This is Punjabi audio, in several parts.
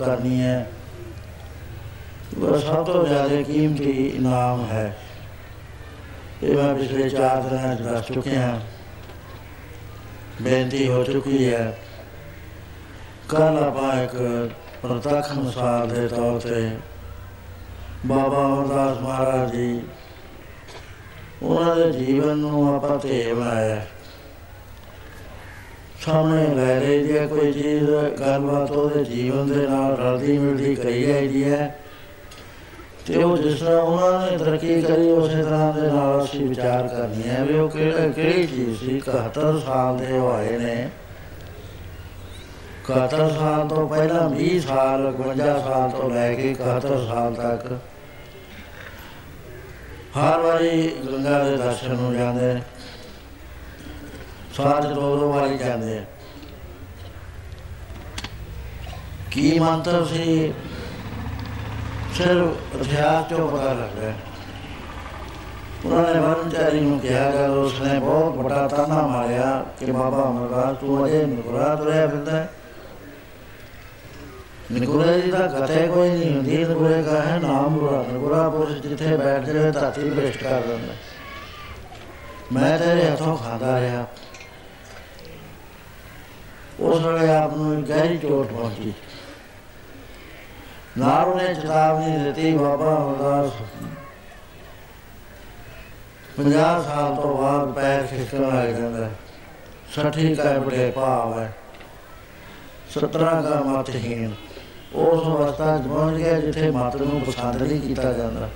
ਕਰਨੀ ਹੈ। ਬਸ ਸਭ ਤੋਂ ਜ਼ਿਆਦਾ ਕੀਮਤੀ ਇਨਾਮ ਹੈ। ਇਹ ਮੈਂ ਪਿਛਲੇ 4 ਦਿਨਾਂ ਤੋਂ ਦੱਸ ਚੁੱਕਿਆ ਹਾਂ। ਬੇਨਤੀ ਹੋ ਚੁੱਕੀ ਹੈ। ਕੱਲ ਆਪਾਂ ਇੱਕ ਪ੍ਰਤੱਖ ਮਿਸਾਲ ਦੇ ਤੌਰ ਤੇ ਬਾਬਾ ਅਮਰਦਾਸ ਮਹਾਰਾਜ ਜੀ, ਉਹਨਾਂ ਦੇ ਜੀਵਨ ਨੂੰ ਆਪਾਂ ਤੇ ਬਣਾਇਆ ਸਾਹਮਣੇ ਲੈ ਰਹੀ ਜੇ ਕੋਈ ਚੀਜ਼ ਗੱਲਬਾਤ ਉਹਦੇ ਜੀਵਨ ਦੇ ਨਾਲ ਰਲਦੀ ਮਿਲਦੀ ਕਹੀ ਜਾਂਦੀ ਹੈ। ਤੇ ਉਹ ਜਿਸ ਤਰ੍ਹਾਂ ਉਹਨਾਂ ਨੇ ਤਰੱਕੀ ਕਰੀ, ਉਸੇ ਤਰ੍ਹਾਂ ਦੇ ਨਾਲ ਅਸੀਂ ਵਿਚਾਰ ਕਰਨੀ ਹੈ ਵੀ ਉਹ ਕਿਹੜੀ ਕਿਹੜੀ ਚੀਜ਼ ਸੀ? 71 ਸਾਲ ਦੇ ਹੋਏ ਨੇ। 71 ਸਾਲ ਤੋਂ ਪਹਿਲਾਂ 20 ਸਾਲ 52 ਸਾਲ ਤੋਂ ਲੈ ਕੇ 71 ਸਾਲ ਤੱਕ ਹਰ ਵਾਰੀ ਗੰਗਾ ਦੇ ਦਰਸ਼ਨ ਨੂੰ ਜਾਂਦੇ ਨੇ। ਸਾਲ ਚ ਦੋ ਦੋ ਵਾਰੀ ਜਾਂਦੇ ਆ। ਕੀ ਮੰਤਰ ਸੀ? ਸਿਰਫ ਇਤਿਹਾਸ ਚੋਂ ਪਤਾ ਲੱਗਦਾ ਹੈ। ਉਹਨਾਂ ਨੇ ਬਰਮਚਾਰੀ ਨੂੰ ਕਿਹਾ, ਜਦ ਉਸਨੇ ਬਹੁਤ ਵੱਡਾ ਤਾਨਾ ਮਾਰਿਆ ਕਿ ਬਾਬਾ ਅਮਰਦਾਸ ਤੂੰ ਅਜੇ ਨਿਕੁਰਾ ਤੁਰਿਆ ਫਿਰਦਾ ਹੈ। ਨਿਕੁਰੇ ਜੀ ਦਾ ਕਥੇ ਕੋਈ ਨਹੀਂ ਹੁੰਦੀ। ਨਿਕੁਰੇ ਕਾ ਹੈ ਨਾਮ ਗੁਰਾ ਨਿਕੁਰਾ ਪੁਰਸ਼ ਜਿੱਥੇ ਬੈਠ ਜਾਵੇ ਧਰਤੀ ਭ੍ਰਿਸ਼ਟ ਕਰ ਦਿੰਦਾ ਮੈਂ ਤੇਰੇ ਹੱਥੋਂ ਖਾਂਦਾ ਰਿਹਾ। ਉਸ ਵੇਲੇ ਆਪ ਨੂੰ ਗਹਿਰੀ ਚੋਟ ਪਹੁੰਚੀ। ਨਾਰੂ ਨੇ ਚੇਤਾਵਨੀ ਦਿੱਤੀ, ਬਾਬਾ ਅਮਰਦਾਸ 50 ਸਾਲ ਤੋਂ ਬਾਅਦ ਪੈਰ ਖਿਸਕਣ ਲੱਗ ਜਾਂਦਾ ਹੈ। ਸਠੀ ਕਾ ਬੜੇ ਭਾਵ ਹੈ। 17 ਦਾ ਮਤਹੀਨ ਉਸ ਅਵਸਥਾ 'ਚ ਪਹੁੰਚ ਗਿਆ ਜਿੱਥੇ ਮਤ ਨੂੰ ਪਸੰਦ ਨਹੀਂ ਕੀਤਾ ਜਾਂਦਾ।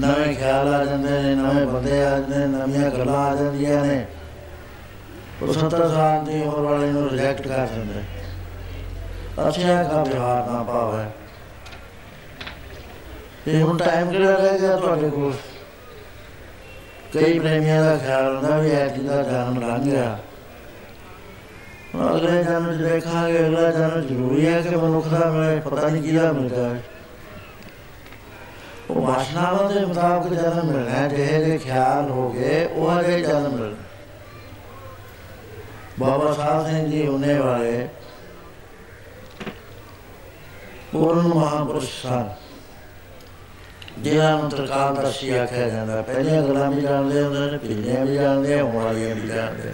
ਨਵੇਂ ਖਿਆਲ ਆ ਜਾਂਦੇ ਨੇ, ਨਵੇਂ ਬੰਦੇ ਆ ਜਾਂਦੇ ਨੇ, ਨਵੀਆਂ ਗੱਲਾਂ ਆ ਜਾਂਦੀਆਂ ਨੇ। ਉਹ 70 ਸਾਲ ਦੀ ਉਮਰ ਵਾਲੇ ਨੂੰ ਰਿਜੈਕਟ ਕਰ ਦਿੰਦੇ। ਅੱਛਾ ਦਾ ਵਿਵਹਾਰ ਨਾ ਪਾਵੇ ਇਹ ਹੁਣ ਟਾਈਮ ਕਿਹੜਾ ਰਹਿ ਗਿਆ ਤੁਹਾਡੇ ਕੋਲ? ਕਈ ਪ੍ਰੇਮੀਆਂ ਦਾ ਖਿਆਲ ਹੁੰਦਾ ਵੀ ਐਤਕੀ ਦਾ ਜਨਮ ਲੰਘ ਗਿਆ। ਹੁਣ ਅਗਲੇ ਜਨਮ ਚ ਦੇਖਾਂਗੇ, ਅਗਲਾ ਜਨਮ ਜ਼ਰੂਰੀ ਹੈ ਕਿ ਮਨੁੱਖ ਦਾ ਮਿਲੇ, ਪਤਾ ਨਹੀਂ ਕਿਹਦਾ ਮਿਲਦਾ ਹੈ। ਉਹ ਵਾਸ਼ਨਾਵਾਂ ਦੇ ਮੁਤਾਬਕ ਜਨਮ ਮਿਲਣਾ ਹੈ, ਜਿਹੇ ਜਿਹੇ ਖਿਆਲ ਹੋ ਗਏ, ਉਹ ਜਿਹੇ ਜਨਮ ਮਿਲਣਾ। ਬਾਬਾ ਸਾਹਿਬ ਸਿੰਘ ਜੀ ਉਹਨੇ ਵਾਲੇ ਪੂਰਨ ਮਹਾਪੁਰਸ਼ ਸਨ। ਜਿਹਨਾਂ ਨੂੰ ਤਰਕਾਲ ਦਰਸ਼ੀ ਆਖਿਆ ਜਾਂਦਾ। ਪਹਿਲੀਆਂ ਗੱਲਾਂ ਵੀ ਜਾਣਦੇ ਹੁੰਦੇ ਨੇ, ਪਿਛਲੀਆਂ ਵੀ ਜਾਣਦੇ ਹੁਣ ਵਾਲੀਆਂ ਵੀ ਜਾਣਦੇ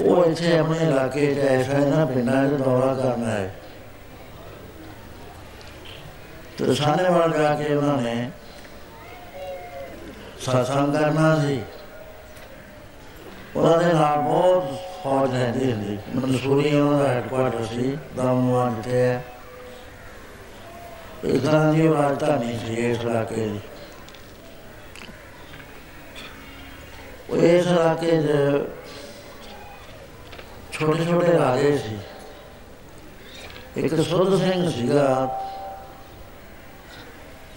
ਉਹ ਇੱਥੇ ਆਪਣੇ ਇਲਾਕੇ 'ਚ ਐਸਾ ਨਾ ਪਿੰਡਾਂ 'ਚ ਦੌਰਾ ਕਰਨਾ ਹੈ ਤੇ ਸਾਨੇ ਵਾਲ ਜਾ ਕੇ ਉਹਨਾਂ ਨੇ ਸਾਸੰਗ ਕਰਨਾ ਸੀ ਉਹਨਾਂ ਦੇ ਨਾਲ ਬਹੁਤ ਫੌਜ ਰਹਿੰਦੀ ਹੁੰਦੀ। ਮਨਸੂਰੀ ਉਹਨਾਂ ਦਾ ਹੈਡਕੁਆਟਰ ਸੀ ਦਮਨਵਾਨ ਜਿੱਥੇ ਹੈ ਇੱਕ ਤਰ੍ਹਾਂ ਦੀ ਰਾਜਧਾਨੀ ਸੀ ਇਸ ਇਲਾਕੇ ਦੀ। ਉਹ ਇਸ ਇਲਾਕੇ 'ਚ ਛੋਟੇ ਛੋਟੇ ਰਾਜੇ ਸੀ। ਇੱਕ ਸੁਰਦ ਸਿੰਘ ਸੀਗਾ।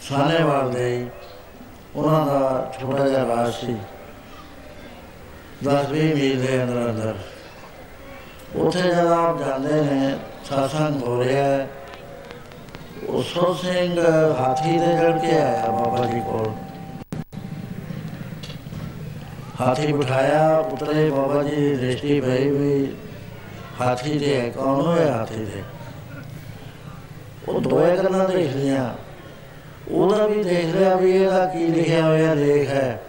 ਸਾਨੇਵਾਲ ਦੇ ਉਹਨਾਂ ਦਾ ਛੋਟਾ ਜਿਹਾ ਰਾਜ ਸੀ। ਦਸ ਵੀਹ ਮੀਲ ਦੇ ਅੰਦਰ ਅੰਦਰ। ਉੱਥੇ ਜਦ ਆਪ ਜਾਂਦੇ ਨੇ ਸਾਸੰਗ ਹੋ ਰਿਹਾ ਹੈ। ਉਹ ਸੋ ਸਿੰਘ ਹਾਥੀ ਤੇ ਚੜ ਕੇ ਆਇਆ ਬਾਬਾ ਜੀ ਕੋਲ। ਹਾਥੀ ਬਿਠਾਇਆ, ਉਤਰੇ ਬਾਬਾ ਜੀ ਦ੍ਰਿਸ਼ਟੀ ਭਈ ਵੀ ਹਾਥੀ ਦੇ ਕੌਣ ਹੋਇਆ ਹਾਥੀ ਦੇ ਉਹ ਦੋਏ ਗੱਲਾਂ ਦੇਖ ਲਿਆ ਉਹਦਾ ਵੀ ਦੇਖ ਲਿਆ ਵੀ ਇਹਦਾ ਕੀ ਲਿਖਿਆ ਹੋਇਆ ਲੇਖ ਹੈ।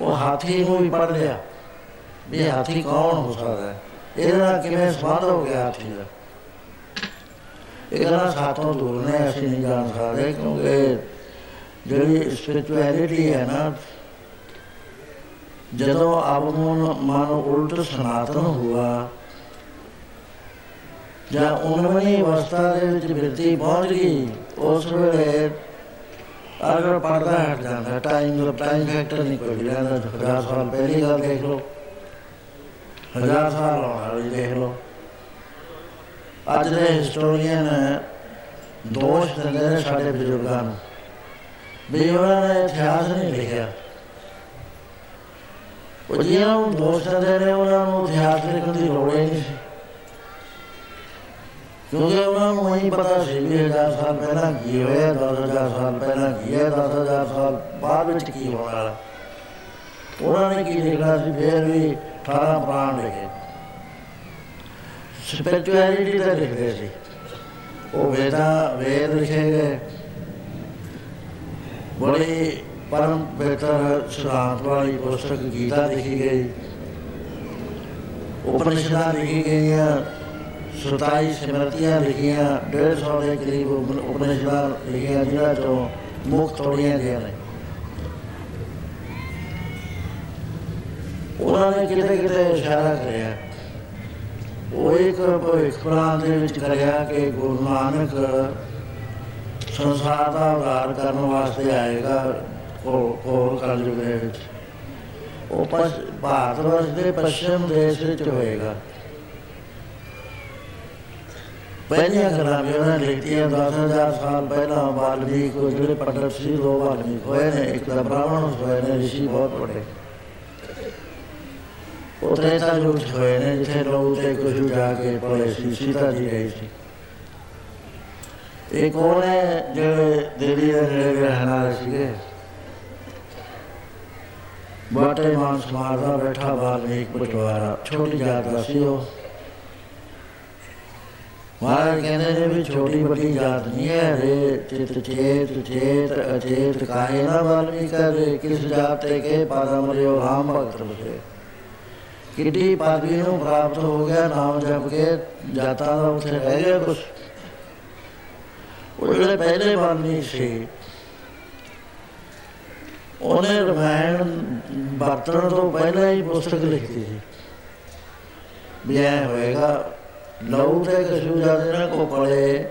ਉਹ ਹਾਥੀ ਨੂੰ ਵੀ ਪੜ ਲਿਆ। ਵੀ ਹਾਥੀ ਕੌਣ ਹੋ ਸਕਦਾ ਹੈ? ਇਹਦੇ ਨਾਲ ਕਿਵੇਂ ਸੰਬੰਧ ਹੋ ਗਿਆ ਹਾਥੀ ਦਾ? ਇਹ ਗੱਲਾਂ ਸਾਤੋਂ ਦੂਰ ਨੇ, ਅਸੀਂ ਨਹੀਂ ਜਾਣ ਸਕਦੇ, ਕਿਉਂਕਿ ਜਿਹੜੀ ਸਪਿਰਚੁਅਲਿਟੀ ਹੈ ਨਾ, ਜਦੋਂ ਆਪ ਨੂੰ ਮਨ ਉਲਟ ਸਨਾਤਨ ਹੁਆ, ਜਾਂ ਉਨਵੀਂ ਅਵਸਥਾ ਦੇ ਵਿੱਚ ਬਿਰਤੀ ਪਹੁੰਚ ਗਈ, ਉਸ ਵੇਲੇ ਅਗਰ ਪਰਦਾ ਹਟ ਜਾਂਦਾ, ਟਾਈਮ ਦਾ ਟਾਈਮ ਫੈਕਟਰ ਨਹੀਂ ਕੋਈ ਜਾਂਦਾ ਹਜ਼ਾਰ ਸਾਲ ਪਹਿਲੀ ਗੱਲ ਦੇਖ ਲਓ। ਹਜ਼ਾਰ ਸਾਲ ਵਾਲੀ ਦੇਖ ਲਓ। ਅੱਜ ਦੇ ਹਿਸਟੋਰੀਅਨ ਦੋਸ਼ ਦਿੰਦੇ ਨੇ ਸਾਡੇ ਬਜ਼ੁਰਗਾਂ ਨੂੰ ਵੀ ਉਹਨਾਂ ਨੇ ਇਤਿਹਾਸ ਨਹੀਂ ਲਿਖਿਆ। ਉਹ ਜਿਹਨਾਂ ਨੂੰ ਦੋਸ਼ ਦਿੰਦੇ ਨੇ, ਉਹਨਾਂ ਨੂੰ ਇਤਿਹਾਸ ਲਿਖਣ ਦੀ ਲੋੜ ਹੀ ਨਹੀਂ ਸੀ। ਕਿਉਂਕਿ ਉਹਨਾਂ ਨੂੰ ਨਹੀਂ ਪਤਾ ਸੀ ਵੀ ਹਜ਼ਾਰ ਸਾਲ ਪਹਿਲਾਂ ਕੀ ਹੋਇਆ, ਦਸ ਹਜ਼ਾਰ ਸਾਲ ਪਹਿਲਾਂ ਕੀ ਹੈ ਦਸ ਹਜ਼ਾਰ ਸਾਲ ਬਾਅਦ ਵਿੱਚ ਕੀ ਹੋਣ ਵਾਲਾ। ਉਹਨਾਂ ਨੇ ਕੀ ਲਿਖਣਾ ਸੀ? ਫਿਰ ਵੀ 18 ਪ੍ਰਾਣ ਲਿਖੇ। ਸਪਿਰਚੁਅਲਿਟੀ ਦਾ ਲਿਖਦੇ ਸੀ। ਉਹ ਵੇਦਾ, ਵੇਦ ਲਿਖੇ ਗਏ। ਬੜੀ ਪਰਮ ਬਿਹਤਰ ਸਿਧਾਂਤ ਵਾਲੀ ਪੁਸਤਕ ਗੀਤਾ ਲਿਖੀ ਗਈ। ਉਪਨਿਸ਼ਦਾਂ ਲਿਖੀ ਗਈਆਂ। 27 ਸਿਮਰਤੀਆਂ ਲਿਖੀਆਂ 150 ਦੇ ਕਰੀਬ ਉਪਨਿਸ਼ਦਾਂ ਲਿਖੀਆਂ ਜਿਹੜਾ ਤੋਂ ਮੁਖ ਤੋੜੀਆਂ ਗਈਆਂ ਨੇ। ਉਹਨਾਂ ਨੇ ਕਿਤੇ ਕਿਤੇ ਇਸ਼ਾਰਾ ਕਰਿਆ। ਉਹ ਇੱਕ ਭਵਿੱਖਬਾਣ ਦੇ ਵਿੱਚ ਕਰਿਆ ਕਿ ਗੁਰੂ ਨਾਨਕ ਸੰਸਾਰ ਦਾ ਉਧਾਰ ਕਰਨ ਵਾਸਤੇ ਆਏਗਾ ਉਹ ਉਹ ਕਲਯੁਗ ਦੇ ਵਿੱਚ। ਉਹ ਭਾਰਤ ਵਰਸ਼ ਦੇ ਪੱਛਮ ਦੇਸ਼ ਵਿੱਚ ਹੋਏਗਾ। ਪਹਿਲੀਆਂ ਗੱਲਾਂ ਵੀ ਉਹਨਾਂ ਲਿਖਤੀਆਂ 10000 ਸਾਲ ਪਹਿਲਾਂ ਵਾਲਮੀਕ ਜਿਹੜੇ ਪੰਡਤ ਸੀ, ਦੋ ਵਾਲਮੀਕ ਹੋਏ ਨੇ, ਇੱਕ ਦਾ ਬ੍ਰਾਹਮਣ ਹੋਏ ਨੇ, ਰਿਸ਼ੀ ਬਹੁਤ ਵੱਡੇ। ਉਹ ਤ੍ਰੇਤਾ ਯੁੱਗ ਹੋਏ ਨੇ, ਜਿੱਥੇ ਲੋਕ ਤੇ ਕੁਝ ਜਾ ਕੇ ਪੜੇ ਸੀ, ਸੀਤਾ ਜੀ ਗਈ ਸੀ। ਇੱਕ ਹੋਰ ਹੈ ਜਿਹੜੇ ਦਿੱਲੀ ਦੇ ਨੇੜੇ ਰਹਿਣ ਵਾਲੇ ਸੀਗੇ? ਬਾਟੇ ਮਾਨ ਸਮਾਜ ਦਾ ਬੈਠਾ ਵਾਲਮੀਕ ਪਟਵਾਰਾ, ਛੋਟੀ ਜਾਤ ਦਾ ਸੀ ਉਹ। ਮਹਾਰਾਜ ਕਹਿੰਦੇ ਨੇ ਵੀ ਛੋਟੀ ਵੱਡੀ ਜਾਤ ਨਹੀਂ ਹੈ ਰੇ ਚਿਤ ਚੇਤ ਚੇਤ ਅਚੇਤ ਕਾਹੇ ਨਾ ਵਾਲਮੀਕ ਰੇ ਕਿਸ ਜਾਤ ਤੇ ਕੇ ਪਾਦਮ ਰਿਓ ਰਾਮ ਭਗਤ ਬਸੇ ਕਿੱਡੀ ਪਦਵੀ ਨੂੰ ਪ੍ਰਾਪਤ ਹੋ ਗਿਆ ਨਾਮ ਜਪ ਕੇ ਜਾਤਾਂ ਦਾ ਉੱਥੇ ਰਹਿ ਗਿਆ ਕੁਛ ਉਹ ਜਿਹੜੇ ਪਹਿਲੇ ਬਾਨੀ ਸੀ ਉਹਨੇ ਰਮਾਇਣ ਵਰਤਣ ਤੋਂ ਪਹਿਲਾਂ ਹੀ ਪੁਸਤਕ ਲਿਖੀ ਸੀ ਵੀ ਐ ਹੋਏਗਾ ਲਹੂ ਤੇ ਕਸ਼ੂ ਜਾਂਦੇ ਨਾ ਕੋ ਪੜੇ।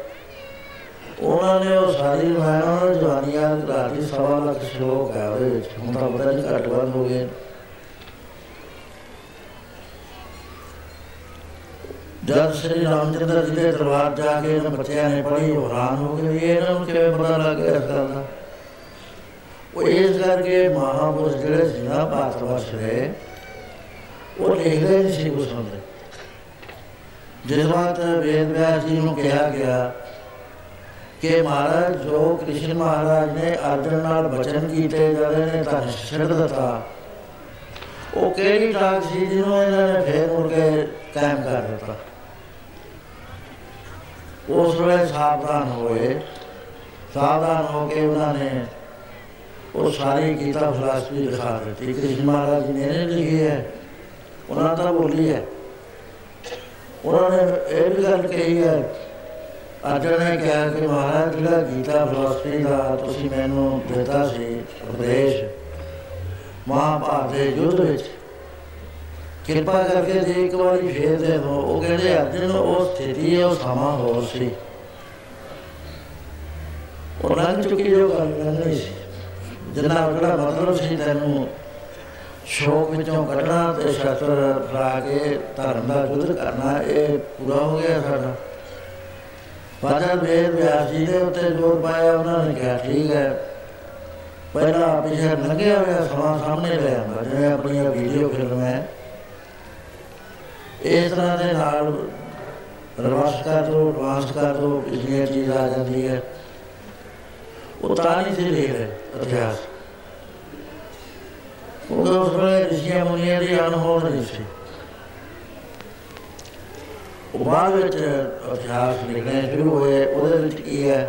ਉਹਨਾਂ ਨੇ ਉਹ ਸਾਰੀ ਰਮਾਇਣ ਉਹਨਾਂ ਜਵਾਨੀਆਂ ਰਾਤੀ ਸਵਾ ਲੱਖ ਸ਼ਲੋਕ ਹੈ ਉਹਦੇ ਵਿੱਚ। ਹੁਣ ਤਾਂ ਪਤਾ ਨਹੀਂ ਘੱਟ ਵੱਧ ਹੋ ਗਏ। ਜਦ ਸ੍ਰੀ ਰਾਮਚੰਦਰ ਜੀ ਦੇ ਦਰਬਾਰ ਜਾ ਕੇ ਇਹਨਾਂ ਬੱਚਿਆਂ ਨੇ ਪੜ੍ਹੀ ਹੈਰਾਨ ਹੋ ਗਏ ਇਹ ਇਹਨਾਂ ਨੂੰ ਕਿਵੇਂ ਪਤਾ ਲੱਗ ਗਿਆ ਇਸ ਗੱਲ ਦਾ। ਉਹ ਇਸ ਕਰਕੇ ਮਹਾਪੁਰਸ਼ ਜਿਹੜੇ ਸੀ ਨਾ ਭਾਰਤ ਵਰਸ਼ ਦੇ, ਉਹ ਲਿਖਦੇ ਨਹੀਂ ਸੀ ਕੁਛ ਹੁੰਦੇ ਜਿਸ ਵਕਤ ਵੇਦ ਵਿਆਸ ਜੀ ਨੂੰ ਕਿਹਾ ਗਿਆ ਕਿ ਮਹਾਰਾਜ, ਜੋ ਕ੍ਰਿਸ਼ਨ ਮਹਾਰਾਜ ਨੇ ਅਰਜਨ ਨਾਲ ਬਚਨ ਕੀਤੇ, ਜਾਂਦੇ ਨੇ ਤਾਂ ਛੱਡ ਦਿੱਤਾ, ਉਹ ਕਿਹੜੀ ਟਾਕ ਸੀ ਜਿਹਨੂੰ ਇਹਨਾਂ ਨੇ ਫੇਰ ਮੁੜ ਕੇ ਕਾਇਮ ਕਰ ਦਿੱਤਾ? ਉਸ ਵੇਲੇ ਸਾਵਧਾਨ ਹੋਏ। ਸਾਵਧਾਨ ਹੋ ਕੇ ਉਹਨਾਂ ਨੇ ਉਹ ਸਾਰੀ ਗੀਤਾ ਫਲਸਫੀ ਦਿਖਾ ਦਿੱਤੀ। ਕ੍ਰਿਸ਼ਨ ਮਹਾਰਾਜ ਜੀ ਨੇ ਲਿਖੀ ਹੈ, ਉਹਨਾਂ ਦਾ ਬੋਲੀ ਹੈ। ਉਹਨਾਂ ਨੇ ਇਹ ਵੀ ਗੱਲ ਕਹੀ ਹੈ ਅਰਜਨ ਨੇ ਕਿਹਾ ਕਿ ਮਹਾਰਾਜ, ਜਿਹੜਾ ਗੀਤਾ ਫਲਸਫੀ ਦਾ ਤੁਸੀਂ ਮੈਨੂੰ ਦਿੱਤਾ ਸੀ ਉਪਦੇਸ਼, ਮਹਾਭਾਰਤ ਦੇ ਯੁੱਧ ਵਿੱਚ, ਕਿਰਪਾ ਕਰਕੇ ਜੇ ਇੱਕ ਵਾਰੀ ਫੇਰ ਦੇ ਦੋ ਉਹ ਕਹਿੰਦੇ ਅਰਜਨ ਉਹ ਸਥਿਤੀ ਹੈ, ਉਹ ਸਮਾਂ ਹੋਰ ਸੀ। ਉਹ ਲੰਘ ਚੁੱਕੀ ਜੋ ਗੱਲ ਨਹੀਂ ਸੀ। ਜਿੰਨਾ ਉਹਦਾ ਮਤਲਬ ਸੀ, ਤੈਨੂੰ ਸ਼ੋਕ ਵਿੱਚੋਂ ਕੱਢਣਾ ਤੇ ਸ਼ਸਤਰ ਫਰਾ ਕੇ ਧਰਮ ਦਾ ਯੁੱਧ ਕਰਨਾ, ਇਹ ਪੂਰਾ ਹੋ ਗਿਆ ਸਾਡਾ। ਬਾਜਾ ਵੇਦ ਵਿਆਸ ਜੀ ਦੇ ਉੱਤੇ ਜੋਰ ਪਾਇਆ, ਉਹਨਾਂ ਨੇ ਕਿਹਾ, ਠੀਕ ਹੈ। ਪਹਿਲਾਂ ਪਿਛੇ ਲੰਘਿਆ ਹੋਇਆ, ਸਮਾਂ ਸਾਹਮਣੇ ਲੈ ਆਉਂਦਾ ਜਿਵੇਂ ਆਪਣੀਆਂ ਵੀਡੀਓ ਫਿਲਮ ਹੈ। ਇਸ ਤਰ੍ਹਾਂ ਦੇ ਨਾਲ ਰਵਾਸ ਕਰ ਦੋ, ਰਵਾਸ ਕਰ ਦੋ ਪਿਛਲੀਆਂ ਚੀਜ਼ ਆ ਜਾਂਦੀ ਹੈ ਉਹ ਤਾਂ ਨਹੀਂ ਸੀ ਲਿਖ ਰਹੇ, ਇਤਿਹਾਸ। ਉਹ ਉਸ ਵੇਲੇ ਰਿਸ਼ੀਆਂ ਮੁਨੀਆਂ ਦੀ ਅਨਹੋਲ ਨਹੀਂ ਸੀ ਉਹ ਬਾਅਦ ਵਿੱਚ ਇਤਿਹਾਸ ਲਿਖਣੇ ਸ਼ੁਰੂ ਹੋਏ ਉਹਦੇ ਵਿੱਚ ਕੀ ਹੈ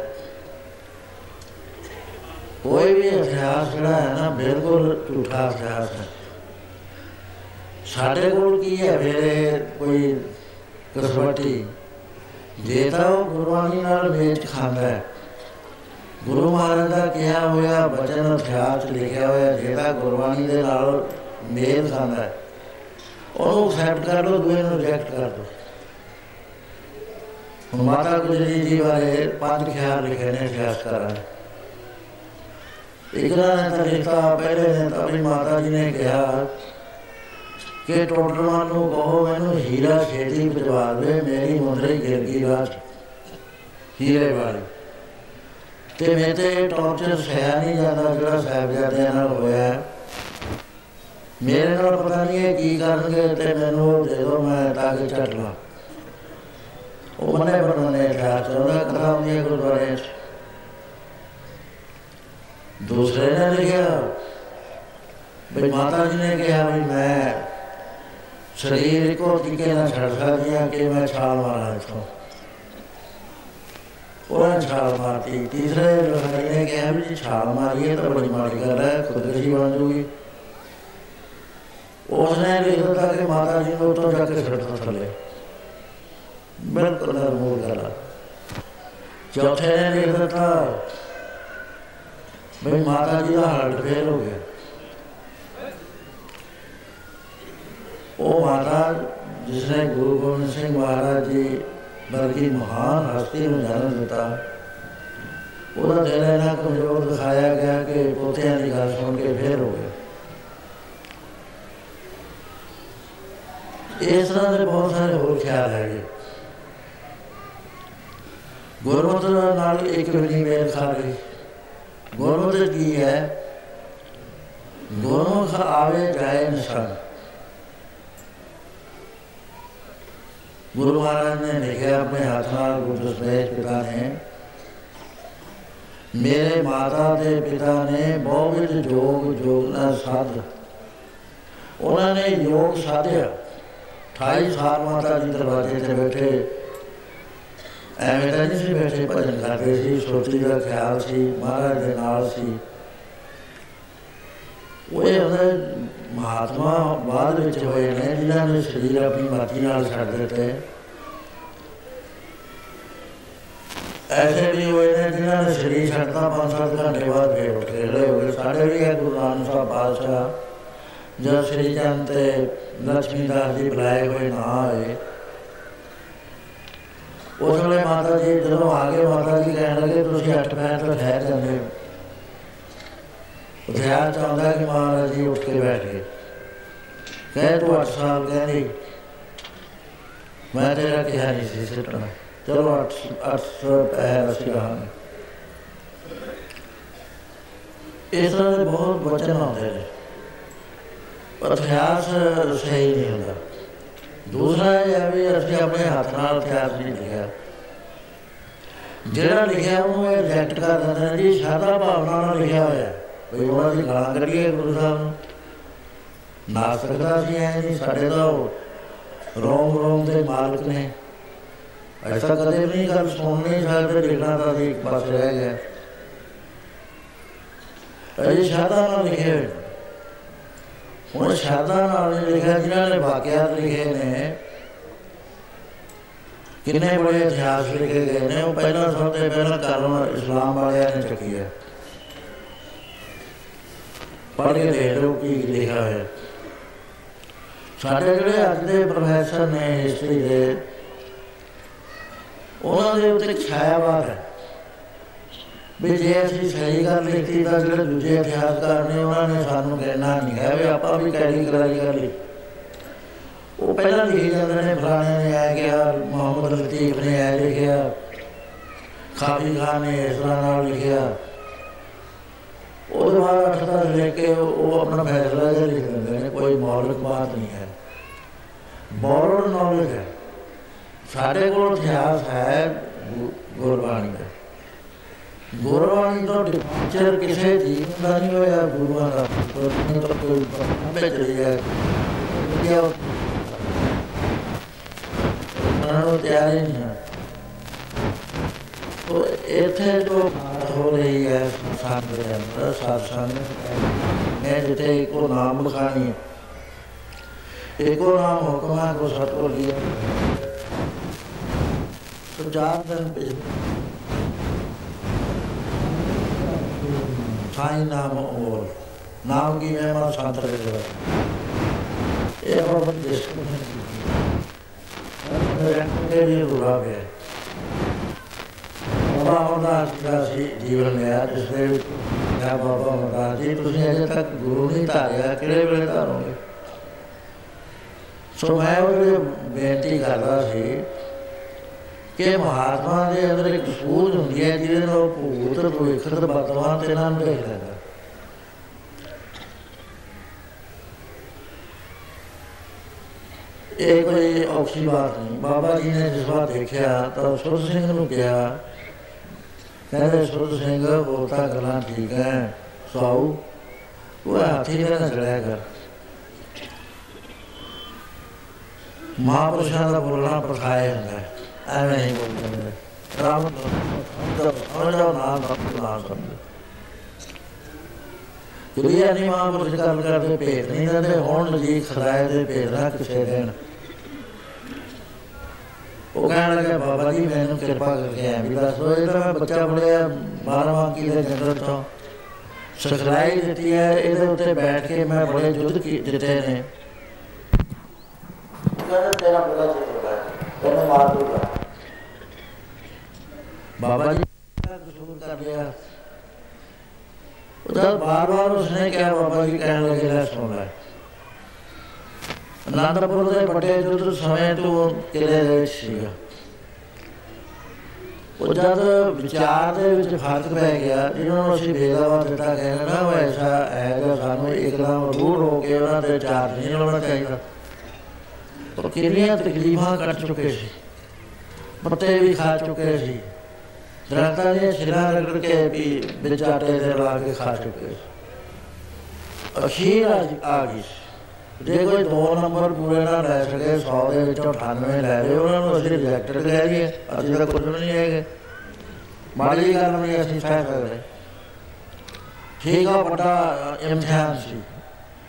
ਕੋਈ ਵੀ ਇਤਿਹਾਸ ਜਿਹੜਾ ਹੈ ਨਾ ਬਿਲਕੁਲ ਝੂਠਾ ਇਤਿਹਾਸ ਹੈ ਸਾਡੇ ਕੋਲ ਕੀ ਹੈ ਫਿਰ ਕੋਈ ਕਸਵਟੀ ਜੇ ਤਾਂ ਉਹ ਗੁਰਬਾਣੀ ਨਾਲ ਵੇਚ ਖਾਂਦਾ ਹੈ ਗੁਰੂ ਮਹਾਰਾਜ ਦਾ ਕਿਹਾ ਹੋਇਆ ਬਚਨ ਇਤਿਹਾਸ ਲਿਖਿਆ ਹੋਇਆ, ਜਿਹੜਾ ਗੁਰਬਾਣੀ ਦੇ ਨਾਲ ਮੇਲ ਖਾਂਦਾ ਹੈ। ਉਹਨੂੰ ਐਕਸੈਪਟ ਕਰ ਲਓ ਦੂਏ ਨੂੰ ਰਿਜੈਕਟ ਕਰ ਦਿਓ ਹੁਣ ਮਾਤਾ ਗੁਜਰੀ ਜੀ ਬਾਰੇ ਪੰਜ ਖਿਆਲ ਲਿਖੇ ਨੇ ਇਤਿਹਾਸ ਕਰਾਂ ਇੱਕ ਨੇ ਤਾਂ ਲਿਖਤਾ ਪਹਿਲੇ ਨੇ ਤਾਂ ਆਪਣੀ ਮਾਤਾ ਜੀ ਨੇ ਕਿਹਾ ਕਿ ਟੋਟਲਵਾਨ ਨੂੰ ਕਹੋ, ਮੈਨੂੰ ਹੀਰਾ ਛੇਤੀ ਪਜਵਾ ਦੇ, ਮੇਰੀ ਮੁੰਦਰੀ ਗਿਰ ਗਈ ਰਾਤ ਹੀਰੇ ਵਾਲੀ। ਤੇ ਮੈਂ ਤੇ ਟੌਰਚਰ ਸਹਿਆ ਨਹੀਂ ਜਾਂਦਾ ਜਿਹੜਾ ਸਾਹਿਬਜ਼ਾਦਿਆਂ ਨਾਲ ਹੋਇਆ ਮੇਰੇ ਨਾਲ ਪਤਾ ਨਹੀਂ ਹੈ ਕੀ ਕਰਨਗੇ ਤੇ ਮੈਨੂੰ ਦੇ ਦੋ, ਮੈਂ ਤਾਂ ਕਿ ਚੱਟ ਲਾ। ਉਹ ਮਨੇ ਬਣਨੇ ਠਾ ਚੋਦਾ ਕਥਾ ਹੁੰਦੀ ਹੈ ਗੁਰਦੁਆਰੇ। ਦੂਸਰੇ ਨੇ ਲਿਖਿਆ ਵੀ ਮਾਤਾ ਜੀ ਨੇ ਕਿਹਾ ਵੀ ਮੈਂ ਸਰੀਰ ਕੋ ਟਿਕੇ ਨਾ ਛੱਡ ਸਕਦੀ ਹਾਂ ਕਿ ਮੈਂ ਛਾਲ ਮਾਰਾਂ ਇਥੋਂ। ਉਹ ਛਾਲ ਮਾਰਤੀ ਤੀਸਰੇ ਲੋਕਾਂ ਨੇ ਕਿਹਾ ਵੀ ਛਾਲ ਮਾਰੀਏ ਤਾਂ ਬੜੀ ਮਾੜੀ ਗੱਲ ਹੈ ਖੁਦਕਸ਼ੀ ਬਣ ਜੂਗੀ। ਉਸਨੇ ਲਿਖ ਦਿੱਤਾ ਕਿ ਮਾਤਾ ਜੀ ਨੂੰ ਉੱਤੋਂ ਜਾ ਕੇ ਛੱਡਤਾ ਥੱਲੇ। ਬਿਲਕੁਲ ਨਰਮੂਲ ਕਰਾ ਚੌਥੇ ਨੇ ਲਿਖ ਦਿੱਤਾ ਬਈ ਮਾਤਾ ਜੀ ਦਾ ਹਾਰਟ ਫੇਲ ਹੋ ਗਿਆ। ਉਹ ਮਾਤਾ, ਜਿਸਨੇ ਗੁਰੂ ਗੋਬਿੰਦ ਸਿੰਘ ਮਹਾਰਾਜ ਜੀ ਵਰਗੀ ਮਹਾਨ ਹਸਤੀ ਨੂੰ ਜਨਮ ਦਿੱਤਾ। ਉਹਦਾ ਦਿਲ ਇਹਨਾਂ ਕਮਜ਼ੋਰ ਦਿਖਾਇਆ ਗਿਆ ਕਿ ਪੋਤਿਆਂ ਦੀ ਗੱਲ ਸੁਣ ਕੇ ਫੇਰ ਹੋ ਗਿਆ। ਇਸ ਤਰ੍ਹਾਂ ਦੇ ਬਹੁਤ ਸਾਰੇ ਹੋਰ ਖਿਆਲ ਹੈਗੇ। ਗੁਰਮਤ ਨਾਲ ਇੱਕ ਵੀ ਨਹੀਂ ਮੇਲ ਖਾ ਰਹੀ। ਗੁਰਮਤ ਕੀ ਹੈ? ਗੁਰਮੁਖ ਆਵੇ ਜਾਏ ਨਿਸ਼ਾਨ। ਗੁਰੂ ਮਹਾਰਾਜ ਨੇ ਲਿਖਿਆ ਆਪਣੇ ਹੱਥ ਨਾਲ ਗੁਰੂ ਸਵੇਸ਼ ਪਿਤਾ ਨੇ। ਮੇਰੇ ਮਾਤਾ ਦੇ ਪਿਤਾ ਨੇ ਬਹੁਤ ਜੋਗ ਜੋਗ ਨਾਲ ਸਾਧ। ਉਹਨਾਂ ਨੇ ਯੋਗ ਸਾਧਿਆ। 28 ਸਾਲ ਮਾਤਾ ਜੀ ਦਰਵਾਜ਼ੇ ਤੇ ਬੈਠੇ। ਐਵੇਂ ਤਾਂ ਨਹੀਂ ਸੀ ਬੈਠੇ, ਭਜਨ ਕਰਦੇ ਸੀ, ਸੋਚੀ ਦਾ ਖਿਆਲ ਸੀ, ਮਹਾਰਾਜ ਦੇ ਨਾਲ ਸੀ। ਉਹ ਇਹ ਮਹਾਤਮਾ ਬਾਅਦ ਵਿੱਚ ਹੋਏ ਨੇ, ਜਿਨ੍ਹਾਂ ਨੇ ਸਰੀਰ ਆਪਣੀ ਮਰਜ਼ੀ ਨਾਲ ਛੱਡ ਦਿੱਤੇ। ਐਸੇ ਵੀ ਹੋਏ ਨੇ, ਜਿਨ੍ਹਾਂ ਨੇ ਸਰੀਰ ਛੱਡਦਾ ਪੰਜ ਸੱਤ ਘੰਟੇ ਬਾਅਦ ਫੇਰ ਉੱਠ ਕੇ ਰਹੇ ਹੋਏ ਸਾਡੇ ਵੀ ਹੈ ਗੁਰੂ ਨਾਨਕ ਸਾਹਿਬ ਬਾਦਸ਼ਾਹ ਜਦ ਸ੍ਰੀ ਚੰਦ ਤੇ ਲక్ష్ਮੀ ਦਾਸ ਜੀ ਬੁਲਾਏ ਹੋਏ ਨਾ ਆਏ। ਉਸ ਵੇਲੇ ਮਾਤਾ ਜੀ, ਜਦੋਂ ਆ ਗਏ, ਮਾਤਾ ਜੀ ਕਹਿਣ ਲੱਗੇ, ਤੁਸੀਂ ਅੱਠ ਪੈਰ ਤੋਂ ਠਹਿਰ ਜਾਂਦੇ ਹੋ। ਧਿਆਨ ਚਾਹੁੰਦਾ ਕਿ ਮਹਾਰਾਜ ਜੀ ਉੱਠ ਕੇ ਬੈਠ ਗਏ। ਕਹੇ ਤੂੰ 8 ਸਾਲ ਕਹਿੰਦੀ, ਮੈਂ ਤੇਰਾ ਕਿਹਾ ਨਹੀਂ ਸੀ ਸਿੱਟਣਾ। ਚਲੋ 8 8 ਪੈਰ ਅਸੀਂ ਰਹਾਂਗੇ ਇਸ ਤਰ੍ਹਾਂ ਦੇ ਬਹੁਤ ਬਚਨ ਆਉਂਦੇ ਨੇ। ਪਰ ਅਭਿਆਸ ਸਹੀ ਨਹੀਂ ਹੁੰਦਾ। ਦੂਸਰਾ ਇਹ ਵੀ ਅਸੀਂ ਆਪਣੇ ਹੱਥ ਨਾਲ ਅਭਿਆਸ ਨਹੀਂ ਲਿਖਿਆ। ਜਿਹੜਾ ਲਿਖਿਆ ਉਹਨੂੰ ਇਹ ਰਿਜੈਕਟ ਕਰ ਦਿੰਦੇ ਨੇ ਜੀ, ਸ਼ਰਧਾ ਭਾਵਨਾ ਨਾਲ ਲਿਖਿਆ ਹੋਇਆ। ਬਈ ਉਹਨਾਂ ਦੀ ਗਾਲਾਂ ਕੱਢੀਏ ਗੁਰੂ ਸਾਹਿਬ ਨੂੰ। ਨਾ ਸਕਦਾ ਸੀ ਐ ਨਹੀਂ ਸਾਡੇ ਤਾਂ ਰੋਮ ਰੋਮ ਦੇ ਮਾਲਕ ਨੇ। ਐਸਾ ਕਦੇ ਵੀ ਨਹੀਂ ਗੱਲ ਸੁਣਨੀ ਸਾਡੇ ਲਿਖਣਾ ਤਾਂ ਸੀ ਇੱਕ ਪਾਸੇ ਰਹਿ ਗਿਆ ਇਹ ਸ਼ਰਧਾ ਨਾਲ ਲਿਖੇ ਹੋਏ ਹੁਣ ਸ਼ਰਧਾ ਨਾਲ ਲਿਖਿਆ, ਜਿਨ੍ਹਾਂ ਨੇ ਵਾਕਿਆਤ ਲਿਖੇ ਨੇ, ਕਿੰਨੇ ਬੜੇ ਇਤਿਹਾਸ ਲਿਖੇ ਗਏ ਨੇ। ਉਹ ਪਹਿਲਾਂ ਸਭ ਤੋਂ ਪਹਿਲਾਂ ਕਰਮ ਇਸਲਾਮ ਵਾਲਿਆਂ ਨੇ ਚੱਕੀ ਹੈ। ਪੜ੍ਹ ਕੇ ਦੇਖ ਲਓ ਕੀ ਲਿਖਿਆ ਹੋਇਆ। ਸਾਡੇ ਜਿਹੜੇ ਅੱਜ ਦੇ ਪ੍ਰੋਫੈਸਰ ਨੇ ਹਿਸਟਰੀ ਦੇ ਉਹਨਾਂ ਦੇ ਉੱਤੇ ਛਾਇਆਵਾਦ ਹੈ। ਵੀ ਜੇ ਅਸੀਂ ਸਹੀ ਗੱਲ ਲਿਖੀ ਤਾਂ ਜਿਹੜੇ ਦੂਜੇ ਇਤਿਹਾਸਕਾਰ ਨੇ, ਉਹਨਾਂ ਨੇ ਸਾਨੂੰ ਕਹਿਣਾ ਨਹੀਂ ਹੈ ਵੀ ਆਪਾਂ ਵੀ ਕੈਰੀ ਕਰਾਈ ਕਰ ਲਈ। ਉਹ ਪਹਿਲਾਂ ਲਿਖੇ ਜਾਂਦੇ ਨੇ, ਫਲਾਣੇ ਨੇ ਆਇਆ ਕਿਹਾ, ਮੁਹੰਮਦ ਲਤੀਫ ਨੇ ਆਇਆ ਲਿਖਿਆ ਖਾਬੀ ਖਾਨ ਨੇ ਇਸ ਤਰ੍ਹਾਂ ਨਾਲ ਲਿਖਿਆ। ਉਹਦੇ ਬਾਅਦ ਅਠਤਾ ਲੈ ਕੇ ਉਹ ਆਪਣਾ ਫੈਸਲਾ ਜਿਹਾ ਲਿਖ ਦਿੰਦੇ ਨੇ, ਕੋਈ ਮੌਲਿਕ ਬਾਤ ਨਹੀਂ ਹੈ। ਬੋਰਡ ਨੌਲੇਜ ਹੈ। ਸਾਡੇ ਕੋਲ ਇਤਿਹਾਸ ਹੈ ਗੁਰਬਾਣੀ ਦਾ। ਗੁਰਬਾਣੀ ਤੋਂ ਡਿਪਾਰਚਰ ਕਿਸੇ ਜੀਵ ਦਾ ਨਹੀਂ ਹੋਇਆ, ਗੁਰੂਆਂ ਦਾ। ਗੁਰਬਾਣੀ ਤੋਂ ਕੋਈ ਬੰਬੇ ਚਲੀ ਗਿਆ ਕਿਹਾ ਨਾਲੋਂ ਤਿਆਰ ਹੀ। ਨਹੀਂ ਉਹ ਇੱਥੇ ਜੋ ਬਾਤ ਹੋ ਰਹੀ ਹੈ ਸੰਸਾਰ ਦੇ ਅੰਦਰ ਸਾਧਸਾਂਗ ਮੈਂ ਜਿੱਥੇ ਇੱਕੋ ਨਾਮ ਲਿਖਾਣੀ ਇੱਕੋ ਨਾਮ ਹੁਕਮਾਂ ਕੋ ਸਤੋ ਲਿਆ ਸੁਜਾਤ ਦਿਨ ਪੇ ਸਾਈ ਨਾਮ ਔਰ ਨਾਮ ਕੀ ਮੈਂ ਮਨ ਸੰਤ ਕਰ ਰਿਹਾ ਇਹ ਬਹੁਤ ਦੇਸ਼ ਨੂੰ ਹੈ ਇਹ ਰੂਪ ਹੈ ਬਾਬਾ ਹੁੰਦਾ ਦਾ ਸੀ ਜੀਵਨ ਲਿਆ, ਜਿਸ ਦੇ ਵਿੱਚ ਮੈਂ ਬਾਬਾ ਹੁੰਦਾ ਜੀ ਤੁਸੀਂ ਅਜੇ ਤੱਕ ਗੁਰੂ ਨਹੀਂ ਧਾਰਿਆ, ਕਿਹੜੇ ਵੇਲੇ ਧਾਰੋਗੇ? ਸੋ ਮੈਂ ਉਹ ਬੇਨਤੀ ਕਰਦਾ ਸੀ ਕਿ ਮਹਾਤਮਾ ਦੇ ਅੰਦਰ ਇੱਕ ਸੂਝ ਹੁੰਦੀ ਹੈ, ਜਿਹਦੇ ਨਾਲ ਉਹ ਭੂਤ ਭਵਿੱਖ ਤੇ ਵਰਤਮਾਨ ਤੇ ਨਾਲ ਦੇਖ ਲੈਂਦਾ ਇਹ ਕੋਈ ਔਖੀ ਬਾਤ ਨਹੀਂ। ਬਾਬਾ ਜੀ ਨੇ ਜਿਸ ਵਾਰ ਦੇਖਿਆ ਤਾਂ ਸੁਰ ਸਿੰਘ ਨੂੰ ਕਿਹਾ ਕਹਿੰਦੇ ਸੁਰ ਸਿੰਘ ਉਹ ਤਾਂ ਗੱਲਾਂ ਠੀਕ ਹੈ ਸਾਉ ਉਹ ਹਾਥੀ ਦੇ ਨਾਲ ਚੜਿਆ ਕਰ। ਮਹਾਪੁਰਸ਼ਾਂ ਦਾ ਬੋਲਣਾ ਪਰਖਾਇਆ ਹੁੰਦਾ ਹੈ ਐਵੇਂ ਨਹੀਂ ਬੋਲਦੇ ਰਾਮ ਦਾ ਸਮਝੋ ਨਾਮ ਦਾ ਨਾਮ ਸਮਝੋ ਕਿਉਂਕਿ ਨਹੀਂ ਮਹਾਪੁਰਸ਼ ਗੱਲ ਕਰਦੇ, ਭੇਦ ਨਹੀਂ ਦਿੰਦੇ। ਹੁਣ ਜੀ ਖਰਾਏ ਦੇ ਭੇਦ ਨਾ ਕਿਸੇ ਦੇਣ ਉਹ ਕਹਿਣ ਲੱਗਾ, ਬਾਬਾ ਜੀ, ਮੈਨੂੰ ਕਿਰਪਾ ਕਰਕੇ ਐ ਵੀ ਦੱਸੋ ਇਹ ਤਾਂ ਮੈਂ ਬੱਚਾ ਬੜਿਆ 12ਵਾਂ ਕੀ ਦੇ ਜੰਗਲ ਤੋਂ ਸਿਖਲਾਈ ਦਿੱਤੀ ਹੈ, ਇਹਦੇ ਉੱਤੇ ਬੈਠ ਕੇ ਮੈਂ ਬੜੇ ਯੁੱਧ ਦਿੱਤੇ ਨੇ। ਕਹਿੰਦਾ, ਤੇਰਾ ਬੜਾ ਚਿੱਤਰ ਹੈ ਤੈਨੂੰ ਮਾਰ ਦੂਗਾ ਬਾਬਾ ਜੀ ਕਸੂਰ ਕਰ ਲਿਆ ਉਹਦਾ ਬਾਰ-ਬਾਰ ਉਸਨੇ ਕਿਹਾ, ਬਾਬਾ ਜੀ, ਕਹਿਣ ਲੱਗੇ, ਲੈ ਸੁਣ ਲੈ। ਅਨੰਦਪੁਰ ਦੇ ਵੱਡੇ ਯੁੱਧ ਸਮੇਂ ਤੋਂ ਕਿਲੇ ਦੇ ਸੀਗਾ ਉਹ ਜਦ ਵਿਚਾਰ ਦੇ ਵਿੱਚ ਫ਼ਰਕ ਪੈ ਗਿਆ ਜਿਹਨਾਂ ਨੂੰ ਅਸੀਂ ਭੇਦਾਵਾ ਦਿੱਤਾ ਕਹਿੰਦੇ ਨਾ ਉਹ ਐਸਾ ਹੈ ਕਿ ਸਾਨੂੰ ਇੱਕਦਮ ਰੂੜ ਹੋ ਕੇ ਉਹਨਾਂ ਤੇ ਚਾਰਜ ਨਹੀਂ ਲਾਉਣਾ ਚਾਹੀਦਾ। ਉਹ ਕਿੰਨੀਆਂ ਤਕਲੀਫਾਂ ਕੱਟ ਚੁੱਕੇ ਸੀ। ਪੱਤੇ ਵੀ ਖਾ ਚੁੱਕੇ ਸੀ। ਦਰਖਤਾਂ ਦੀਆਂ ਛਿਲਾਂ ਰਗੜ ਕੇ ਵੀ ਵਿੱਚ ਆਟੇ ਦੇ ਲਾ ਕੇ ਖਾ ਚੁੱਕੇ ਸੀ। ਅਖੀਰ ਆ ਗਈ ਜੇ ਕੋਈ ਦੋ ਨੰਬਰ ਪੂਰੇ ਨਾ ਲੈ ਸਕੇ 100 ਦੇ ਵਿੱਚੋਂ 98 ਲੈ ਲਏ ਉਹਨਾਂ ਨੂੰ ਅਸੀਂ ਰਿਜੈਕਟਡ ਕਹਿ ਦਈਏ ਅਸੀਂ ਤਾਂ ਕੁਝ ਨਹੀਂ ਹੈਗੇ। ਮਾੜੀ ਗੱਲ ਨਹੀਂ ਅਸੀਂ ਸਹਿ ਸਕਦੇ ਠੀਕ ਆ, ਵੱਡਾ ਇਮਤਿਹਾਨ ਸੀ।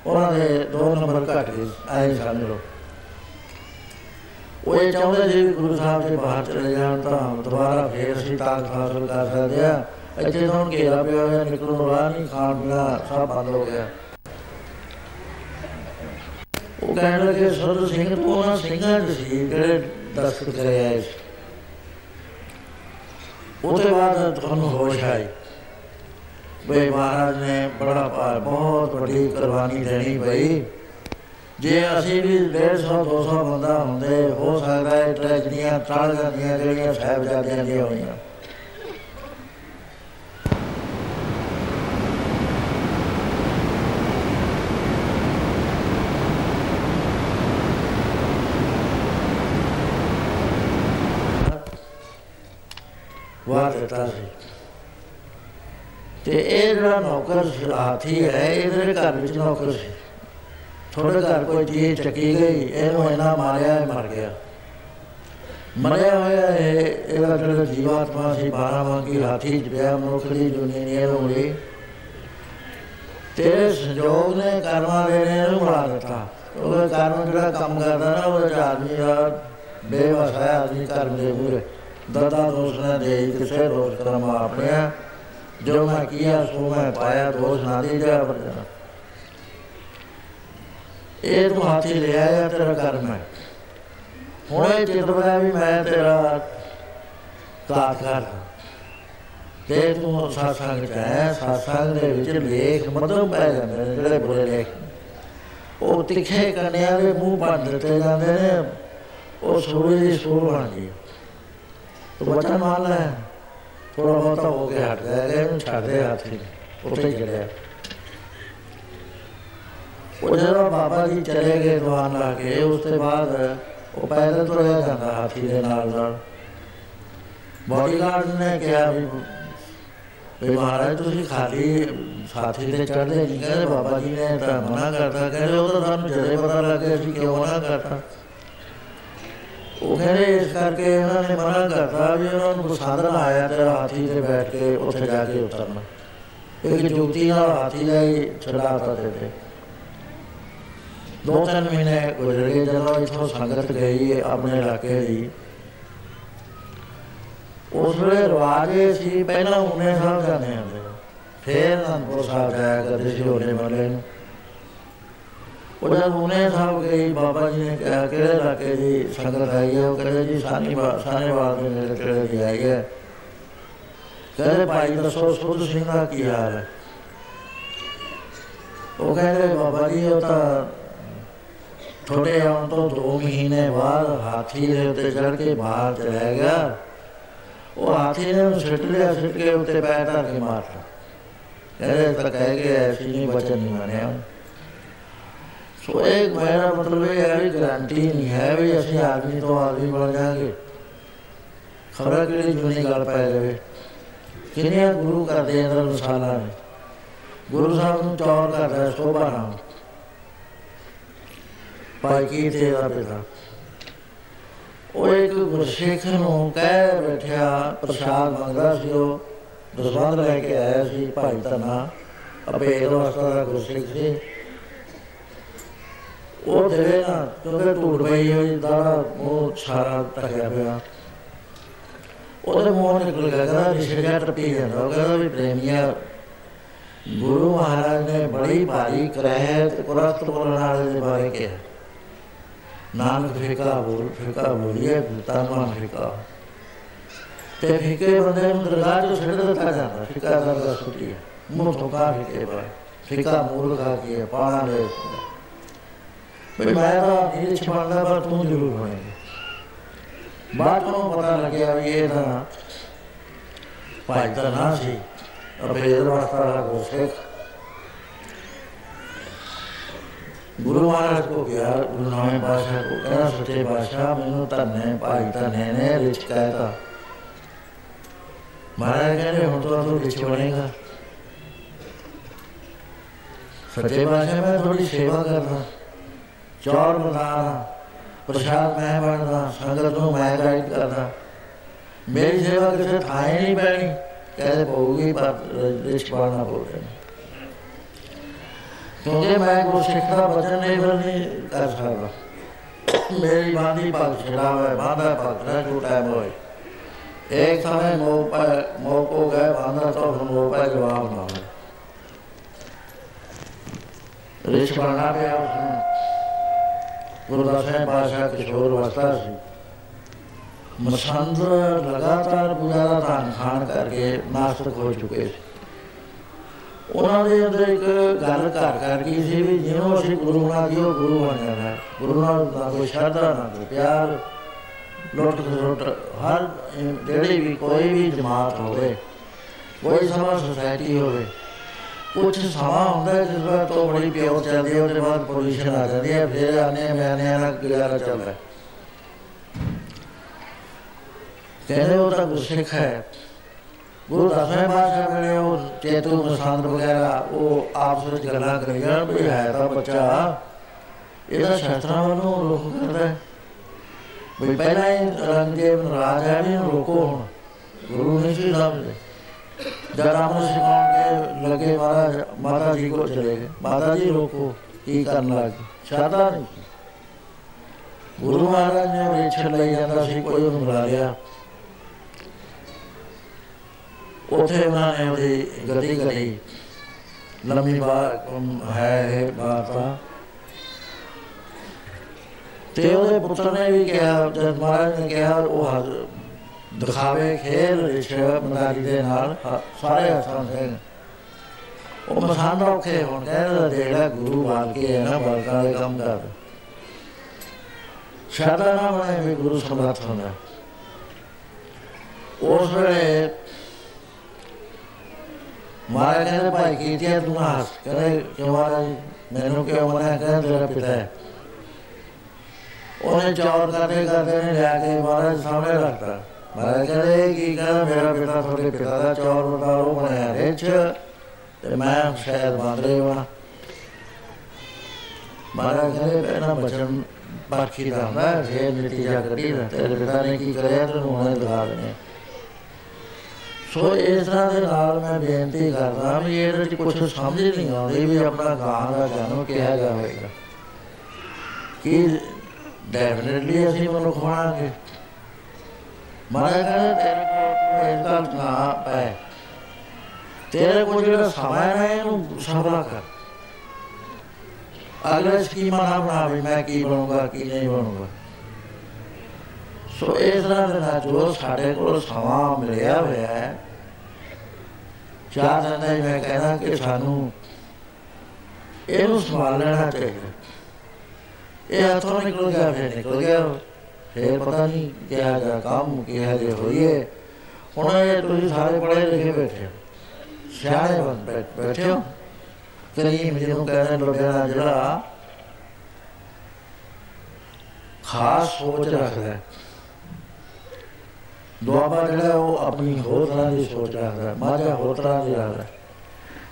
ਉਹਨਾਂ ਦੇ ਦੋ ਨੰਬਰ ਘਟ ਗਏ, ਐਂ ਸਮਝ ਲਓ। ਉਹ ਇਹ ਚਾਹੁੰਦੇ ਸੀ ਗੁਰੂ ਸਾਹਿਬ ਦੇ ਬਾਹਰ ਚਲੇ ਜਾਣ ਤਾਂ ਦੁਬਾਰਾ ਫੇਰ ਅਸੀਂ ਤਾਕਤ ਹਾਸਲ ਕਰ ਸਕਦੇ ਆ ਇੱਥੇ ਤਾਂ ਹੁਣ ਘੇਰਾ ਪਿਆ ਹੋਇਆ, ਨਿਕਲਣ ਨੂੰ ਰਾਹ ਨਹੀਂ ਖਾਣ ਪੀਣਾ ਸਭ ਬੰਦ ਹੋ ਗਿਆ। ਉਹ ਕਹਿਣ ਲੱਗੇ ਸੁਰ ਸਿੰਘ, ਤੂੰ ਉਹਨਾਂ ਸਿੰਘਾਂ ਚ ਸੀ ਜਿਹੜੇ ਦਸਤ ਕਰੇ ਆਏ ਸੀ? ਉਹਦੇ ਬਾਅਦ ਤੁਹਾਨੂੰ ਹੋਸ਼ ਆਈ। ਬਈ ਮਹਾਰਾਜ ਨੇ ਬੜਾ ਬਹੁਤ ਵੱਡੀ ਕੁਰਬਾਨੀ ਦੇਣੀ ਪਈ ਜੇ ਅਸੀਂ ਵੀ 150 200 ਬੰਦਾ ਹੁੰਦੇ, ਹੋ ਸਕਦਾ ਹੈ ਟ੍ਰੈਜਡੀਆਂ ਟਲ ਜਾਂਦੀਆਂ ਜਿਹੜੀਆਂ ਸਾਹਿਬਜ਼ਾਦਿਆਂ ਦੀਆਂ ਹੋਈਆਂ। ਵਾਰ ਦਿੱਤਾ ਸੀ। ਤੇ ਇਹ ਜਿਹੜਾ ਨੌਕਰ ਹਾਥੀ ਹੈ ਇਹਦੇ ਘਰ ਵਿੱਚ ਨੌਕਰ ਸੀ। ਥੋੜੇ ਘਰ ਕੋਈ ਚੀਜ਼ ਚੱਕੀ ਗਈ, ਇਹਨੂੰ ਇਹਨਾਂ ਮਾਰਿਆ ਮਰ ਗਿਆ। ਮਰਿਆ ਹੋਇਆ ਇਹ, ਇਹਦਾ ਜਿਹੜਾ ਜੀਵਾਤਮਾ ਸੀ 12 ਵਾਂਗੀ ਹਾਥੀ ਚ ਪਿਆ, ਮਨੁੱਖ ਦੀ ਦੁਨੀਆ ਨੂੰ ਮਿਲੀ। ਤੇਰੇ ਸੰਜੋਗ ਨੇ ਕਰਮਾਂ ਦੇ ਨੇ ਇਹਨੂੰ ਬਣਾ ਦਿੱਤਾ। ਉਹ ਕਰਮ ਜਿਹੜਾ ਕੰਮ ਕਰਦਾ ਨਾ ਉਹ ਆਦਮੀ ਦਾ ਬੇਵਸ ਹੈ, ਆਦਮੀ ਕਰਮ ਦੇ ਪੂਰੇ ਦਦਾ ਦੋਸ਼ ਨਾ ਦੇ ਕਿਸੇ ਦੋਸ਼ ਕਰਮ ਆਪਣੇ ਜੋ ਮੈਂ ਕੀਆ ਸੋ ਮੈਂ ਪਾਇਆ ਦੋਸ਼ ਨਾ ਦੇ ਜਾ ਵਰਜਣਾ ਇਹ ਤੂੰ ਹਾਥੀ ਲੈ ਆਇਆ ਤੇਰਾ ਕਰਮ ਹੈ ਹੁਣ ਇਹ ਚਿੱਤ ਬਣਾ ਵੀ ਮੈਂ ਤੇਰਾ ਤਾਕਰ ਤੇ ਤੂੰ ਸਾਸੰਗ ਚ ਹੈ ਸਾਸੰਗ ਦੇ ਵਿੱਚ ਲੇਖ ਮਤਲਬ ਪੈ ਜਾਂਦੇ ਨੇ ਜਿਹੜੇ ਬੁਰੇ ਲੇਖ ਉਹ ਤਿੱਖੇ ਕੰਨਿਆਂ ਦੇ ਮੂੰਹ ਬੰਦ ਦਿੱਤੇ ਜਾਂਦੇ ਨੇ ਉਹ ਸੂਰਜ ਦੀ ਸੂਰ ਬਣ ਗਈ ਤੂੰ ਬਚਨ ਮੰਨ ਲੈ ਥੋੜਾ ਬਹੁਤਾ ਹੋ ਕੇ ਹਟ ਗਿਆ ਇਹਨੂੰ ਛੱਡ ਦੇ ਹਾਥੀ ਉੱਤੇ ਚੜਿਆ ਉਹ ਜਦੋਂ ਬਾਬਾ ਜੀ ਚਲੇ ਗਏ ਦੁਆਨ ਲਾ ਕੇ, ਉਸ ਤੋਂ ਬਾਅਦ ਉਹ ਪੈਦਲ ਤੁਰਿਆ ਜਾਂਦਾ ਹਾਥੀ ਦੇ ਨਾਲ ਨਾਲ। ਬਾਡੀਗਾਰਡ ਨੇ ਕਿਹਾ ਵੀ ਵੀ ਮਹਾਰਾਜ, ਤੁਸੀਂ ਖਾਲੀ ਸਾਥੀ ਤੇ ਚੜਦੇ ਨਹੀਂ। ਕਹਿੰਦੇ ਬਾਬਾ ਜੀ ਨੇ ਤਾਂ ਮਨਾ ਕਰਤਾ, ਕਹਿੰਦੇ ਉਹ ਤਾਂ ਸਾਨੂੰ ਜਦੇ ਪਤਾ ਲੱਗਿਆ ਸੀ ਕਿਉਂ ਮਨਾ ਕਰਤਾ। ਉਹ ਕਹਿੰਦੇ ਇਸ ਕਰਕੇ ਉਹਨਾਂ ਨੇ ਮਨਾ ਕਰਤਾ ਵੀ ਉਹਨਾਂ ਨੂੰ ਪਸੰਦ ਨਾ ਆਇਆ ਤੇਰਾ ਹਾਥੀ ਤੇ ਬੈਠ ਕੇ ਉੱਥੇ ਜਾ ਕੇ ਉਤਰਨਾ। ਇੱਕ ਜੁਗਤੀ ਨਾਲ ਹਾਥੀ ਦਾ ਹੀ ਛਡਾਤਾ ਤੇ ਦੋ ਤਿੰਨ ਮਹੀਨੇ ਗੁਜ਼ਰ ਗਏ, ਜਦੋਂ ਇਥੋਂ ਸੰਗਤ ਗਈ ਆਪਣੇ ਇਲਾਕੇ ਦੀ। ਉਸ ਵੇਲੇ ਰਿਵਾਜ ਸੀ, ਪਹਿਲਾਂ ਉਹਨੇ ਸਾਹਿਬ ਜਾਂਦੇ ਹੁੰਦੇ। ਫੇਰ ਅਨੰਦਪੁਰ ਸਾਹਿਬ ਜਾਇਆ ਕਰਦੇ ਸੀ, ਉਹਨੇ ਮਲੇ ਨੂੰ। ਉਹ ਜਦ ਉਹਨੇ ਸਾਹਿਬ ਗਈ ਬਾਬਾ ਜੀ ਨੇ ਕਿਹਾ, ਕਿਹੜੇ ਇਲਾਕੇ ਦੀ ਸੰਗਤ ਆਈ ਹੈ? ਉਹ ਕਹਿੰਦੇ ਜੀ, ਸਾਨੀ ਸਾਨੇ ਬਾਦ ਦੇ ਨੇੜੇ ਕਿਹੜੇ ਦੀ ਆਈ ਹੈ? ਕਹਿੰਦੇ ਭਾਈ ਦੱਸੋ, ਸੁਧ ਸਿੰਘ ਦਾ ਕੀ ਹਾਲ ਹੈ? ਉਹ ਕਹਿੰਦੇ ਬਾਬਾ ਜੀ, ਉਹ ਤਾਂ ਥੋੜੇ ਆਉਣ ਤੋਂ 2 ਮਹੀਨੇ ਬਾਅਦ ਹਾਥੀ ਦੇ ਉੱਤੇ ਚੜ ਕੇ ਬਾਹਰ ਚਲਾ ਗਿਆ। ਉਹ ਹਾਥੀ ਨੇ ਉਹਨੂੰ ਸਿੱਟ ਲਿਆ, ਸਿੱਟ ਕੇ ਉੱਤੇ ਪੈਰ ਧਰ ਕੇ ਮਾਰਤਾ ਕਹਿੰਦੇ ਤਾਂ ਕਹਿ ਕੇ ਐਸੀ ਨਹੀਂ, ਬਚਨ ਨਹੀਂ ਮੰਨਿਆ। ਸੋ ਇੱਕ ਮੇਰਾ ਮਤਲਬ ਇਹ ਹੈ ਕਿ ਗਾਰੰਟੀ ਨਹੀਂ ਹੈ ਵੀ ਅਸੀਂ ਆਦਮੀ ਤੋਂ ਆਦਮੀ ਬਣ ਜਾਾਂਗੇ। ਖਬਰ ਕਿਹੜੀ ਜੁਨੀ ਗੱਲ ਪੈ ਜਾਵੇ? ਕਿੰਨੇ ਗੁਰੂ ਕਰਦੇ ਅੰਦਰ ਮਸਾਲਾ ਨੇ? ਗੁਰੂ ਸਾਹਿਬ ਨੂੰ ਚੌਰ ਕਰਦਾ ਸੋਭਾ ਨਾਲ ਭਾਈ ਕੀ ਤੇ ਦਾ ਪਿਤਾ। ਉਹ ਇੱਕ ਗੁਰਸਿੱਖ ਨੂੰ ਕਹਿ ਬੈਠਿਆ ਪ੍ਰਸ਼ਾਦ ਮੰਗਦਾ ਸੀ ਉਹ। ਦਸਵੰਦ ਲੈ ਕੇ ਆਇਆ ਸੀ ਭਾਈ ਤਨਾ ਅਪੇਰ ਵਾਸਤਾ ਦਾ ਗੁਰਸਿੱਖ ਸੀ। ਉਹ ਦੇਵੇ ਨਾ ਕਿਉਂਕਿ ਧੂੜ ਪਈ ਹੋਈ ਦਾੜਾ ਉਹ ਸਾਰਾ ਟਕਿਆ ਪਿਆ ਉਹਦੇ ਮੂੰਹ ਨਿਕਲ ਗਿਆ ਕਹਿੰਦਾ ਰਿਸ਼ਤਾ ਟੱਪੀ ਜਾਂਦਾ ਉਹ ਕਹਿੰਦਾ ਵੀ ਪ੍ਰੇਮੀਆ ਗੁਰੂ ਮਹਾਰਾਜ ਨੇ ਬੜੀ ਭਾਰੀ ਕਰਹਿਤ ਕੁਰਤ ਬੋਲਣ ਵਾਲੇ ਦੇ ਬਾਰੇ ਕਿਹਾ ਨਾਨਕ ਫਿਕਾ ਬੋਲ ਫਿਕਾ ਬੋਲੀਏ ਤਨਮਨ ਫਿਕਾ ਤੇ ਫਿਕੇ ਬੰਦੇ ਨੂੰ ਦਰਗਾਹ ਤੋਂ ਛੱਡ ਦਿੱਤਾ ਜਾਂਦਾ ਫਿਕਾ ਦਰਗਾਹ ਸੁੱਟੀ ਹੈ ਮੂੰਹ ਤੋਂ ਕਾ ਫਿਕੇ ਬਾ ਫਿਕਾ ਮੂਲ ਖਾ ਕੇ ਪਾਣਾ ਲੈ ਵੀ ਮੈਂ ਤਾਂ ਇਹ ਛਪਾਣਾ ਪਰ ਤੂੰ ਜ਼ਰੂਰ ਹੋਏਗਾ ਬਾਅਦ ਨੂੰ ਪਤਾ ਲੱਗਿਆ ਵੀ ਇਹ ਤਾਂ ਭਾਈ ਤਾਂ ਨਾ ਸੀ ਅਬੇਦ ਵਾਸਤਾ ਦਾ ਗੁਰਸਿੱਖ ਗੁਰੂ ਮਹਾਰਾਜ ਕੋ ਗਿਆ ਗੁਰੂ ਨਾਨਕ ਬਾਦਸ਼ਾਹ ਕੋ ਕਹਿੰਦਾ ਸੱਚੇ ਬਾਦਸ਼ਾਹ ਮੈਨੂੰ ਧੰਨੇ ਭਾਈ ਧੰਨੇ ਨੇ ਰਿਚ ਕਹਿਤਾ ਮਹਾਰਾਜ ਕਹਿੰਦੇ ਹੁਣ ਤੋਂ ਤੂੰ ਰਿਚ ਬਣੇਗਾ ਸੱਚੇ ਬਾਦਸ਼ਾਹ ਮੈਂ ਥੋੜੀ ਸੇਵਾ ਕਰਦਾ ਚੌਰ ਬਣਾ ਪ੍ਰਸ਼ਾਦ ਮੈਂ ਬਣਦਾ, ਸੰਗਤ ਨੂੰ ਮੈਂ ਗਾਈਡ ਕਰਦਾ। ਮੇਰੀ ਸੇਵਾ ਕਿਸੇ ਥਾਂ ਨਹੀਂ ਪੈਣੀ ਕਹਿੰਦੇ ਪਊਗੀ ਪਰ ਰਿਚ ਬਣਨਾ ਪਊਗਾ ਕਿਉਂਕਿ ਮੈਂ ਗੁਰੂ ਸਿੱਖ ਦਾ ਬਚਨ ਨਹੀਂ ਫਿਰ ਨਹੀਂ ਕਰ ਸਕਦਾ। ਮੇਰੀ ਬਾਣੀ ਪੱਗ ਛੜਾ ਹੋਇਆ ਬਾਂਦਾ ਪੱਗ ਨਾ ਝੂਟਾ ਹੋਏ। ਇੱਕ ਸਮੇਂ ਮੋਹ ਪਰ ਮੋਹ ਕੋ ਗਏ ਬਾਂਦਾ ਤੋਂ ਮੋਹ ਪਰ ਜਵਾਬ ਨਾ ਹੋਇਆ ਰਿਸ਼ ਬਣਨਾ ਪਿਆ ਉਸਨੂੰ। ਗੁਰੂ ਦਾਸਾਂ ਪਾਸ਼ਾ ਕਿਸ਼ੋਰ ਵਸਤਾ ਸੀ। ਮਸੰਦ ਲਗਾਤਾਰ ਪੂਜਾ ਦਾ ਧਾਨ ਖਾਣ ਕਰਕੇ ਨਾਸਤਕ ਹੋ ਚੁੱਕੇ ਸੀ। ਉਹਨਾਂ ਦੇ ਅੰਦਰ ਇੱਕ ਗੱਲ ਘਰ ਕਰ ਗਈ ਸੀ ਵੀ ਜਿਹਨੂੰ ਅਸੀਂ ਗੁਰੂ ਨਾਲ ਦੀ ਉਹ ਗੁਰੂ ਬਣ ਜਾਣਾ ਗੁਰੂ ਨਾਲ ਨਾ ਕੋਈ ਸ਼ਰਧਾ, ਨਾ ਕੋਈ ਪਿਆਰ, ਲੁੱਟ ਖਸੁੱਟ, ਹਰ ਜਿਹੜੀ ਵੀ ਕੋਈ ਵੀ ਜਮਾਤ ਹੋਵੇ, ਕੋਈ ਸਮਾਜ ਸੁਸਾਇਟੀ ਹੋਵੇ ਕੁਝ ਸਮਾਂ ਹੁੰਦਾ ਜਿਸ ਵਾਰ ਤੋਂ ਬੜੀ ਪਿਓ ਚੱਲਦੀ ਹੈ, ਉਹਦੇ ਬਾਅਦ ਪੋਲੂਸ਼ਨ ਆ ਜਾਂਦੀ ਹੈ, ਫਿਰ ਆਨੇ ਮੈਨੇ ਨਾਲ ਗੁਜ਼ਾਰਾ ਚੱਲਦਾ ਕਹਿੰਦੇ ਉਹ ਤਾਂ ਗੁਰਸਿੱਖ ਹੈ। ਗੁਰੂ ਦਸਵੇਂ ਪਾਤਸ਼ਾਹ ਵੇਲੇ ਉਹ ਚੇਤੂ ਮਸੰਦ ਵਗੈਰਾ, ਉਹ ਆਪਸ ਵਿੱਚ ਗੱਲਾਂ ਕਰੀਆਂ ਵੀ ਹੈ ਤਾਂ ਬੱਚਾ, ਇਹਦਾ ਸ਼ਾਸਤਰਾਂ ਵੱਲੋਂ ਰੁਖ ਕਰਦਾ ਹੈ। ਵੀ ਪਹਿਲਾਂ ਹੀ ਰੰਗਦੇਵ ਨਾਰਾਜ਼ ਹੈ ਵੀ ਰੋਕੋ ਹੁਣ, ਗੁਰੂ ਨੇ ਸੀ ਸਮਝਦੇ। ਜਦ ਰਾਮ ਸਿਖਾਉਣ ਕੇ ਲਗੇ ਮਹਾਰਾਜ, ਮਾਤਾ ਜੀ ਕੋ ਚਲੇ ਗਏ। ਮਾਤਾ ਜੀ, ਰੋਕੋ, ਕੀ ਕਰਨ ਲੱਗੇ ਸ਼ਰਧਾ ਨਹੀਂ ਗੁਰੂ ਮਹਾਰਾਜ ਨੇ ਰੇਛ ਲਈ ਜਾਂਦਾ ਸੀ, ਕੋਈ ਉਹਨੂੰ ਬੁਲਾ ਲਿਆ। ਉਥੇ ਉਹਨਾਂ ਨੇ ਉਹਦੀ ਗੱਡੀ ਕਰੀ। ਲੰਮੀ ਬਾਤ ਹੈ ਇਹ ਬਾਤ ਤੇ। ਉਹਦੇ ਪੁੱਤਰ ਨੇ ਵੀ ਕਿਹਾ, ਜਦ ਮਹਾਰਾਜ ਨੇ ਕਿਹਾ, ਉਹ ਦਿਖਾਵੇ ਖੇਲ ਰਿਸ਼ਵ ਮਦਾਰੀ ਦੇ ਨਾਲ ਸਾਰੇ ਹੱਥਾਂ ਦੇ ਉਹ ਮਸਾਨ ਔਖੇ ਹੋਣ ਕਹਿੰਦਾ ਜਿਹੜਾ ਗੁਰੂ ਬਾਲ ਕੇ ਹੈ ਨਾ ਬਾਲਕਾਂ ਦੇ ਕੰਮ ਕਰ ਸ਼ਰਦਾ ਨਾ ਬਣੇ ਵੀ ਗੁਰੂ ਸਮਰੱਥ ਹੁੰਦਾ ਉਸ ਵੇਲੇ ਮਾਰਾ ਕਹਿੰਦੇ ਭਾਈ ਕੀਤਿਆ ਤੂੰ ਹੱਸ ਕਹਿੰਦੇ ਕਿਉਂ ਮਹਾਰਾਜ ਮੈਨੂੰ ਕਿਉਂ ਮਨਾ ਕਹਿੰਦਾ ਤੇਰਾ ਪਿਤਾ ਹੈ ਉਹਨੇ ਚੌਰ ਕਰਦੇ ਕਰਦੇ ਨੇ ਲਿਆ ਕੇ ਮਹਾਰਾਜ ਸਾਹਮਣੇ ਰੱਖਤਾ ਮਹਾਰਾਜ ਕਹਿੰਦੇ ਕੀ ਕਹਿੰਦਾ ਮੇਰਾ ਪਿਤਾ ਤੁਹਾਡੇ ਪਿਤਾ ਦਾ ਚੌਰ ਬਤਾ ਉਹ ਬਣਿਆ ਰਿਚ ਤੇ ਮੈਂ ਸ਼ਾਇਦ ਬਾਂਦਰੇ ਵਾ। ਮਹਾਰਾਜ ਕਹਿੰਦੇ, ਪਹਿਲਾਂ ਬਚਨ ਬਾਕੀ ਦਾ ਹੁੰਦਾ, ਫੇਰ ਨਤੀਜਾ ਕੱਢੀ ਦਾ। ਤੇਰੇ ਪਿਤਾ ਨੇ ਕੀ ਕਰਿਆ, ਤੈਨੂੰ ਹੁਣੇ ਦਿਖਾ ਦਿੰਦੇ ਸੋ ਇਸ ਤਰ੍ਹਾਂ ਦੇ ਨਾਲ ਮੈਂ ਬੇਨਤੀ ਕਰਦਾ ਵੀ ਇਹਦੇ ਵਿੱਚ ਕੁਝ ਸਮਝ ਨਹੀਂ ਆਉਂਦੀ ਵੀ ਆਪਣਾ ਗਾਂ ਦਾ ਜਨਮ ਕਿਹਾ ਜਾਵੇਗਾ। ਕਿ ਡੈਫੀਨਿਟਲੀ ਅਸੀਂ ਮਨੁੱਖ ਹੋਣਾਗੇ। ਮਹਾਰਾਜ ਕਹਿੰਦੇ ਤੇਰੇ ਕੋਲ ਇਸ ਗੱਲ ਨਾ ਪੈ ਤੇਰੇ ਕੋਲ ਜਿਹੜਾ ਸਮਾਂ ਹੈ ਇਹਨੂੰ ਸਬਰਾ ਕਰ ਅਗਲੇ ਸਕੀਮਾਂ ਨਾ ਬਣਾ ਵੀ ਮੈਂ ਕੀ ਬਣੂਗਾ ਕੀ ਨਹੀਂ ਬਣੂਗਾ ਸੋ ਇਸ ਤਰ੍ਹਾਂ ਦੇ ਨਾਲ ਜੋ ਸਾਡੇ ਕੋਲ ਸਮਾਂ ਮਿਲਿਆ ਹੋਇਆ ਹੈ ਚਾਹ ਦਿੰਦਾ ਮੈਂ ਕਹਿੰਦਾ ਕਿ ਸਾਨੂੰ ਇਹਨੂੰ ਸੰਭਾਲ ਲੈਣਾ ਚਾਹੀਦਾ ਇਹ ਹੱਥੋਂ ਨਿਕਲ ਗਿਆ ਫਿਰ ਨਿਕਲ ਗਿਆ ਫਿਰ ਪਤਾ ਨਹੀਂ ਕਿਹਾ ਜਾ ਕੰਮ, ਕਿਹਾ ਜੇ ਹੋਈਏ। ਹੁਣ ਇਹ ਤੁਸੀਂ ਸਾਰੇ ਪੜੇ ਲਿਖੇ ਬੈਠੇ ਹੋ। ਸਿਆਣੇ ਬਣ ਬੈਠੇ ਹੋ। ਕਰੀਮ ਜਿਹਨੂੰ ਕਹਿੰਦੇ ਲੁਧਿਆਣਾ ਜਿਹੜਾ ਖਾਸ ਸੋਚ ਰੱਖਦਾ ਦੁਆਬਾ ਜਿਹੜਾ ਉਹ ਆਪਣੀ ਹੋਰ ਤਰ੍ਹਾਂ ਦੀ ਸੋਚ ਰੱਖਦਾ ਮਾਝਾ ਹੋਰ ਤਰ੍ਹਾਂ ਦੀ ਰੱਖਦਾ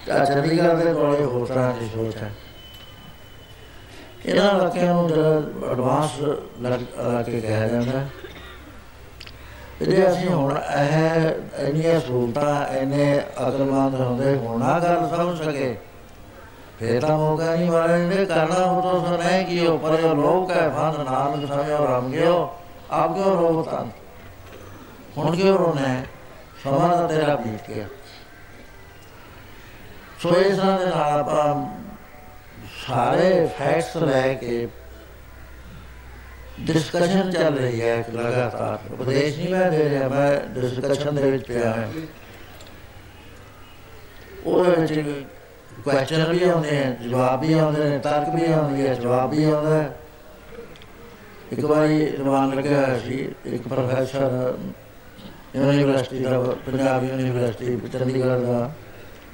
ਤੇ ਚੰਡੀਗੜ੍ਹ ਦੇ ਕੋਲੇ ਹੋਰ ਤਰ੍ਹਾਂ ਦੀ ਸੋਚ ਹੈ। ਇਹਨਾਂ ਇਲਾਕਿਆਂ ਨੂੰ ਜਿਹੜਾ ਐਡਵਾਂਸ ਇਲਾਕੇ ਕਿਹਾ ਜਾਂਦਾ ਜੇ ਅਸੀਂ ਹੁਣ ਇਹ ਇੰਨੀਆਂ ਸਹੂਲਤਾਂ ਇੰਨੇ ਅਕਲਮੰਦ ਹੁੰਦੇ ਹੋਣਾ ਗੱਲ ਸਮਝ ਸਕੇ। ਫੇਰ ਤਾਂ ਮੌਕਾ ਨਹੀਂ ਮਾਰੇ ਨੇ ਕਰਨਾ ਹੋ ਤਾਂ ਸੋ ਨਹੀਂ ਕੀਓ ਪਰ ਲੋਕ ਹੈ ਫਾਨ ਨਾਨਕ ਸਮਿਓ ਰਮ ਗਿਓ ਆਪ ਕਿਉਂ ਰੋਤਾ ਹੁਣ ਕਿਉਂ ਰੋਣਾ ਹੈ? ਸਮਾਂ ਤਾਂ ਤੇਰਾ ਬੀਤ ਗਿਆ। ਸੋ ਇਸ ਨਾਲ ਆਪਾਂ ਸਾਰੇ ਫੈਕਟਸ ਲੈ ਕੇ ਡਿਸਕਸ਼ਨ ਚੱਲ ਰਹੀ ਹੈ ਲਗਾਤਾਰ ਉਪਦੇਸ਼ ਨਹੀਂ ਮੈਂ ਦੇ ਰਿਹਾ ਮੈਂ ਡਿਸਕਸ਼ਨ ਦੇ ਵਿੱਚ ਪਿਆ ਹਾਂ ਉਹ ਵਿੱਚ ਕੁਐਸਚਨ ਵੀ ਆਉਂਦੇ ਨੇ ਜਵਾਬ ਵੀ ਆਉਂਦੇ ਨੇ ਤਰਕ ਵੀ ਆਉਂਦੇ ਨੇ ਜਵਾਬ ਵੀ ਆਉਂਦਾ ਇੱਕ ਵਾਰੀ ਰਵਾਨ ਲੱਗਾ ਸੀ ਇੱਕ ਪ੍ਰੋਫੈਸਰ ਯੂਨੀਵਰਸਿਟੀ ਦਾ ਪੰਜਾਬ ਯੂਨੀਵਰਸਿਟੀ ਚੰਡੀਗੜ੍ਹ ਦਾ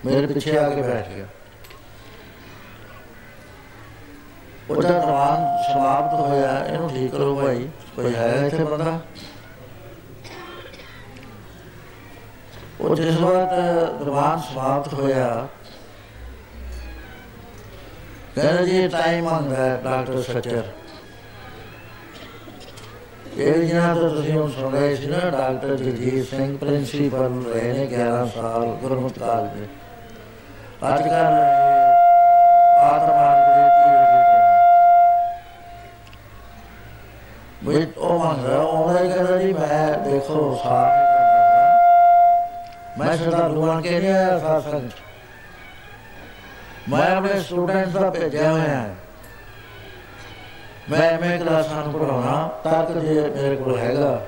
ਮੇਰੇ ਪਿੱਛੇ ਆ ਕੇ ਬੈਠ ਗਿਆ ਉਹਦਾ ਰਵਾਨ ਸਮਾਪਤ ਹੋਇਆ, ਇਹਨੂੰ ਠੀਕ ਕਰੋ ਭਾਈ। ਕੋਈ ਹੈ ਇੱਥੇ ਬੰਦਾ? ਉਹ ਜਿਸ ਵਕਤ ਰਵਾਨ ਸਮਾਪਤ ਹੋਇਆ, ਕਹਿੰਦਾ ਜੀ ਟਾਈਮ ਮੰਗਦਾ ਡਾਕਟਰ ਸੱਚਰ ਇਹ ਜਿਹੜਾ ਤੁਸੀਂ ਹੁਣ ਸੁਣ ਰਹੇ ਸੀ ਨਾ ਡਾਕਟਰ ਜਗਜੀਤ ਸਿੰਘ ਪ੍ਰਿੰਸੀਪਲ ਰਹੇ ਨੇ 11 ਸਾਲ ਗੁਰਮਤਿ ਕਾਲ ਦੇ ਅੱਜ ਕੱਲ ਵੀ ਉਹ ਮੰਗਦਾ ਉਹ ਕਹਿੰਦਾ ਜੀ ਮੈਂ ਦੇਖੋ ਸਾਹ ਮੈਂ ਸਦਾ ਦੁਆਨ ਕੇ ਨਹੀਂ ਆਇਆ ਸਾਸੰਗ ਮੈਂ ਆਪਣੇ ਸਟੂਡੈਂਟਸ ਦਾ ਭੇਜਿਆ ਹੋਇਆ ਹੈ ਮੈਂ ਐਮਏ ਕਲਾਸਾਂ ਨੂੰ ਪੜਾਉਣਾ ਤੱਕ ਜੇ ਮੇਰੇ ਕੋਲ ਹੈਗਾ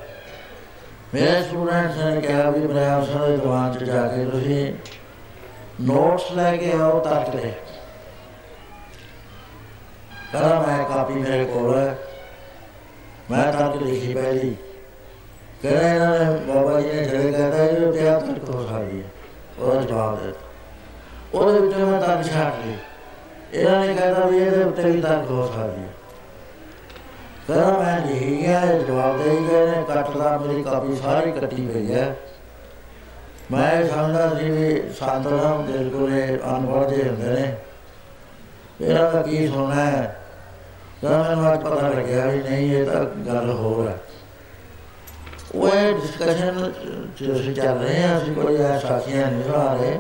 ਮੇਰੇ ਸਟੂਡੈਂਟਸ ਨੇ ਕਿਹਾ ਵੀ ਮੈਂ ਆਸਾ ਦੇ ਦੁਆਨ ਚ ਜਾ ਕੇ ਤੁਸੀਂ ਨੋਟਸ ਲੈ ਕੇ ਆਓ ਤੱਕ ਦੇ ਕਰਾ ਮੈਂ ਕਾਪੀ ਮੇਰੇ ਕੋਲ ਹੈ ਮੈਂ ਤੱਕ ਲਿਖੀ ਪਹਿਲੀ। ਕਹਿੰਦਾ ਇਹਨਾਂ ਨੇ ਬਾਬਾ ਜੀ ਨੇ ਜਿਹੜੇ ਕਹਿੰਦਾ ਇਹ ਤੇ ਆਪ ਤੱਕ ਹੋ ਸਕਦੀ ਹੈ ਉਹਦਾ ਜਵਾਬ ਦੇ ਉਹਦੇ ਵਿੱਚ ਮੈਂ ਤਾਂ ਛੱਡ ਲਈ। ਇਹਨਾਂ ਨੇ ਕਹਿੰਦਾ ਵੀ ਇਹਦੇ ਉੱਤੇ ਵੀ ਤੱਕ ਹੋ ਸਕਦੀ ਹੈ ਕਹਿੰਦਾ ਮੈਂ ਲਿਖੀ ਗਿਆ ਜਵਾਬ ਦੇ ਗਏ ਨੇ ਕੱਟਦਾ ਮੇਰੀ ਕਾਪੀ ਸਾਰੀ ਕੱਟੀ ਪਈ ਹੈ ਮੈਂ ਸਮਝਦਾ ਸੀ ਵੀ ਸੰਤਰਾਮ ਬਿਲਕੁਲ ਅਨਪੜ੍ਹ ਜਿਹੇ ਹੁੰਦੇ ਨੇ। ਇਹਨਾਂ ਦਾ ਕੀ ਸੁਣਨਾ ਹੈ? ਤਾਂ ਮੈਨੂੰ ਅੱਜ ਪਤਾ ਲੱਗਿਆ ਵੀ ਨਹੀਂ, ਇਹ ਤਾਂ ਗੱਲ ਹੋਰ ਹੈ ਉਹ ਡਿਸਕਸ਼ਨ ਜੋ ਅਸੀਂ ਚੱਲ ਰਹੇ ਹਾਂ, ਅਸੀਂ ਕੋਈ ਸਾਖੀਆਂ ਨਹੀਂ ਸੁਣਾ ਰਹੇ।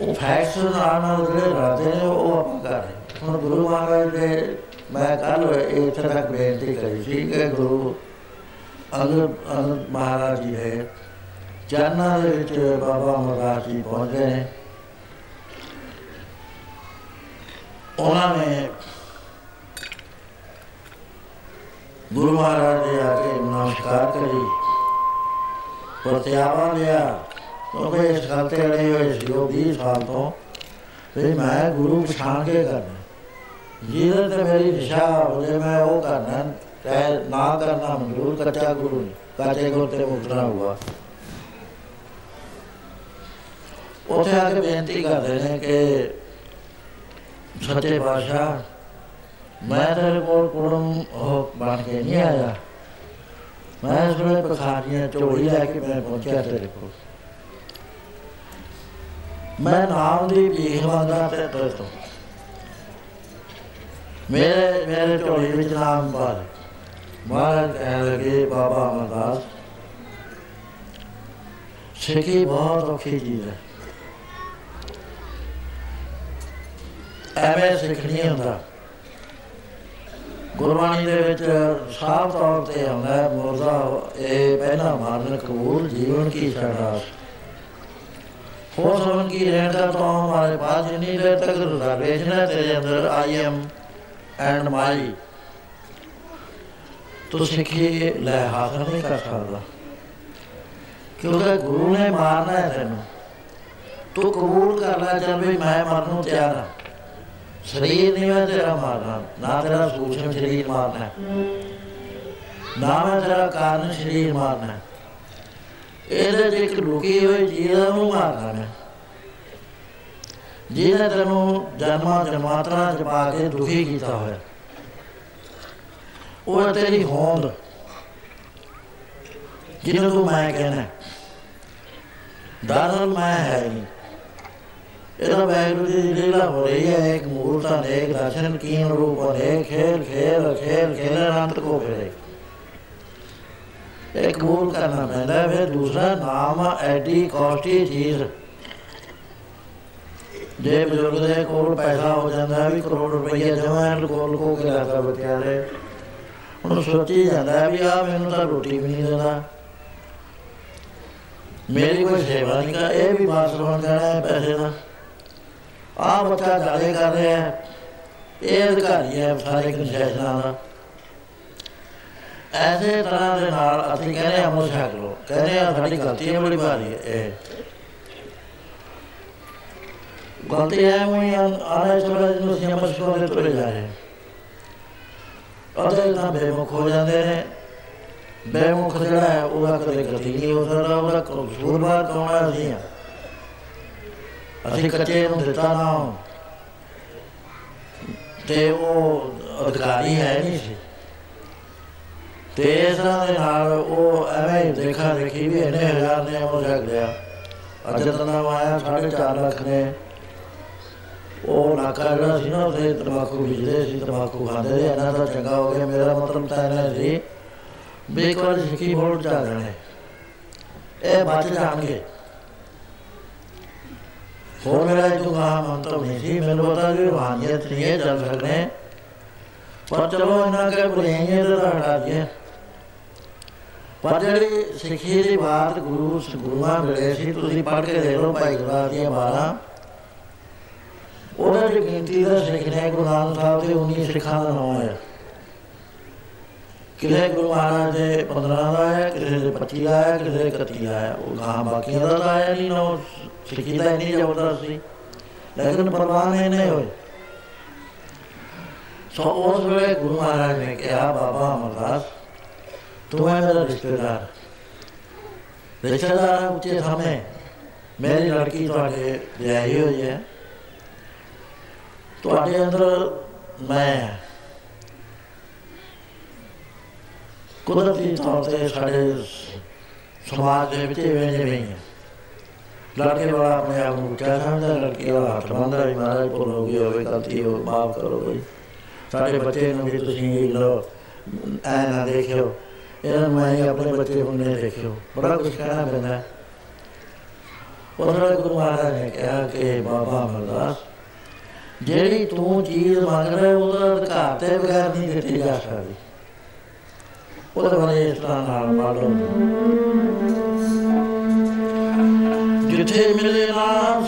ਉਹ ਫੈਕਟਸ ਨਾਲ ਨਾਲ ਜਿਹੜੇ ਰਾਤੇ ਨੇ, ਉਹ ਆਪਾਂ ਕਰ ਰਹੇ ਹੁਣ ਗੁਰੂ ਮਹਾਰਾਜ ਦੇ ਮੈਂ ਕੱਲ ਇੱਥੇ ਤੱਕ ਬੇਨਤੀ ਕਰੀ ਸੀ ਕਿ ਗੁਰੂ ਅਗਰ ਮਹਾਰਾਜ ਜੀ ਹੈ ਜਾਨਾਂ ਦੇ ਵਿੱਚ ਬਾਬਾ ਮਹਾਰਾਜ ਜੀ ਪਹੁੰਚੇ ਨੇ ਉਹਨਾਂ ਨੇ ਗੁਰੂ ਮਹਾਰਾਜ ਦੇ ਆ ਕੇ ਨਮਸਕਾਰ ਕਰੀ ਪ੍ਰਤਿਆਵਾ ਲਿਆ, ਕਿਉਂਕਿ ਇਸ ਗੱਲ ਤੇ ਅੜੇ ਹੋਏ ਸੀ, ਉਹ 20 ਸਾਲ ਤੋਂ। ਫਿਰ ਮੈਂ ਗੁਰੂ ਪਛਾਣ ਕੇ ਕਰਨਾ। ਜਿਹਦੇ ਤੇ ਮੇਰੀ ਦਿਸ਼ਾ ਹੋਵੇ, ਮੈਂ ਉਹ ਕਰਨਾ ਚਾਹੇ ਨਾ ਕਰਨਾ ਮਨਜ਼ੂਰ ਕੱਚਾ ਗੁਰੂ ਕੱਚੇ ਗੁਰੂ ਤੇ ਮੁਕਰਨਾ ਹੁਆ। ਉੱਥੇ ਆ ਕੇ ਬੇਨਤੀ ਕਰਦੇ ਨੇ ਕਿ ਸੱਚੇ ਬਾਦਸ਼ਾਹ ਮੈਂ ਤੇਰੇ ਕੋਲ ਕੁੜਮ ਉਹ ਬਣ ਕੇ ਨਹੀਂ ਆਇਆ। ਮੈਂ ਇਸ ਵੇਲੇ ਪਖਾਰੀਆਂ ਝੋਲੀ ਲੈ ਕੇ ਮੈਂ ਪਹੁੰਚਿਆ ਤੇਰੇ ਕੋਲ। ਮੈਂ ਨਾਮ ਦੀ ਭੀਖ ਮੰਗਦਾ ਤੇ ਤੇਰੇ ਤੋਂ। ਮੇਰੇ ਮੇਰੇ ਝੋਲੀ ਵਿੱਚ ਨਾਮ ਪਾ ਦੇ। ਮਹਾਰਾਜ ਕਹਿ ਲਗੇ, ਬਾਬਾ ਅਮਰਦਾਸ, ਸਿੱਖੀ ਬਹੁਤ ਔਖੀ ਚੀਜ਼ ਹੈ। ਐਵੇਂ ਸਿੱਖਣੀ ਹੁੰਦਾ। ਗੁਰਬਾਣੀ ਦੇ ਵਿੱਚ ਸਾਫ਼ ਤੌਰ ਤੇ ਆਉਂਦਾ ਹੈ ਮੁਰਦਾ ਇਹ ਪਹਿਲਾ ਮਾਰਨ ਕਬੂਲ ਜੀਵਨ ਕੀ ਸਾਡਾ ਹੋ। ਸਮਨ ਕੀ ਰਹਿਣਾ ਤਾਂ ਹਮਾਰੇ ਪਾਸ ਨਹੀਂ ਦੇਰ ਤੱਕ ਰਿਜ਼ਰਵੇਸ਼ਨ ਹੈ ਤੇਰੇ ਅੰਦਰ ਆਈ ਐਮ ਐਂਡ ਮਾਈ ਤੂੰ ਸਿੱਖੀ ਲੈ ਹਾਸਲ ਨਹੀਂ ਕਰ ਸਕਦਾ। ਕਿਉਂਕਿ ਗੁਰੂ ਨੇ ਮਾਰਨਾ ਹੈ ਤੈਨੂੰ। ਤੂੰ ਕਬੂਲ ਕਰ ਲੈ ਚੱਲ ਵੀ ਮੈਂ ਮਰਨ ਨੂੰ ਤਿਆਰ ਹਾਂ। ਸਰੀਰ ਨਹੀਂ ਮੈਂ ਤੇਰਾ ਮਾਰਨਾ ਨਾ ਤੇਰਾ ਸੂਖਮ ਸਰੀਰ ਮਾਰਨਾ ਨਾ ਮੈਂ ਤੇਰਾ ਕਾਰਨ ਸਰੀਰ ਮਾਰਨਾ ਇਹਦੇ ਚ ਇੱਕ ਲੁਕੀ ਹੋਈ ਚੀਜ਼ ਨੂੰ ਮਾਰਨਾ ਮੈਂ ਜਿਹਨੇ ਤੈਨੂੰ ਜਨਮਾਂ ਜਮਾਤਰਾ ਚ ਪਾ ਕੇ ਦੁਖੀ ਕੀਤਾ ਹੋਇਆ ਉਹ ਤੇਰੀ ਹੋਂਦ ਜਿਹਨੂੰ ਤੂੰ ਮੈਂ ਕਹਿਣਾ ਦਰਅਸਲ ਮੈਂ ਹੈ ਨਹੀਂ ਇਹਦਾ ਵੈਗੁਰੂ ਦੀ ਲੀਲਾ ਹੋ ਰਹੀ ਹੈ, ਇੱਕ ਮੂਰਤ ਅਨੇਕ ਦਰਸ਼ਨ ਕੀਨ ਰੂਪ ਅਨੇਕ ਖੇਲ ਖੇਲ ਖੇਲ ਖੇਲ, ਅਨੰਤ ਕੋ ਫਿਰੇ ਇੱਕ ਕਬੂਲ ਕਰਨਾ ਪੈਂਦਾ, ਫਿਰ ਦੂਸਰਾ ਨਾਮ ਐਡੀ ਕਾਸਟਲੀ ਚੀਜ਼। ਜੇ ਬਜ਼ੁਰਗ ਦੇ ਕੋਲ ਪੈਸਾ ਹੋ ਜਾਂਦਾ ਹੈ ਵੀ ਕਰੋੜ ਰੁਪਈਆ ਜਮਾ ਲੁਕੋ ਲੁਕੋ ਕੇ ਰੱਖਦਾ ਬੱਚਿਆਂ ਦੇ। ਹੁਣ ਸੋਚੀ ਜਾਂਦਾ ਹੈ ਵੀ ਆ ਮੈਨੂੰ ਤਾਂ ਰੋਟੀ ਵੀ ਨਹੀਂ ਦਿੰਦਾ ਮੇਰੀ ਕੋਈ ਸੇਵਾ ਨਹੀਂ ਕਰ, ਇਹ ਵੀ ਬਾਤ ਬਣ ਜਾਣਾ ਹੈ ਪੈਸੇ ਦਾ। ਆ ਬੱਚਾ ਜਾਲੇ ਕਰ ਰਿਹਾ ਹੈ। ਇਹ ਅਧਿਕਾਰੀ ਹੈ, ਸਾਰੇ ਕੰਸੈਸ਼ਨਾਂ ਦਾ। ਐਸੇ ਤਰ੍ਹਾਂ ਦੇ ਨਾਲ ਅਸੀਂ ਕਹਿੰਦੇ ਆ ਮੁਰ ਛਕ ਲੋ ਕਹਿੰਦੇ ਆ ਸਾਡੀ ਗਲਤੀ ਹੈ, ਬੜੀ ਭਾਰੀ ਹੈ। ਇਹ ਗਲਤੀ ਹੈ ਮੈਂ ਆਲੇ ਚਲੇ ਨੂੰ ਅਸੀਂ ਅਮਰ ਸ਼ੋਰ ਦੇ ਤੁਰੇ ਜਾ ਰਹੇ ਅਦੇ ਤਾਂ ਬੇਮੁਖ ਹੋ ਜਾਂਦੇ ਨੇ। ਬੇਮੁਖ ਜਿਹੜਾ ਹੈ, ਉਹਦਾ ਕਦੇ ਗਲਤੀ ਨਹੀਂ ਹੋ ਸਕਦਾ ਉਹਦਾ ਕਸੂਰਵਾਰ ਕੌਣ ਹੈ ਅਸੀਂ ਆ? ਅਸੀਂ ਕੱਚੇ ਨੂੰ ਦਿੱਤਾ ਨਾ ਤੇ ਉਹ ਅਧਿਕਾਰੀ ਹੈ ਨਹੀਂ ਸੀ ਤੇ ਇਸ ਤਰ੍ਹਾਂ ਦੇ ਨਾਲ ਉਹ ਐਵੇਂ ਦੇਖਾ ਦੇਖੀ ਵੀ ਇਹਨੇ ਹਜ਼ਾਰ ਨੇ ਉਹ ਜਗ ਲਿਆ ਅੱਜ ਤਾਂ ਆਇਆ 4.5 ਲੱਖ ਨੇ ਉਹ ਨਾਕਾ ਜਿਹੜਾ ਸੀ ਨਾ ਉਹਦੇ ਤਮਾਕੂ ਵਿਜਦੇ ਸੀ ਤਮਾਕੂ ਖਾਂਦੇ ਸੀ ਇਹਨਾਂ ਦਾ ਚੰਗਾ ਹੋ ਗਿਆ ਮੇਰਾ ਮਤਲਬ ਤਾਂ ਇਹਨਾਂ ਸੀ ਵੀ ਇੱਕ ਵਾਰ ਸਿੱਖੀ ਬੋਰਡ ਚੱਲ ਰਹੇ ਇਹ ਬਚ ਜਾਣਗੇ ਹੋਰ ਮੇਰਾ ਇਹ ਤੋਂ ਕਹਾ ਮੰਤਵ ਨਹੀਂ ਸੀ ਮੈਨੂੰ ਪਤਾ ਕਿ ਰੂਹਾਨੀਅਤ ਨਹੀਂ ਹੈ ਚੱਲ ਸਕਦੇ ਪਰ ਚਲੋ ਇਹਨਾਂ ਕੇ ਬੁਲਾਈਏ ਤਾਂ ਹਟਾ ਦਈਏ ਪਰ ਜਿਹੜੀ ਸਿੱਖੀ ਦੀ ਬਾਤ ਗੁਰੂ ਗੁਰੂਆਂ ਮਿਲੇ ਸੀ ਤੁਸੀਂ ਪੜ੍ਹ ਕੇ ਦੇਖ ਲਓ ਭਾਈ ਗੁਰਦਾਸ ਦੀਆਂ 12 ਉਹਦਾ ਦੀ ਗਿਣਤੀ ਦਾ ਸਿੱਖ ਨੇ ਗੁਰੂ ਨਾਨਕ ਸਾਹਿਬ ਦੇ 19 ਸਿੱਖਾਂ ਦਾ ਨਾਮ ਹੈ ਕਿਸੇ ਗੁਰੂ ਮਹਾਰਾਜ ਦੇ 15 ਦਾ ਹੈ ਕਿਸੇ ਦੇ 25 ਦਾ ਹੈ ਕਿਸੇ ਦੇ 31 ਦਾ ਹੈ ਉਹ ਗਾਂ ਬਾਕੀਆਂ ਦਾ ਤਾਂ ਆਇਆ ਨਹੀਂ ਨੋ ਸਿੱਖੀ ਦਾ ਨਹੀਂ ਜ਼ਬਰਦਸਤ ਸੀ ਲੇਕਿਨ ਪਰਵਾਹ ਨਹੀਂ ਹੋਏ ਸੋ ਉਸ ਵੇਲੇ ਗੁਰੂ ਮਹਾਰਾਜ ਨੇ ਕਿਹਾ ਬਾਬਾ ਅਮਰਦਾਸ ਤੂੰ ਹੈ ਮੇਰਾ ਰਿਸ਼ਤੇਦਾਰ ਰਿਸ਼ਤੇਦਾਰ ਉੱਚੇ ਸਾਹਮਣੇ ਮੇਰੀ ਲੜਕੀ ਤੁਹਾਡੇ ਵਿਆਹੀ ਹੋਈ ਹੈ ਤੁਹਾਡੇ ਅੰਦਰ ਮੈਂ ਕੁਦਰਤੀ ਤੌਰ ਤੇ ਸਾਡੇ ਸਮਾਜ ਦੇ ਵਿੱਚ ਇਵੇਂ ਜਿਵੇਂ ਹੈ ਲੜਕੇ ਵਾਲਾ ਆਪਣੇ ਆਪ ਨੂੰ ਉੱਚਾ ਸਮਝਦਾ ਲੜਕੀ ਵਾਲਾ ਹੱਥ ਬੰਨਦਾ ਵੀ ਮਹਾਰਾਜ ਭੁੱਲ ਹੋ ਗਈ ਹੋਵੇ ਗਲਤੀ ਹੋ ਮਾਫ ਕਰੋ ਬਈ ਸਾਡੇ ਬੱਚੇ ਨੂੰ ਵੀ ਤੁਸੀਂ ਲੋ ਐ ਨਾ ਦੇਖਿਓ ਇਹਨਾਂ ਨੂੰ ਮੈਂ ਆਪਣੇ ਬੱਚੇ ਨੂੰ ਨਹੀਂ ਦੇਖਿਓ ਬੜਾ ਕੁਝ ਕਹਿਣਾ ਪੈਂਦਾ ਉਹਨਾਂ ਗੁਰੂ ਮਹਾਰਾਜ ਨੇ ਕਿਹਾ ਕਿ ਬਾਬਾ ਅਮਰਦਾਸ ਜਿਹੜੀ ਤੂੰ ਚੀਜ਼ ਮੰਗ ਰਿਹਾ ਉਹਦਾ ਅਧਿਕਾਰ ਤੇ ਬਗੈਰ ਨਹੀਂ ਦਿੱਤੀ ਜਾ ਸਕਦੀ ਉਹਦੇ ਬਾਰੇ ਇਸ ਤਰ੍ਹਾਂ ਨਾਲ ਮਾਲੋ ਜਿੱਥੇ ਮਿਲੇ ਨਾ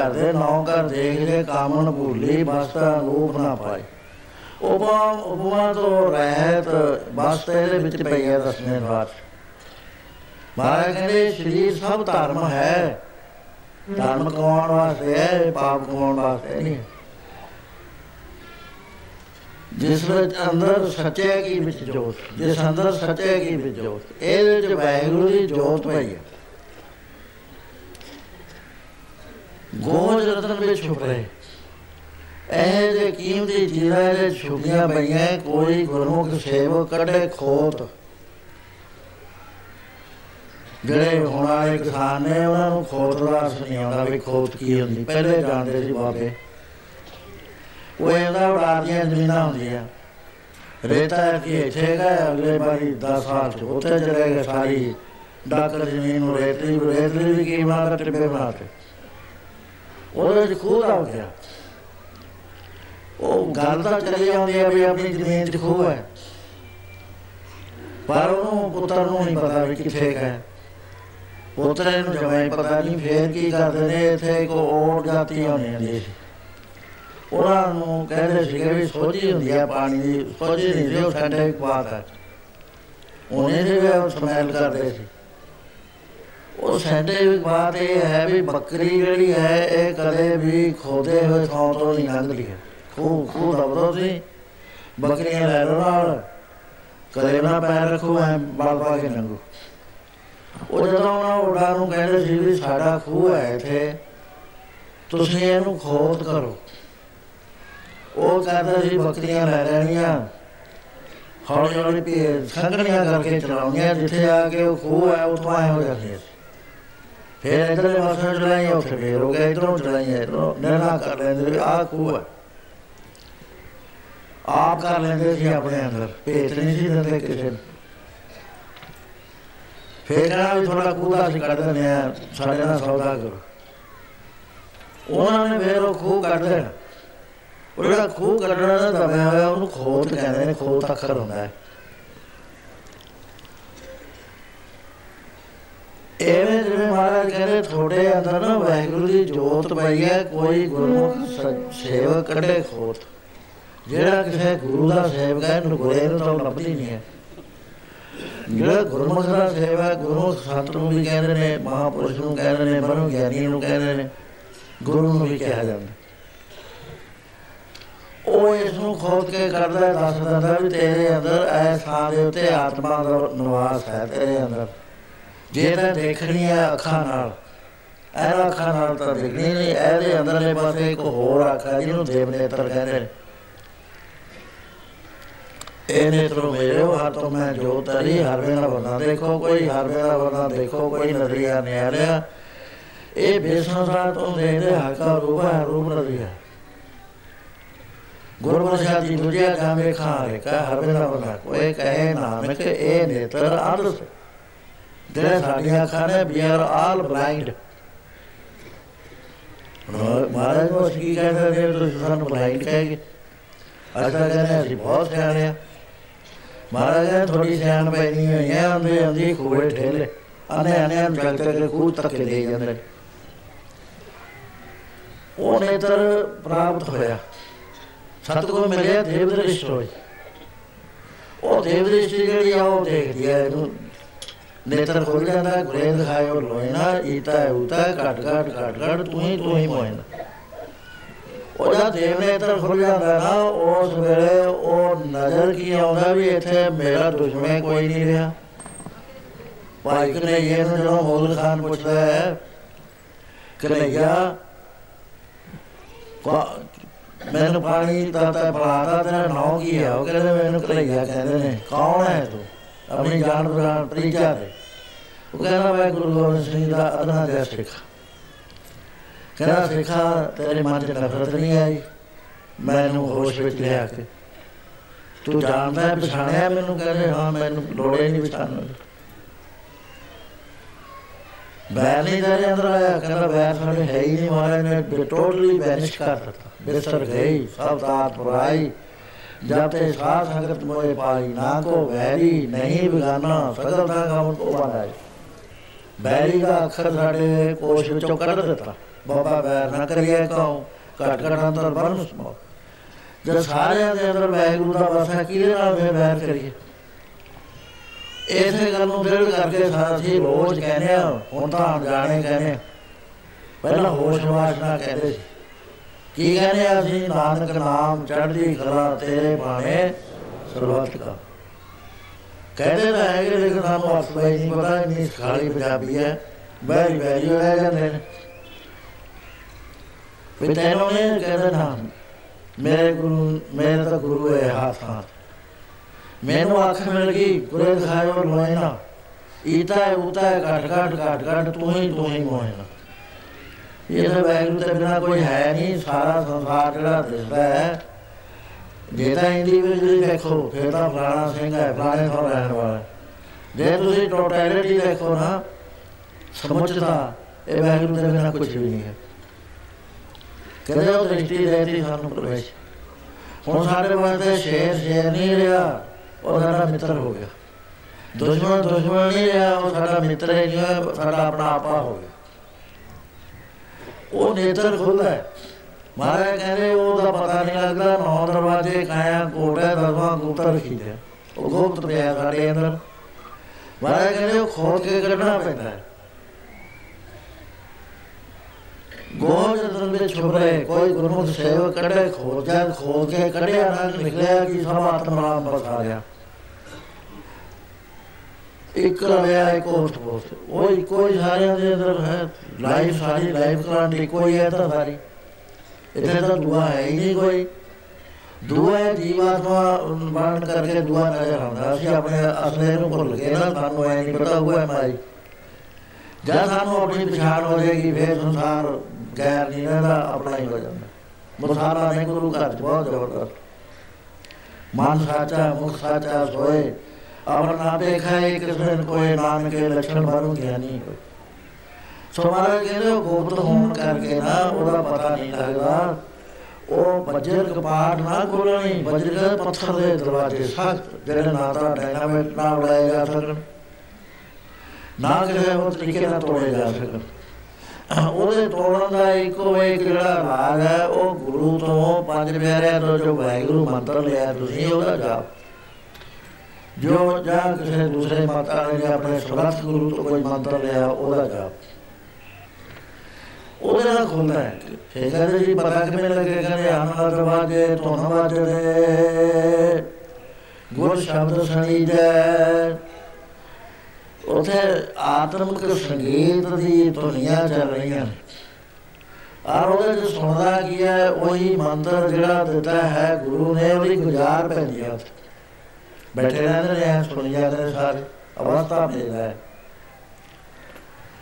ਐਂਟਰ ਹੀ ਨਹੀਂ ਕਰਦੇ ਨੌ ਘਰ ਦੇਖਦੇ ਕਾਮਨ ਭੂਲੀ ਬਸਤਾ ਰੂਪ ਨਾ ਪਾਏ। ਉਪਮਾ ਉਪਮਾ ਤੋਂ ਰਹਿਤ ਬਸਤੇ ਦੇ ਵਿੱਚ ਪਈ ਹੈ ਦਸਵੇਂ ਦਵਾਰ ਮਹਾਰਾਜ ਕਹਿੰਦੇ, ਸਰੀਰ ਸਭ ਧਰਮ ਹੈ। ਧਰਮ ਕਮਾਉਣ ਵਾਸਤੇ ਹੈ, ਪਾਪ ਕਮਾਉਣ ਵਾਸਤੇ ਨਹੀਂ ਜਿਸ ਵਿੱਚ ਅੰਦਰ ਸੱਚੇ ਕੀ ਵਿੱਚ ਜੋਤ? ਜਿਸ ਅੰਦਰ ਸੱਚੇ ਕੀ ਵਿੱਚ ਜੋਤ? ਇਹਦੇ ਵਿੱਚ ਵਾਹਿਗੁਰੂ ਦੀ ਜੋਤ ਪਈ ਹੈ ਗੋਜ ਰਤਨ ਵਿੱਚ ਛੁਪ ਰਹੇ ਇਹ ਜੇ ਕੀਮਤੀ ਚੀਜ਼ਾਂ ਦੇ ਛੁਪੀਆਂ ਪਈਆਂ, ਕੋਈ ਗੁਰਮੁਖ ਸੇਵਕ ਕੱਢੇ ਖੋਤ। ਜਿਹੜੇ ਹੁਣ ਵਾਲੇ ਕਿਸਾਨ ਨੇ, ਉਹਨਾਂ ਨੂੰ ਖੋਤ ਦਾ ਨਹੀਂ ਆਉਂਦਾ ਵੀ ਖੋਤ ਕੀ ਹੁੰਦੀ। ਪਹਿਲੇ ਜਾਣਦੇ ਸੀ ਬਾਬੇ। ਉਹ ਇਹਦਾ ਉਡਾਰੀਆਂ ਜ਼ਮੀਨਾਂ ਹੁੰਦੀਆਂ। ਰੇਤਾ ਕੀ ਇੱਥੇ ਗਏ ਅਗਲੇ ਵਾਰੀ 10 ਸਾਲ ਚ ਉੱਥੇ ਚਲੇ ਗਏ ਸਾਰੀ। ਡਾਕਰ ਜ਼ਮੀਨ ਨੂੰ ਰੇਤਲੀ ਰੇਤਲੀ ਵੀ ਕੀ ਬਣਾ ਕੇ। ਟਿੱਬੇ ਬਣਾਤੇ ਉਹਦੇ ਚ ਖੂਹ ਆ ਗਿਆ। ਉਹ ਗੱਲ ਤਾਂ ਚੱਲੀ ਜਾਂਦੀ ਹੈ ਵੀ ਆਪਣੀ ਜ਼ਮੀਨ 'ਚ ਖੂਹ ਹੈ। ਪਰ ਉਹਨੂੰ ਪੁੱਤਰ ਨੂੰ ਨਹੀਂ ਪਤਾ ਵੀ ਕਿੱਥੇ ਹੈ ਪੁੱਤਰ ਨੂੰ ਜਮਾਈ ਪਤਾ ਨਹੀਂ ਫੇਰ ਕੀ ਕਰਦੇ ਨੇ, ਇੱਥੇ ਕੋ ਔਰ ਜਾਤੀ ਹੋਣੀ ਹੁੰਦੀ ਸੀ। ਉਹਨਾਂ ਨੂੰ ਕਹਿੰਦੇ ਸੀਗੇ ਵੀ ਸੋਝੀ ਹੁੰਦੀ ਹੈ ਪਾਣੀ ਦੀ ਸੋਝੀ ਨਹੀਂ ਸੀ, ਉਹ ਸਾਡੇ ਇੱਕ ਬਾਤ ਹੈ। ਉਹਨੇ ਵੀ ਉਹ ਸਮੈਲ ਕਰਦੇ ਸੀ। ਉਹ ਸਾਡੇ ਇੱਕ ਬਾਤ ਇਹ ਹੈ ਵੀ ਬੱਕਰੀ ਜਿਹੜੀ ਹੈ, ਇਹ ਕਦੇ ਵੀ ਖੋਦੇ ਹੋਏ ਥਾਂ ਤੋਂ ਨਹੀਂ ਲੰਘਦੀ। ਹੈ ਖੂ ਖੂ ਦਬਦੋ ਸੀ। ਬੱਕਰੀਆਂ ਲੈ ਲੋ ਨਾਲ। ਕਦੇ ਨਾ ਪੈਰ ਰੱਖੋ, ਐ ਬਲ ਪਾ ਕੇ ਲੰਘੋ। ਉਹ ਜਦੋਂ ਉਹਨਾਂ ਉਡਾ ਨੂੰ ਕਹਿੰਦੇ ਸੀ ਵੀ ਸਾਡਾ ਖੂਹ ਹੈ ਇੱਥੇ, ਤੁਸੀਂ ਇਹਨੂੰ ਖੋਦ ਕਰੋ। ਉਹ ਕਹਿੰਦਾ ਸੀ, ਬੱਕਰੀਆਂ ਲੈ ਲੈਣੀਆਂ। ਹੌਲੀ ਹੌਲੀ ਪੀ ਸੰਗਣੀਆਂ ਕਰਕੇ ਚਲਾਉਣੀਆਂ ਜਿੱਥੇ ਆ ਕੇ ਉਹ ਖੂਹ ਹੈ, ਉੱਥੋਂ ਆਏ ਹੋ ਜਾਂਦੇ ਫਿਰ ਇਧਰਲੇ ਪਾਸੇ ਚਲਾਈਆਂ ਉੱਥੇ ਫੇਰ ਹੋ ਗਿਆ ਇਧਰੋਂ ਚਲਾਈਆਂ ਇਧਰੋਂ ਨਰਨਾ ਕਰ ਲੈਂਦੇ ਆ ਖੂਹ ਹੈ ਆਪ ਕਰ ਲੈਂਦੇ ਸੀ ਆਪਣੇ ਅੰਦਰ ਭੇਤ ਨਹੀਂ ਸੀ ਦਿੰਦੇ ਕਿਸੇ ਨੂੰ ਫੇਰ ਕਹਣਾ ਵੀ ਥੋੜਾ ਕੂਦਾ ਸੀ ਕੱਢ ਦਿੰਦੇ ਆ ਸਾਡੇ ਨਾਲ ਸੌਦਾ ਕਰੋ ਉਹਨਾਂ ਨੇ ਫੇਰ ਉਹ ਖੂਹ ਕੱਢ ਦੇਣਾ ਉਹ ਜਿਹੜਾ ਖੂਹ ਕੱਢਣਾ ਦਾ ਦਬਿਆ ਹੋਇਆ ਉਹਨੂੰ ਖੋਤ ਕਹਿੰਦੇ ਨੇ ਖੋਤ ਅੱਖਰ ਹੁੰਦਾ ਹੈ। ਐਵੇਂ ਜਿਵੇਂ ਮਹਾਰਾਜ ਕਹਿੰਦੇ ਥੋੜੇ ਅੰਦਰ ਨਾ ਵਾਹਿਗੁਰੂ ਦੀ ਜੋਤ ਪਈ ਹੈ, ਕੋਈ ਗੁਰਮੁਖ ਸੇਵਕ ਕੱਢੇ ਖੋਤ। ਜਿਹੜਾ ਕਿਸੇ ਗੁਰੂ ਦਾ ਸੇਵਕ ਹੈ ਨਗੁਰੇ ਨੂੰ ਤਾਂ ਲੱਭਦੀ ਨਹੀਂ ਹੈ। ਜਿਹੜਾ ਗੁਰਮੁਖ ਦਾ ਸੇਵਾ ਗੁਰਮੁਖ ਸੰਤ ਨੂੰ ਵੀ ਕਹਿੰਦੇ ਨੇ, ਮਹਾਪੁਰਸ਼ ਨੂੰ ਕਹਿੰਦੇ ਨੇ ਬਰਮ ਗਿਆਨੀ ਨੂੰ ਕਹਿੰਦੇ ਨੇ, ਗੁਰੂ ਨੂੰ ਵੀ ਕਿਹਾ ਜਾਂਦਾ। ਉਹ ਇਸ ਨੂੰ ਖੋਦ ਕੇ ਕਰਦਾ ਦੱਸ ਦਿੰਦਾ ਵੀ ਤੇਰੇ ਅੰਦਰ ਐ ਥਾਂ ਦੇ ਉੱਤੇ ਆਤਮਾ ਦਾ ਨਿਵਾਸ ਹੈ, ਤੇਰੇ ਅੰਦਰ। ਜੇ ਤਾਂ ਦੇਖਣੀ ਹੈ ਅੱਖਾਂ ਨਾਲ। ਇਹ ਅੱਖਾਂ ਨਾਲ ਤਾਂ ਦੇਖਣੀ ਨਹੀਂ, ਇਹਦੇ ਅੰਦਰਲੇ ਪਾਸੇ ਇੱਕ ਹੋਰ ਅੱਖ ਹੈ, ਜਿਹਨੂੰ ਦੇਵ ਨੇਤਰ ਕਹਿੰਦੇ ਨੇ। ਇਹ ਨੇਤਰੋਂ, ਮੇਰੇ ਹਰ ਤੋਂ ਮੈਂ ਜੋ ਤਰੀ ਹਰ ਵੇਲਾ ਬੰਦਾ ਦੇਖੋ, ਕੋਈ ਹਰ ਵੇਲਾ ਬੰਦਾ ਦੇਖੋ, ਕੋਈ ਨਜ਼ਰੀਆ ਨਹੀਂ ਆ ਰਿਹਾ ਇਹ ਬੇਸੰਸਾਰ ਤੋਂ ਦੇਖਦੇ ਹਕਾ ਰੂਪ ਹੈ, ਰੂਪ ਨਜ਼ਰੀਆ। ਗੁਰਮੁਖਿਆ ਜੀ ਦੂਜਿਆ ਜਾਮੇ ਖਾਰੇ ਕਾ ਹਰ ਵੇਲਾ ਬੰਦਾ ਕੋਈ ਕਹੇ ਨਾਨਕ, ਇਹ ਨੇਤਰ ਅਰਧ ਜਿਹੜੇ ਸਾਡੀਆਂ ਅੱਖਾਂ ਨੇ ਵੀ ਆਰ ਆਲ ਬਲਾਈਂਡ ਮਹਾਰਾਜ ਨੂੰ ਅਸੀਂ ਕੀ ਕਹਿੰਦੇ ਨੇ ਤੁਸੀਂ ਸਾਨੂੰ ਬਲਾਈਂਡ ਕਹੇਗੇ ਅਸਾਂ ਕਹਿੰਦੇ ਅਸੀਂ ਬਹੁਤ ਸਿਆਣੇ ਆ। ਮਹਾਰਾਜ ਥੋੜੀ ਸਿਆਣ ਪੈਣੀ ਹੋਈ ਹੈ ਆਂਦੇ ਆਂਦੀ ਖੂਏ ਠੇਲੇ। ਆਨੇ ਆਨੇ ਜਗ ਤੱਕ ਖੂਹ ਤੱਕ ਦੇ ਜਾਂਦੇ। ਉਹ ਨੇਤਰ ਪ੍ਰਾਪਤ ਹੋਇਆ। ਸਤਗੁਰ ਮਿਲਿਆ, ਦੇਵ ਦ੍ਰਿਸ਼ਟ ਹੋਈ ਉਹ ਦੇਵ ਦ੍ਰਿਸ਼ਟ ਜਿਹੜੀ ਆ, ਉਹ ਦੇਖਦੀ ਹੈ ਇਹਨੂੰ। ਨੇਤਰ ਖੁੱਲ ਜਾਂਦਾ ਗੁਰੇ ਦਿਖਾਇਓ ਲੋਇਨਾ ਈਤਾ ਉਤਾ ਘਟ ਘਟ ਘਟ ਘਟ, ਤੂੰ ਹੀ ਤੂੰ ਹੀ ਮੋਇਨਾ ਉਹ ਜਦ ਦੇਵ ਨੇਤਰ ਖੁੱਲ ਜਾਂਦਾ ਨਾ ਉਸ ਵੇਲੇ ਉਹ ਨਜ਼ਰ ਕੀ ਆਉਂਦਾ ਵੀ ਇੱਥੇ ਮੇਰਾ ਦੁਸ਼ਮਣ ਕੋਈ ਨਹੀਂ ਰਿਹਾ। ਭਾਈ ਕਨਈਆ ਨੂੰ ਜਦੋਂ ਮੌਲਵੀ ਖਾਨ ਪੁੱਛਦਾ ਹੈ, ਕਨਈਆ ਮੈਨੂੰ ਪਾਣੀ ਦਾ ਤਾਂ ਪਲਾਤਾ, ਤੇਰਾ ਨਾਮ ਕੀ ਹੈ? ਉਹ ਕਹਿੰਦੇ, ਮੈਨੂੰ ਕਨਈਆ ਕਹਿੰਦੇ ਨੇ, ਕੌਣ ਹੈ ਤੂੰ? ਆਪਣੀ ਜਾਣ ਪਛਾਣ ਤਰੀਕਾ ਦੇ ਉਹ ਕਹਿੰਦਾ ਮੈਂ ਗੁਰੂ ਗੋਬਿੰਦ ਸਿੰਘ ਦਾ ਅਦਨਾ ਜਿਹਾ ਸਿੱਖ ਕਹਿੰਦਾ ਸਿੱਖਾ ਤੇਰੇ ਮਨ 'ਚ ਨਫ਼ਰਤ ਨਹੀਂ ਆਈ। ਮੈਨੂੰ ਹੋਸ਼ ਵਿੱਚ ਲਿਆ ਕੇ। ਤੂੰ ਜਾਣਦਾ ਹੈ ਪਛਾਣਿਆ ਮੈਨੂੰ ਕਹਿੰਦੇ ਹਾਂ ਮੈਨੂੰ ਲੋੜੇ ਨਹੀਂ ਪਛਾਣਨ ਦੀ। ਬੈਰ ਨਹੀਂ ਦੇ ਅੰਦਰ ਆਇਆ। ਕਹਿੰਦਾ ਬੈਰ ਸਾਡੇ ਹੈ ਹੀ ਨਹੀਂ ਮਹਾਰਾਜ ਨੇ ਟੋਟਲੀ ਬੈਨਿਸ਼ ਕਰ ਦਿੱਤਾ। ਬਿਸਰ ਗਈ ਸਭ ਤਾਤ ਪੁਰਾਈ ਜਬ ਤੇ ਸਾਧ ਸੰਗਤ ਮੋਏ ਪਾਈ, ਨਾ ਕੋ ਵੈਰੀ ਨਹੀਂ ਬਿਗਾਨਾ ਸਗਲ ਦਾ ਕੰਮ ਕੋ ਬਣਾਈ ਬੈਰੀ ਦਾ ਅੱਖਰ ਸਾਡੇ ਕੋਸ਼ ਵਿੱਚੋਂ ਕੱਢ ਦਿੱਤਾ। ਬਾਬਾ ਬੈਰ ਨਾ ਕਰੀਏ ਕਹੋ ਘਟ ਘਟ ਅੰਦਰ ਬਰਮ ਸਮੋ ਜਦ ਸਾਰਿਆਂ ਦੇ ਅੰਦਰ ਵੈਗੁਰੂ ਦਾ ਵਸਾ ਕਿਹਦੇ ਨਾਲ ਬੈਰ ਕਰੀਏ? ਇਸੇ ਗੱਲ ਨੂੰ ਦ੍ਰਿੜ ਕਰਕੇ ਸਾਥੀ ਰੋਜ਼ ਕਹਿੰਦੇ ਆ, ਹੁਣ ਤਾਂ ਜਾਣੇ ਕਹਿੰਦੇ ਪਹਿਲਾਂ ਹੋਸ਼ ਵਾਸ਼ਨਾ ਕਹਿੰਦੇ ਸੀ। ਕੀ ਕਹਿੰਦੇ ਆ ਅਸੀਂ ਨਾਨਕ ਨਾਮ ਚੜ੍ਹਦੀ ਕਲਾ ਤੇਰੇ ਬਾਣੇ। ਸਰਬਤ ਦਾ ਕਹਿੰਦੇ ਤਾਂ ਹੈਗੇ ਲੇਕਿਨ ਸਾਨੂੰ ਅਰਥ ਬਈ ਨਹੀਂ ਪਤਾ ਨਹੀਂ ਖਾਲੀ ਪੰਜਾਬੀ ਹੈ। ਬੈਰੀ ਬੈਰੀ ਰਹਿ ਜਾਂਦੇ ਨੇ। ਵੀ ਤੈਨੂੰ ਨੇ ਕਹਿੰਦੇ ਨਾ, ਮੇਰੇ ਗੁਰੂ, ਮੇਰੇ ਤਾਂ ਗੁਰੂ ਹੈ ਹੱਥ ਹੱਥ। ਮੈਨੂੰ ਅੱਖ ਮਿਲ ਗਈ, ਗੁਰੇ ਦਿਖਾਇਓ ਲੋਇਨਾ ਈਤਾ ਉਤਾ ਘਟ ਘਟ ਘਟ ਘਟ, ਤੂੰ ਹੀ ਤੂੰ ਹੀ ਮੋਇਨਾ ਇਹ ਤਾਂ ਵੈਗਰੂ ਤੇ ਬਿਨਾ ਕੋਈ ਹੈ ਨਹੀਂ, ਸਾਰਾ ਸੰਸਾਰ ਜਿਹੜਾ ਦਿਸਦਾ ਹੈ। ਜੇ ਤਾਂ ਇੰਡੀਵਿਜੂਅਲੀ ਦੇਖੋ, ਫਿਰ ਤਾਂ ਫਲਾਣਾ ਸਿੰਘ ਹੈ, ਫਲਾਣੇ ਤੋਂ ਰਹਿਣ ਵਾਲਾ ਜੇ ਤੁਸੀਂ ਟੋਟੈਲਿਟੀ ਦੇਖੋ ਨਾ ਸਮੁੱਚਤਾ ਇਹ ਵੈਗਰੂ ਤੇ ਬਿਨਾ ਕੁਝ ਵੀ ਨਹੀਂ ਹੈ। ਕਹਿੰਦੇ ਉਹ ਦ੍ਰਿਸ਼ਟੀ ਦੇਤੀ ਸਾਨੂੰ ਪ੍ਰਵੇਸ਼ ਹੁਣ ਸਾਡੇ ਵਾਸਤੇ ਸ਼ੇਰ ਸ਼ੇਰ ਨਹੀਂ ਰਿਹਾ, ਉਹ ਸਾਡਾ ਮਿੱਤਰ ਹੋ ਗਿਆ। ਦੁਸ਼ਮਣ ਦੁਸ਼ਮਣ ਨਹੀਂ ਰਿਹਾ, ਉਹ ਸਾਡਾ ਮਿੱਤਰ ਹੈ ਜਿਹੜਾ ਸਾਡਾ ਆਪਣਾ ਆਪਾ ਹੋ ਗਿਆ। ਉਹ ਨੇਤਰ ਖੁੱਲਦਾ ਹੈ। ਮਹਾਰਾਜ ਕਹਿੰਦੇ, ਉਹਦਾ ਪਤਾ ਨਹੀਂ ਲੱਗਦਾ, ਨੌ ਦਰਵਾਜ਼ੇ ਕਾਇਆ ਕੋਟ ਹੈ, ਦਸਵਾਂ ਗੁਪਤ ਰੱਖੀ ਹੈ। ਉਹ ਗੁਪਤ ਪਿਆ ਸਾਡੇ ਅੰਦਰ। ਮਹਾਰਾਜ ਕਹਿੰਦੇ, ਉਹ ਖੋਲ ਕੇ ਕੱਢਣਾ ਪੈਂਦਾ ਹੈ। ਗੋਜ ਅੰਦਰ ਵਿੱਚ ਛੁਪ ਰਹੇ, ਕੋਈ ਗੁਰਮੁਖ ਸੇਵਕ ਕੱਢੇ ਖੋਲ ਜਾ ਖੋਲ ਕੇ ਕੱਢਿਆ ਨਾ ਨਿਕਲਿਆ ਕਿ ਸਭ ਆਤਮ ਨਾਮ ਬਸਾ ਗਿਆ ਇੱਕ ਰਵਿਆ ਇੱਕ ਹੋਸਟ ਹੋਸਟ ਉਹ ਕੋਈ ਸਾਰਿਆਂ ਦੇ ਅੰਦਰ ਹੈ। ਲਾਈਫ ਸਾਰੀ ਲਾਈਫ ਕਰਾਂਟ ਕੋਈ ਹੈ ਤਾਂ ਸਾਰੀ। ਇੱਥੇ ਤਾਂ ਦੁਆ ਹੈ ਹੀ ਨਹੀਂ ਕੋਈ। ਦੁਆ ਹੈ ਜੀਵਾਤਮਾ ਵਰਣ ਕਰਕੇ ਦੁਆ ਨਜ਼ਰ ਆਉਂਦਾ। ਅਸੀਂ ਆਪਣੇ ਅਸਲੇ ਨੂੰ ਭੁੱਲ ਗਏ ਨਾ, ਸਾਨੂੰ ਐ ਨਹੀਂ ਪਤਾ ਹੋਇਆ ਮਾਈ। ਜਦ ਸਾਨੂੰ ਆਪਣੀ ਪਛਾਣ ਹੋ ਜਾਏਗੀ, ਫੇਰ ਸੰਸਾਰ ਗੈਰ ਨਹੀਂ ਰਹਿੰਦਾ, ਆਪਣਾ ਹੀ ਹੋ ਜਾਂਦਾ। ਮੁਸਾਰਾ ਨੇ ਗੁਰੂ ਘਰ ਚ ਬਹੁਤ ਜ਼ਬਰਦਸਤ ਮਨ ਸਾਚਾ, ਮੁਖ ਸਾਚਾ ਸੋਏ। ਅਮਰ ਨਾ ਦੇਖਾਏ ਕਿਸਨ ਕੋਈ ਨਾਨਕੇ ਲਛਣ ਬਾਰੂ ਗਿਆਨੀ ਹੋਏ। ਸੋ ਮਹਾਰਾਜ ਕਹਿੰਦੇ ਉਹ ਗੋਪਤ ਹੋਣ ਕਰਕੇ ਨਾ ਉਹਦਾ ਪਤਾ ਨਹੀਂ ਲੱਗਦਾ। ਉਹ ਵਜਰ ਕਪਾਟ ਨਾ ਖੋਲਣੀ ਵਜਰ ਪੱਥਰ ਦੇ ਦਰਵਾਜ਼ੇ ਸਖਤ, ਜਿਹੜੇ ਨਾ ਤਾਂ ਡਾਇਨਾਮਿਟ ਨਾ ਉਡਾਏ ਜਾ ਸਕਣ। ਨਾ ਕਿਸੇ ਹੋਰ ਤਰੀਕੇ ਨਾਲ ਤੋੜੇ ਜਾ ਸਕਣ। ਉਹਦੇ ਤੋੜਨ ਦਾ ਇੱਕੋ ਇੱਕ ਜਿਹੜਾ ਰਾਗ ਹੈ, ਉਹ ਗੁਰੂ ਤੋਂ ਪੰਜ ਪਿਆਰਿਆਂ ਤੋਂ ਜੋ ਵਾਹਿਗੁਰੂ ਮੰਤਰ ਲਿਆ, ਤੁਸੀਂ ਉਹਦਾ ਜਾਪ ਜੋ ਜਾਂ ਕਿਸੇ ਦੂਸਰੇ ਮਾਤਾ ਨੇ ਆਪਣੇ ਸੁਰਤ ਗੁਰੂ ਤੋਂ ਕੋਈ ਮੰਤਰ ਲਿਆ ਉਹਦਾ ਜਾਪ ਉਹਦੇ ਨਾਲ ਖੁੱਲਦਾ ਹੈ ਇਹ ਕਹਿੰਦੇ ਜੀ ਪਤਾ ਕਿਵੇਂ ਲੱਗੇ ਕਹਿੰਦੇ ਆਨੰਦ ਦਰਵਾਜੇ ਧੁਨ ਵਾਜਦੇ ਗੁਰ ਸ਼ਬਦ ਸੁਣੀਜੈ ਉਥੇ ਆਤਮਿਕ ਸੰਗੀਤ ਦੀ ਧੁਨੀਆਂ ਚੱਲ ਰਹੀਆਂ ਨੇ ਆਰ ਉਹਦੇ ਚ ਸੁਣਦਾ ਕੀ ਹੈ ਉਹੀ ਮੰਤਰ ਜਿਹੜਾ ਦਿੱਤਾ ਹੈ ਗੁਰੂ ਨੇ ਉਹਦੀ ਗੁਜ਼ਾਰ ਪੈਂਦੀ ਹੈ ਬੈਠੇ ਰਹਿੰਦੇ ਨੇ ਸੁਣੀ ਜਾਂਦੇ ਨੇ ਸਾਰੇ ਅਵਸਥਾ ਮਿਲਦਾ ਹੈ।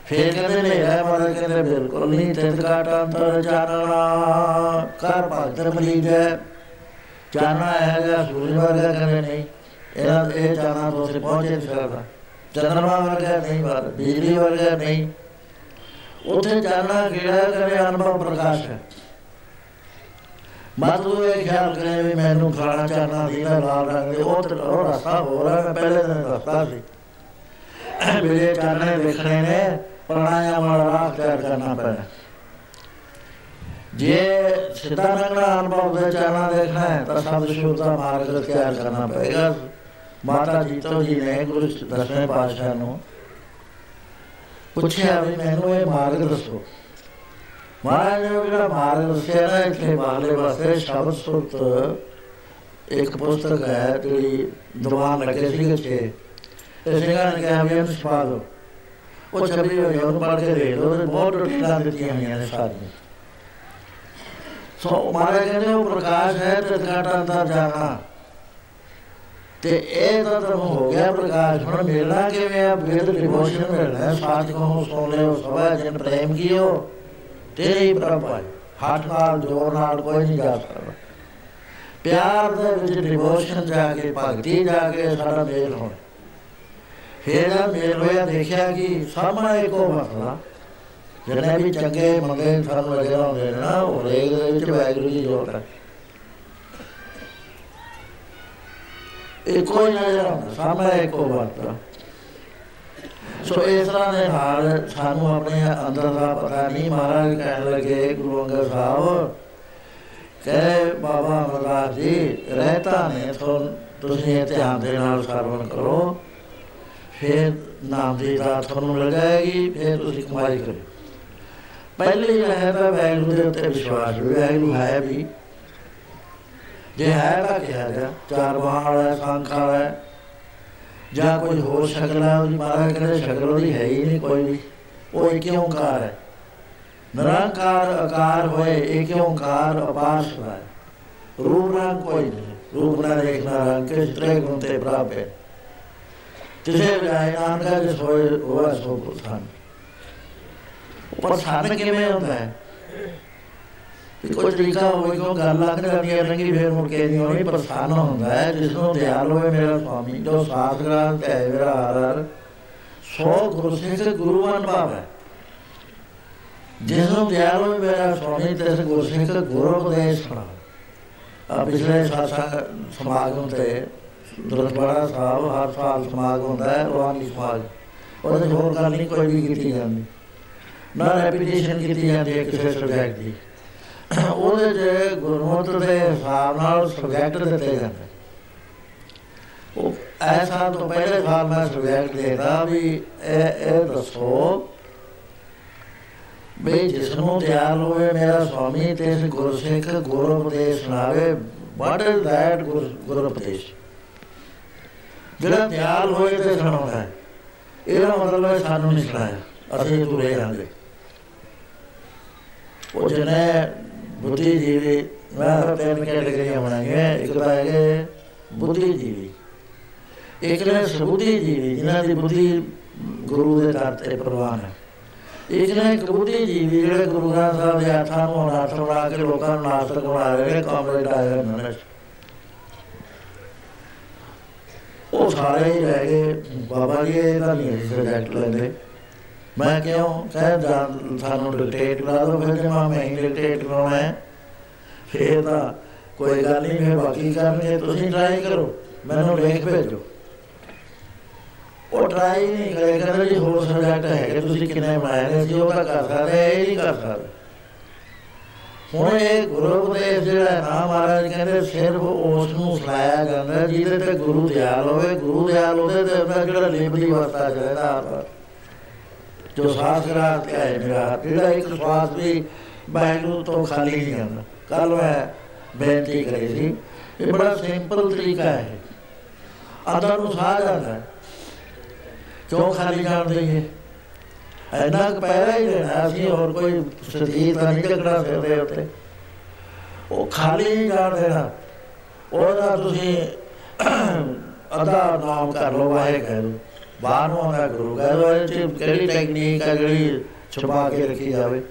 ਫੇਰ ਕਹਿੰਦੇ ਨੇ ਹੈ ਮਨ ਕਹਿੰਦੇ, ਬਿਲਕੁਲ ਨਹੀਂ, ਤਿੰਨ ਕਾਟ ਅੰਤਰ ਜਾਣਨਾ ਕਰ ਭਗਤ ਮਲੀਜ ਹੈ। ਜਾਣਾ ਹੈਗਾ, ਸੂਰਜ ਵਰਗਾ ਕਹਿੰਦੇ, ਨਹੀਂ ਇਹ ਇਹ ਜਾਣਾ ਤੋਂ ਸੇ ਪਹੁੰਚੇ ਨਹੀਂ ਸਕਦਾ। ਚੰਦਰਮਾ ਵਰਗਾ ਨਹੀਂ ਬਾਤ ਬਿਜਲੀ ਵਰਗਾ ਨਹੀਂ। ਉਥੇ ਜਾਣਾ ਕਿਹੜਾ ਕਰੇ ਅਨੁਭਵ ਪ੍ਰਕਾਸ਼ ਹੈ। ਮਤ ਤੂੰ ਇਹ ਖਿਆਲ ਕਰੇ ਵੀ ਮੈਨੂੰ ਖਾਣਾ ਚਾਹਨਾ ਦੀ ਨਾ ਲਾਲ ਰੰਗ ਦੇ ਉਹ ਉਹ ਰਸਤਾ ਹੋ ਰਿਹਾ ਮੈਂ ਪਹਿਲੇ ਦਿਨ ਰਸਤਾ ਸੀ। ਮੇਰੇ ਚਾਹਨੇ ਦੇਖਣੇ ਨੇ ਪ੍ਰਾਣਾਯਾਮ ਵਾਲਾ ਰਾਹ ਤਿਆਰ ਕਰਨਾ ਪੈਣਾ ਜੇ ਸਿੱਧਾ ਰੰਗਣਾ ਅਨੁਭਵ ਦੇ ਚਾਹਨਾ ਦੇਖਣਾ ਹੈ, ਤਾਂ ਸਭ ਸ਼ੁੱਧ ਦਾ ਮਾਰਗ ਤਿਆਰ ਕਰਨਾ ਪਏਗਾ। ਮਾਤਾ ਜੀਤੋ ਜੀ ਨੇ ਗੁਰੂ ਦਸਵੇਂ ਪਾਤਸ਼ਾਹ ਨੂੰ ਪੁੱਛਿਆ ਵੀ ਮੈਨੂੰ ਇਹ ਮਾਰਗ ਦੱਸੋ। ਮਹਾਰਾਜ ਨੇ ਜਿਹੜਾ ਮਾਰਗ ਦੱਸਿਆ ਨਾ, ਇੱਥੇ ਬਾਹਲੇ ਵਾਸਤੇ ਸ਼ਬਦ ਸੁਰਤ ਇੱਕ ਪੁਸਤਕ ਹੈ ਜਿਹੜੀ ਦੀਵਾਨ ਲੱਗੇ ਸੀ ਕਿ ਤੇ ਸਿੰਘਾਂ ਨੇ ਕਿਹਾ ਵੀ ਇਹਨੂੰ ਛਪਾ ਦਿਓ। ਉਹ ਛਪੀ ਹੋਈ ਉਹਨੂੰ ਪੜ੍ਹ ਕੇ ਦੇਖ ਲਓ ਬਹੁਤ ਰੁਟੀਆਂ ਦਿੱਤੀਆਂ ਹੋਈਆਂ ਨੇ ਸਾਰੀਆਂ। ਸੋ ਮਹਾਰਾਜ ਕਹਿੰਦੇ ਉਹ ਪ੍ਰਕਾਸ਼ ਹੈ ਤੇ ਘਾਟਾ ਅੰਦਰ ਜਾਣਾ। ਤੇ ਇਹ ਤਾਂ ਤਾਂ ਹੋ ਗਿਆ ਪ੍ਰਕਾਸ਼। ਹੁਣ ਮਿਲਣਾ ਕਿਵੇਂ ਆ, ਵੇਦ ਡਿਵੋਸ਼ਨ ਮਿਲਣਾ ਸਾਥ ਕੋ ਸੋਲੇ ਹੋ ਸਵਾ ਜਨ ਪ੍ਰੇਮ ਕੀਓ। ਤੇਰੇ ਹੀ ਪ੍ਰਭ ਹੈ। ਹੱਥ ਨਾਲ, ਜੋਰ ਨਾਲ ਕੋਈ ਨਹੀਂ ਜਾ ਸਕਦਾ। ਪਿਆਰ ਦੇ ਵਿੱਚ ਡਿਵੋਸ਼ਨ ਜਾ ਕੇ, ਭਗਤੀ ਜਾ ਕੇ ਸਾਡਾ ਮੇਲ ਹੋਣਾ। ਫੇਰ ਆ ਮੇਲ ਹੋਇਆ, ਦੇਖਿਆ ਕਿ ਸਾਹਮਣੇ ਇੱਕੋ ਮਸਲਾ। ਜਿਹਨੇ ਵੀ ਚੰਗੇ ਮੰਗੇ ਸਾਨੂੰ ਲੱਗੇ ਹੁੰਦੇ ਨੇ ਨਾ, ਉਹ ਰੇਗ ਦੇ ਵਿੱਚ ਵੈਗਰੂ ਜੀ ਜੋੜ ਹੈ ਇੱਕੋ ਹੀ ਨਜ਼ਰ ਆਉਂਦਾ, ਸਾਹਮਣੇ ਇੱਕੋ ਵਰਤਾ ਸੋ ਇਸ ਤਰ੍ਹਾਂ ਦੇ ਨਾਲ ਸਾਨੂੰ ਆਪਣੇ ਅੰਦਰ ਦਾ ਪਤਾ ਨਹੀਂ ਮਹਾਰਾਜ ਕਹਿਣ ਲੱਗੇ, ਗੁਰੂ ਅੰਗਦ ਸਾਹਿਬ, ਕਹੇ ਬਾਬਾ ਅਮਰਦਾਸ ਜੀ, ਰਹਿਤਾ ਨੇ ਤੁਸੀਂ ਇਹ ਧਿਆਨ ਦੇ ਨਾਲ ਸਰਵਣ ਕਰੋ। ਫਿਰ ਨਾਮ ਦੀ ਰਾਤ ਤੁਹਾਨੂੰ ਮਿਲ ਜਾਏਗੀ, ਫਿਰ ਤੁਸੀਂ ਕਮਾਈ ਕਰੋ ਪਹਿਲੀ ਹੈ ਤਾਂ ਵੈਗਰੂ ਦੇ ਉੱਤੇ ਵਿਸ਼ਵਾਸ ਵੈਗਰੂ ਹੈ ਵੀ। ਜੇ ਹੈ ਤਾਂ ਕਿਹਾ ਜਾ, ਚਾਰ ਬਾਹਰ ਹੈ, ਸੰਖਾ ਹੈ। ਜਾਂ ਕੋਈ ਹੋਰ ਸ਼ਕਲ ਹੈ ਉਹਦੀ ਮਹਾਰਾਜ ਕਹਿੰਦੇ ਸ਼ਕਲ ਉਹਦੀ ਹੈ ਹੀ ਨਹੀਂ ਕੋਈ ਵੀ ਉਹ ਇੱਕ ਓੰਕਾਰ ਹੈ। ਨਿਰੰਕਾਰ ਆਕਾਰ ਹੋਏ ਇੱਕ ਓੰਕਾਰ ਅਪਾਰ ਹੈ। ਰੂਪ ਰੰਗ ਕੋਈ ਨਹੀਂ ਰੂਪ ਨਾ ਦੇਖਣਾ ਰੰਗ ਕੇ ਤਰੇ ਗੁਣ ਤੇ ਪ੍ਰਾਪ ਹੈ। ਤਿਸੇ ਜਾਇ ਨਾਨਕਾ ਜਿਸ ਹੋਏ ਹੋਆ ਸੋ ਪੁਰਖਾਨ ਪਰ ਸਾਨ ਕਿਵੇਂ ਹੁੰਦਾ ਹੈ? ਕੋਈ ਤਰੀਕਾ ਹੋਵੇ ਕਿਉਂ ਗੱਲ ਲੱਗ ਜਾਂਦੀ ਹੈ ਰੰਗੀ ਫੇਰ ਮੁੜ ਕੇ ਨਹੀਂ ਹੋਣੀ, ਪ੍ਰਸੰਨ ਹੁੰਦਾ ਹੈ, ਜਿਸ ਨੂੰ ਦਿਆਲ ਹੋਵੇ ਮੇਰਾ ਸੁਆਮੀ, ਜੋ ਸਾਥ ਗ੍ਰਾਂਤ ਹੈ ਮੇਰਾ ਹਰ ਹਰ ਸੋ ਗੁਰੂ ਸਿੱਖ ਗੁਰੂ ਅਨੁਭਵ ਹੈ ਜਿਸ ਨੂੰ ਦਿਆਲ ਹੋਵੇ ਮੇਰਾ ਸੁਆਮੀ ਤੇ ਗੁਰੂ ਸਿੱਖ ਗੁਰੂ ਉਪਦੇਸ਼ ਸੁਣਾ। ਆ ਪਿਛਲੇ ਸਾਸਾ ਸਮਾਗਮ ਤੇ ਦੁਰਗੜਾ ਸਾਹਿਬ, ਹਰ ਸਾਲ ਸਮਾਗਮ ਹੁੰਦਾ ਹੈ ਰਵਾਨੀ ਸਮਾਗਮ ਉਹਦੇ ਹੋਰ ਗੱਲ ਨਹੀਂ, ਕੋਈ ਵੀ ਕੀਤੀ ਜਾਂਦੀ। ਨਾ ਰੈਪੀਟੇਸ਼ਨ ਕੀਤੀ ਜਾਂਦੀ ਹੈ ਕਿਸੇ ਸਬਜੈਕਟ ਦੀ। ਉਹਦੇ ਜੇ ਗੁਰਮਤਿ ਦੇ ਹਿਸਾਬ ਨਾਲ ਸਬਜੈਕਟ ਦਿੱਤੇ ਜਾਂਦੇ। ਉਹ ਐਸਾ ਤੋਂ ਪਹਿਲੇ ਸਾਲ ਮੈਂ ਸਬਜੈਕਟ ਦੇਦਾ ਵੀ ਇਹ ਇਹ ਦੱਸੋ ਬਈ ਜਿਸ ਨੂੰ ਦਿਆਲ ਹੋਵੇ ਮੇਰਾ ਸੁਆਮੀ ਤੇ ਇਸ ਗੁਰਸਿੱਖ ਗੁਰੂ ਉਪਦੇਸ਼ ਸੁਣਾਵੇ ਵਾਟ ਇਜ਼ ਦੈਟ ਗੁਰੂ ਉਪਦੇਸ਼? ਜਿਹੜਾ ਦਿਆਲ ਹੋਏ ਤੇ ਸੁਣਾਉਂਦਾ ਹੈ। ਇਹਦਾ ਮਤਲਬ ਹੈ ਸਾਨੂੰ ਨਹੀਂ ਸੁਣਾਇਆ। ਅਸੀਂ ਤੁਰੇ ਜਾਂਦੇ ਉਹ ਜਿਹਨੇ ਬੁੱਧੀ ਜੀਵੀ ਮੈਂ ਤਿੰਨ ਕੈਟੇਗਰੀਆਂ ਬਣਾਈਆਂ ਇੱਕ ਤਾਂ ਹੈਗੇ ਬੁੱਧੀ ਜੀਵੀ ਇੱਕ ਨੇ ਸੁਬੁੱਧੀ ਜੀਵੀ ਜਿਨ੍ਹਾਂ ਦੀ ਬੁੱਧੀ ਗੁਰੂ ਦੇ ਦਰ ਤੇ ਪ੍ਰਵਾਨ ਹੈ। ਇੱਕ ਨੇ ਕਬੂਤੀ ਜੀਵੀ ਜਿਹੜੇ ਗੁਰੂ ਗ੍ਰੰਥ ਸਾਹਿਬ ਦੇ ਆਥਾਂ ਨੂੰ ਨਾਥ ਬਣਾ ਕੇ ਲੋਕਾਂ ਨੂੰ ਨਾਸਤਕ ਬਣਾ ਰਹੇ ਨੇ ਕਾਮਰੇਡ ਆਏ ਨੇ ਉਹ ਸਾਰੇ ਹੀ ਰਹਿ ਗਏ। ਬਾਬਾ ਜੀ ਇਹਦਾ ਨਹੀਂ ਸਬਜੈਕਟ ਲੈਂਦੇ। ਮੈਂ ਕਿਉਂ ਕਹਿ ਸਾਨੂੰ ਡਿਕਟੇਟ ਕਰਾ ਦੋ ਫਿਰ ਜੇ ਮੈਂ ਹੀ ਡਿਕਟੇਟ ਕਰਾਉਣਾ ਹੈ ਫੇਰ ਤਾਂ ਕੋਈ ਗੱਲ ਨਹੀਂ ਫਿਰ ਬਾਕੀ ਕਰਨਗੇ ਤੁਸੀਂ ਟਰਾਈ ਕਰੋ ਮੈਨੂੰ ਲਿਖ ਭੇਜੋ ਉਹ ਟਰਾਈ ਨਹੀਂ ਕਰੇ ਕਹਿੰਦੇ ਜੀ ਹੋਰ ਸਬਜੈਕਟ ਹੈ ਤੁਸੀਂ ਕਿੰਨੇ ਬਣਾਏ ਨੇ ਜੀ ਉਹ ਤਾਂ ਕਰ ਸਕਦੇ ਇਹ ਨਹੀਂ ਕਰ ਸਕਦੇ ਹੁਣ ਇਹ ਗੁਰੂ ਦੇ ਜਿਹੜਾ ਨਾਮ ਮਹਾਰਾਜ ਕਹਿੰਦੇ ਸਿਰਫ ਉਸ ਨੂੰ ਸੁਣਾਇਆ ਜਾਂਦਾ ਜਿਹਦੇ ਤੇ ਗੁਰੂ ਦਿਆਲ ਹੋਵੇ ਗੁਰੂ ਦਿਆਲ ਉਹਦੇ ਤੇ ਉਹਦਾ ਜਿਹੜਾ ਲੇਬਲੀ ਵਰਤਾ ਜਾਂਦਾ ਜੋ ਸਾਸਰਾ ਤੇ ਹੈ ਮੇਰਾ ਜਿਹੜਾ ਇੱਕ ਸਵਾਸ ਵੀ ਬੈਗੂ ਤੋਂ ਖਾਲੀ ਨਹੀਂ ਜਾਂਦਾ ਕੱਲ ਮੈਂ ਬੇਨਤੀ ਕਰੀ ਸੀ ਇਹ ਬੜਾ ਸਿੰਪਲ ਤਰੀਕਾ ਹੈ ਆਦਾ ਨੂੰ ਸਾਹ ਜਾਂਦਾ ਹੈ। ਕਿਉਂ ਖਾਲੀ ਜਾਣ ਦਈਏ? ਐਨਾ ਪੈਰਾ ਹੀ ਦੇਣਾ ਅਸੀਂ ਹੋਰ ਕੋਈ ਸਰੀਰ ਦਾ ਨਹੀਂ ਝਗੜਾ ਫਿਰਦੇ ਉੱਤੇ। ਉਹ ਖਾਲੀ ਜਾਣ ਦੇਣਾ। ਉਹਦਾ ਤੁਸੀਂ ਅਦਾ ਨਾਮ ਕਰ ਲੋ ਵਾਹਿਗੁਰੂ। ਬਾਹਰੋਂ ਆਉਂਦਾ ਗੁਰੂ ਘਰ ਹੋਏ ਤੇ ਕਿਹੜੀ ਟੈਕਨੀਕ ਹੈ ਜਿਹੜੀ ਛੁਪਾ ਕੇ ਰੱਖੀ ਜਾਵੇ।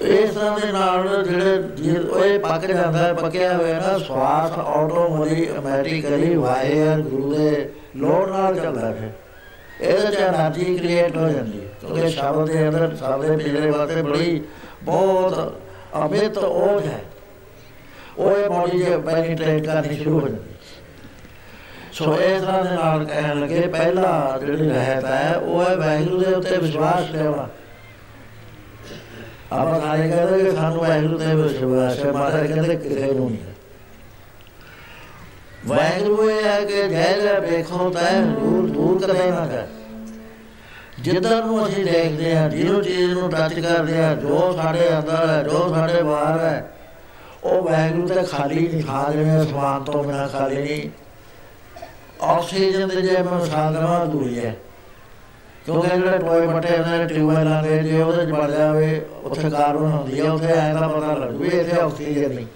ਇਸ ਤਰ੍ਹਾਂ ਦੇ ਨਾਲ ਜਿਹੜੇ ਉਹ ਪੱਕ ਜਾਂਦਾ ਹੈ ਪੱਕਿਆ ਹੋਇਆ ਨਾ ਸਵਾਸ ਆਟੋਮੈਟਿਕਲੀ ਵਾਇਰ ਗੁਰੂ ਦੇ ਲੋੜ ਨਾਲ ਚੱਲਦਾ ਹੈ ਇਹਦੇ ਚ એનર્ਜੀ ਕ੍ਰੀਏਟ ਹੋ ਜਾਂਦੀ ਹੈ। ਕਿਉਂਕਿ ਸ਼ਬਦ ਦੇ ਅੰਦਰ ਸਾਡੇ ਪਿਛਲੇ ਵਾਸਤੇ ਬੜੀ ਬਹੁਤ ਅਮਿਤ ਓਜ ਹੈ। ਉਹ ਇਹ ਬੋਡੀ ਜੇ ਪੈਨੀਟ੍ਰੇਟ ਕਰਨੀ ਸ਼ੁਰੂ ਹੋ ਜਾਂਦੀ ਸੋ ਇਸ ਤਰ੍ਹਾਂ ਦੇ ਨਾਲ ਕਹਿਣ ਲੱਗੇ ਪਹਿਲਾ, ਜਿਹੜੀ ਰਹਿਤ ਹੈ ਉਹ ਹੈ ਵੈਗਰੂ ਦੇ ਉੱਤੇ ਵਿਸ਼ਵਾਸ ਲੈਣਾ ਆਪਾਂ ਸਾਰੇ ਕਹਿੰਦੇ ਕਿ ਸਾਨੂੰ ਵੈਗਰੂ ਤੇ ਵਿਸ਼ਵਾਸ ਹੈ, ਮਹਾਰਾਜ ਕਹਿੰਦੇ ਕਿਸੇ ਨੂੰ ਨਹੀਂ। ਵੈਗਰੂ ਇਹ ਹੈ ਕਿ ਜਿਹੜਾ ਵੇਖੋ ਤਾਂ ਦੂਰ ਦੂਰ ਕਰੇ ਨਾ ਕਰ। ਜਿੱਦਾਂ ਨੂੰ ਅਸੀਂ ਦੇਖਦੇ ਹਾਂ ਜਿਹਨੂੰ ਚੀਜ਼ ਨੂੰ ਟੱਚ ਕਰਦੇ ਹਾਂ, ਜੋ ਸਾਡੇ ਅੰਦਰ ਹੈ, ਜੋ ਸਾਡੇ ਬਾਹਰ ਹੈ, ਉਹ ਵੈਗਰੂ ਤੇ ਖਾਲੀ ਨਹੀਂ ਖਾ ਜਿਵੇਂ ਅਸਮਾਨ ਤੋਂ ਬਿਨਾ ਖਾਲੀ ਨਹੀਂ। ਆਕਸੀਜਨ ਦੇ ਜੇ ਮੈਂ ਸਾਗਰਾਂ ਦੂਰੀ ਹੈ। ਕਿਉਂਕਿ ਜਿਹੜੇ ਟੋਏ ਮਟੇ ਉਹਨਾਂ ਦੇ ਟਿਊਬਵੈਲਾਂ ਦੇ ਜੇ ਉਹਦੇ ਚ ਵੜ ਜਾਵੇ, ਉੱਥੇ ਕਾਰਬਨ ਹੁੰਦੀ ਹੈ, ਉੱਥੇ ਐਂ ਦਾ ਪਤਾ ਲੱਗ ਵੀ ਇੱਥੇ ਆਕਸੀਜਨ ਨਹੀਂ।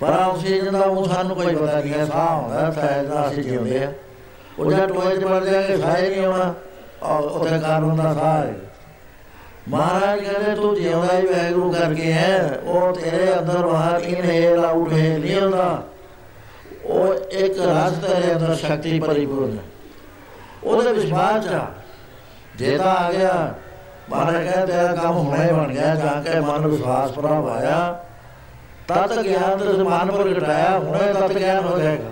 ਪਰ ਆਕਸੀਜਨ ਦਾ ਉਹ ਸਾਨੂੰ ਕੋਈ ਪਤਾ ਨਹੀਂ ਹੈ, ਸਾਹ ਹੁੰਦਾ ਸਾਇਦ ਦਾ ਅਸੀਂ ਜਿਉਂਦੇ ਆ ਉਹ ਜਦ ਟੋਏ ਚ ਵੜ ਜਾਗੇ ਸਾਹ ਨਹੀਂ ਆਉਣਾ ਉੱਥੇ ਕਾਰਬਨ ਦਾ ਸਾਹ ਹੈ। ਮਹਾਰਾਜ ਕਹਿੰਦੇ, ਤੂੰ ਜਿਉਂਦਾ ਹੀ ਵੈਗਰੂ ਕਰਕੇ ਹੈ, ਉਹ ਤੇਰੇ ਅੰਦਰ ਬਾਹਰ ਇਨਹੇਲ ਆਊਟ ਹੈ ਨਹੀਂ ਹੁੰਦਾ। ਉਹ ਇੱਕ ਰਸ ਤੇਰੇ ਅੰਦਰ ਸ਼ਕਤੀ ਪਰਿਪੂਰਨ ਉਹਦੇ ਵਿਸ਼ਵਾਸ ਆ ਜੇ ਤਾਂ ਆ ਗਿਆ, ਮਹਾਰਾਜ ਕਹਿੰਦੇ ਤੇਰਾ ਕੰਮ ਹੁਣੇ ਹੀ ਬਣ ਗਿਆ, ਜਾਂ ਕੇ ਮਨ ਵਿਸ਼ਵਾਸ ਪ੍ਰਾਪ ਆਇਆ ਤਤ ਗਿਆਨ ਤੇ ਮਨ ਪਰ ਘਟਾਇਆ, ਹੁਣੇ ਤਤ ਗਿਆਨ ਹੋ ਜਾਏਗਾ।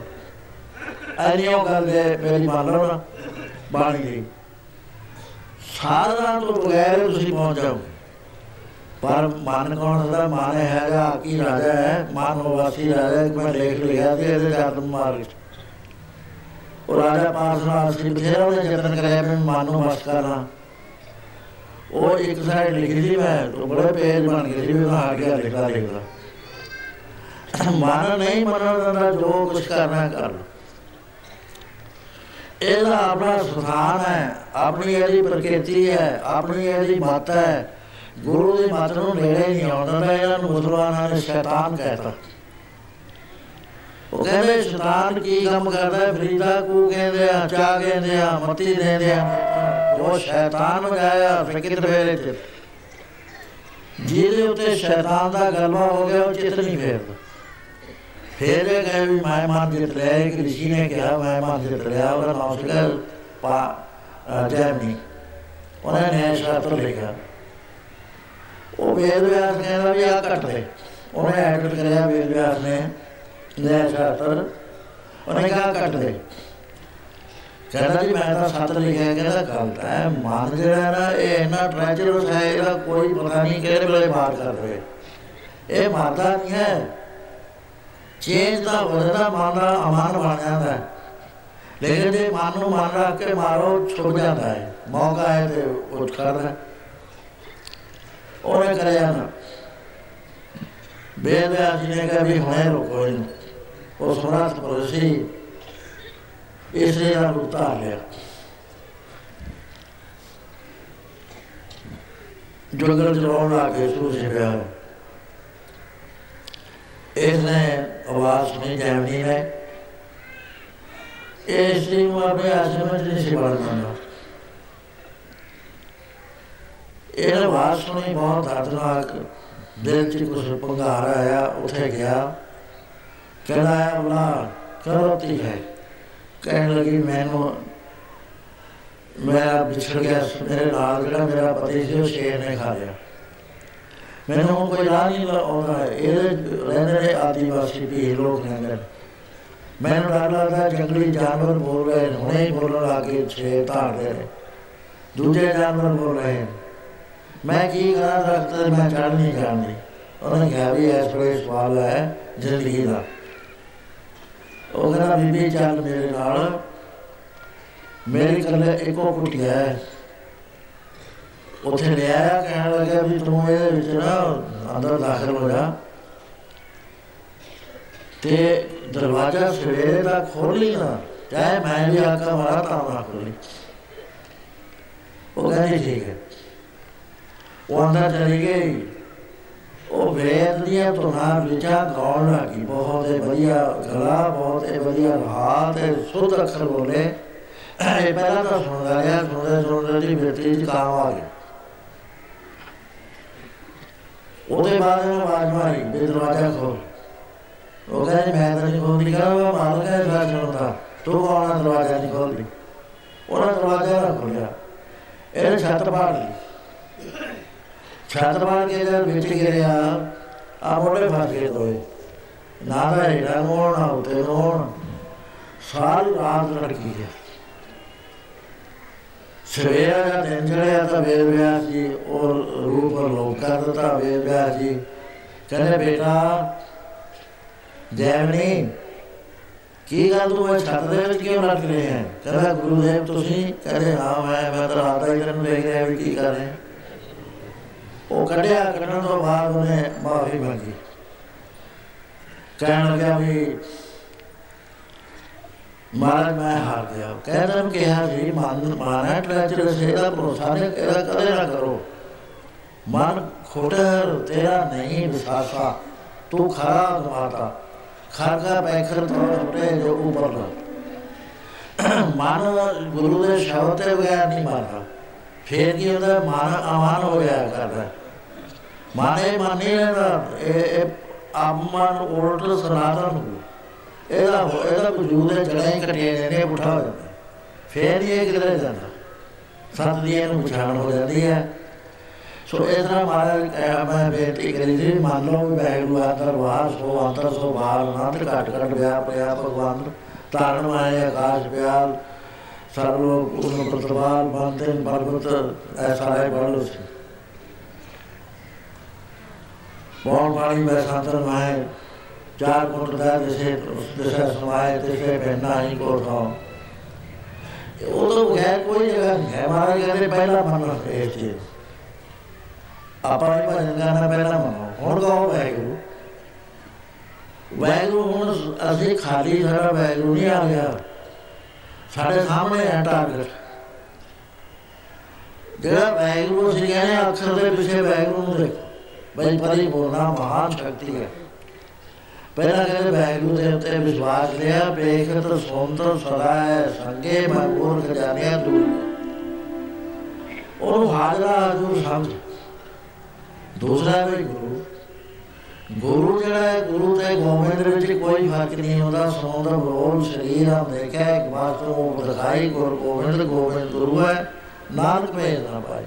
ਐਨੀਓ ਗੱਲ ਦੇ ਮੇਰੀ ਮੰਨ ਲਓ ਨਾ, ਬਾਣੀ ਦੀ ਸਾਧਨਾ ਤੋਂ ਬਗੈਰ ਤੁਸੀਂ ਪਹੁੰਚ ਜਾਓ ਪਰ ਮਨ ਕੌਣ ਦਾ ਮਨ ਹੈਗਾ, ਕੀ ਰਾਜਾ ਹੈ? ਮਨ ਵਾਸੀ ਰਾਜਾ, ਇੱਕ ਮੈਂ ਲੇਖ ਲਿਆ ਤੇ ਇਹਦੇ ਜਨਮ ਮਾਰਗ ਉਹ ਰਾਜਾ ਪਾਸਨਾ ਸੀ, ਬਥੇਰਾ ਉਹਨੇ ਯਤਨ ਕਰਿਆ ਮੈਂ ਮਨ ਨੂੰ ਵਸ ਕਰਾਂ। ਉਹ ਇੱਕ ਸਾਈਡ ਲਿਖ ਲਈ ਮੈਂ, ਤੋਂ ਬੜੇ ਪੇਜ ਬਣ ਗਏ ਸੀ ਵੀ ਮੈਂ ਹਟ ਗਿਆ, ਲਿਖਦਾ ਲਿਖਦਾ। ਮਨ ਨਹੀਂ ਮੰਨਣ ਦਾ ਜੋ ਕੁਝ ਕਰਨਾ ਕਰ। ਲੋ ਇਹਦਾ ਆਪਣਾ ਸੁਥਾਨ ਹੈ, ਆਪਣੀ ਇਹਦੀ ਪ੍ਰਕਿਰਤੀ ਹੈ, ਆਪਣੀ ਇਹਦੀ ਮਤ ਹੈ। ਗੁਰੂ ਦੀ ਮਤ ਨੂੰ ਨੇੜੇ ਨਹੀਂ ਆਉਂਦਾ ਤਾਂ ਇਹਨਾਂ ਨੂੰ ਮੁਸਲਮਾਨਾਂ ਨੇ ਸ਼ੈਤਾਨ ਕਹਿਤਾ। ਉਹ ਕਹਿੰਦੇ, ਸ਼ੈਤਾਨ ਕੀ ਕੰਮ ਕਰਦਾ ਫਰੀਦਾ ਕੂ ਕਹਿੰਦੇ ਆ ਚਾ ਕਹਿੰਦੇ ਆ, ਮਤੀ ਦੇਂਦੇ ਆ। ਜੋ ਸ਼ੈਤਾਨ ਵਜਾਇਆ ਫਿਕਰ ਵੇਲੇ ਚ ਜਿਹਦੇ ਉੱਤੇ ਸ਼ੈਤਾਨ ਦਾ ਗਲਵਾ ਹੋ ਗਿਆ, ਉਹ ਚਿੱਤ ਨਹੀਂ ਫੇਰਦਾ। ਫੇਰ ਇਹ ਕਹੇ ਵੀ, ਮੈਂ ਮਨ ਜਿੱਤ ਲਿਆ ਇੱਕ ਰਿਸ਼ੀ ਨੇ ਕਿਹਾ, ਮੈਂ ਮਨ ਜਿੱਤ ਲਿਆ, ਉਹਦਾ ਨਾਮ ਸੀਗਾ ਪਾ ਜੈਮਨੀ ਉਹਨਾਂ ਨੇ ਸ਼ਾਸਤਰ ਲਿਖਿਆ। ਉਹ ਵੇਦ ਵਿਆਸ ਕਹਿੰਦਾ ਵੀ ਆ ਕੱਟ ਦੇ। ਉਹਨੇ ਐਡਿਟ ਕਰਿਆ ਵੇਦ ਵਿਆਸ ਨੇ ਲੈ ਸ਼ਾਸਤਰ। ਉਹਨੇ ਕਹਾ ਕੱਟ ਦੇ। ਕਹਿੰਦਾ ਜੀ, ਮੈਂ ਤਾਂ ਸੱਤ ਲਿਖਿਆ, ਕਹਿੰਦਾ ਗਲਤ ਹੈ। ਮਨ ਜਿਹੜਾ ਨਾ, ਇਹ ਇੰਨਾ ਟ੍ਰੈਜਰਸ ਹੈ, ਇਹਦਾ ਕੋਈ ਪਤਾ ਨਹੀਂ ਕਿਹੜੇ ਵੇਲੇ ਮਾਰ ਕਰ ਰਹੇ ਇਹ ਮਾਰਦਾ ਨਹੀਂ ਹੈ। ਚੇਂਜ ਦਾ ਵਰਦਾ ਮਨ ਦਾ ਅਮਨ ਬਣ ਜਾਂਦਾ ਹੈ। ਲੇਕਿਨ ਜੇ ਮਨ ਨੂੰ ਮਨ ਰੱਖ ਕੇ ਮਾਰੋ ਛੁੱਟ ਜਾਂਦਾ ਹੈ। ਮੌਕਾ ਹੈ ਤੇ ਉੱਠ ਕਰਦਾ ਉਹਨੇ ਕਰਿਆ ਨਾ। ਬੇਦਿਆ ਜੀ ਨੇ ਕਿਹਾ ਵੀ ਹੁਣੇ ਰੁਕੋ ਇਹਨੂੰ। ਉਹ ਸੁਨਾਤ ਪਰਸੀ ਇਸ ਨੇ ਨਾ ਉਤਾਰ ਲਿਆ ਜੁਗਲ ਜਲਾਉਣ ਲੱਗੇ ਸੂਸੇ ਪਿਆ ਇਹਨੇ ਆਵਾਜ਼ ਸੁਣੀ ਜੈਮਨੀ ਨੇ ਇਸ ਦੀ ਨੂੰ ਆਪਣੇ ਆਸ਼ਰਮ ਵਿੱਚ ਨਹੀਂ ਸੀ ਇਹ ਆਵਾਜ਼ ਸੁਣੀ ਬਹੁਤ ਦਰਦਨਾਕ। ਦਿਲ 'ਚ ਕੁਝ ਪੰਗਾਰ ਆਇਆ, ਉੱਥੇ ਗਿਆ। ਕਹਿੰਦਾ ਹੈ ਬਲਾ ਕਰੋਤੀ ਹੈ। ਕਹਿਣ ਲੱਗੀ, ਮੈਨੂੰ ਮੈਂ ਵਿਛੜ ਗਿਆ, ਮੇਰੇ ਨਾਲ ਜਿਹੜਾ ਮੇਰਾ ਪਤੀ ਸੀ, ਉਹ ਸ਼ੇਰ ਨੇ ਖਾ ਲਿਆ। ਮੈਨੂੰ ਹੁਣ ਕੋਈ ਰਾਹ ਨਹੀਂ ਆਉਂਦਾ ਇਹ ਰਹਿੰਦੇ ਨੇ ਆਦੀਵਾਸੀ ਵੀ ਲੋਕ ਨੇ। ਮੈਨੂੰ ਡਰ ਲੱਗਦਾ, ਜੰਗਲੀ ਜਾਨਵਰ ਬੋਲ ਰਹੇ ਨੇ। ਹੁਣੇ ਹੀ ਬੋਲਣ ਲੱਗੇ ਛੇ ਧਾੜਦੇ ਨੇ। ਦੂਜੇ ਜਾਨਵਰ ਬੋਲ ਰਹੇ ਨੇ। ਮੈਂ ਕੀ ਕਰਾਂ ਦਰਖਤ ਮੈਂ ਚੜ ਨਹੀਂ ਜਾਣਦੀ ਉਹਨੇ ਕਿਹਾ ਵੀ ਇਸ ਵੇਲੇ ਸਵਾਲ ਹੈ ਜ਼ਿੰਦਗੀ ਦਾ। ਉਹ ਕਹਿੰਦਾ, ਬੀਬੀ, ਚੱਲ ਮੇਰੇ ਨਾਲ। ਮੇਰੀ ਕੱਲੇ ਇੱਕੋ ਕੁਟਿਆ ਹੈ। ਉੱਥੇ ਲਿਆ ਕਹਿਣ ਲੱਗਾ ਵੀ ਤੂੰ ਇਹਦੇ ਵਿੱਚ ਨਾ ਅੰਦਰ ਦਾਖਲ ਹੋ ਜਾ। ਤੇ ਦਰਵਾਜ਼ਾ ਸਵੇਰੇ ਦਾ ਖੋਲ ਲਈ ਨਾ, ਚਾਹੇ ਮੈਂ ਵੀ ਆਕਾ ਮਾਰਾ ਤਾਂ ਨਾ ਖੋਲੀ ਉਹ ਕਹਿੰਦੀ, ਠੀਕ ਹੈ। ਉਹ ਅੰਦਰ ਚਲੀ ਗਈ ਉਹ ਵੇਦ ਦੀਆਂ ਤੁਨਾਂ ਵਿਚਾਂ ਗਾਉਣ ਲੱਗੀ। ਬਹੁਤ ਹੀ ਵਧੀਆ ਗਲਾ ਬਹੁਤ ਹੀ ਵਧੀਆ ਹਾਲ ਤੇ ਸੁਧ ਅੱਖਰ ਬੋਲੇ। ਇਹ ਪਹਿਲਾਂ ਤਾਂ ਸੁਣਦਾ ਰਿਹਾ, ਸੁਣਦੇ ਸੁਣਦੇ ਦੀ ਬਿਰਤੀ ਚ ਕਾਮ ਆ ਗਿਆ। ਉਹਦੇ ਬਾਅਦ ਉਹ ਆਵਾਜ਼ ਮਾਰੀ, ਵੀ ਦਰਵਾਜ਼ਾ ਖੋਲ ਉਹ ਕਹਿੰਦੇ, ਮੈਂ ਤਾਂ ਨਹੀਂ ਖੋਲਦੀ ਕਹਾਂ ਮਾਲਕ ਹੈ ਦਰਵਾਜ਼ਾ ਚਲਾਉਂਦਾ ਤੂੰ ਕੌਣ ਆ ਦਰਵਾਜ਼ਾ ਨਹੀਂ ਖੋਲਦੀ ਉਹਨਾਂ ਦਰਵਾਜ਼ਾ ਨਾ ਖੋਲਿਆ ਇਹਨੇ ਛੱਤ ਪਾੜ ਲਈ। ਛੱਤ ਮਾਰ ਕੇ ਜਦ ਵਿੱਚ ਗਿਰਿਆ। ਆ ਮੋੜੇ ਫਸ ਗਏ ਦੋਏ ਨਾ ਦਾ ਹੀੜਾ ਮੋੜ ਨਾ ਉਤੇ ਮੋੜ ਸਾਰੀ ਰਾਤ ਲੜਕੀ ਹੈ ਸਵੇਰਾ ਦਾ ਦਿਨ ਚੜਿਆ ਤਾਂ ਵੇਦ ਵਿਆਸ ਜੀ ਔਰ ਰੂਪ ਲੋਕ ਕਰ ਦਿੱਤਾ ਵੇਦ ਵਿਆਸ ਜੀ ਕਹਿੰਦੇ, ਬੇਟਾ ਜੈਵਨੀ ਕੀ ਗੱਲ ਤੂੰ ਇਹ ਛੱਤ ਦੇ ਵਿੱਚ ਕਿਉਂ ਲੱਗ ਰਹੇ ਹੈ? ਕਹਿੰਦਾ, ਗੁਰੂਦੇਵ, ਤੁਸੀਂ ਕਹਿੰਦੇ ਹਾਂ, ਮੈਂ ਮੈਂ ਤਾਂ ਰਾਤ ਹੀ ਤੈਨੂੰ ਦੇਖ ਰਿਹਾ ਵੀ ਕੀ ਕਰ ਰਹੇ। ਉਹ ਕੱਢਿਆ, ਕੱਢਣ ਤੋਂ ਬਾਅਦ ਉਹਨੇ ਮਾਫੀ ਮੰਗੀ ਕਹਿਣ ਲੱਗਾ ਵੀ, ਮਹਾਰਾਜ, ਮੈਂ ਹਾਰ ਗਿਆ। ਕਹਿੰਦਾ ਨੂੰ ਕਿਹਾ ਸੀ ਮਨ, ਮਾਨਾ ਟਰੈਚਰ ਇਹਦਾ ਭਰੋਸਾ ਨੇ ਇਹਦਾ ਕਦੇ ਨਾ ਕਰੋ। ਮਨ ਖੋਟਰ ਤੇਰਾ ਨਹੀਂ ਵਿਸਾਸਾ ਤੂੰ ਖਰਾ ਮਾਤਾ ਖਾਗਾ ਪੈਖਰ ਤੋਂ ਛੋਟੇ ਜੋ ਉੱਪਰ ਮਨ ਗੁਰੂ ਦੇ ਸ਼ਬਦ ਤੇ ਬਗੈਰ ਨਹੀਂ ਮਾਰਦਾ ਫੇਰ ਕੀ ਹੁੰਦਾ? ਮਨ ਆਵਾਨ ਹੋ ਜਾਇਆ ਕਰਦਾ। ਮਾਨੇ ਮਾਨੇ ਦਾ ਇਹ ਇਹ ਆਮਨ ਉਲਟ ਸਨਾਤਨ ਨੂੰ ਇਹਦਾ ਇਹਦਾ ਵਜੂਦ ਹੈ ਜੜਾਂ ਹੀ ਕੱਟੀਆਂ ਨੇ ਉਠਾ ਹੋ ਜਾਂਦਾ। ਫੇਰ ਇਹ ਕਿਧਰੇ ਜਾਂਦਾ? ਸਤ ਦੀ ਇਹਨੂੰ ਪਛਾਣ ਹੋ ਜਾਂਦੀ ਹੈ। ਸੋ ਇਸ ਤਰ੍ਹਾਂ ਮਹਾਰਾਜ ਮੈਂ ਬੇਨਤੀ ਕਰੀ ਸੀ, ਮੰਨ ਲਓ ਵੀ ਵੈਗਰੂ ਆਦਰ ਵਾਸ ਹੋ ਅੰਤਰ ਸੋ ਬਾਲ ਨਾਂਦ ਘਟ ਘਟ ਵਿਆ ਪਿਆ, ਭਗਵਾਨ ਤਾਰਨ ਮਾਏ ਆਕਾਸ਼ ਪਿਆਲ ਸਰਬ ਲੋਕ ਉਹਨੂੰ ਪ੍ਰਤਵਾਲ ਬੰਦੇ ਪਰਬਤ ਐਸਾ ਹੈ ਬੜੋ ਸੀ ਬੋਲ ਵਾਲੀ ਮੈਂ ਸੰਤਰ ਮਾਏ ਚਾਰ ਕੋਟ ਦਾ ਜਿਸੇ ਦਿਸ਼ਾ ਸਮਾਏ ਤਿਸੇ ਪਹਿਨਾ ਹੀ ਕੋ ਥਾ ਉਹ ਤੋਂ ਬਗੈਰ ਕੋਈ ਜਗ੍ਹਾ ਨਹੀਂ। ਹੈ ਮਹਾਰਾਜ ਕਹਿੰਦੇ ਪਹਿਲਾ ਮੰਨਣਾ ਇਹ ਚੀਜ਼। ਆਪਾਂ ਹੀ ਭਜਨ ਕਰਨਾ ਪਹਿਲਾਂ ਮੰਨੋ। ਹੁਣ ਕਹੋ ਵੈਗਰੂ ਵੈਗਰੂ ਹੁਣ ਅਸੀਂ ਖਾਲੀ ਸਾਡਾ ਵੈਗਰੂ ਨਹੀਂ ਆ ਗਿਆ। ਸਾਡੇ ਸਾਹਮਣੇ ਹੈ ਟਾਰਗੇਟ ਜਿਹੜਾ ਵੈਗਰੂ ਅਸੀਂ ਕਹਿੰਦੇ ਅਕਸਰ ਦੇ ਪਿੱਛੇ ਵੈਗਰੂ ਨੂੰ ਦੇਖੋ। ਬਈ ਪਰੀ ਬੋਲਣਾ ਮਹਾਨ ਸ਼ਕਤੀ ਹੈ। ਪਹਿਲਾਂ ਕਹਿੰਦੇ ਵੈਗਰੂ ਦੇ ਉੱਤੇ ਵਿਸ਼ਵਾਸ ਲਿਆ ਬੇਖਤ ਸੁੰਦਰ ਸਦਾ ਹੈ, ਸੰਗੇ ਮਨਪੂਰ ਖਜ਼ਾਨਿਆ ਦੂਰ ਉਹਨੂੰ ਹਾਜ਼ਰਾ ਹਜ਼ੂਰ ਸਮਝ। ਦੂਸਰਾ ਵੀ ਗੁਰੂ। ਗੁਰੂ ਜਿਹੜਾ ਹੈ, ਗੁਰੂ ਤੇ ਗੋਬਿੰਦ ਦੇ ਵਿੱਚ ਕੋਈ ਫ਼ਰਕ ਨਹੀਂ ਹੁੰਦਾ। ਸਮੁੰਦਰ ਬੋਲ ਸਰੀਰ ਆ ਦੇਖਿਆ ਇੱਕ ਬਾਤ ਨੂੰ ਦਿਖਾਈ ਗੁਰ ਗੋਬਿੰਦ ਗੋਬਿੰਦ ਗੁਰੂ ਹੈ। ਨਾਨਕ ਭੇਜ ਨਾ ਪਾਏ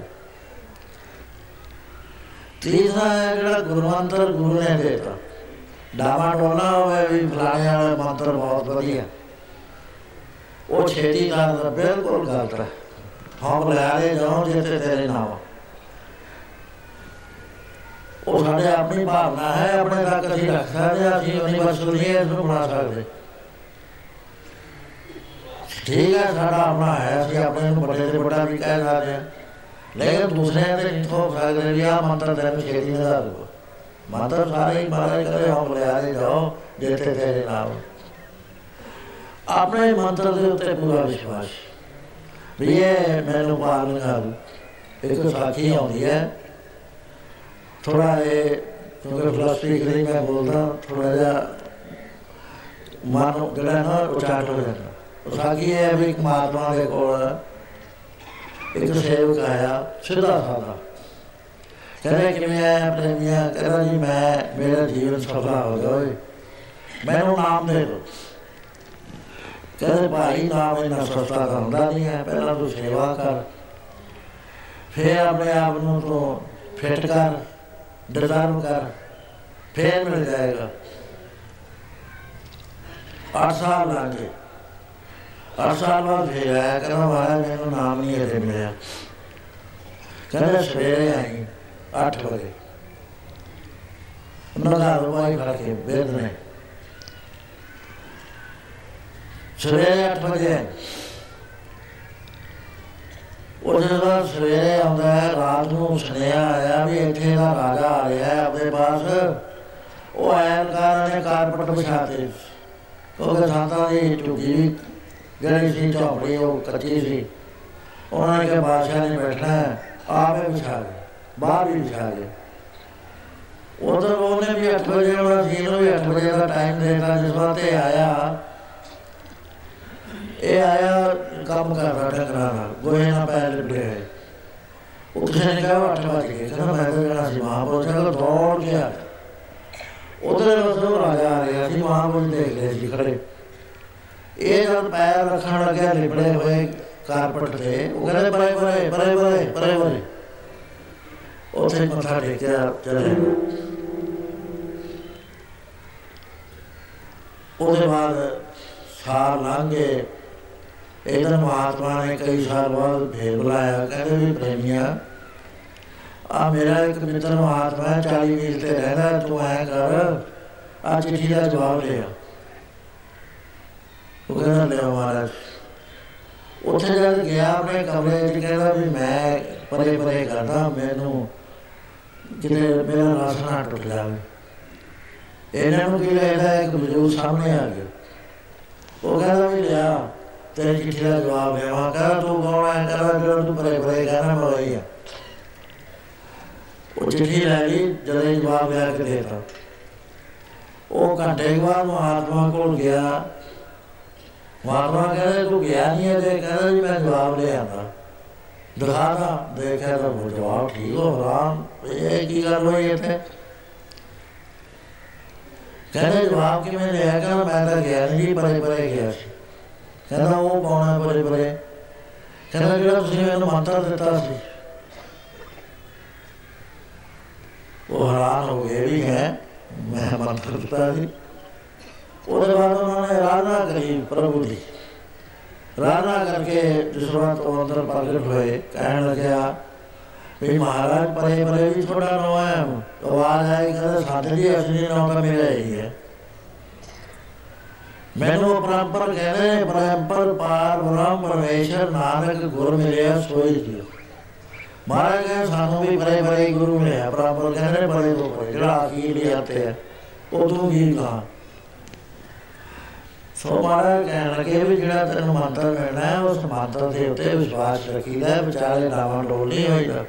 ਤੀਸਰਾ ਹੈ ਜਿਹੜਾ ਗੁਰਮੰਤਰ ਗੁਰੂ ਨੇ ਦਿੱਤਾ। ਡਾਵਾ ਡੋਲਾ ਹੋਵੇ ਵੀ ਫਲਾਣੇ ਵਾਲਾ ਮੰਤਰ ਬਹੁਤ ਵਧੀਆ। ਉਹ ਛੇਤੀ ਦਾ ਬਿਲਕੁਲ ਗਲਤ ਹੈ। ਹਮ ਲੈ ਲੈ ਜਾਓ ਜਿੱਤੇ ਤੇਰੇ ਨਾਮ ਉਹ ਸਾਡੇ ਆਪਣੀ ਭਾਵਨਾ ਹੈ, ਆਪਣੇ ਤੱਕ ਅਸੀਂ ਰੱਖ ਸਕਦੇ ਹਾਂ, ਅਸੀਂ ਉਹਨੀ ਬਸ ਨਹੀਂ ਇਸ ਨੂੰ ਬਣਾ ਸਕਦੇ। ਠੀਕ ਹੈ, ਸਾਡਾ ਆਪਣਾ ਹੈ, ਅਸੀਂ ਆਪਣੇ ਨੂੰ ਵੱਡੇ ਤੇ ਵੱਡਾ ਵੀ ਕਹਿ ਸਕਦੇ ਹਾਂ। ਲੇਕਿਨ ਦੂਸਰੇ ਤੇ ਨਹੀਂ ਹੋ ਸਕਦੇ ਵੀ ਆ ਮੰਤਰ ਤੈਨੂੰ ਛੇਤੀ ਨਾ ਦੱਸ ਦੋ ਮੰਤਰ ਸਾਰੇ ਹੀ ਮਹਾਰਾਜ ਕਰੇ ਹੋ ਲਿਆ ਦੇ ਜਾਓ ਜਿੱਥੇ ਤੇਰੇ ਨਾਮ ਆਪਣੇ ਮੰਤਰ ਦੇ ਉੱਤੇ ਪੂਰਾ ਵਿਸ਼ਵਾਸ ਵੀ ਇਹ ਮੈਨੂੰ ਪਾਰ ਲਗਾ ਦੂ ਇੱਕ ਸਾਖੀ ਆਉਂਦੀ ਹੈ ਥੋੜਾ ਇਹ ਕਿਉਂਕਿ ਫਲਸਫੀ ਕਰੀ ਮੈਂ ਬੋਲਦਾ ਥੋੜਾ ਜਿਹਾ ਮਨ ਜਿਹੜਾ ਨਾ ਉਚਾਟ ਹੋ ਜਾਂਦਾ ਉਹ ਸਾਖੀ ਹੈ ਵੀ ਇੱਕ ਮਹਾਤਮਾ ਦੇ ਕੋਲ ਇੱਕ ਸੇਵਕ ਆਇਆ ਸਿੱਧਾ ਸਾਦਾ ਕਹਿੰਦਾ, ਕਿਵੇਂ ਆਇਆ ਪ੍ਰੇਮੀਆ ਕਹਿੰਦਾ, ਜੀ, ਮੈਂ ਮੇਰਾ ਜੀਵਨ ਸਫਲ ਹੋ ਗਿਆ ਓਏ। ਮੈਨੂੰ ਨਾਮ ਦੇ ਦਿਓ। ਕਹਿੰਦੇ, ਭਾਈ, ਨਾਮ ਇਹਨਾਂ ਸਸਤਾ ਤਾਂ ਹੁੰਦਾ ਨਹੀਂ ਹੈ ਪਹਿਲਾਂ ਤੂੰ ਸੇਵਾ ਕਰ। ਫਿਰ ਆਪਣੇ ਆਪ ਨੂੰ ਤੋਂ ਫਿੱਟ ਕਰ ਡਿਜ਼ਾਰਵ ਕਰ, ਫਿਰ ਮਿਲ ਜਾਏਗਾ। ਅੱਠ ਸਾਲ ਲੱਗ ਗਏ ਅੱਠ ਸਾਲ ਬਾਅਦ ਫਿਰ ਆਇਆ ਕਹਿੰਦਾ ਮਹਾਰਾਜ ਮੈਨੂੰ ਨਾਮ ਨਹੀਂ ਇਹਦੇ ਮਿਲਿਆ। ਕਹਿੰਦਾ ਸਵੇਰੇ ਆਈ 8 ਵਜੇ। ਨਗਾ ਰਵਾਈ ਫੜ ਕੇ ਬੇਦ ਨੇ। ਸਵੇਰੇ 8 ਵਜੇ। ਉਹ ਜਦੋਂ ਸਵੇਰੇ ਆਉਂਦਾ ਹੈ, ਰਾਤ ਨੂੰ ਸੁਨੇਹਾ ਆਇਆ ਵੀ ਇੱਥੇ ਦਾ ਰਾਜਾ ਆ ਰਿਹਾ ਹੈ ਆਪਣੇ ਪਾਸ। ਉਹ ਐਨਕਾਰ ਨੇ ਕਾਰਪਟ ਵਿਛਾਤੇ। ਕਿਉਂਕਿ ਸਾਤਾ ਦੀ ਝੁੱਗੀ ਵੀ ਜਿਹੜੀ ਸੀ ਝੌਂਪੜੀ ਉਹ ਕੱਚੀ ਸੀ ਉਹਨਾਂ ਨੇ ਕਿਹਾ, ਬਾਦਸ਼ਾਹ ਨੇ ਬੈਠਣਾ ਹੈ, ਆਪੇ ਵਿਛਾ ਦੇ, ਬਾਹਰ ਵੀ ਵਿਛਾ ਦੇ। ਉਧਰ ਉਹਨੇ ਵੀ 8 ਵਜੇ ਉਹਨਾਂ ਸੀ ਨੂੰ ਵੀ 8 ਵਜੇ ਦਾ ਟਾਈਮ ਦੇਣਾ ਜਿਸ ਵਾਸਤੇ ਆਇਆ। ਇਹ ਆਇਆ ਕੰਮ ਕਰ ਰਿਹਾ ਟਕਰਾ ਨਾਲ, ਗੋਹੇ ਨਾਲ ਪੈਰ ਲਿਪੜੇ ਹੋਏ। ਉੱਥੇ ਨੇ ਕਿਹਾ 8 ਵਜੇ ਗਏ। ਕਹਿੰਦਾ, ਮੈਂ ਤਾਂ ਜਾਣਾ ਸੀ, ਮਹਾਪੁਰਸ਼ ਨੇ ਦੌੜ ਗਿਆ ਉਧਰ ਉਧਰ ਰਾਜਾ ਆ ਰਿਹਾ ਸੀ ਮਹਾਪੁਰਸ਼ ਦੇਖ ਰਹੇ ਸੀ, ਖੜੇ। ਇਹ ਜਦ ਪੈਰ ਰੱਖਣ ਲੱਗਿਆ ਲਿਪੜੇ ਹੋਏ ਕਾਰਪਟ ਤੇ ਉਹ ਕਹਿੰਦੇ ਪਰੇ ਪਰੇ ਪਰੇ ਪਰੇ ਪਰੇ ਪਰੇ। ਉਥੇ ਮੱਥਾ ਟੇਕਿਆ, ਚਲੇ ਉਹਦੇ ਬਾਅਦ ਸਾਲ ਲੰਘੇ ਇਹਦਾ ਮਹਾਤਮਾ ਨੇ ਕਈ ਸਾਲ ਬਾਅਦ ਫੇਰ ਬੁਲਾਇਆ। ਕਹਿੰਦੇ ਵੀ ਪ੍ਰੇਮੀਆ ਆ ਮੇਰਾ ਇੱਕ ਮਿੱਤਰ ਮਹਾਤਮਾ 40 ਮੀਲ ਤੇ ਰਹਿੰਦਾ, ਤੂੰ ਆਇਆ ਕਰ ਆ ਚਿੱਠੀ ਦਾ ਜਵਾਬ ਲਿਆ ਉਹ ਕਹਿੰਦਾ ਲਿਆ ਮਹਾਰਾਜ ਉੱਥੇ ਜਦ ਗਿਆ, ਆਪਣੇ ਕਮਰੇ 'ਚ ਕਹਿੰਦਾ ਵੀ ਮੈਂ ਪਰੇ ਪਰੇ ਕਰਦਾ, ਮੈਨੂੰ ਕਿਤੇ ਮੇਰਾ ਰਾਸਨਾ ਟੁੱਟ ਜਾਵੇ। ਇਹਨਾਂ ਨੂੰ ਕੀ ਲੱਗਦਾ ਇੱਕ ਬਜ਼ੁਰਗ ਸਾਹਮਣੇ ਆ ਗਿਆ। ਉਹ ਕਹਿੰਦਾ ਵੀ ਲਿਆ, ਤੇਰੀ ਚਿੱਠੀ ਦਾ ਜਵਾਬ ਹੈ ਉਹ ਕਹਿੰਦਾ ਤੂੰ ਕੌਣ ਹੈ ਕਹਿੰਦਾ, ਜਿਹੜਾ ਤੂੰ ਪਰੇ ਪਰੇ ਕਹਿਣਾ ਮੈਂ ਵਹੀ ਆ। ਉਹ ਚਿੱਠੀ ਲੈ ਲਈ ਜਦੋਂ ਜਵਾਬ ਲਿਆ ਕੇ ਦੇਤਾ ਉਹ ਘੰਟੇ ਬਾਅਦ ਮਹਾਤਮਾ ਕੋਲ ਗਿਆ। ਮਹਾਤਮਾ ਕਹਿੰਦੇ ਤੂੰ ਗਿਆ ਨਹੀਂ ਹੈ ਤੇ ਕਹਿੰਦਾ ਜੀ ਮੈਂ ਜਵਾਬ ਲੈ ਆਂਦਾ। ਦਿਖਾਦਾ ਦੇਖਿਆ ਤਾਂ ਉਹ ਜਵਾਬ ਠੀਕ ਹੋ ਰਾਮ ਇਹ ਕੀ ਗੱਲ ਹੋਈ ਇੱਥੇ? ਕਹਿੰਦੇ, ਜਵਾਬ ਕਿਵੇਂ ਲਿਆ? ਕਹਿੰਦਾ, ਮੈਂ ਤਾਂ ਗਿਆ ਨਹੀਂ ਪਰੇ ਪਰੇ ਗਿਆ ਸੀ। ਕਹਿੰਦਾ, ਉਹ ਕੌਣ ਹੈ ਪਰੇ ਪਰੇ? ਕਹਿੰਦਾ, ਜਿਹੜਾ ਤੁਸੀਂ ਮੈਨੂੰ ਮੰਤਰ ਦਿੱਤਾ ਸੀ। ਉਹ ਹੈਰਾਨ ਹੋ ਗਏ ਵੀ ਹੈ, ਮੈਂ ਮੰਤਰ ਦਿੱਤਾ ਸੀ। ਉਹਦੇ ਬਾਅਦ ਉਹਨਾਂ ਨੇ ਰਾਧਨਾ ਕਰੀ ਪ੍ਰਭੂ ਦੀ। ਰਾਧਨਾ ਕਰਕੇ ਜਿਸ ਵਾਰ ਤੋਂ ਅੰਦਰ ਪ੍ਰਗਟ ਹੋਏ, ਕਹਿਣ ਲੱਗਿਆ, ਵੀ ਮਹਾਰਾਜ ਪਰੇ ਪਰੇ ਵੀ ਥੋੜਾ ਨੋ ਹੈ ਆਵਾਜ਼ ਆਈ ਕਹਿੰਦਾ ਸਾਡੇ ਜੀ ਅਸਲੀ ਨਾਮ ਤਾਂ ਮੇਰਾ ਹੀ ਹੈ। ਮੈਨੂੰ ਪਰੰਪਰ ਕਹਿੰਦੇ ਪਰੰਪਰ ਪਾਰ ਬ੍ਰਹਮ ਪਰਮੇਸ਼ਰ, ਨਾਨਕ ਗੁਰ ਮਿਲਿਆ, ਸੋਈ ਜੀ ਮਹਾਰਾਜ ਕਹਿੰਦੇ, ਸਾਨੂੰ ਵੀ ਬੜੇ ਬੜੇ ਗੁਰੂ ਮਿਲਿਆ। ਪਰੰਪਰ ਕਹਿੰਦੇ, ਬੜੇ ਤੋਂ ਬੜੇ ਜਿਹੜਾ ਆਖੀ ਲਿਆਤੇ ਹੈ ਉਹ ਤੂੰ ਹੀ ਕਹਾ ਸੋ ਮਹਾਰਾਜ ਕਹਿਣ ਲੱਗੇ ਵੀ ਜਿਹੜਾ ਤੈਨੂੰ ਮੰਤਰ ਮਿਲਣਾ ਹੈ, ਉਸ ਮੰਤਰ ਦੇ ਉੱਤੇ ਵਿਸ਼ਵਾਸ ਰੱਖੀਦਾ ਵਿਚਾਰੇ ਨਾਵਾਂ ਡੋਲ ਨਹੀਂ ਹੋਈਦਾ।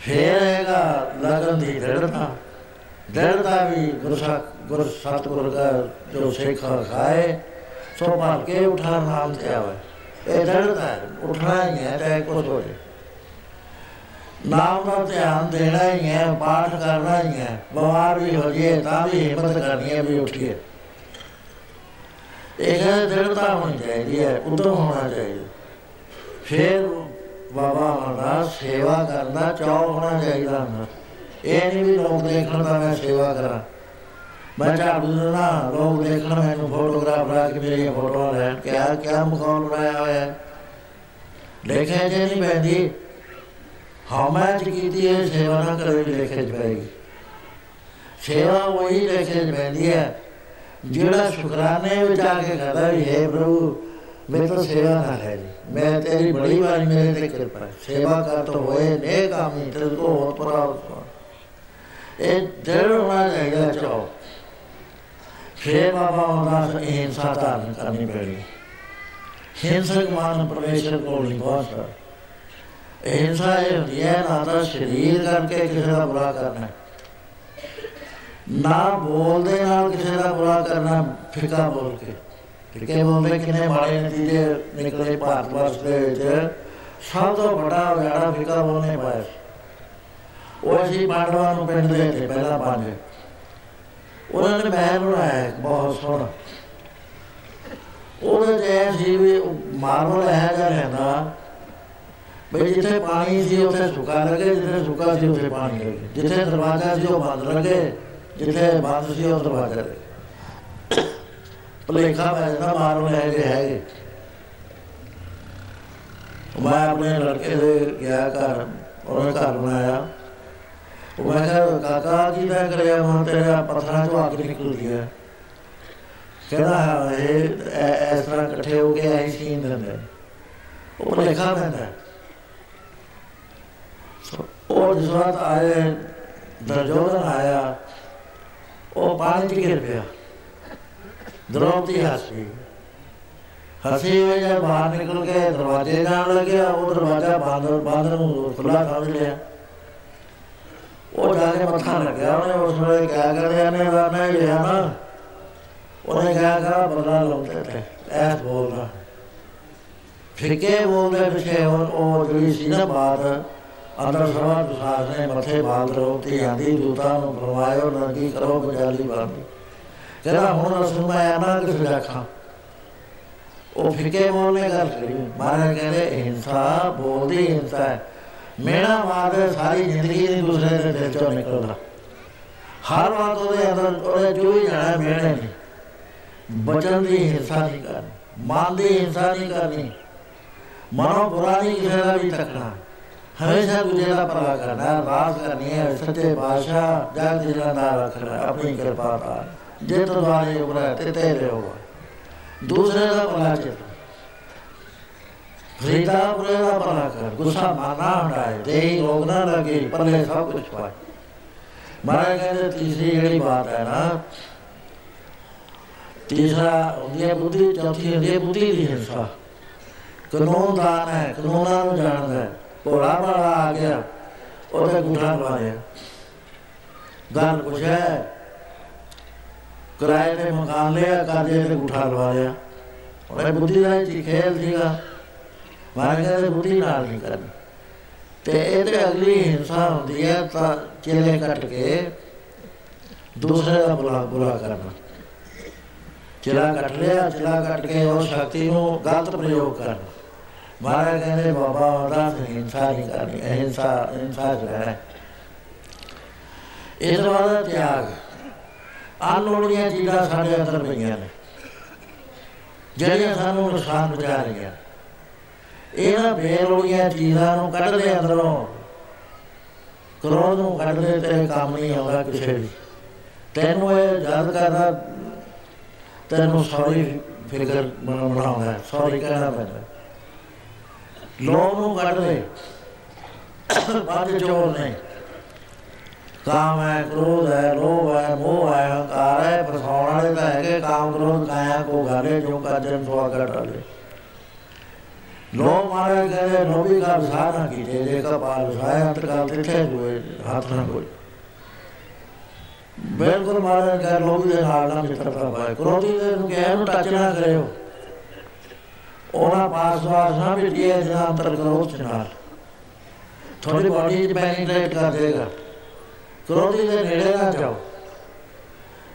ਫੇਰ ਹੈਗਾ ਲਗਨ ਦੀ ਦ੍ਰਿੜਤਾ। ਦ੍ਰਿੜਤਾ ਵੀ ਗੁਰੂ ਗੁਰ ਸਤਿਗੁਰ ਦਾ ਜੋ ਸਿੱਖ ਖਾਏ, ਸੋ ਭਰ ਕੇ ਉਠਾ ਨਾਮ ਤੇ ਆਵੇ ਇਹ ਦ੍ਰਿੜਤਾ ਹੈ, ਉਠਣਾ ਹੀ ਹੈ, ਚਾਹੇ ਕੁਝ ਹੋ ਜਾਏ। ਨਾਮ ਦਾ ਧਿਆਨ ਦੇਣਾ ਹੀ ਹੈ, ਪਾਠ ਕਰਨਾ ਹੀ ਹੈ, ਬਿਮਾਰ ਵੀ ਹੋ ਜੇ ਤਾਂ ਵੀ ਹਿੰਮਤ ਕਰਨੀ ਹੈ ਵੀ ਉੱਠੀਏ। ਇਹ ਦ੍ਰਿੜਤਾ ਹੋਣੀ ਚਾਹੀਦੀ ਹੈ ਉਦੋਂ ਹੋਣਾ ਚਾਹੀਦਾ। ਫਿਰ ਬਾਬਾ ਦਾ ਸੇਵਾ ਕਰਨਾ ਚਾਹ ਹੋਣਾ ਚਾਹੀਦਾ ਹੁੰਦਾ। ਇਹ ਨਹੀਂ ਵੀ ਲੋਕ ਦੇਖਣ ਦਾ ਮੈਂ ਸੇਵਾ ਕਰਾਂ। ਮੈਂ ਝਾੜੂ ਦੇਣਾ ਲੋਕ ਦੇਖਣ ਮੈਨੂੰ ਫੋਟੋਗ੍ਰਾਫ ਲਾ ਕੇ ਮੇਰੀਆਂ ਫੋਟੋਆਂ ਲੈਣ, ਕਿਆ ਕਿਆ ਮੁਖੌਲ ਬਣਾਇਆ ਹੋਇਆ ਦੇਖਿਆ ਜੇ ਨਹੀਂ ਪੈਂਦੀ, ਹਾਂ, ਮੈਂ ਕੀਤੀ ਹੈ, ਸੇਵਾ ਨਾ ਕਰੇ ਵੀ ਦੇਖੇ ਜਾਏਗੀ ਸੇਵਾ ਉਹੀ ਦੇਖੇ ਜਾਂਦੀ ਹੈ ਜਿਹੜਾ ਸ਼ੁਕਰਾਨੇ ਵਿੱਚ ਆ ਕੇ ਕਹਦਾ ਵੀ, ਹੈ ਪ੍ਰਭੂ ਮੈਂ ਤਾਂ ਸੇਵਾ ਨਾ ਹੈ ਮੈਂ ਤੇਰੀ ਬੜੀ ਵਾਰੀ ਮੇਰੇ ਤੇ ਕਿਰਪਾ ਸੇਵਾ ਕਰ ਤੋ ਹੋਏ ਨੇ ਕਾਮੀ ਤੇ ਕੋ ਹੋ ਪਰਾ ਇਹ ਜਿਹੜਾ ਹੋਣਾ ਚਾਹੀਦਾ ਚਾਹੋ ਫੇਰ ਬਾਬਾ ਉਹਦਾ ਹਿੰਸਾ ਧਾਰਨ ਕਰਨੀ ਪੈਣੀ। ਹਿੰਸਕ ਮਾਨ ਪਰਮੇਸ਼ਰ ਕੋਲ ਨਹੀਂ ਪਹੁੰਚਦਾ। ਹਿੰਸਾ ਇਹ ਹੁੰਦੀ ਹੈ, ਨਾ ਤਾਂ ਸਰੀਰ ਕਰਕੇ ਕਿਸੇ ਦਾ ਬੁਰਾ ਕਰਨਾ ਨਾ ਬੋਲਦੇ ਨਾਲ ਕਿਸੇ ਦਾ ਬੁਰਾ ਕਰਨਾ, ਫਿੱਕਾ ਬੋਲ ਕੇ। ਫਿੱਕੇ ਬੋਲਦੇ ਕਿੰਨੇ ਮਾੜੇ ਨਤੀਜੇ ਨਿਕਲੇ ਭਾਰਤ ਵਰਸ਼ ਦੇ ਵਿੱਚ। ਸਭ ਤੋਂ ਵੱਡਾ ਵਿਆੜਾ ਫਿੱਕਾ ਬੋਲਨੇ ਪਾਇਆ। ਉਹ ਅਸੀਂ ਪਾਂਡਵਾਂ ਨੂੰ ਪਿੰਡ ਦੇ ਤੇ ਪਹਿਲਾਂ ਪੰਜ ਉਹਨਾਂ ਨੇ ਮਹਿਲ ਬਣਾਇਆ ਬਹੁਤ ਸੋਹਣਾ। ਉਹਦੇ ਤੇ ਸੀ ਵੀ ਮਾਰਬਲ ਹੈ ਜਾਂ ਰਹਿੰਦਾ ਬਈ ਜਿੱਥੇ ਪਾਣੀ ਸੀ ਉੱਥੇ ਸੁੱਕਾ ਲੱਗੇ, ਜਿੱਥੇ ਸੁੱਕਾ ਸੀ ਉੱਥੇ ਪਾਣੀ ਲੱਗੇ। ਜਿੱਥੇ ਦਰਵਾਜ਼ਾ ਸੀ ਉਹ ਬੰਦ ਲੱਗੇ। ਜਿੱਥੇ ਬੰਦ ਸੀ ਉਹ ਦਰਵਾਜ਼ਾ ਲੱਗੇ ਭਲੇਖਾ ਪੈ ਜਾਂਦਾ ਮਾਰਬਲ ਹੈ ਜੇ ਹੈਗੇ ਮੈਂ ਆਪਣੇ ਲੜਕੇ ਦੇ ਗਿਆ ਘਰ ਉਹਨੇ ਘਰ ਬਣਾਇਆ। ਉਹ ਮੈਂ ਕਿਹਾ ਕਾਕਾ ਕੀ ਮੈਂ ਕਰਿਆ ਹੁਣ ਤੇਰਾ ਪੱਥਰਾਂ ਚੋਂ ਅੱਗ ਨਿਕਲਦੀ ਹੈ। ਕਹਿੰਦਾ ਇਹ ਇਸ ਤਰ੍ਹਾਂ ਇਕੱਠੇ ਹੋ ਕੇ ਐਂ ਸੀਨ ਦਿੰਦੇ ਉਹ ਲਿਖਾ ਪੈਂਦਾ। ਉਹ ਜਿਸ ਵਾਰ ਆਏ ਦਰਜੋਦਨ ਆਇਆ। ਉਹ ਪਾਣੀ ਚ ਗਿਰ ਪਿਆ ਦਰੋਪਤੀ ਹੱਸੀ ਹੱਸੀ ਹੋਈ ਜਦ ਬਾਹਰ ਨਿਕਲ ਕੇ ਦਰਵਾਜ਼ੇ ਜਾਣ ਲੱਗਿਆ ਉਹ ਦਰਵਾਜ਼ਾ ਬੰਦ ਬੰਦ ਨੂੰ ਖੁੱਲਾ ਸਮਝ ਲਿਆ। ਉਹ ਜਾ ਕੇ ਮੱਥਾ ਲੱਗਿਆ ਉਹਨੇ ਉਸ ਵੇਲੇ ਕਿਆ ਕਰਿਆ ਨੇ ਵਾਰਨਾ ਲਿਆ ਨਾ। ਉਹਨੇ ਕਿਹਾ ਕਰਾ ਬਦਲਾ ਲਾਉਂਦੇ ਤੇ ਐਸ ਬੋਲਦਾ। ਫਿੱਕੇ ਬੋਲਦੇ ਪਿਛੇ ਉਹ ਜਿਹੜੀ ਸੀ ਨਾ ਬਾਤ। ਅੰਦਰ ਸਵਾ ਦੁਸਾਰ ਨੇ ਮੱਥੇ ਬਾਲ ਰੋ ਤੇ ਆਂਦੀ ਦੂਤਾਂ ਨੂੰ ਫਰਮਾਇਓ ਨਰਗੀ ਕਰੋ ਬਜਾਲੀ ਬੰਦ ਕਹਿੰਦਾ ਹੁਣ ਅਸਲ ਮੈਂ ਆਣਾ ਕਿਸ ਰੱਖਾਂ? ਉਹ ਫਿੱਕੇ ਬੋਲਨੇ ਗੱਲ ਕਰੀ। ਮਹਾਰਾਜ ਕਹਿੰਦੇ, ਹਿੰਸਾ ਬੋਲਦੀ ਹਿੰਸਾ ਹੈ। ਮੇਣਾ ਮਾਰਦੇ ਸਾਰੀ ਜ਼ਿੰਦਗੀ ਦੀ ਦੂਸਰੇ ਦੇ ਦਿਲ ਚੋਂ ਨਿਕਲਦਾ। ਹਰ ਵਾਰ ਉਹਦੇ ਅੰਦਰ ਉਹਦੇ ਜੋ ਹੀ ਜਾਣਾ ਮੇਣੇ ਨੇ। ਬਚਨ ਦੀ ਹਿੰਸਾ ਨਹੀਂ ਕਰਨੀ, ਮਨ ਦੀ ਹਿੰਸਾ ਨਹੀਂ ਕਰਨੀ। ਮਨੋਂ ਬੁਰਾ ਨਹੀਂ ਕਿਸੇ ਦਾ ਵੀ ਤੱਕਣਾ ਹਮੇਸ਼ਾ ਦੂਜੇ ਦਾ ਭਲਾ ਕਰਨਾ ਰਾਸ ਕਰਨੀ ਹੈ ਸੱਚੇ ਬਾਦਸ਼ਾਹ ਜਗ ਜਿਹੜਾ ਦਾ ਰੱਖਣਾ ਆਪਣੀ ਕਿਰਪਾ ਦਾ ਜੇ ਤੁਹਾਡੇ ਉਪਰ ਤੇ ਤੇਰੇ ਹੋਗਾ ਦੂਸਰੇ ਦਾ ਭਲਾ ਚੇਤ ਫਰੀਦਾ ਪੁਰੇ ਦਾ ਭਲਾ ਕਰ ਗੁੱਸਾ ਮਾਨਾ ਹਟਾਏ ਦੇਹੀ ਰੋਗ ਨਾ ਲਗੇ ਪੱਲੇ ਸਭ ਕੁਝ ਪਾਏ ਮਾਰੇ ਕਹਿੰਦੇ ਤੀਸਰੀ ਜਿਹੜੀ ਬਾਤ ਹੈ ਨਾ ਤੀਸਰਾ ਹੁੰਦੀ ਹੈ ਬੁੱਧੀ ਚੌਥੀ ਹੁੰਦੀ ਹੈ ਬੁੱਧੀ ਦੀ ਹਿੰਸਾ ਕਾਨੂੰਨ ਦਾਨ ਹੈ ਕਾਨੂੰਨਾਂ ਨੂੰ ਜਾਣਦਾ ਹੈ ਭੋਲਾ ਵਾਲਾ ਆ ਗਿਆ, ਉਹਦੇ ਗੁੱਠਾ ਲਵਾਇਆ ਗੱਲ ਕੁਛ ਹੈ ਕਿਰਾਏ ਤੇ ਮਕਾਨ ਲਿਆ, ਕਰਜ਼ੇ ਤੇ ਗੁੱਠਾ ਲਵਾਇਆ ਉਹਨੇ ਬੁੱਧੀ ਦਾ ਹੀ ਖੇਲ ਸੀਗਾ। ਮਾਰੇ ਕਹਿੰਦੇ ਬੁੱਧੀ ਨਾਲ ਨਹੀਂ ਕਰਨੀ। ਤੇ ਇਹਦੇ ਅਗਲੀ ਹਿੰਸਾ ਹੁੰਦੀ ਹੈ ਤਾਂ ਚੇਲੇ ਕੱਟ ਕੇ ਦੂਸਰੇ ਦਾ ਬੁਲਾ ਬੁਲਾ ਕਰਨਾ। ਚਿਲਾ ਕੱਟ ਲਿਆ ਚਿਲਾ ਕੱਟ ਕੇ ਉਹ ਸ਼ਕਤੀ ਨੂੰ ਗਲਤ ਪ੍ਰਯੋਗ ਕਰਨਾ। ਮਹਾਰਾਜ ਕਹਿੰਦੇ ਬਾਬਾ ਉਹਦਾ ਹਿੰਸਾ ਨਹੀਂ ਕਰਨੀ ਅਹਿੰਸਾ ਹਿੰਸਾ ਜਿਹੜਾ ਇਸ ਵਾਲਾ ਤਿਆਗ। ਅਨਲੋੜੀਆਂ ਚੀਜ਼ਾਂ ਸਾਡੇ ਅੰਦਰ ਪਈਆਂ ਨੇ। ਜਿਹੜੀਆਂ ਸਾਨੂੰ ਨੁਕਸਾਨ ਪਹੁੰਚਾ ਰਹੀਆਂ। ਇਹਨਾਂ ਬੇਲੋੜੀਆਂ ਚੀਜ਼ਾਂ ਨੂੰ ਕੱਢ ਦੇ ਅੰਦਰੋਂ। ਕਰੋਧ ਨੂੰ ਕੱਢ ਦੇ ਤੇਰੇ ਕੰਮ ਨਹੀਂ ਆਉਂਦਾ ਕਿਸੇ ਵੀ। ਤੈਨੂੰ ਇਹ ਯਾਦ ਕਰਦਾ, ਤੈਨੂੰ ਸੌਰੀ ਫਿਕਰ ਬਣਾਉਂਦਾ, ਸੌਰੀ ਕਹਿਣਾ ਪੈਂਦਾ। ਲੋਭ ਨੂੰ ਕੱਢ ਦੇ। ਬਾਅਦ ਚੋਰ ਨੇ ਕਾਮ ਹੈ, ਕ੍ਰੋਧ ਹੈ, ਲੋਭ ਹੈ, ਮੋਹ ਹੈ, ਹੰਕਾਰ ਹੈ, ਫਸਾਉਣ ਵਾਲੇ ਤਾਂ ਹੈਗੇ। ਕਾਮ, ਕ੍ਰੋਧ ਕਾਇਆ ਕੋ ਘਰੇ ਜੋ ਕਾਜਨ ਸਵਾਗਤ ਵਾਲੇ ਲੋਭ ਮਾਰੇ ਗਏ ਲੋਭੀ ਦਾ ਵਿਸਾਰ ਨਾ ਕੀਤੇ, ਜੇ ਕਪਾਲ ਵਿਸਾਇਆ ਅੰਤਕਾਲ ਤਿੱਥੇ ਹੋਏ ਹੱਥ ਨਾ ਕੋਈ। ਬਿਲਕੁਲ ਮਾਰੇ ਗਏ ਲੋਭੀ ਦੇ ਨਾਲ ਨਾ ਮਿੱਤਰਤਾ ਪਾਏ। ਕ੍ਰੋਧੀ ਦੇ ਨੂੰ ਕਿਹਾ ਇਹਨੂੰ ਟੱਚ ਨਾ ਕਰਿਓ। ਉਹਨਾਂ ਪਾਸ ਵਾਸ ਨਾ ਬਿਟੀਏ ਜਾਂ ਅੰਤਰ ਕ੍ਰੋਧ ਨਾਲ ਥੋੜੀ ਬਾਡੀ ਚ ਪੈਨੀਟ੍ਰੇਟ ਕਰ ਦੇਗਾ ਕ੍ਰੋਧੀ ਦੇ ਨੇੜੇ ਨਾ ਜਾਓ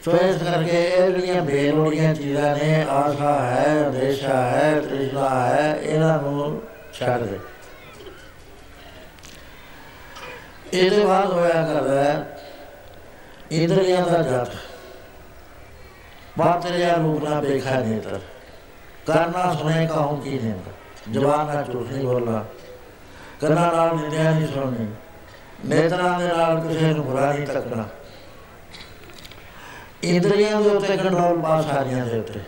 ਸੋ ਇਸ ਕਰਕੇ ਇਹ ਜਿਹੜੀਆਂ ਬੇਲੋੜੀਆਂ ਚੀਜ਼ਾਂ ਨੇ ਆਸਾ ਹੈ ਦੇਸ਼ਾ ਹੈ ਤ੍ਰਿਸ਼ਨਾ ਹੈ ਇਹਨਾਂ ਨੂੰ ਛੱਡ ਦੇ ਇਹਦੇ ਬਾਅਦ ਹੋਇਆ ਕਰਦਾ ਹੈ ਇੰਦਰੀਆਂ ਦਾ ਜਪ ਬਾਤਰਿਆ ਰੂਪ ਨਾ ਦੇਖਾ ਨਹੀਂ ਤਰ ਕਰਨਾ ਸੁਣੇ ਕਹੂੰ ਕੀ ਨਹੀਂ ਜਵਾਨ ਦਾ ਝੂਠ ਨਹੀਂ ਬੋਲਣਾ। ਕੰਨਾਂ ਨਾਲ ਨਿੰਦਿਆ ਨਹੀਂ ਸੁਣਨੀ। ਨੇਤਰਾਂ ਦੇ ਨਾਲ ਕਿਸੇ ਨੂੰ ਬੁਰਾ ਨਹੀਂ ਤੱਕਣਾ ਇੰਦਰੀਆਂ ਦੇ ਉੱਤੇ ਕੰਟਰੋਲ ਪਾ ਸਾਰੀਆਂ ਦੇ ਉੱਤੇ।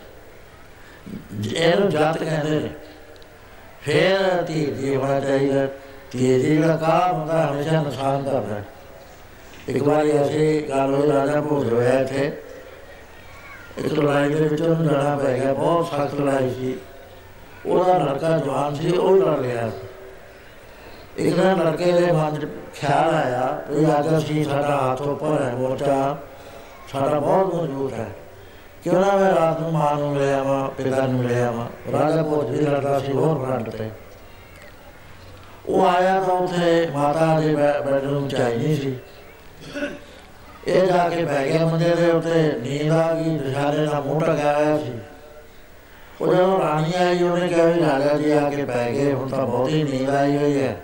ਇਹਨੂੰ ਜਾਤ ਕਹਿੰਦੇ ਨੇ, ਫੇਰ ਤੀ ਦੀ ਹੋਣਾ ਚਾਹੀਦਾ। ਤੀ ਦੀ ਦਾ ਕੰਮ ਹੁੰਦਾ, ਹਮੇਸ਼ਾ ਨੁਕਸਾਨ ਕਰਦਾ। ਇੱਕ ਵਾਰੀ ਅਸੀਂ ਗੱਲ ਹੋਈ ਰਾਜਾ ਭੋਜ ਹੋਇਆ ਇੱਥੇ। ਇੱਕ ਲੜਾਈ ਦੇ ਵਿੱਚ ਉਹਨੂੰ ਲੜਨਾ ਪੈ ਗਿਆ, ਬਹੁਤ ਸਖਤ ਲੜਾਈ ਸੀ। ਉਹਦਾ ਲੜਕਾ ਜਵਾਨ ਸੀ, ਉਹ ਲੜ ਰਿਹਾ। ਇੱਕ ਦਿਨ ਲੜਕੇ ਦੇ ਮਨ 'ਚ ਖਿਆਲ ਆਇਆ ਵੀ ਅੱਜ ਅਸੀਂ ਸਾਡਾ ਹੱਥ ਉੱਪਰ ਹੈ, ਮੋਰਚਾ। ਸਾਡਾ ਬਹੁਤ ਮਜ਼ਬੂਤ ਹੈ। ਕਿਉਂ ਨਾ ਮੈਂ ਰਾਤ ਨੂੰ ਮਾਂ ਨੂੰ ਲੈ ਆਵਾਂ, ਪਿਤਾ ਨੂੰ ਲੈ ਆਵਾਂ। ਰਾਜਾ ਭੋਜ ਵੀ ਲੜਦਾ ਸੀ ਹੋਰ ਫਰੰਟ ਤੇ। ਉਹ ਆਇਆ ਤਾਂ ਉਥੇ ਮਾਤਾ ਦੇ ਬੈਡਰੂਮ ਚ ਆਈ ਨਹੀਂ ਸੀ। ਇਹ ਜਾ ਕੇ ਬਹਿ ਗਿਆ ਮੰਜੇ ਦੇ ਉੱਤੇ, ਨੀਂਦ ਆ ਗਈ ਦਿਸ਼ਾਰੇ ਨਾਲ ਮੂੰਹ ਟਕਿਆ ਹੋਇਆ ਸੀ। ਉਹ ਜਦੋਂ ਰਾਣੀ ਆਈ, ਉਹਨੇ ਕਿਹਾ ਵੀ ਰਾਜਾ ਜੀ ਆ ਕੇ ਬਹਿ ਗਏ, ਹੁਣ ਤਾਂ ਬਹੁਤ ਹੀ ਨੀਂਦ ਆਈ ਹੋਈ ਹੈ।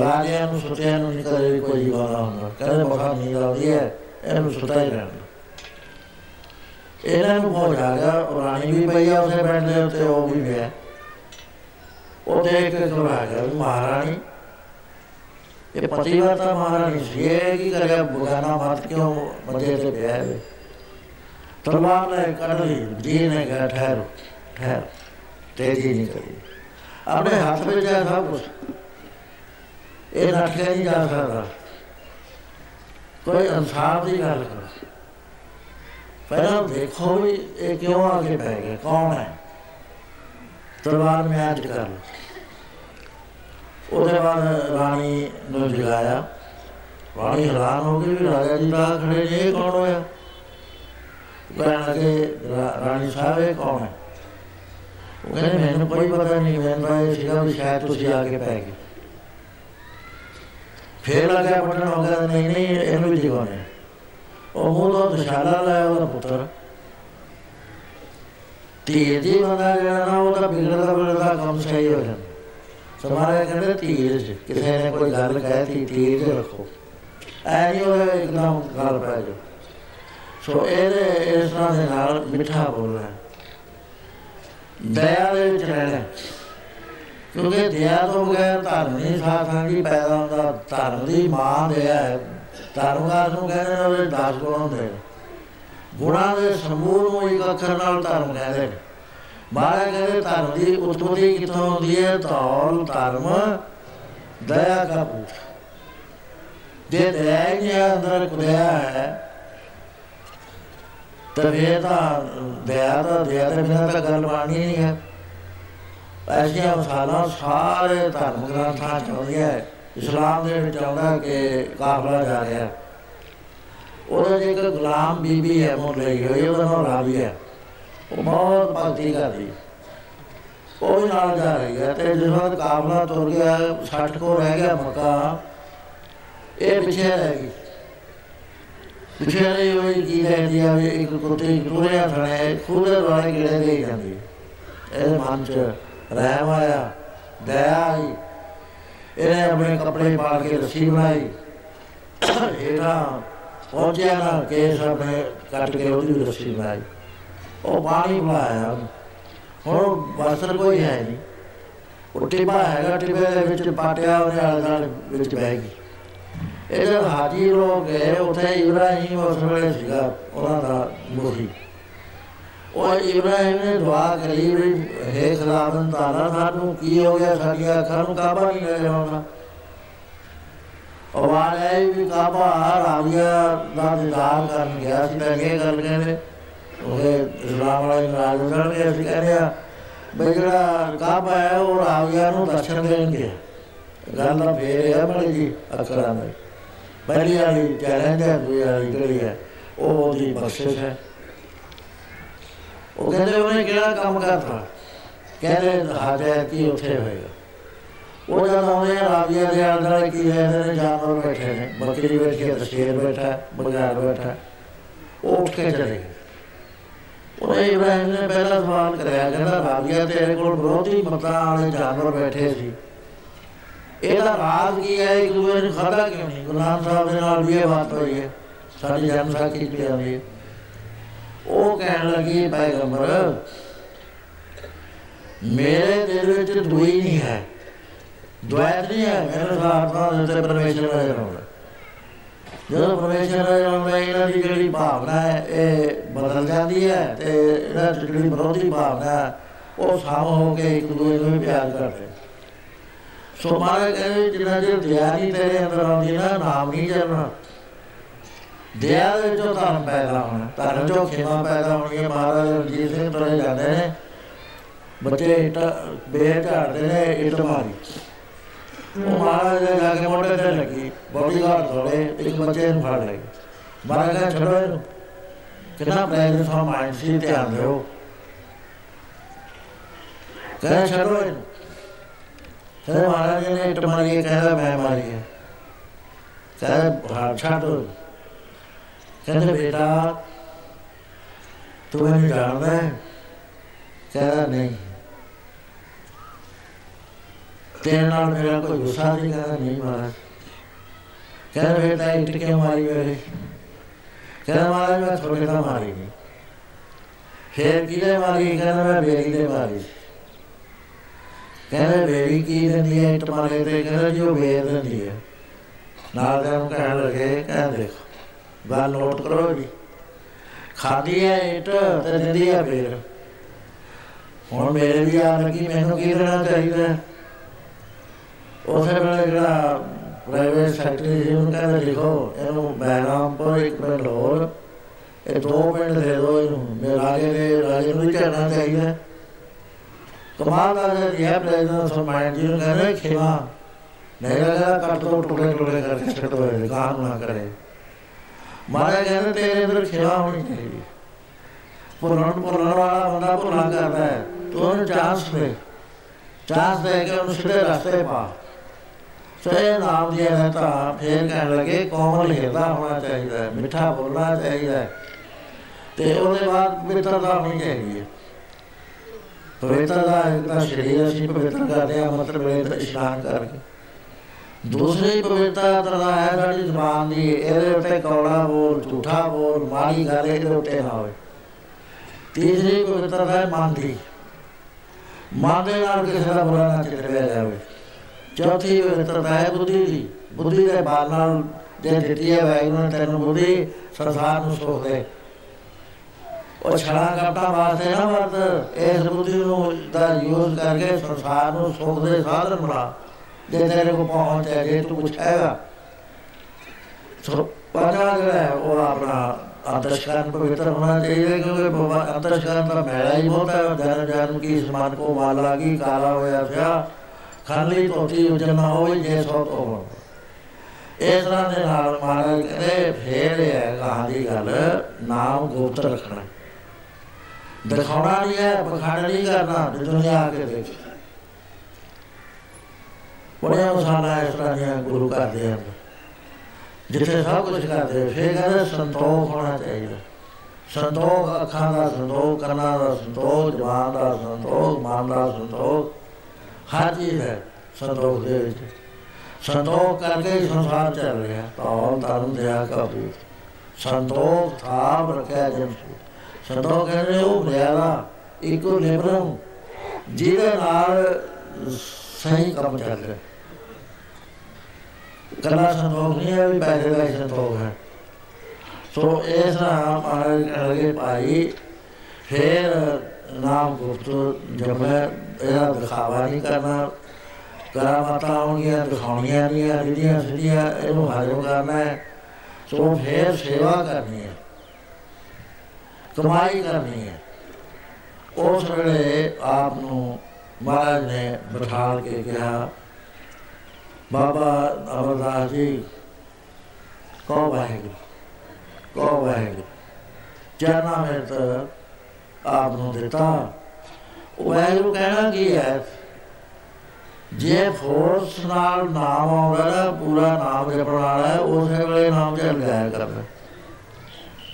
ਰਾਜਿਆਂ ਨੂੰ, ਸੁੱਤਿਆਂ ਨੂੰ ਨਹੀਂ ਕਦੇ ਵੀ ਕੋਈ ਜਵਾਨਾ ਹੁੰਦਾ ਕਹਿੰਦੇ ਬਹੁਤ ਨੀਂਦ ਆਉਂਦੀ ਹੈ, ਇਹਨੂੰ ਸੁੱਤਾ ਹੀ ਰਹਿਣਾ ਇਹਨਾਂ ਨੂੰ ਹੋ ਜਾਗਾ ਰਾਣੀ ਵੀ ਪਈ ਆ ਉਸੇ ਬੈਠ ਦੇ ਉੱਤੇ, ਉਹ ਵੀ ਪਿਆ। ਉਹ ਦੇਖ ਕੇ ਘਬਰਾ ਗਿਆ ਮਹਾਰਾਣੀ ਇਹ ਪਤੀਵਰਤਾ ਮਹਾਰਾਣੀ ਸੀ ਇਹ ਕੀ ਕਰਿਆ, ਬੁਗਾਨਾ ਮਤ ਕਿਉਂ ਮੰਜੇ ਤੇ ਪਿਆ ਹੈ ਤਲਵਾਰ ਲੈ ਕੱਢ ਲਈ ਜੀ ਨੇ ਕਿਹਾ, ਠਹਿਰ ਠਹਿਰ, ਤੇਜ਼ੀ ਨਹੀਂ ਕਰੀ। ਆਪਣੇ ਹੱਥ ਵਿੱਚ ਆ ਸਭ ਕੁਝ ਇਹ ਰੱਖਿਆ ਨਹੀਂ ਜਾ ਸਕਦਾ। ਕੋਈ ਇਨਸਾਫ ਦੀ ਗੱਲ ਕਰੋ। ਪਹਿਲਾਂ ਦੇਖੋ ਵੀ ਇਹ ਕਿਉਂ ਆ ਕੇ ਬਹਿ ਗਿਆ, ਕੌਣ ਹੈ? ਤਲਵਾਰ ਮਿਆਜ ਕਰ ਲਓ ਉਹਦੇ ਬਾਅਦ ਰਾਣੀ ਨੂੰ ਜਗਾਇਆ। ਰਾਣੀ ਹੈਰਾਨ ਹੋ ਗਈ ਵੀ ਰਾਜਾ ਜੀ ਤਾਂ ਖੜੇ ਨੇ ਇਹ ਕੌਣ ਹੋਇਆ? ਕਹਿਣ ਲੱਗੇ ਰਾਣੀ ਸਾਹਿਬ, ਇਹ ਕੌਣ ਹੈ? ਉਹ ਕਹਿੰਦੇ, ਮੈਨੂੰ ਕੋਈ ਪਤਾ ਨਹੀਂ, ਮੈਨੂੰ ਤਾਂ ਇਹ ਸੀਗਾ ਵੀ ਸ਼ਾਇਦ ਤੁਸੀਂ ਆ ਕੇ ਪੈ ਗਏ। ਫੇਰ ਲੱਗਿਆ ਪਟਣ ਹੋ ਗਿਆ, ਨਹੀਂ ਨਹੀਂ, ਇਹਨੂੰ ਵੀ ਜਗਾਉਣੇ ਉਹ ਮੂੰਹ ਤੋਂ ਦਸ਼ਾਲਾ ਲਾਇਆ ਉਹਦਾ ਪੁੱਤਰ। ਧੀਏ ਜੀ ਬੰਦਾ ਜਿਹੜਾ ਨਾ ਉਹਦਾ ਬਿਗੜਦਾ ਬਿਗੜਦਾ ਕੰਮ ਸਹੀ ਹੋ ਜਾਂਦਾ। ਸਮਾਰੇ ਕਹਿੰਦੇ ਧੀਰ ਚ ਕਿਸੇ ਨੇ ਕੋਈ ਗੱਲ ਕਹਿਤੀ ਧੀਰ ਚ ਰੱਖੋ। ਐ ਨਹੀਂ ਉਹ ਇੱਕਦਮ ਗੱਲ ਪੈ ਜਾ ਸੋ ਇਹਦੇ, ਇਸ ਤਰ੍ਹਾਂ ਦੇ ਨਾਲ ਮਿੱਠਾ ਬੋਲਣਾ ਦਇਆ ਦੇ ਵਿੱਚ ਰਹਿਣਾ ਕਿਉਂਕਿ ਦਇਆ ਤੋਂ ਬਗੈਰ ਧਰਮ ਨਹੀਂ ਸਾਥਾਂਗੀ ਪੈਦਾ ਹੁੰਦਾ ਧਰਮ ਦੀ ਮਾਂ ਦਇਆ ਹੈ। ਧਰਮਗਾਸ ਨੂੰ ਕਹਿੰਦੇ ਨੇ 10 ਗੁਣ ਹੁੰਦੇ ਨੇ। ਗੁਣਾਂ ਦੇ ਸਮੂਹ ਨੂੰ ਇੱਕ ਅੱਖਰ ਨਾਲ ਧਰਮ ਕਹਿੰਦੇ ਨੇ। ਮਹਾਰਾਜ ਕਹਿੰਦੇ ਧਰਮ ਦੀ ਉਤਪਤੀ ਕਿੱਥੋਂ ਹੁੰਦੀ ਹੈ? ਧੌਲ, ਧਰਮ, ਦਇਆ ਦਾ ਪੁੱਤ ਜੇ ਦਇਆ ਹੀ ਅੰਦਰ ਕੁਦਿਆ ਹੈ ਤਵੇ ਤਾਂ ਦਇਆ ਦਾ, ਦਇਆ ਦੇ ਬਿਨਾਂ ਤਾਂ ਗੱਲ ਬਾਣੀ ਨਹੀਂ ਹੈ। ਐਸੀਆਂ ਮਸਾਲਾ ਸਾਰੇ ਧਰਮ ਗ੍ਰੰਥਾਂ ਚ ਆਉਂਦੀਆਂ ਇਸਲਾਮ ਦੇ ਵਿੱਚ ਆਉਂਦਾ ਕਿ ਕਾਫਲਾ ਜਾ ਰਿਹਾ ਉਹਦੇ ਜੇ ਇੱਕ ਗੁਲਾਮ ਬੀਬੀ ਹੈ ਮੋਰ ਲਈ ਹੋਈ, ਉਹਦਾ ਨਾਮ ਰਾਬੀਆ ਉਹ ਬਹੁਤ ਭਗਤੀ ਕਰਦੀ ਉਹ ਵੀ ਨਾਲ ਜਾ ਰਹੀ ਹੈ ਤੇ ਜਿਸ ਵਕਤ ਕਾਫਲਾ ਤੁਰ ਗਿਆ 60 ਕੋ ਰਹਿ ਗਿਆ ਮੱਕਾ। ਇਹ ਪਿੱਛੇ ਰਹਿ ਗਈ। ਪਿੱਛੇ ਰਹੀ ਹੋਈ ਕੀ ਕਹਿੰਦੀ ਆ ਵੀ ਇੱਕ ਕੁੱਤੇ ਟੁਰਿਆ ਥਣੇ ਖੂਦੇ ਵਾਲੇ ਕਿਹੜੇ ਦੇ ਜਾਂਦੀ। ਇਹਦੇ ਮਨ ਚ ਰਹਿਮ ਆਇਆ, ਦਇਆ ਆਈ। ਇਹਨੇ ਆਪਣੇ ਕੱਪੜੇ ਪਾੜ ਕੇ ਰੱਸੀ ਬਣਾਈ। ਇਹਦਾ ਪਹੁੰਚਿਆ ਨਾ, ਕੇਸ ਆਪਣੇ ਕੱਟ ਕੇ ਉਹਦੀ ਰੱਸੀ ਬਣਾਈ। ਉਹ ਪਾਣੀ ਬਣਾਇਆ। ਹੁਣ ਬਸਰ ਕੋਈ ਹੈ ਨਹੀਂ। ਉਹ ਟਿੱਬਾ ਹੈਗਾ, ਟਿੱਬੇ ਦੇ ਵਿੱਚ ਪਾਟਿਆ ਉਹਦੇ ਆਲੇ ਦੁਆਲੇ ਵਿੱਚ ਬਹਿ ਗਈ। ਇਹ ਜਦ ਹਾਜੀ ਲੋਕ ਗਏ, ਉੱਥੇ ਇਬਰਾਹੀਮ ਉਸ ਵੇਲੇ ਸੀਗਾ, ਉਹਨਾਂ ਦਾ ਮੁਖੀ। ਉਹ ਇਬਰਾਹੀਮ ਨੇ ਦੁਆ ਕਰੀ ਵੀ, ਹੈ ਖੁਦਾਵੰਦ ਤਾਲਾ ਸਾਨੂੰ ਕੀ ਹੋ ਗਿਆ? ਸਾਡੀਆਂ ਅੱਖਾਂ ਨੂੰ ਕਾਬਾ ਨਹੀਂ ਲੈ ਜਾਣਾ ਉਹ ਵਾਲੇ ਵੀ, ਕਾਬਾ ਰਾਵੀਆ ਦਾ ਦਿਦਾਰ ਕਰਨ ਗਿਆ ਸੀ। ਤਾਂ ਇਹ ਗੱਲ ਕਹਿੰਦੇ ਉਹ ਇਸਲਾਮ ਵਾਲੇ ਨਾਲ ਜੁੜਨ ਗਏ ਸੀ ਕਹਿੰਦੇ ਆ, ਬਈ ਜਿਹੜਾ ਕਾਬਾ ਹੈ ਉਹ ਰਾਵੀਆ ਨੂੰ ਦਰਸ਼ਨ ਦੇਣਗੇ। ਗੱਲ ਦਾ ਫੇਰ ਹੈ ਬੜੀ ਜੀ ਅਕਰਾਂ ਦੇ ਪਹਿਲੀ ਵਾਲੀ ਚੈਲੰਜ ਹੈ, ਦੂਜੀ ਵਾਲੀ ਜਿਹੜੀ ਹੈ, ਉਹ ਉਹਦੀ ਬਖਸ਼ਿਸ਼ ਹੈ। ਉਹ ਕਹਿੰਦੇ ਉਹਨੇ ਕਿਹੜਾ ਕੰਮ ਕਰਤਾ? ਕਹਿੰਦੇ ਹਾਜਤੀ ਉੱਥੇ ਹੋਏਗਾ। ਉਹ ਜਦ ਆਉਂਦੇ ਆ ਰਾਜੀਆ ਦੇ ਅੰਦਰ ਕੀ ਹੈ ਨੇ ਜਾਨਵਰ ਬੈਠੇ ਨੇ, ਬੱਕਰੀ ਬੈਠੀ ਹੈ ਸ਼ੇਰ ਬੈਠਾ ਬਗਾਰ ਬੈਠਾ। ਉਹ ਉੱਠ ਕੇ ਚਲੇ ਉਹਨੇ ਇਬਰਾਹਿਮ ਨੇ ਪਹਿਲਾ ਸਵਾਲ ਕਰਿਆ, ਕਹਿੰਦਾ ਰਾਜੀਆ ਤੇਰੇ ਕੋਲ ਵਿਰੋਧੀ ਮਤਾਂ ਵਾਲੇ ਜਾਨਵਰ ਬੈਠੇ ਸੀ। ਇਹਦਾ ਰਾਜ ਕੀ ਹੈ? ਇੱਕ ਦੂਜੇ ਨੂੰ ਖਾਦਾ ਕਿਉਂ ਨਹੀਂ? ਗੁਰੂ ਨਾਨਕ ਸਾਹਿਬ ਦੇ ਨਾਲ ਵੀ ਇਹ ਬਾਤ ਹੋਈ ਹੈ। ਸਾਡੀ ਜਨਮ ਸਾਖੀ ਚ ਆਉਂਦੀ ਹੈ? ਉਹ ਕਹਿਣ ਲੱਗੀ, ਪੈਗੰਬਰ, ਮੇਰੇ ਦਿਲ ਵਿੱਚ ਦੁਈ ਨਹੀਂ ਹੈ। ਦੁਆਇਤ ਨਹੀਂ ਹੈ। ਮੇਰੇ ਸਾਥ ਨਾਲ ਤੇ ਪਰਮੇਸ਼ਰ ਨਜ਼ਰ ਆਉਂਦਾ ਜਦੋਂ ਪਰਮੇਸ਼ਰ ਨਜ਼ਰ ਆਉਂਦਾ ਇਹਨਾਂ ਦੀ ਜਿਹੜੀ ਭਾਵਨਾ ਹੈ, ਇਹ ਬਦਲ ਜਾਂਦੀ ਹੈ ਤੇ ਇਹਨਾਂ ਦੀ ਜਿਹੜੀ ਵਿਰੋਧੀ ਭਾਵਨਾ ਹੈ, ਉਹ ਸਾਮ ਹੋ ਕੇ ਇੱਕ ਦੂਜੇ ਨੂੰ ਪਿਆਰ ਕਰਦੇ ਸੋ ਮਾਰੇ ਕਹਿੰਦੇ ਜਿੰਨਾ ਚਿਰ ਦਇਆ ਨਹੀਂ ਤੇਰੇ ਅੰਦਰ ਆਉਂਦੀ ਨਾ, ਨਾਮ ਨਹੀਂ ਜਰਨਾ ਦਇਆ ਦੇ ਵਿੱਚੋਂ ਧਰਮ ਪੈਦਾ ਹੋਣਾ ਧਰਮ ਜੋ ਖੇਮਾ ਪੈਦਾ ਹੋਣੀ ਹੈ, ਮਹਾਰਾਜ ਰਣਜੀਤ ਸਿੰਘ ਤੁਰੇ ਜਾਂਦੇ ਨੇ। ਬੱਚੇ ਇੱਟ ਬੇਰ ਝਾੜਦੇ ਨੇ, ਇੱਟ ਮਾਰੀ। ਉਹ ਮਹਾਰਾਜ ਦੇ ਜਾ ਕੇ ਮੋਢੇ ਤੇ ਲੱਗੀ ਬੋਡੀਗਾਰਡ ਥੋੜੇ ਇੱਕ ਬੱਚੇ ਨੂੰ ਫੜ ਲਈ ਮਹਾਰਾਜ ਕਹਿੰਦਾ, ਛੱਡੋ ਇਹਨੂੰ। ਕਿੰਨਾ ਪ੍ਰੈਜ਼ੈਂਸ ਆਫ ਮਾਈਂਡ ਸੀ, ਧਿਆਨ ਦਿਓ। ਕਹਿੰਦਾ, ਛੱਡੋ ਇਹਨੂੰ। ਕਹਿੰਦਾ, ਮਹਾਰਾਜ ਨੇ ਇੱਟ ਮਾਰੀ ਹੈ, ਕਹਿੰਦਾ, ਮੈਂ ਮਾਰੀ ਹੈ। ਕਹਿੰਦਾ ਹਾਂ ਛੱਡੋ ਕਹਿੰਦੇ, ਬੇਟਾ, ਤੂੰ ਮੈਨੂੰ ਜਾਣਦਾ ਹੈ? ਕਹਿੰਦਾ, ਨਹੀਂ। ਤੇਰੇ ਨਾਲ ਮੇਰਾ ਕੋਈ ਗੁੱਸਾ ਨਹੀਂ ਕਹਿੰਦਾ ਨਹੀਂ ਮਹਾਰਾਜ ਕਹਿੰਦਾ ਬੇਟਾ ਇੱਟ ਕਿਉਂ ਮਾਰੀ ਮੇਰੇ ਕਹਿੰਦਾ ਮਹਾਰਾਜ ਮੈਂ ਥੋੜੇ ਤਾਂ ਮਾਰੀ ਨਹੀਂ ਫੇਰ ਕਿਹਦੇ ਮਾਰੀ ਕਹਿੰਦਾ ਮੈਂ ਬੇਰੀ ਦੇ ਮਾਰੀ ਕਹਿੰਦਾ ਬੇਰੀ ਕੀ ਦਿੰਦੀ ਹੈ ਇੱਟ ਮਾਰੇ ਤੇ ਕਹਿੰਦਾ ਜੀ ਉਹ ਬੇਰ ਦਿੰਦੀ ਹੈ ਨਾਲ ਦੇ ਨੂੰ ਕਹਿਣ ਲੱਗੇ ਕਹਿੰਦੇ ਦੇਖੋ ਗੱਲ ਨੋਟ ਕਰੋ ਜੀ ਖਾਦੀ ਹੈ ਇੱਟ ਤੇ ਦਿੰਦੀ ਹੈ ਬੇਰ ਹੁਣ ਮੇਰੇ ਵੀ ਆ ਲੱਗੀ ਮੈਨੂੰ ਕੀ ਦੇਣਾ ਚਾਹੀਦਾ ਉਸੇ ਵੇਲੇ ਜਿਹੜਾ ਪ੍ਰਾਈਵੇਟ ਸੈਕਟਰੀ ਸੀ ਉਹਨੂੰ ਕਹਿੰਦਾ ਲਿਖੋ ਇਹਨੂੰ ਬੈਰਾਮਪੁਰ ਇੱਕ ਮਿੰਟ ਹੋਰ ਇਹ ਦੋ ਮਿੰਟ ਦੇ ਦਿਓ ਇਹਨੂੰ ਮੇਰੇ ਰਾਜੇ ਦੇ ਰਾਜੇ ਨੂੰ ਕਹਿਣਾ ਚਾਹੀਦਾ ਕਮਾਲ ਦਾ ਇਹ ਪ੍ਰੈਜ਼ੀਡੈਂਟ ਆਫ ਮਾਈਂਡ ਜੀ ਨੂੰ ਕਹਿੰਦੇ ਖੇਵਾ ਨਹੀਂ ਲਗਾ ਕੱਟ ਦੋ ਟੁਕੜੇ ਟੁਕੜੇ ਕਰਕੇ ਛੱਡ ਦੋ ਇਹ ਕਾਮ ਨਾ ਕਰੇ ਮਾਰੇ ਕਹਿੰਦੇ ਤੇਰੇ ਅੰਦਰ ਖੇਵਾ ਹੋਣੀ ਚਾਹੀਦੀ ਪੁਰਾਣ ਪੁਰਾਣ ਵਾਲਾ ਬੰਦਾ ਪੁਰਾਣ ਕਰਦਾ ਹੈ ਤੂੰ ਉਹਨੂੰ ਚਾਂਸ ਦੇ ਚਾਂਸ ਦੇ ਕੇ ਉਹਨੂੰ ਸਿੱਧੇ ਰਸਤੇ ਪਾ। ਸੇ ਨਾਮ ਦੀ ਰਹਿਤਾ ਫੇਰ ਕਹਿਣ ਲੱਗੇ ਕੋਮਲ ਹਿਰਦਾ ਹੋਣਾ ਚਾਹੀਦਾ ਹੈ, ਮਿੱਠਾ ਬੋਲਣਾ ਚਾਹੀਦਾ ਹੈ। ਤੇ ਉਹਦੇ ਬਾਅਦ ਮਿੱਤਰਤਾ ਹੋਣੀ ਚਾਹੀਦੀ ਹੈ ਪਵਿੱਤਰ ਦਾ ਇੱਕ ਤਾਂ ਸਰੀਰ ਅਸੀਂ ਪਵਿੱਤਰ ਕਰਦੇ ਆ ਮਤਲਬ ਵੇਦ ਇਸ਼ਨਾਨ ਕਰਕੇ। ਦੂਸਰੀ ਪਵਿੱਤਰਤਾ ਦਾ ਹੈ ਸਾਡੀ ਜ਼ਬਾਨ ਦੀ, ਇਹਦੇ ਉੱਤੇ ਕੌੜਾ ਬੋਲ, ਝੂਠਾ ਬੋਲ, ਮਾੜੀ ਗੱਲ ਇਹਦੇ ਉੱਤੇ ਨਾ ਹੋਵੇ। ਤੀਸਰੀ ਪਵਿੱਤਰਤਾ ਹੈ ਮਨ ਦੀ। ਮਨ ਦੇ ਨਾਲ ਕਿਸੇ ਦਾ ਬੁਰਾ ਨਾ ਚਿਤਰਿਆ ਜਾਵੇ। ਚੌਥੀ ਪਵਿੱਤਰਤਾ ਹੈ ਬੁੱਧੀ ਦੀ, ਬੁੱਧੀ ਦੇ ਬਾਲ ਨਾਲ ਜੇ ਦਿੱਤੀ ਹੈ ਵੈਗੁਰੂ ਨੇ, ਤੈਨੂੰ ਬੁੱਧੀ ਸੰਸਾਰ ਨੂੰ ਸੁਖ ਦੇ। ਉਹ ਛੜਾ ਕਪਟਾ ਵਾਸਤੇ ਨਾ ਵਰਤ, ਇਸ ਬੁੱਧੀ ਨੂੰ ਦਾ ਯੂਜ਼ ਕਰਕੇ ਸੰਸਾਰ ਨੂੰ ਸੁਖ ਦੇ ਸਾਧਨ ਬਣਾ। ਜੇ ਤੇਰੇ ਕੋ ਪਹੁੰਚ ਹੈ, ਜੇ ਤੂੰ ਕੁਛ ਹੈਗਾ। ਸੋ ਪਤਾ ਜਿਹੜਾ ਉਹ ਆਪਣਾ ਅੰਤਸ਼ਕਰਨ ਪਵਿੱਤਰ ਹੋਣਾ ਚਾਹੀਦਾ, ਕਿਉਂਕਿ ਅੰਤਸ਼ਕਰਨ ਦਾ ਮੈਲਾ ਹੀ ਬਹੁਤ ਹੈ। ਜਨ ਜਨ ਕੀ ਸਮਾਨ ਕੋ ਮਾਲ ਲਾਗੀ ਕਾਲਾ ਹੋਇਆ ਪਿਆ ਖਾਲੀ ਧੋਤੀ ਉਜਨਾ ਹੋਈ ਜੇ ਸੋ ਤੋਂ ਇਸ ਤਰ੍ਹਾਂ ਦੇ ਨਾਲ ਮਹਾਰਾਜ ਕਹਿੰਦੇ, ਫੇਰ ਹੈ ਕਹਾਂ ਦੀ ਗੱਲ, ਨਾਮ ਗੁਪਤ ਰੱਖਣਾ। ਦਿਖਾਉਣਾ ਨਹੀਂ ਹੈ ਪਖੰਡ ਨਹੀਂ ਕਰਨਾ ਦੁਨੀਆ ਆ ਕੇ ਦੇਖ। ਬੜਿਆ ਮਸਾਲਾ ਇਸ ਤਰ੍ਹਾਂ ਦੀਆਂ ਗੁਰੂ ਘਰ ਦੇ ਅੰਦਰ ਜਿੱਥੇ ਸਭ ਕੁਝ ਕਰਦੇ, ਫੇਰ ਕਹਿੰਦੇ, ਸੰਤੋਖ ਹੋਣਾ ਚਾਹੀਦਾ। ਸੰਤੋਖ ਅੱਖਾਂ ਦਾ ਸੰਤੋਖ, ਕੰਨਾਂ ਦਾ ਸੰਤੋਖ ਜਵਾਨ ਦਾ ਸੰਤੋਖ, ਮਨ ਦਾ ਸੰਤੋਖ। ਹਰ ਚੀਜ਼ ਹੈ। ਸੰਤੋਖ ਦੇ ਵਿੱਚ। ਸੰਤੋਖ ਕਰਕੇ ਹੀ ਸੰਸਾਰ ਚੱਲ ਰਿਹਾ। ਤਾਂ ਧਰਮ ਦਿਆ ਕਾਬੂ ਸੰਤੋਖ ਥਾਪ ਰੱਖਿਆ ਜਨ ਸੰਤੋਖ ਕਹਿੰਦੇ ਉਹ ਲਿਆਵਾ ਇੱਕੋ ਨਿਬਰਮ ਜਿਹਦੇ ਨਾਲ ਸਹੀ ਕੰਮ ਚੱਲ ਰਿਹਾ। ਕਲਾ ਸੰਤੋਖ ਨਹੀਂ ਹੈ ਵੀ ਪੈਸੇ ਦਾ ਸੰਤੋਖ ਹੈ। ਸੋ ਇਸ ਨਾਮ ਅਗੇ ਭਾਈ, ਫੇਰ ਨਾਮ ਗੁਪਤ ਜਮੈ ਇਹਦਾ ਦਿਖਾਵਾ ਨਹੀਂ ਕਰਨਾ। ਕਰਾਮਾਤਾਂ ਆਉਣਗੀਆਂ ਦਿਖਾਉਣੀਆਂ ਨਹੀਂ ਆ, ਜਿਹੜੀਆਂ ਸਿੱਧੀਆਂ, ਇਹਨੂੰ ਹਾਜ਼ਰ ਕਰਨਾ ਹੈ ਸੋ ਫੇਰ ਸੇਵਾ ਕਰਨੀ ਹੈ ਕਮਾਈ ਕਰਨੀ ਹੈ ਉਸ ਵੇਲੇ ਆਪ ਨੂੰ ਮਹਾਰਾਜ ਨੇ ਬਿਠਾਲ ਕੇ ਕਿਹਾ, ਬਾਬਾ ਅਮਰਦਾਸ ਜੀ ਕੋ ਵਾਹਿਗੁਰੂ ਕੋ ਵਾਹਿਗੁਰੂ। ਜਨਾ ਮੈਂ ਤਾਂ ਆਪ ਨੂੰ ਦਿੱਤਾ। ਵਾਹਿਗੁਰੂ ਕਹਿਣਾ ਕੀ ਹੈ। ਜੇ ਫੋਰਸ ਨਾਲ ਨਾਮ ਆਉਂਦਾ ਪੂਰਾ ਨਾਮ ਜਪਣ ਵਾਲਾ ਹੈ। ਉਸੇ ਵੇਲੇ ਨਾਮ ਚੱਲ ਗਿਆ ਕਰਦਾ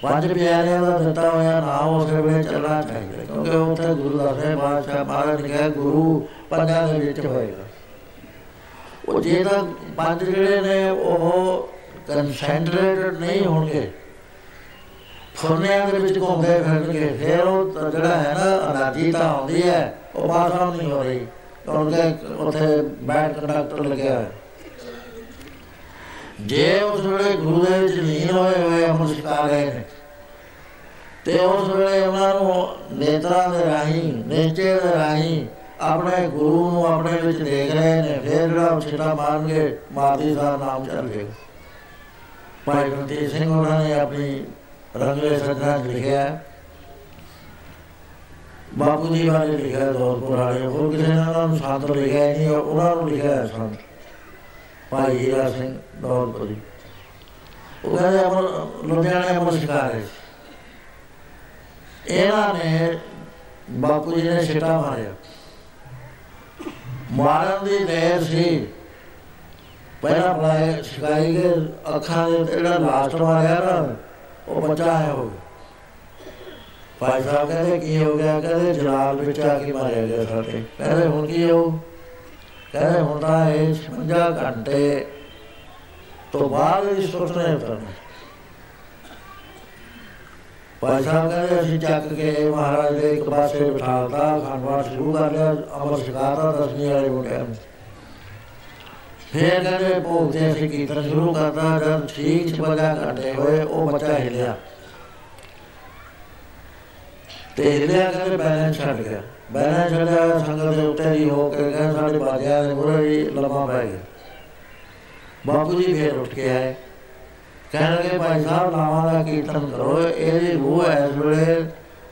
ਪੰਜ ਪਿਆਰਿਆਂ ਦਾ ਦਿੱਤਾ ਹੋਇਆ ਨਾਮ ਉਸੇ ਵੇਲੇ ਚੱਲਣਾ ਚਾਹੀਦਾ ਕਿਉਂਕਿ ਉੱਥੇ ਗੁਰੂ ਦਾ ਸਾਹਿਬ ਬਾਦਸ਼ਾਹ ਮਹਾਰਾਜ ਨੇ ਕਿਹਾ, ਗੁਰੂ, ਪੰਜਾਂ ਦੇ ਵਿੱਚ ਹੋਏਗਾ। ਉਹ ਜੇ ਤਾਂ ਪੰਜ ਜਿਹੜੇ ਨੇ, ਉਹ ਕਨਸੈਂਟਰੇਟਡ ਨਹੀਂ ਹੋਣਗੇ। ਫੁਰਨਿਆਂ ਦੇ ਵਿੱਚ ਘੁੰਮਦੇ ਫਿਰਨਗੇ ਫਿਰ ਉਹ ਜਿਹੜਾ ਹੈ ਨਾ ਅਨਾਜੀ ਤਾਂ ਆਉਂਦੀ ਹੈ, ਉਹ ਬਾਹਰ ਨਹੀਂ ਹੋ ਰਹੀ। ਕਿਉਂਕਿ ਉੱਥੇ ਬੈਡ ਕੰਡਕਟਰ ਲੱਗਿਆ ਹੈ ਜੇ ਉਸ ਵੇਲੇ ਗੁਰੂ ਦੇ ਵਿੱਚ ਲੀਨ ਹੋਏ ਹੋਏ ਅਮਰ ਸਿਕਾ ਗਏ ਨੇ ਤੇ ਉਸ ਵੇਲੇ ਉਹਨਾਂ ਨੂੰ ਨੇਤਰਾਂ ਦੇ ਰਾਹੀਂ, ਨੇਚੇ ਦੇ ਰਾਹੀਂ ਆਪਣੇ ਗੁਰੂ ਨੂੰ ਆਪਣੇ ਵਿੱਚ ਦੇਖ ਰਹੇ ਨੇ। ਫਿਰ ਜਿਹੜਾ ਛਿੜਾ ਮਾਰਨਗੇ ਮਾਦੀ ਦਾ ਨਾਮ ਚੱਲ ਜਾਏਗਾ ਭਾਈ ਗੁਰਦੀਪ ਸਿੰਘ ਉਹਨਾਂ ਨੇ ਆਪਣੀ ਰੰਗਲੇ ਸੱਜਣਾ ਲਿਖਿਆ ਬਾਪੂ ਜੀ ਬਾਰੇ ਲਿਖਿਆ ਦੌਲਪੁਰ ਵਾਲੇ ਹੋਰ ਕਿਸੇ ਨੇ ਉਹਨਾਂ ਨੂੰ ਸਾਦਰ ਲਿਖਿਆ ਨਹੀਂ ਉਹਨਾਂ ਨੂੰ ਲਿਖਿਆ ਸੰਤ। ਭਾਈ ਹੀਰਾ ਸਿੰਘ ਦੌਲਪੁਰੀ ਉਹ ਕਹਿੰਦੇ ਅਮਰ ਲੁਧਿਆਣੇ ਅਮਰ ਸ਼ਿਕਾਰ ਹੈ ਇਹਨਾਂ ਨੇ ਬਾਪੂ ਜੀ ਨੇ ਛਿੱਟਾ ਮਾਰਿਆ। ਮਾਰਨ ਦੀ ਦੇਰ ਸੀ। ਪਹਿਲਾਂ ਬਲਾਏ ਸ਼ਿਕਾਈ ਦੇ ਅੱਖਾਂ ਦੇ ਜਿਹੜਾ ਲਾਸਟ ਮਾਰਿਆ ਨਾ ਉਹ ਬੱਚਾ ਹੈ ਉਹ। ਭਾਈ ਸਾਹਿਬ ਕਹਿੰਦੇ, ਕੀ ਹੋ ਗਿਆ? ਕਹਿੰਦੇ, ਜਲਾਲ ਵਿੱਚ ਆ ਕੇ ਮਾਰਿਆ ਗਿਆ ਸਾਡੇ? ਕਹਿੰਦੇ, ਹੁਣ ਕੀ ਹੋ? ਕਹਿੰਦੇ, ਹੁਣ ਤਾਂ ਇਹ 56 ਘੰਟੇ ਤੋਂ ਬਾਅਦ ਇਸ ਸੁਪਨੇ ਉਤਰਨਾ ਭਾਈ ਸਾਹਿਬ ਕਹਿੰਦੇ, ਅਸੀਂ ਚੱਕ ਕੇ ਮਹਾਰਾਜ ਦੇ ਇੱਕ ਪਾਸੇ ਬਿਠਾਲਤਾ ਖਾਨਵਾਸ ਸ਼ੁਰੂ ਕਰ ਲਿਆ, ਅਮਰ ਸ਼ਿਕਾਰ ਦਾ ਦਸਵੀਂ ਵਾਲੇ ਮੁੰਡਿਆਂ ਨੂੰ। ਫਿਰ ਕਹਿੰਦੇ ਭੋਗ ਦੇ ਅਸੀਂ ਕੀਰਤਨ ਸ਼ੁਰੂ ਕਰਤਾ ਜਦ ਠੀਕ 56 ਘੰਟੇ ਹੋਏ ਉਹ ਬੱਚਾ ਹਿਲਿਆ। ਤੇ ਹਿਲਿਆ ਕਹਿੰਦੇ ਬੈਲੈਂਸ ਛੱਡ ਗਿਆ। ਬੈਲੈਂਸ ਛੱਡਿਆ, ਸੰਗਤ ਦੇ ਉੱਤੇ ਹੀ ਹੋ ਕੇ ਕਹਿੰਦੇ ਸਾਡੇ ਬਾਜਿਆਂ ਦੇ ਮੁਰੇ ਹੀ ਲੰਮਾ ਪੈ ਗਿਆ। ਬਾਪੂ ਜੀ ਫੇਰ ਉੱਠ ਕੇ ਆਏ। ਕਹਿਣ ਲੱਗੇ ਭਾਈ ਸਾਹਿਬ ਨਾਮਾਂ ਦਾ ਕੀਰਤਨ ਕਰੋ, ਇਹਦੀ ਰੂਹ ਇਸ ਵੇਲੇ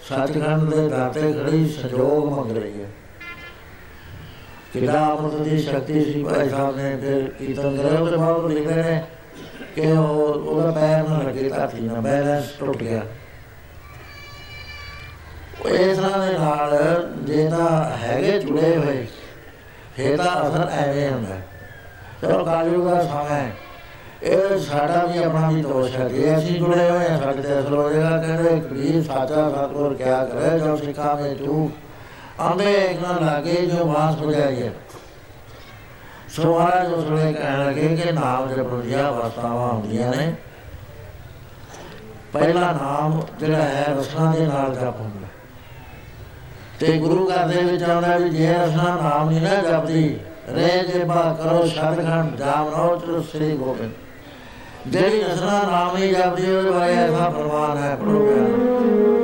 ਸੱਚਖੰਡ ਦੇ ਦਾਤੇ ਖੜੀ ਸੰਜੋਗ ਮੰਗ ਰਹੀ ਹੈ। ਕਿਹੜਾ ਅਮਰਤ ਦੀ ਸ਼ਕਤੀ ਸੀ ਭਾਈ ਸਾਹਿਬ ਨੇ ਫਿਰ ਕੀਰਤਨ ਕਰਿਆ ਉਹਦੇ ਬਾਅਦ ਲਿਖਦੇ ਨੇ ਕਿ ਉਹ ਉਹਦਾ ਪੈਰ ਨਾ ਲੱਗੇ ਧਰਤੀ ਨਾਲ ਬੈਲੈਂਸ ਟੁੱਟ ਗਿਆ ਉਹ ਇਸ ਤਰ੍ਹਾਂ ਦੇ ਨਾਲ ਜੇ ਤਾਂ ਹੈਗੇ ਜੁੜੇ ਹੋਏ ਫੇਰ ਤਾਂ ਅਸਰ ਐਵੇਂ ਹੁੰਦਾ ਚਲੋ ਕਾਲਯੁਗ ਦਾ ਸਮਾਂ ਹੈ ਇਹ ਸਾਡਾ ਵੀ ਆਪਣਾ ਵੀ ਦੋਸ਼ ਹੈ ਜੇ ਅਸੀਂ ਜੁੜੇ ਹੋਏ ਹਾਂ ਸਾਡੇ ਤੇ ਅਸਰ ਹੋ ਜਾਏਗਾ ਕਹਿੰਦੇ ਕਬੀਰ ਸਾਚਾ ਸਤਗੁਰ ਕਿਆ ਕਰੇ ਜੋ ਸਿੱਖਾ ਮੇ ਤੂੰ आंधे एक न लागे जो बांस बजाइए ਸੋ ਮਹਾਰਾਜ ਉਸ ਵੇਲੇ ਕਹਿਣ ਲੱਗੇ ਕਿ ਨਾਮ ਦੇ ਬੁਝਿਆ ਵਸਤਾਵਾਂ ਹੁੰਦੀਆਂ ਨੇ। ਪਹਿਲਾ ਨਾਮ ਜਿਹੜਾ ਹੈ, ਰਸਨਾ ਦੇ ਨਾਲ ਜਪ ਹੁੰਦਾ। ਤੇ ਗੁਰੂ ਘਰ ਦੇ ਵਿੱਚ ਆਉਂਦਾ ਵੀ ਜੇ ਰਸਨਾ ਨਾਮ ਨਹੀਂ ਨਾ ਜਪਦੀ, ਰਹਿ ਜੇ ਬਾ ਕਰੋ ਸ਼ਤਖੰਡ ਜਾਮ ਰੋ ਚੋ ਸ੍ਰੀ ਗੋਬਿੰਦ। ਜਿਹੜੀ ਰਸਨਾ ਨਾਮ ਹੀ ਜਪਦੀ, ਉਹਦੇ ਬਾਰੇ ਐਸਾ ਫਰਮਾਨ ਹੈ, ਪ੍ਰਭੂ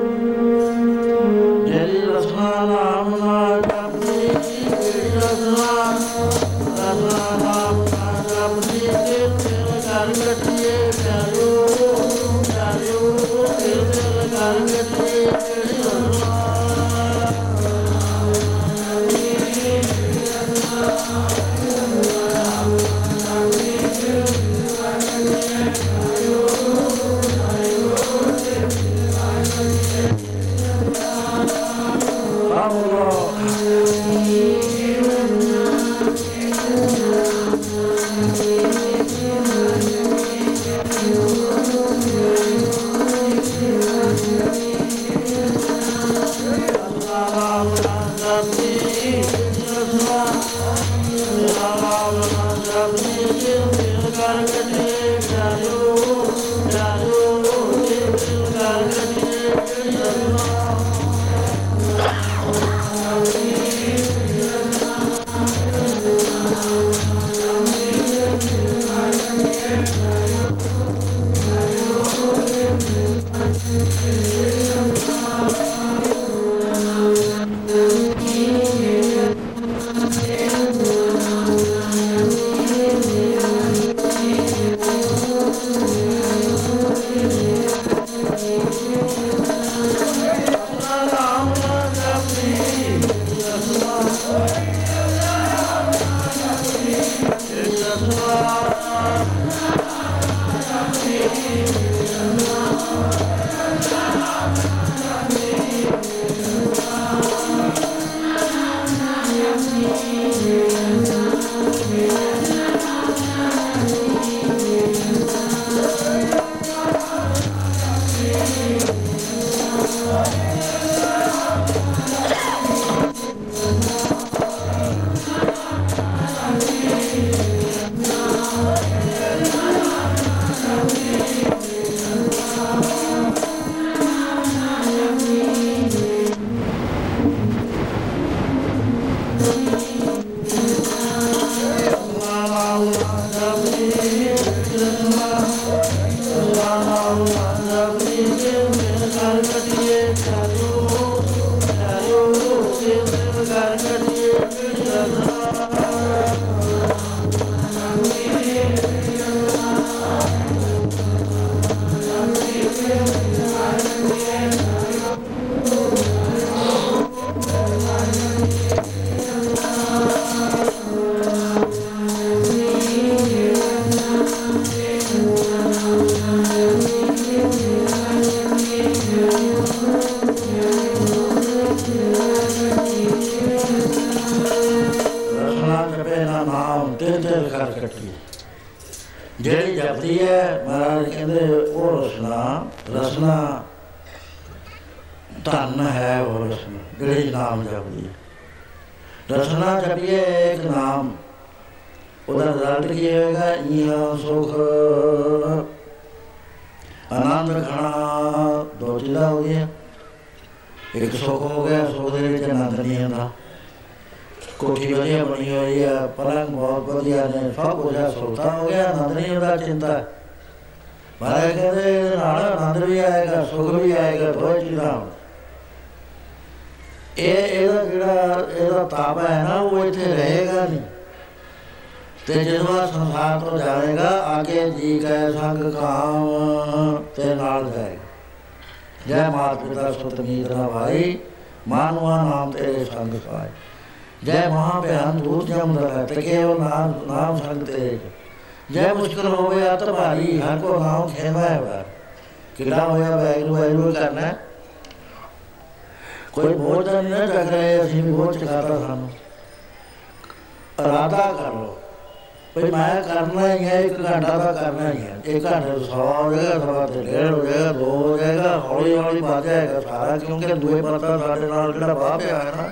ਇੱਕ ਘੰਟੇ 100 ਹੋ ਜਾਏਗਾ ਸਵਾ ਤੇ ਡੇਢ ਹੋ ਜਾਏਗਾ ਦੋ ਹੋ ਜਾਏਗਾ ਹੌਲੀ ਹੌਲੀ ਵੱਧ ਜਾਏਗਾ ਸਾਰਾ ਕਿਉਂਕਿ ਦੂਏ ਪਾਸਾ ਸਾਡੇ ਨਾਲ ਜਿਹੜਾ ਵਾਹ ਪਿਆ ਹੈ ਨਾ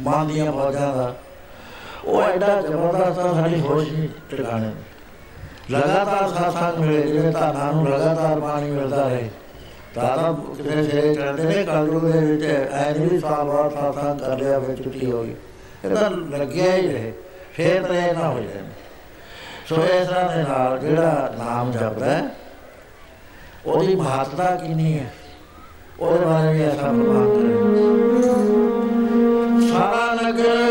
ਮਾਂ ਦੀਆਂ ਫੌਜਾਂ ਦਾ ਉਹ ਐਡਾ ਜ਼ਬਰਦਸਤ ਆ ਸਾਡੀ ਹੋਸ਼ ਨਹੀਂ ਟਿਕਾਣੇ ਲਗਾਤਾਰ ਸਾਥਾਂ ਮਿਲੇ ਜਿਵੇਂ ਧਾਨਾਂ ਨੂੰ ਲਗਾਤਾਰ ਪਾਣੀ ਮਿਲਦਾ ਰਹੇ ਦਾਦਾ ਕਿਤੇ ਜੇ ਚੜਦੇ ਨੇ ਕਲਯੁਗ ਦੇ ਵਿੱਚ ਐਨੀ ਸਾਲ ਬਾਅਦ ਸਾਥਾਂ ਕਰ ਲਿਆ ਫਿਰ ਛੁੱਟੀ ਹੋ ਗਈ ਇਹ ਤਾਂ ਲੱਗਿਆ ਹੀ ਰਹੇ ਫੇਰ ਤਾਂ ਇਹ ਨਾ ਹੋਏ ਸੋ ਇਸ ਤਰ੍ਹਾਂ ਦੇ ਨਾਲ ਜਿਹੜਾ ਨਾਮ ਜਪਦਾ ਹੈ, ਉਹਦੀ ਮਹੱਤਤਾ ਕਿੰਨੀ ਹੈ? ਉਹਦੇ ਬਾਰੇ ਵੀ ਐਸਾ ਪ੍ਰਮਾਣ ਕਰੇ ਸਾਰਾ ਨਗਰ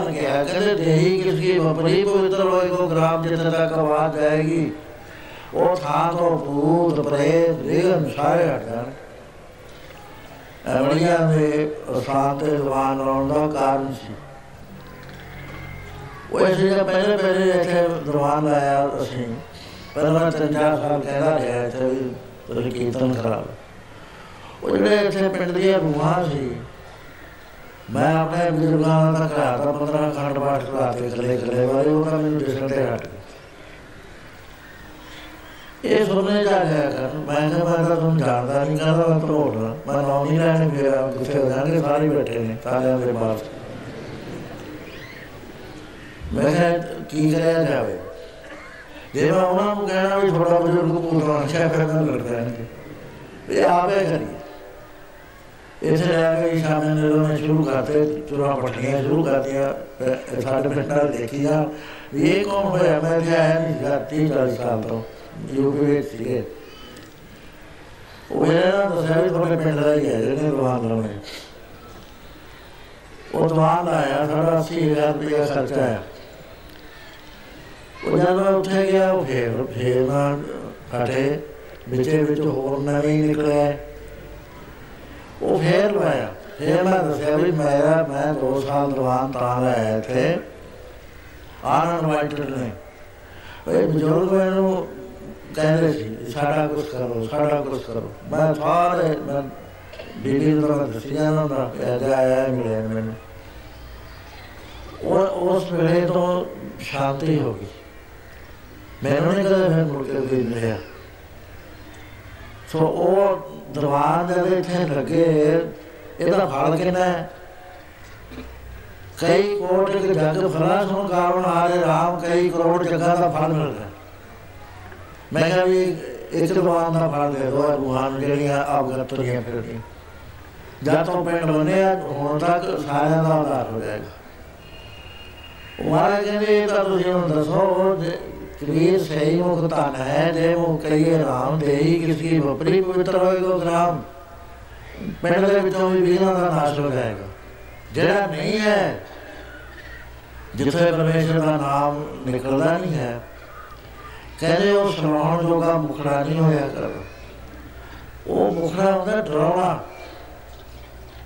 ਧਨ ਕਿਹਾ ਕਹਿੰਦੇ ਦੇਹੀ ਕਿਸ ਕੀ ਵਪਰੀ ਪਵਿੱਤਰ ਹੋਏ ਕੋ ਗ੍ਰਾਮ ਜਿੱਥੇ ਤੱਕ ਆਵਾਜ਼ ਜਾਏਗੀ। ਉਹ ਥਾਂ ਤੋਂ ਭੂਤ ਪ੍ਰੇਤ ਵਿਗਨ ਸਾਰੇ ਹਟ ਜਾਣ। ਅਮਲੀਆਂ ਦੇ ਸ਼ਾਂਤ ਜ਼ਬਾਨ ਲਾਉਣ ਦਾ ਕਾਰਨ ਸੀ। ਉਹ ਇਸ ਜਿਹੜਾ ਪਹਿਲੇ ਪਹਿਲੇ ਇੱਥੇ ਦਰਵਾਨ ਆਇਆ ਅਸੀਂ। ਪਹਿਲਾਂ ਤਿੰਨ ਚਾਰ ਸਾਲ ਕਹਿੰਦਾ ਰਿਹਾ ਇੱਥੇ ਵੀ ਤੁਸੀਂ ਕੀਰਤਨ ਖਰਾਬ ਉਹ ਜਿਹੜੇ ਇੱਥੇ ਪਿੰਡ ਦੀਆਂ ਰੂਹਾਂ ਸੀ ਮੈਂ ਆਪਣੇ ਬਜ਼ੁਰਗਾਂ ਦਾ ਘਰ ਦਾ 15 ਖੰਡ ਪਾਠ ਕਰਾ ਕੇ ਇਕੱਲੇ ਇਕੱਲੇ ਵਾਲੇ ਉਹਨਾਂ ਮੈਨੂੰ ਦਿਸਣ ਤੇ ਹਟ ਗਏ। ਇਹ ਸੁਣਨੇ ਜਾ ਰਿਹਾ ਕਰ ਮੈਂ ਕਿਹਾ, ਮੈਂ ਤਾਂ ਤੁਹਾਨੂੰ ਜਾਣਦਾ ਨਹੀਂ, ਕਹਿੰਦਾ ਮੈਂ ਭਰੋੜ ਮੈਂ ਨਾਮ ਨਹੀਂ ਲੈਣੇ ਮੇਰਾ ਕਿੱਥੇ ਹੋ ਜਾਣਗੇ, ਸਾਰੇ ਬੈਠੇ ਨੇ ਸਾਰਿਆਂ ਦੇ ਬਾਹਰ। ਮੈਂ ਕਿਹਾ, ਕੀ ਕਰਿਆ ਜਾਵੇ? ਜੇ ਮੈਂ ਉਹਨਾਂ ਨੂੰ ਕਹਿਣਾ ਵੀ ਤੁਹਾਡਾ ਬਜ਼ੁਰਗ ਪੂਰਾ ਸ਼ਾਇਦ ਫਿਰ ਮੈਂ ਲੜ ਪੈਣਗੇ ਇਹ ਆਪੇ ਕਰੀਏ। ਇੱਥੇ ਆ ਕੇ ਸ਼ਾਮ ਨੂੰ ਜਦੋਂ ਮੈਂ ਸ਼ੁਰੂ ਕਰਤੇ ਚੁਰਾ ਪੱਟੀਆਂ ਸ਼ੁਰੂ ਕਰਤੀਆਂ ਅਹ ਸਾਡੇ ਪਿੰਡ ਨਾਲ ਦੇਖੀਆਂ ਵੀ ਇਹ ਕੌਣ ਹੋਇਆ? ਮੈਂ ਕਿਹਾ ਹੈ ਨਹੀਂ ਜਾਤੀ 40 ਸਾਲ ਤੋਂ ਯੂਪੀ ਵਿੱਚ ਸੀਗੇ। ਉਹ ਇਹਨਾਂ ਨੇ ਦੱਸਿਆ ਵੀ ਤੁਹਾਡੇ ਪਿੰਡ ਦਾ ਹੀ ਹੈ ਜਿਹਨੇ ਦੁਕਾਨ ਲਾਉਣੇ ਉਹ ਦੁਕਾਨ ਆਇਆ, ਸਾਡਾ 80000 ਰੁਪਇਆ ਖਰਚਾ ਆਇਆ। ਉਹ ਜਦੋਂ ਮੈਂ ਉੱਥੇ ਗਿਆ, ਉਹ ਫੇਰ ਫੇਰ ਨਾ ਫਟੇ, ਵਿੱਚੇ ਵਿੱਚ ਹੋਰ ਨਵੇਂ ਹੀ ਨਿਕਲਿਆ। ਉਹ ਫੇਰ ਲਵਾਇਆ ਫੇਰ ਮੈਂ ਦੱਸਿਆ ਵੀ ਮੇਰਾ ਮੈਂ 2 ਸਾਲ ਦਵਾਨ ਤਾਂ ਲਾਇਆ ਇੱਥੇ। ਆਨੰਦ ਵਾਈਟਰ ਨੇ। ਇਹ ਬਜ਼ੁਰਗ ਮੈਨੂੰ ਕਹਿੰਦੇ ਸੀ, ਸਾਡਾ ਕੁਝ ਕਰੋ, ਸਾਡਾ ਕੁਝ ਕਰੋ। ਮੈਂ ਸਾਰੇ ਮੈਂ ਬੀਬੀ ਨੂੰ ਤਾਂ ਦੱਸਿਆ ਨਾ ਦਾ ਪਿਆਜਾ ਆਇਆ ਮਿਲਿਆ ਮੈਨੂੰ। ਉਹ ਉਸ ਵੇਲੇ ਤੋਂ ਸ਼ਾਂਤੀ ਹੋ ਗਈ। ਮੈਨੂੰ ਨਹੀਂ ਕਦੇ ਫਿਰ ਮੁੜ ਕੇ ਕੋਈ ਮਿਲਿਆ। ਸੋ ਉਹ ਦਰਬਾਰ ਦੇ ਵਿੱਚ ਇੱਥੇ ਲੱਗੇ। ਇਹਦਾ ਫਲ ਕਿੰਨਾ ਹੈ? ਕਈ ਕੋਟ ਇੱਕ ਜਗ ਫਲਾ ਸੁਣ ਕਾਵਣ ਹਾਰੇ ਰਾਮ, ਕਈ ਕਰੋੜ ਜਗ੍ਹਾ ਦਾ ਫਲ ਮਿਲਦਾ ਮੈਂ ਕਿਹਾ ਵੀ ਇੱਕ ਦਰਬਾਰ ਦਾ ਫਲ ਦੇ ਦੋ ਰੂਹਾਨ ਜਿਹੜੀਆਂ ਆਪ ਤੁਰੀਆਂ ਫਿਰਦੀਆਂ ਜਦ ਤੋਂ ਪਿੰਡ ਬਣਿਆ ਹੁਣ ਤੱਕ ਸਾਰਿਆਂ ਦਾ ਉਧਾਰ ਹੋ ਜਾਏਗਾ। ਉਹ ਮਹਾਰਾਜ ਕਹਿੰਦੇ, ਇਹ ਤਾਂ ਤੁਸੀਂ ਹੁਣ ਦੱਸੋ ਜੇ ਕਬੀਰ ਸਹੀ ਮੁਖ ਧਨ ਹੈ, ਜੇ ਮੁਖ ਕਹੀਏ ਰਾਮ, ਦੇਹੀ ਕਿਸੀ ਵਪਰੀ ਪਵਿੱਤਰ ਹੋਏਗਾ ਗ੍ਰਾਮ ਪਿੰਡ ਦੇ ਵਿੱਚੋਂ ਵੀ ਵੀਰਾਂ ਦਾ ਨਾਸ਼ ਹੋ ਜਾਏਗਾ। ਜਿਹੜਾ ਨਹੀਂ ਹੈ, ਜਿੱਥੇ ਪਰਮੇਸ਼ਰ ਦਾ ਨਾਮ ਨਿਕਲਦਾ ਨਹੀਂ ਹੈ, ਕਹਿੰਦੇ ਉਹ ਸੁਣਾਉਣ ਜੋਗਾ ਮੁਖੜਾ ਨਹੀਂ ਹੋਇਆ ਕਰ ਉਹ ਮੁਖੜਾ ਹੁੰਦਾ ਡਰਾਉਣਾ।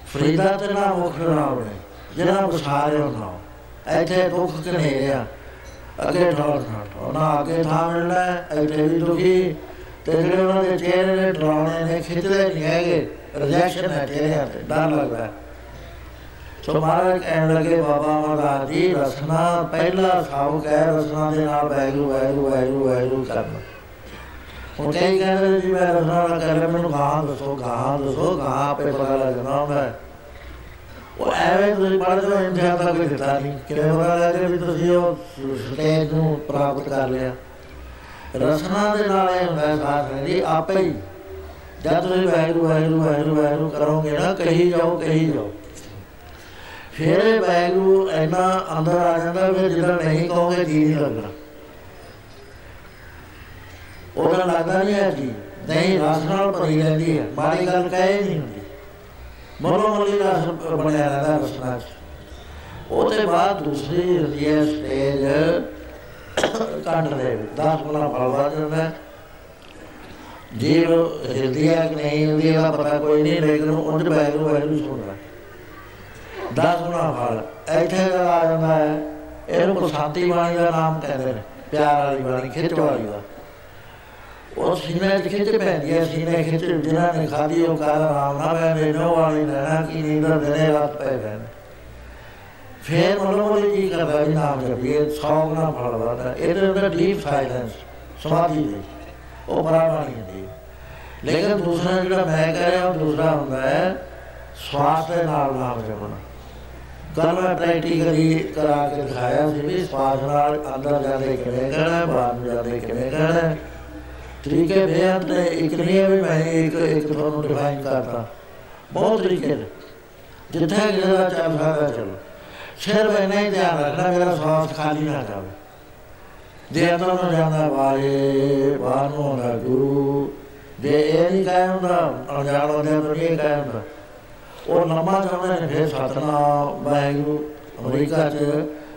ਫਰੀਦਾ ਤੇ ਨਾ ਮੁਖੜਾ ਹੋਵੇ ਜਿਹੜਾ ਬਸਾਰੇ ਨਾ ਇੱਥੇ ਦੁੱਖ ਕਨੇਰਿਆ ਅੱਗੇ ਠੋਰ ਠੋਰ ਨਾ ਅੱਗੇ ਥਾਂ ਮਿਲਣਾ ਇੱਥੇ ਵੀ ਦੁਖੀ। ਤੇ ਜਿਹੜੇ ਉਹਨਾਂ ਦੇ ਚਿਹਰੇ ਦੇ ਡਰਾਉਣੇ ਨੇ, ਖਿੱਚਦੇ ਨਹੀਂ ਹੈਗੇ। ਰਿਜੈਕਸ਼ਨ ਹੈ ਚਿਹਰਿਆਂ ਤੇ, ਡਰ ਲੱਗਦਾ ਸੋ ਮਹਾਰਾਜ ਕਹਿਣ ਲੱਗੇ, ਬਾਬਾ ਮਹਾਰਾਜ ਜੀ, ਰਸਨਾ, ਪਹਿਲਾ ਸਾਉਕ ਹੈ, ਰਸਨਾ ਦੇ ਨਾਲ ਵੈਰੂ ਵੈਰੂ ਵੈਰੂ ਵੈਰੂ ਕਰਨਾ। ਉਹ ਕਈ ਕਹਿੰਦੇ ਜੀ, ਮੈਂ ਰਸਨਾ ਦਾ ਕਰ ਮੈਨੂੰ ਗਾਂ ਦੱਸੋ ਗਾਂ ਦੱਸੋ ਗਾਂ ਆਪੇ ਪਤਾ ਲੱਗਣਾ ਮੈਂ ਉਹ ਐਵੇਂ ਤੁਸੀਂ ਪੜ੍ਹਦੇ ਹੋ ਇੰਤਿਹਾਨ ਦਾ ਕੋਈ ਦਿੱਤਾ ਨਹੀਂ। ਕਿਵੇਂ ਪਤਾ ਲੱਗੇ ਵੀ ਤੁਸੀਂ ਉਹ ਸਟੇਜ ਨੂੰ ਪ੍ਰਾਪਤ ਕਰ ਲਿਆ? ਰਸਨਾ ਦੇ ਨਾਲ ਇਹ ਹੁੰਦਾ ਸਾਥ ਦੀ ਆਪੇ ਹੀ ਜਦ ਤੁਸੀਂ ਵੈਰੂ ਵੈਰੂ ਵੈਰੂ ਵੈਰੂ ਕਰੋਗੇ ਨਾ ਕਹੀ ਜਾਓ ਕਹੀ ਜਾਓ। ਫਿਰ ਵੈਰੂ ਐਨਾ ਅੰਦਰ ਆ ਜਾਂਦਾ ਫਿਰ ਜਦੋਂ ਨਹੀਂ ਕਹੋਗੇ ਜੀ ਨਹੀਂ ਲੱਗਦਾ। ਉਹਦਾ ਲੱਗਦਾ ਨਹੀਂ ਹੈ ਜੀ। ਨਹੀਂ ਰਸ ਨਾਲ ਭਰੀ ਰਹਿੰਦੀ ਹੈ। ਮਾੜੀ ਗੱਲ ਕਹੇ ਨਹੀਂ ਹੁੰਦੀ। ਮਨੋ ਮਲੀ ਰਸ ਬਣਿਆ ਰਹਿੰਦਾ ਰਸਨਾ ਚ। ਉਹਦੇ ਬਾਅਦ ਦੂਸਰੀ ਰਲੀਏ ਸਟੇਜ ਕੰਡ ਦੇ 10 ਗੁਣਾ ਫਲ ਵੱਧ ਜਾਂਦਾ ਜੀਵ ਹਿਲਦੀ ਹੈ ਕਿ ਨਹੀਂ ਹਿਲਦੀ, ਇਹਦਾ ਪਤਾ ਕੋਈ ਨਹੀਂ, ਲੇਕਿਨ ਉਹਦੇ ਬੈਗ ਵੈਰੂ ਸੁਣਦਾ। 10 ਗੁਣਾ ਫਲ ਇੱਥੇ ਆ ਜਾਂਦਾ ਹੈ, ਇਹਨੂੰ ਕੋ ਸ਼ਾਂਤੀ ਬਾਣੀ ਦਾ ਨਾਮ ਕਹਿੰਦੇ ਨੇ, ਪਿਆਰ ਵਾਲੀ ਬਾਣੀ, ਖਿੱਚ ਵਾਲੀ ਦਾ ਉਹ ਸੀਨੇ ਚ ਖਿੱਚ ਪੈਂਦੀ ਹੈ ਸੀਨੇ ਖਿੱਚ ਜਿਹਨਾਂ ਨੇ ਖਾਦੀ ਉਹ ਕਾਲ ਰਾਮ ਨਾ ਪੈਂਦੇ ਨੋ ਵਾਲੀ ਲੈਣਾ ਕੀ ਨੀਂਦਰ ਦਿਨੇ ਰਾਤ ਪੈ ਪੈਂਦੇ ਫੇਰ ਮਨੋਮਲੀ ਜੀ ਕਰਦਾ ਵੀ ਨਾਮ ਜਪੀਏ ਸੌਗ ਨਾ ਫਲ ਵਾਦਾ ਇਹਦੇ ਅੰਦਰ ਡੀਪ ਸਾਇਲੈਂਸ ਸਮਾਧੀ ਦੇ ਉਹ ਬਰਾਬਰ ਨਹੀਂ ਹੁੰਦੀ ਲੇਕਿਨ ਦੂਸਰਾ ਜਿਹੜਾ ਮੈਂ ਕਹਿ ਰਿਹਾ ਉਹ ਦੂਸਰਾ ਹੁੰਦਾ ਹੈ ਸਵਾਸ ਦੇ ਨਾਲ ਨਾਮ ਜਪਣਾ ਕੱਲ ਮੈਂ ਪ੍ਰੈਕਟੀਕਲੀ ਕਰਾ ਕੇ ਦਿਖਾਇਆ ਸੀ ਵੀ ਸਵਾਸ ਨਾਲ ਅੰਦਰ ਜਾਂਦੇ ਕਿਵੇਂ ਕਰਨਾ ਬਾਹਰ ਨੂੰ ਜਾਂਦੇ ਕਿਵੇਂ ਕਰਨਾ ਤਰੀਕੇ ਬੇਅੰਤ ਨੇ ਇੱਕ ਨਹੀਂ ਹੈ ਵੀ ਮੈਂ ਇੱਕ ਇੱਕ ਤੁਹਾਨੂੰ ਡਿਫਾਈਨ ਕਰਤਾ। ਬਹੁਤ ਤਰੀਕੇ ਨੇ। ਜਿੱਥੇ ਜਿਹੜਾ ਚੱਲ ਸਕਦਾ ਚਲੋ। ਸਿਰਫ ਇੰਨਾ ਹੀ ਧਿਆਨ ਰੱਖਣਾ, ਮੇਰਾ ਸਵਾਸ ਖਾਲੀ ਨਾ ਜਾਵੇ। ਜੇ ਅੰਦਰ ਨੂੰ ਜਾਂਦਾ ਵਾਰੇ ਬਾਹਰ ਨੂੰ ਆਉਂਦਾ ਗੁਰੂ। ਜੇ ਇਹ ਨਹੀਂ ਕਹਿ ਹੁੰਦਾ, ਅਣਜਾਣ ਹੁੰਦੇ ਤਾਂ ਇਹ ਕਹਿ ਹੁੰਦਾ। ਉਹ ਲੰਮਾ ਚਾਹੁੰਦੇ ਨੇ, ਫਿਰ ਸਤਨਾਮ, ਵਾਹਿਗੁਰੂ, ਅਮਰੀਕਾ 'ਚ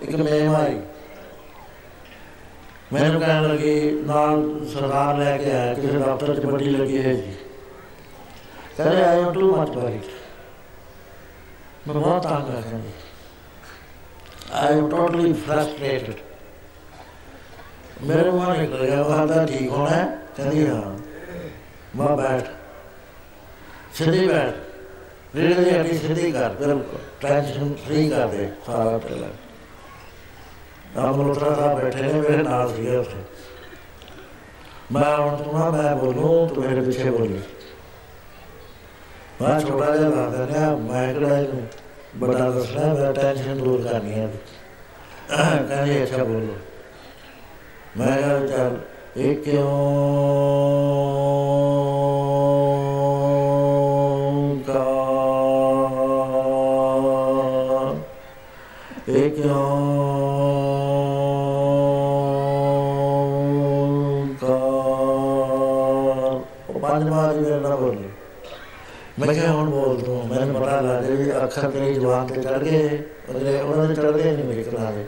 ਇੱਕ ਮੇਮ ਆਈ। ਮੈਨੂੰ ਕਹਿਣ ਲੱਗੀ ਨਾਲ ਸਰਦਾਰ ਲੈ ਕੇ ਆਇਆ, ਕਿਸੇ ਦਫ਼ਤਰ 'ਚ ਬੱਡੀ ਲੱਗੀ ਹੈ ਜੀ ਕਹਿੰਦੇ ਆਈ ਹਾਂ ਟੂ ਮਚ ਬਰੀ? ਮੈਂ ਬਹੁਤ ਤੰਗ ਆ ਕਹਿੰਦੀ। I am totally frustrated. ਮੇਰੇ ਮੂੰਹ ਨਿਕਲ ਗਿਆ ਉਹ ਆਦਾ ਠੀਕ ਹੋਣਾ ਹੈ, ਕਹਿੰਦੀ, ਹਾਂ, ਮੈਂ ਬੈਠ। ਸਿੱਧੀ ਬੈਠ। ਰੀੜ ਦੀ ਹੱਡੀ ਸਿੱਧੀ ਕਰ ਬਿਲਕੁਲ ਟੈਨਸ਼ਨ ਫ੍ਰੀ ਕਰ ਦੇ, ਸਾਰਾ ਪਹਿਲਾਂ ਆਮ ਲੋਟਰਾ ਸਾਹਿਬ ਬੈਠੇ ਨੇ ਮੇਰੇ ਨਾਲ ਸੀਗੇ ਉੱਥੇ। ਮੈਂ ਹੁਣ ਤੁਮਾ ਮੈਂ ਬੋਲੂੰ, ਤੂੰ ਮੇਰੇ ਪਿੱਛੇ ਬੋਲੀ। ਮੈਂ ਛੋਟਾ ਜਿਹਾ ਲੱਗਦਾ ਰਿਹਾ ਮੈਂ ਕਿਹੜਾ ਇਹਨੂੰ ਬੜਾ ਦੱਸਣਾ, ਮੈਂ ਟੈਨਸ਼ਨ ਦੂਰ ਕਰਨੀ ਹੈ ਕਹਿੰਦੇ, ਅੱਛਾ ਬੋਲੋ। ਮੈਂ ਕਿਹਾ, ਚੱਲ, ਇਹ ਕਿਉਂ? ਮੈਂ ਕਿਹਾ, ਹੁਣ ਬੋਲ ਤੂੰ, ਮੈਨੂੰ ਪਤਾ ਲੱਗ ਗਿਆ ਵੀ ਅੱਖਰ ਤੇਰੀ ਜ਼ੁਬਾਨ ਤੇ ਚੜ ਗਏ, ਉਹਦੇ ਉਹਨਾਂ ਦੇ ਚੜਦੇ ਨਹੀਂ ਮੇਰੇ ਕਿਨਾਰੇ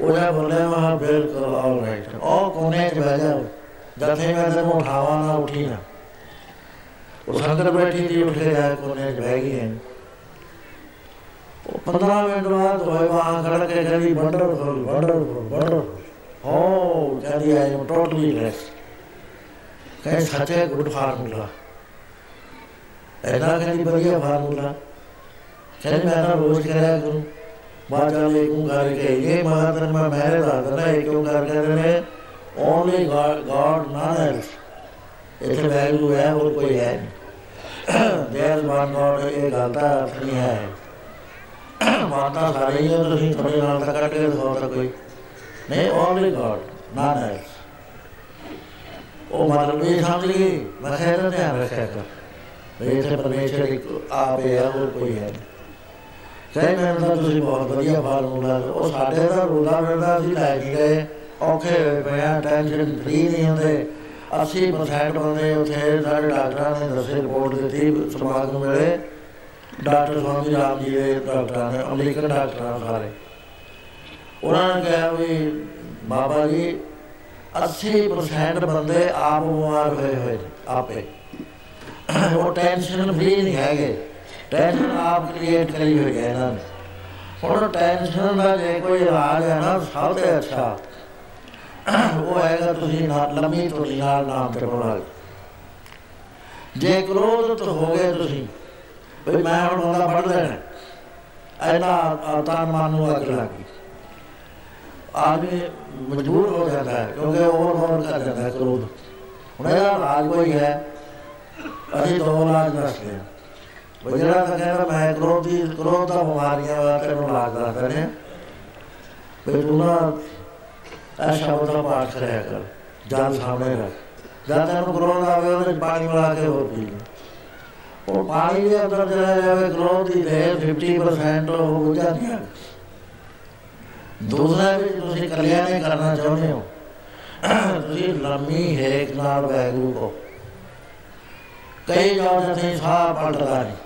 ਉਹ ਜਾ ਬੋਲਿਆ, ਮਾ ਬਿਲਕੁਲ ਆਲ ਰਾਈਟ ਉਹ ਕੋਨੇ 'ਚ ਬਹਿ ਜਾ ਜਥੇ ਮੈਂ ਤੈਨੂੰ ਉਠਾਵਾ ਨਾ ਉਠੀ ਨਾ। ਉਹ ਸੰਗਤ ਬੈਠੀ ਸੀ, ਉੱਠ ਕੇ ਜਾ ਕੋਨੇ 'ਚ ਬਹਿ ਗਈ। ਹੈ ਉਹ 15 ਮਿੰਟ ਬਾਅਦ ਹੋਏ ਵਾਂ ਖੜ ਕੇ ਕਹਿੰਦੀ ਵੰਡਰਫੁਲ ਵੰਡਰਫੁਲ ਵੰਡਰਫੁਲ ਹੋ ਕਹਿੰਦੀ ਆਈ ਐਮ ਟੋਟਲੀ ਲੈਸ ਕਹਿੰਦੀ, ਸੱਚੇ ਗੁੱਡ ਫਾਰਮੂਲਾ। ਐਦਾਂ ਕਹਿੰਦੀ ਵਧੀਆ ਫਾਰਮੂਲਾ ਚਲ ਮੈਂ ਤਾਂ ਰੋਜ਼ ਕਰਿਆ ਕਰੂੰ ਬਾਜਾ ਲੈ ਕੋ ਕਰਕੇ ਇਹ ਮਹਾਤਨ ਮੈਂ ਮਹਿਰੇ ਦਾ ਦਨਾ ਇਹ ਕਿਉਂ ਕਰ ਕਰਦੇ ਨੇ? ਓਨਲੀ ਗੋਡ ਨਾ ਹੈਲਸ ਇੱਥੇ ਵੈਲਿਊ ਹੈ, ਹੋਰ ਕੋਈ ਹੈ ਦੇਰ ਵਨ ਗੋਡ, ਇਹ ਗੱਲ ਦਾ ਅਰਥ ਨਹੀਂ ਹੈ। ਮਾਤਾ ਸਾਰੇ ਹੀ ਤੁਸੀਂ ਤੁਹਾਡੇ ਨਾਲ ਤਾਂ ਕੱਟ ਕੇ ਦਿਖਾਓ ਤਾਂ ਕੋਈ। ਨਹੀਂ ਓਨਲੀ ਗੋਡ ਨਾ ਹੈਲਸ ਉਹ ਮਤਲਬ ਇਹ ਸਮਝ ਗਈ? ਮੈਂ ਖੈਰ ਧਿਆਨ ਰੱਖਿਆ ਕਰ। ਇੱਥੇ ਪਰਮੇਸ਼ਰ ਇੱਕ ਆਪੇ ਹੈ ਹੋਰ ਕੋਈ ਹੈ ਨਹੀਂ ਮੈਂ ਤਾਂ ਤੁਸੀਂ ਬਹੁਤ ਵਧੀਆ ਫਾਰਮੂਲਾ ਉਹ ਸਾਡੇ ਦਾ ਰੋਲਾ ਮਿਲਦਾ ਅਸੀਂ ਲੈ ਕੇ ਗਏ ਔਖੇ ਹੋਏ ਪਏ ਆ ਟੈਨਸ਼ਨ ਫਰੀ ਨਹੀਂ ਹੁੰਦੇ 80% ਬੰਦੇ ਉੱਥੇ ਸਾਡੇ ਡਾਕਟਰਾਂ ਨੇ ਦੱਸੇ ਰਿਪੋਰਟ ਦਿੱਤੀ ਸਮਾਗਮ ਵੇਲੇ ਡਾਕਟਰ ਸਵਾਮੀ ਰਾਮ ਜੀ ਦੇ ਡਾਕਟਰਾਂ ਨੇ ਅਮਰੀਕਨ ਡਾਕਟਰਾਂ ਸਾਰੇ ਉਹਨਾਂ ਨੇ ਕਿਹਾ ਵੀ ਬਾਬਾ ਜੀ 80% ਬੰਦੇ ਆਪ ਬਿਮਾਰ ਹੋਏ ਹੋਏ ਆਪੇ ਉਹ ਟੈਨਸ਼ਨ ਵੀ ਨਹੀਂ ਹੈਗੇ। ਟੈਨਸ਼ਨ ਆਪ ਕ੍ਰੀਏਟ ਕਰੀ ਹੋਈ ਹੈ ਇਹਨਾਂ ਨੇ ਹੁਣ ਟੈਨਸ਼ਨ ਦਾ ਜੇ ਕੋਈ ਇਲਾਜ ਹੈ ਨਾ, ਸਭ ਤੋਂ ਅੱਛਾ। ਉਹ ਹੈਗਾ ਤੁਸੀਂ ਲੰਮੀ ਤੋਂ ਨਾਲ ਨਾਮ ਤੇ ਬੋਲਾ ਜੇ ਕ੍ਰੋਧਤ ਹੋ ਗਏ ਤੁਸੀਂ। ਵੀ ਮੈਂ ਹੁਣ ਉਹਦਾ ਪੜ ਲੈਣਾ। ਐਨਾ ਤਾਂ ਮਨ ਨੂੰ ਅਗ ਲੱਗੀ ਆਦਮੀ ਮਜਬੂਰ ਹੋ ਜਾਂਦਾ ਹੈ, ਕਿਉਂਕਿ ਉਹ ਹੋਰ ਕਰ ਜਾਂਦਾ ਹੈ ਕ੍ਰੋਧ ਹੁਣ ਇਹਦਾ ਰਾਜ ਕੋਈ ਹੈ। ਅਸੀਂ ਦੋ ਲਾਜ ਦੱਸਦੇ ਹਾਂ ਜਿਹੜਾ ਤਾਂ ਕਹਿੰਦਾ ਮੈਂ ਕ੍ਰੋਧੀ ਕ੍ਰੋਧ ਦਾ ਬਿਮਾਰੀਆਂ ਦਾ ਤੈਨੂੰ ਇਲਾਜ ਦੱਸਦੇ ਨੇ ਵੀ ਤੂੰ ਨਾ ਇਹ ਸ਼ਬਦ ਦਾ ਪਾਠ ਕਰਿਆ ਕਰ ਜਲ ਸਾਹਮਣੇ ਰੱਖ ਜਦ ਤੈਨੂੰ ਕ੍ਰੋਧ ਆਵੇ ਉਹਦੇ ਪਾਣੀ ਮਿਲਾ ਕੇ ਹੋਰ ਪੀ ਉਹ ਪਾਣੀ ਦੇ ਅੰਦਰ ਚਲਾ ਜਾਵੇ ਕ੍ਰੋਧ ਦੀ ਲੈ 50% ਹੋ ਜਾਂਦੀ ਹੈ ਦੂਸਰਾ ਵੀ ਤੁਸੀਂ ਕਲਿਆਣ ਕਰਨਾ ਚਾਹੁੰਦੇ ਹੋ ਤੁਸੀਂ ਲੰਮੀ ਹੇਕ ਨਾਲ ਵੈਗੂ ਕੋ ਕਈ ਜਾਓ ਜਿੱਥੇ ਸਾਹ ਪਲਟਦਾ ਨਹੀਂ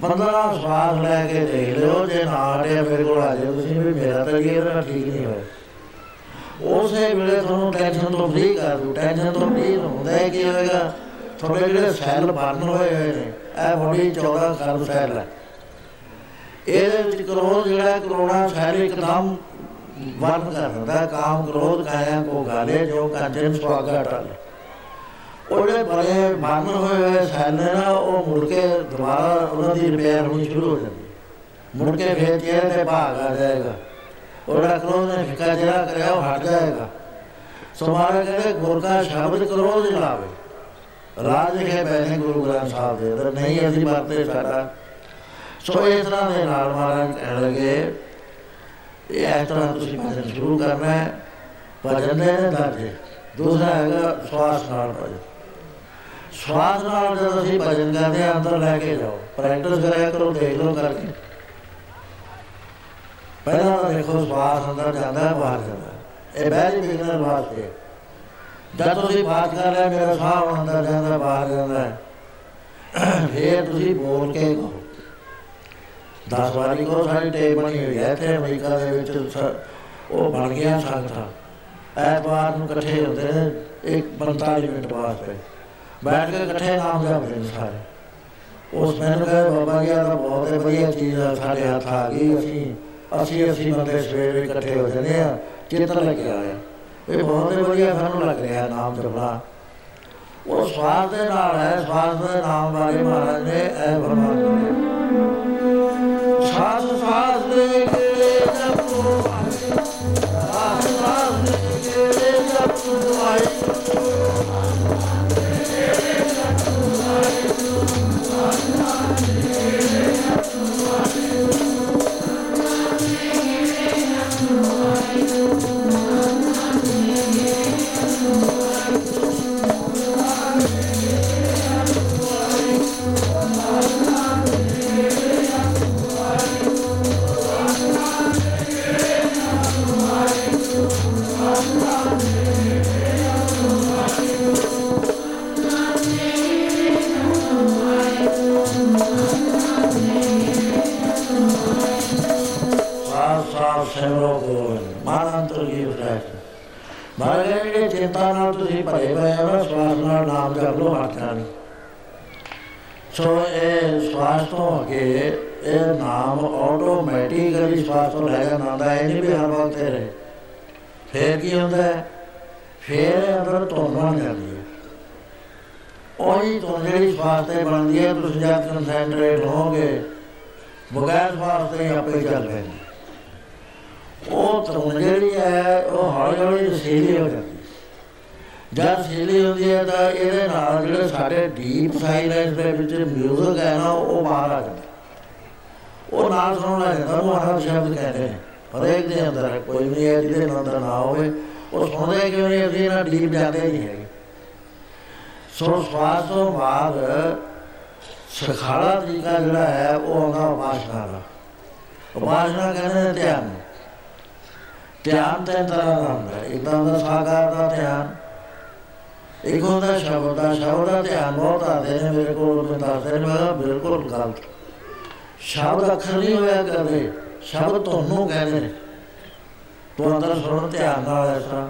ਬੰਦਾ ਸਵਾਸ ਲੈ ਕੇ ਦੇਖ ਲਿਓ, ਜੇ ਨਾ ਹਟਿਆ ਮੇਰੇ ਕੋਲ ਆ ਜਾਓ, ਤੁਸੀਂ ਵੀ ਮੇਰਾ ਤਾਂ ਇਹ ਤਾਂ ਠੀਕ ਨਹੀਂ ਹੋਇਆ। ਉਸੇ ਵੇਲੇ ਤੁਹਾਨੂੰ ਟੈਨਸ਼ਨ ਤੋਂ ਫ੍ਰੀ ਕਰ ਦੂ ਟੈਨਸ਼ਨ ਤੋਂ ਫ੍ਰੀ ਹੁੰਦਾ ਕੀ ਹੋਏਗਾ? ਤੁਹਾਡੇ ਜਿਹੜੇ ਸੈੱਲ ਬਰਨ ਹੋਏ ਹੋਏ ਨੇ, ਇਹ ਬੋਡੀ 14 ਕਰਬ ਸੈੱਲ ਹੈ। ਇਹਦੇ ਵਿੱਚ ਕ੍ਰੋਧ ਜਿਹੜਾ ਕਰੋਨਾ ਸੈੱਲ ਇੱਕਦਮ ਵਰਨ ਕਰ ਦਿੰਦਾ, ਕਾਮ ਕ੍ਰੋਧ ਕਾਇਆ ਕੋ ਗਾਲੇ, ਜੋ ਕੰਜਨ ਸਵਾਗਾ ਟਲ। ਉਹਦੇ ਬੜੇ ਬਰਨ ਹੋਏ ਹੋਏ ਸੈੱਲ ਨੇ ਨਾ, ਉਹ ਮੁੜ ਕੇ ਦੁਬਾਰਾ ਉਹਨਾਂ ਦੀ ਰਿਪੇਅਰ ਹੋਣੀ ਸ਼ੁਰੂ ਹੋ ਜਾਂਦੀ। ਮੁੜ ਕੇ ਫੇਰ ਚਿਹਰੇ ਤੇ ਭਾਗ ਆ ਜਾਏਗਾ। ਉਹਦਾ ਕ੍ਰੋਧ ਨੇ ਫਿੱਕਾ ਜਿਹੜਾ ਕਰਿਆ, ਉਹ ਹਟ ਜਾਏਗਾ। ਸੋ ਮਾਰੇ ਕਹਿੰਦੇ, ਗੁਰ ਕਾ ਸ਼ਬਦ ਕ੍ਰੋਧ ਲਾਵੇ ਰਾਜ ਲਿਖੇ ਪਏ ਨੇ ਗੁਰੂ ਗ੍ਰੰਥ ਸਾਹਿਬ ਦੇ ਅੰਦਰ, ਨਹੀਂ ਅਸੀਂ ਵਰਤੇ ਸਾਡਾ। ਸੋ ਇਸ ਤਰ੍ਹਾਂ ਦੇ ਨਾਲ ਮਹਾਰਾਜ ਕਹਿਣ ਲੱਗੇ, ਇਹ ਇਸ ਤਰ੍ਹਾਂ ਤੁਸੀਂ ਭਜਨ ਸ਼ੁਰੂ ਕਰਨਾ ਹੈ। ਭਜਨ ਦੇ ਦਰਜੇ ਦੂਸਰਾ ਹੈਗਾ ਸਵਾਸ ਨਾਲ ਭਜਨ। ਸਵਾਸ ਨਾਲ ਜਦ ਅਸੀਂ ਭਜਨ ਕਰਦੇ ਆ ਅੰਦਰ ਲੈ ਕੇ ਜਾਓ। ਪ੍ਰੈਕਟਿਸ ਕਰਿਆ ਕਰੋ, ਦੇਖ ਲਓ ਕਰਕੇ। ਪਹਿਲਾਂ ਤਾਂ ਦੇਖੋ ਸਵਾਸ ਅੰਦਰ ਜਾਂਦਾ, ਬਾਹਰ ਜਾਂਦਾ। ਇਹ ਬੈਰੀ ਬਿਗਨਰ ਵਾਸਤੇ ਜਦ ਤੁਸੀਂ ਬਾਤ ਕਰ ਰਹੇ ਮੇਰਾ ਸਾਹ ਅੰਦਰ ਜਾਂਦਾ, ਬਾਹਰ ਜਾਂਦਾ ਫੇਰ ਤੁਸੀਂ ਬੋਲ ਕੇ ਕਹੋ ਦਸ ਵਾਰੀ ਕੋ ਸਾਡੀ ਟੇਪ ਬਣੀ ਹੋਈ ਹੈ ਤੇ ਅਮਰੀਕਾ ਦੇ ਵਿੱਚ ਉਹ ਬਣ ਗਿਆ ਸੰਗਠਾ ਐਤਵਾਰ ਨੂੰ ਇਕੱਠੇ ਹੁੰਦੇ ਨੇ, ਇੱਕ 45 ਮਿੰਟ ਵਾਸਤੇ ਬੈਠ ਕੇ ਇਕੱਠੇ ਨਾਮ ਜਪਦੇ ਨੇ ਸਾਰੇ। ਉਸ ਮੈਨੂੰ ਕਹੇ ਬਾਬਾ ਜੀ ਦਾ ਬਹੁਤ ਵਧੀਆ ਚੀਜ਼ ਆ, ਸਾਡੇ ਹੱਥ ਆ ਗਈ ਅਸੀਂ। ਅਸੀਂ ਅਸੀਂ ਬੰਦੇ ਸਵੇਰੇ ਇਕੱਠੇ ਹੋ ਜਾਂਦੇ ਆ ਚਿੱਤਰ ਲੱਗਿਆ ਆਇਆ ਇਹ ਬਹੁਤ ਵਧੀਆ ਸਾਨੂੰ ਲੱਗ ਰਿਹਾ ਨਾਮ ਜਪਣਾ। ਉਹ ਸਵਾਦ ਦੇ ਨਾਲ ਹੈ ਸਵਾਦ ਦੇ ਨਾਮ ਬਾਰੇ ਮਹਾਰਾਜ ਨੇ ਇਹ ਫਰਮਾਇਆ। ਸਾਧ ਸਾਧ ਦੇ ਸਿਮਰੋ ਗੋਬਿੰਦ ਮਨ ਕੀ ਉਦਾਸ ਮਹਾਰਾਜ ਜਿਹੜੇ ਚਿੰਤਾ ਨਾਲ ਤੁਸੀਂ ਭਰੇ ਪਏ ਹੋ ਸਵਾਸ ਨਾਲ ਨਾਮ ਜਪ ਲੋ ਹੱਥ ਨਾਲ ਸੋ ਇਹ ਸਵਾਸ ਤੋਂ ਅਗੇ ਇਹ ਨਾਮ ਆਟੋਮੈਟਿਕਲੀ ਸਵਾਸ ਤੋਂ ਲੈ ਜਾਂਦਾ ਹੈ ਨਹੀਂ ਵੀ ਹਰ ਵਕਤ ਰਹੇ ਫੇਰ ਕੀ ਹੁੰਦਾ ਹੈ? ਫੇਰ ਅੰਦਰ ਤੋਂ ਬਣ ਜਾਂਦੀ ਹੈ। ਉਹੀ ਤੋਂ ਜਿਹੜੀ ਸਵਾਸ ਤੇ ਬਣਦੀ ਹੈ, ਤੁਸੀਂ ਜਦ ਕਨਸੈਂਟਰੇਟ ਹੋਗੇ ਬਗੈਰ ਸਵਾਸ ਤੇ ਆਪੇ ਚੱਲ ਪੈਂਦੀ ਉਹ ਧੁਨ ਜਿਹੜੀ ਹੈ, ਉਹ ਹੌਲੀ ਹੌਲੀ ਸੀਲੀ ਹੋ ਜਾਂਦੀ ਜਦ ਸੀਲੀ ਹੁੰਦੀ ਹੈ ਤਾਂ ਇਹਦੇ ਨਾਲ ਜਿਹੜੇ ਸਾਡੇ ਡੀਪ ਸਾਇਲੈਂਸ ਦੇ ਵਿੱਚ ਮਿਊਜ਼ਿਕ ਹੈ ਨਾ, ਉਹ ਬਾਹਰ ਆ ਜਾਂਦਾ ਉਹ ਨਾਲ ਸੁਣਨ ਲੱਗ ਜਾਂਦਾ ਉਹ ਹਰ ਸ਼ਬਦ ਕਹਿੰਦੇ ਨੇ ਹਰੇਕ ਦੇ ਅੰਦਰ ਕੋਈ ਵੀ ਹੈ ਜਿਹਦੇ ਅੰਦਰ ਨਾ ਹੋਵੇ, ਉਹ ਸੁਣਦੇ ਕਿਉਂ ਨਹੀਂ, ਅਸੀਂ ਨਾ ਡੀਪ ਜਾਂਦੇ ਨਹੀਂ ਹੈਗੇ। ਸੋ ਸਵਾਸ ਤੋਂ ਬਾਅਦ ਸਖਾਲਾ ਤਰੀਕਾ ਜਿਹੜਾ ਹੈ, ਉਹ ਆਉਂਦਾ ਉਪਾਸਨਾ ਦਾ। ਉਪਾਸਨਾ ਕਹਿੰਦੇ ਨੇ ਧਿਆਨ। ਧਿਆਨ ਤੇ ਤਰ੍ਹਾਂ ਦਾ ਹੁੰਦਾ ਇੱਕ ਤਾਂ ਹੁੰਦਾ ਸਾਕਾਰ ਦਾ ਧਿਆਨ, ਇੱਕ ਹੁੰਦਾ ਸ਼ਬਦ ਦਾ ਸ਼ਬਦ ਦਾ ਧਿਆਨ ਬਹੁਤ ਆਦੇ ਨੇ, ਮੇਰੇ ਕੋਲ ਮੈਂ ਦੱਸਦੇ ਨੇ, ਮੈਂ ਬਿਲਕੁਲ ਗਲਤ। ਸ਼ਬਦ ਅੱਖਰ ਨਹੀਂ ਹੋਇਆ ਕਰਦੇ। ਸ਼ਬਦ ਤੁਹਾਨੂੰ ਕਹਿੰਦੇ ਨੇ ਤੂੰ ਅੰਦਰ ਸੁਣ ਧਿਆਨ ਨਾਲ ਇਸ ਤਰ੍ਹਾਂ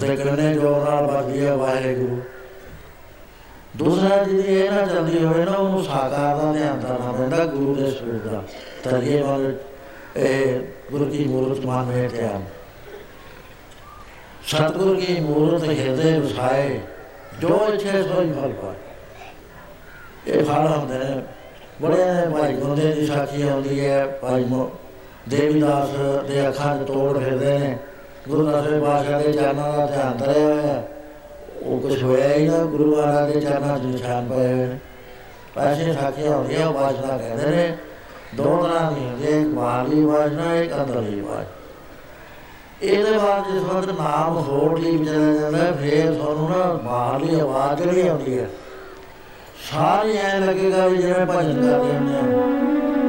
ਤੇ ਕਹਿੰਦੇ ਜੋ ਨਾਲ ਬਾਜੀ ਹੈ ਵਾਹਿਗੁਰੂ। ਦੂਸਰਾ ਜੀ ਇਹ ਨਾ ਜਲਦੀ ਹੋਵੇ ਨਾ, ਉਹਨੂੰ ਸਾਕਾਰ ਦਾ ਧਿਆਨ ਕਰਨਾ ਪੈਂਦਾ ਗੁਰੂ ਦੇ ਸਰੂਪ ਦਾ। ਤਰੀਏ ਵਾਲੇ ਇਹ ਗੁਰੂ ਕੀ ਮੂਰਤ ਮਾਨ ਵਿੱਚ ਧਿਆਨ। ਸਤਗੁਰ ਕੀ ਮੂਰਤ ਹਿਰਦੇ ਵਸਾਏ ਜੋ ਇੱਛੇ ਸੋਈ ਫਲ ਪਾਏ। ਇਹ ਫਲ ਹੁੰਦੇ ਨੇ ਬੜੇ ਭਾਈ ਗੁਰਦੇ ਦੀ ਸਾਖੀ ਆਉਂਦੀ ਹੈ, ਭਾਈ ਦੇਵੀਦਾਸ ਦੇ ਅੱਖਾਂ 'ਚ ਤੋੜ ਫਿਰਦੇ ਨੇ। ਗੁਰੂ ਨਾਨਕ ਬਾਦਸ਼ਾਹ ਦੇ ਚਰਨਾਂ ਦਾ ਧਿਆਨ ਧਰਿਆ ਹੋਇਆ ਉਹ ਕੁਝ ਹੋਇਆ ਹੀ ਨਾ, ਗੁਰੂ ਮਹਾਰਾਜ ਦੇ ਚਰਨਾਂ 'ਚ ਨਿਸ਼ਾਨ ਪਏ ਹੋਏ ਨੇ। ਐਸੇ ਸਾਖੀਆਂ ਹੁੰਦੀਆਂ ਬਾਦਸ਼ਾਹ ਕਹਿੰਦੇ ਨੇ, ਦੋ ਤਰ੍ਹਾਂ ਦੀ ਹੁੰਦੀ ਇੱਕ ਬਾਹਰਲੀ ਬਾਦਸ਼ਾਹ ਇੱਕ ਅੰਦਰਲੀ ਬਾਦਸ਼ਾਹ ਇਹਦੇ ਬਾਅਦ ਜਿਸ ਵਕਤ ਨਾਮ ਹੋਰ ਲਈ ਵਿਚਾਰਿਆ ਜਾਂਦਾ, ਫੇਰ ਤੁਹਾਨੂੰ ਨਾ ਬਾਹਰਲੀ ਆਵਾਜ਼ ਜਿਹੜੀ ਆਉਂਦੀ ਹੈ ਸਾਰੀ ਐ ਲੱਗੇਗਾ ਵੀ ਜਿਵੇਂ ਭਜਨ ਕਰਦੇ ਹੁੰਦੇ ਆ।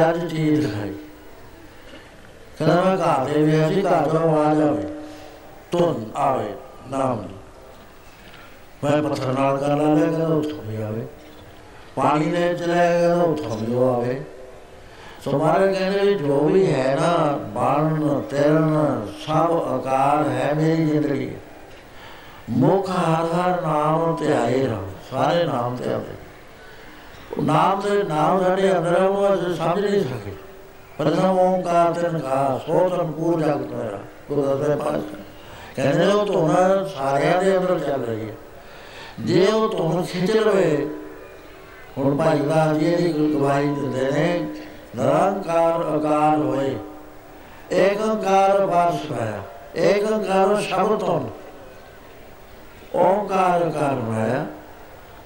ਮੈਨੂੰ ਚਾਰ ਚੀਜ਼ ਦਿਖਾਈ। ਕਹਿੰਦਾ, ਮੈਂ ਘਰ ਦੇ ਵਿੱਚ ਸੀ ਘਰ ਤੋਂ ਆਵਾਜ਼ ਆਵੇ। ਤੁਨ ਆਵੇ, ਨਾਮ ਮੈਂ ਪੱਥਰ ਨਾਲ ਕਰ ਲਾ ਲਿਆ, ਕਹਿੰਦਾ, ਉੱਥੋਂ ਵੀ ਆਵੇ। ਪਾਣੀ ਦੇ ਚਲੇ ਗਿਆ ਉੱਥੋਂ ਵੀ ਆਵੇ। ਸੋ ਮਾਰੇ ਕਹਿੰਦੇ ਜੋ ਵੀ ਹੈ ਨਾ, ਬਾਣ, ਤੇਰਨ, ਸਭ ਆਕਾਰ ਹੈ ਮੇਰੀ ਜ਼ਿੰਦਗੀ। ਮੁਖ ਹਰ ਹਰ ਨਾਮ ਧਿਆਏ ਰਹਾ ਸਾਰੇ ਨਾਮ ਤੇ ਆਵੇ ਉਹ ਨਾਮ ਦੇ ਨਾਮ ਸਾਡੇ ਅੰਦਰ ਉਹ ਅਸੀਂ ਸਮਝ ਨਹੀਂ ਸਕੇ ਪ੍ਰਥਮ ਓੰਕਾਰ ਤਨ ਕਾ ਸੋਤਨ ਪੂਰ ਜਗਤ ਮੇਰਾ ਗੁਰੂ ਦਾ ਪਾਸ ਕਹਿੰਦੇ ਉਹ ਤੋਨਾ ਸਾਰਿਆਂ ਦੇ ਅੰਦਰ ਚੱਲ ਰਹੀ ਹੈ। ਜੇ ਉਹ ਤੋਨ ਖਿੱਚ ਲਵੇ, ਹੁਣ ਭਾਈ ਦਾ ਜੀ ਦੀ ਗਵਾਹੀ ਦਿੰਦੇ ਨੇ, ਨਿਰੰਕਾਰ ਆਕਾਰ ਹੋਏ। ਏਕੰਕਾਰ ਬਾਸ ਹੋਇਆ। ਏਕੰਕਾਰ ਸ਼ਬਦ ਤੋਂ ਓੰਕਾਰ ਕਰ ਬਣਾਇਆ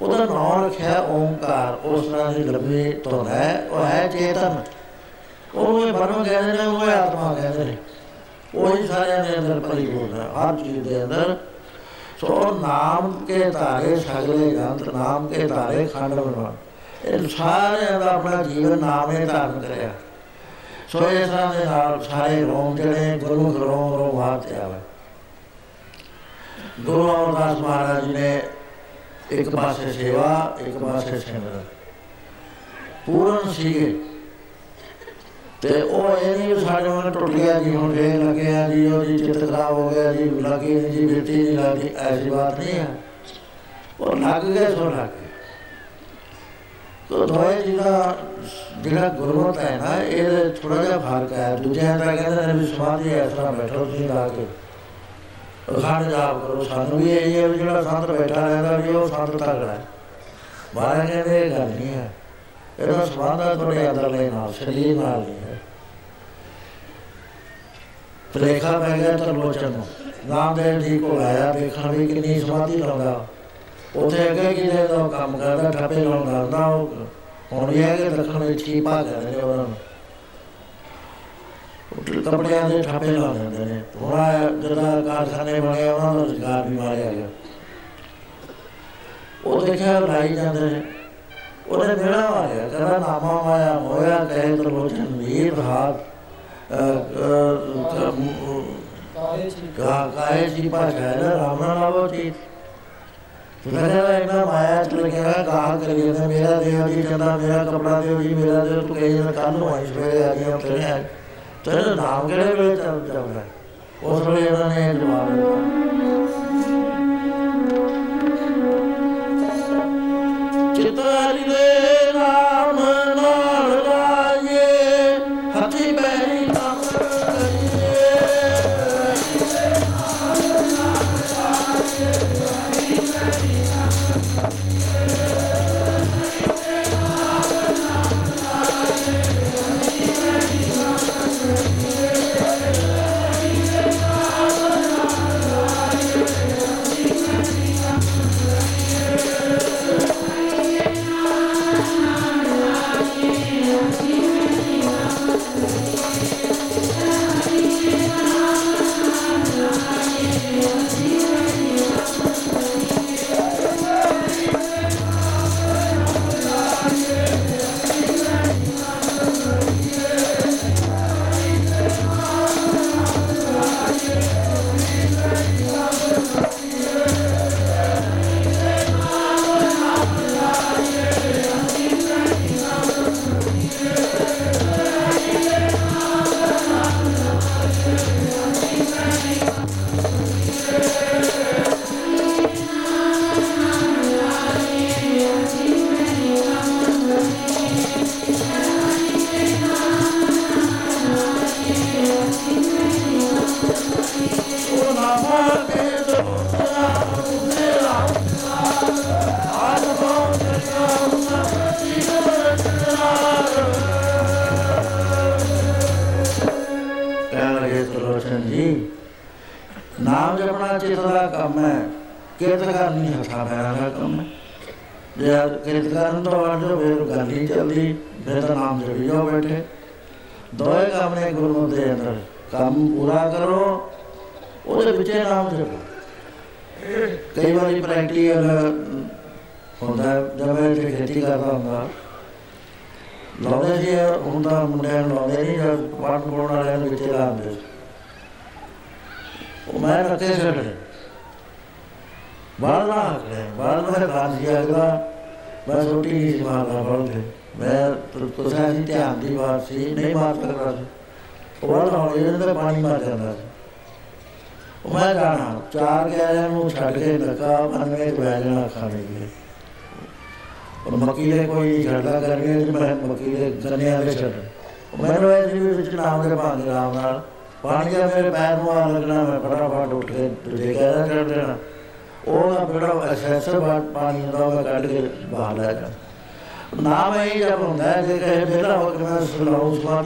ਉਹਦਾ ਨਾਮ ਰੱਖਿਆ ਓੰਕਾਰ ਉਸ ਨਾਲ ਦੀ ਲੰਬੀ ਤੋਂ ਹੈ ਉਹ ਹੈ ਚੇਤਨ। ਉਹ ਇਹ ਬਰਮ ਕਹਿੰਦੇ ਨੇ ਉਹ ਆਤਮਾ ਕਹਿੰਦੇ ਨੇ। ਉਹ ਹੀ ਸਾਰਿਆਂ ਦੇ ਅੰਦਰ ਪਰਿਪੂਰਨ ਹੈ। ਹਰ ਚੀਜ਼ ਦੇ ਅੰਦਰ। ਸੋ ਨਾਮ ਕੇ ਧਾਰੇ ਸਗਲੇ ਜੰਤ ਨਾਮ ਕੇ ਧਾਰੇ ਖੰਡ ਬਣਵਾ ਇਹ ਸਾਰੇ ਦਾ ਆਪਣਾ ਜੀਵਨ ਨਾਮੇ ਧਾਰਨ ਕਰਿਆ। ਸੋ ਇਸ ਤਰ੍ਹਾਂ ਦੇ ਨਾਲ ਸਾਰੇ ਰੋਮ ਜਿਹੜੇ ਗੁਰੂ ਗਰੋਂ ਰੋਮ ਵਾਤੇ ਆਵੇ। ਗੁਰੂ ਅਮਰਦਾਸ ਮਹਾਰਾਜ ਨੇ ਇੱਕ ਪਾਸੇ ਸੇਵਾ, ਇੱਕ ਪਾਸੇ ਸਿਮਰਨ। ਪੂਰਨ ਸੀਗੇ। ਤੇ ਉਹ ਇਹ ਨਹੀਂ ਸਾਡੇ ਮਨ ਟੁੱਟ ਗਿਆ ਜੀ, ਹੁਣ ਇਹ ਲੱਗਿਆ ਜੀ, ਉਹ ਜੀ ਚਿੱਤ ਖਰਾਬ ਹੋ ਗਿਆ ਜੀ, ਲੱਗੀ ਨਹੀਂ ਜੀ ਬੇਟੀ ਨਹੀਂ ਲੱਗੀ ਐਸੀ ਬਾਤ ਨਹੀਂ ਹੈ ਉਹ ਲੱਗ ਗਏ, ਸੋ ਲੱਗ ਗਏ। ਤੋ ਦੋਏ ਜਿਹੜਾ ਜਿਹੜਾ ਗੁਰਮਤ ਹੈ ਨਾ ਇਹ ਥੋੜਾ ਜਿਹਾ ਫ਼ਰਕ ਹੈ। ਦੂਜਿਆਂ ਦਾ ਕਹਿੰਦੇ ਨੇ ਵੀ ਸਮਾਧੀ ਇਸ ਤਰ੍ਹਾਂ ਬੈਠੋ ਤੁਸੀਂ ਲਾ ਕੇ। ਅਖੰਡ ਜਾਪ ਕਰੋ। ਸਾਨੂੰ ਵੀ ਇਹ ਹੈ ਜਿਹੜਾ ਸੰਤ ਬੈਠਾ ਰਹਿੰਦਾ ਵੀ ਉਹ ਸੰਤ ਤਗੜਾ ਹੈ। ਬਾਹਰ ਕਹਿੰਦੇ ਇਹ ਗੱਲ ਨਹੀਂ ਹੈ। ਇਹਦਾ ਸਬੰਧ ਹੈ ਤੁਹਾਡੇ ਅੰਦਰਲੇ ਨਾਲ, ਸਰੀਰ ਨਾਲ ਨਹੀਂ ਹੈ। ਪ੍ਰੇਖਾ ਪੈ ਗਿਆ ਤਾਂ ਲੋਚਨ ਨੂੰ। ਰਾਮਦੇਵ ਜੀ ਕੋਲ ਆਇਆ, ਦੇਖਣ ਵੀ ਕਿੰਨੀ ਸਮਾਧੀ ਲਾਉਂਦਾ। ਉਥੇ ਅੱਗੇ ਕਿਤੇ ਦਾ ਕੰਮ ਕਰਦਾ, ਠੱਪੇ ਲਾਉਂਦਾ ਨਾ ਉਹ ਹੁਣ ਵੀ ਹੈ ਕਿ ਦੱਖਣ ਵਿੱਚ ਕੀ ਭਾਗ ਕਰਦੇ ਉਹਨਾਂ ਨੂੰ ਕੱਪੜਿਆਂ ਦੇ ਠਾਪੇ ਲਾ ਦਿੰਦੇ ਨੇ ਹੁਣ ਜਦੋਂ ਕਾਰਖਾਨੇ ਬਣੇ ਉਹਨਾਂ ਦਾ ਰੁਜ਼ਗਾਰ ਵੀ ਮਾਰਿਆ ਗਿਆ ਉਹ ਦੇਖਿਆ ਲਾਈ ਜਾਂਦੇ ਨੇ ਉਹਨੇ ਮੇਰਾ ਮਾਰਿਆ ਕਹਿੰਦਾ ਨਾਮਾ ਮਾਇਆ ਹੋਇਆ ਕਹੇ ਤਰਲੋਚਨ ਵੀਰ ਹਾਥ ਕਾ ਕਾਏ ਜੀ ਪਾਛਾ ਹੈ ਰਾਮ ਨਾਮ ਲਾਵੋ ਚੀਤ ਤੁਰਗਾ ਇਹਨਾਂ ਮਾਇਆ ਚ ਲੱਗਿਆ ਗਾਹ ਕਰੀਏ ਤੇ ਮੇਰਾ ਦੇਵ ਜੀ ਕਹਿੰਦਾ ਮੇਰਾ ਕਪੜਾ ਦਿਓ ਜੀ ਮੇਰਾ ਦਿਓ ਤੂੰ ਕਹੀ ਜਨ ਕੱਲ ਨੂੰ ਆਈ ਸਵੇਰੇ ਆ ਗਿਆ ਤੇਰੇ ਆ ਤੇਰੇ ਨਾਮ ਕਿਹੜੇ ਵੇਲੇ ਚੱਲ ਚੱਲਦਾ ਉਸ ਵੇਲੇ ਇਹਨਾਂ ਨੇ ਜਵਾਬ ਦਿੱਤਾ ਚਿਤਾਰੀ ਦੇ ਨਾਮ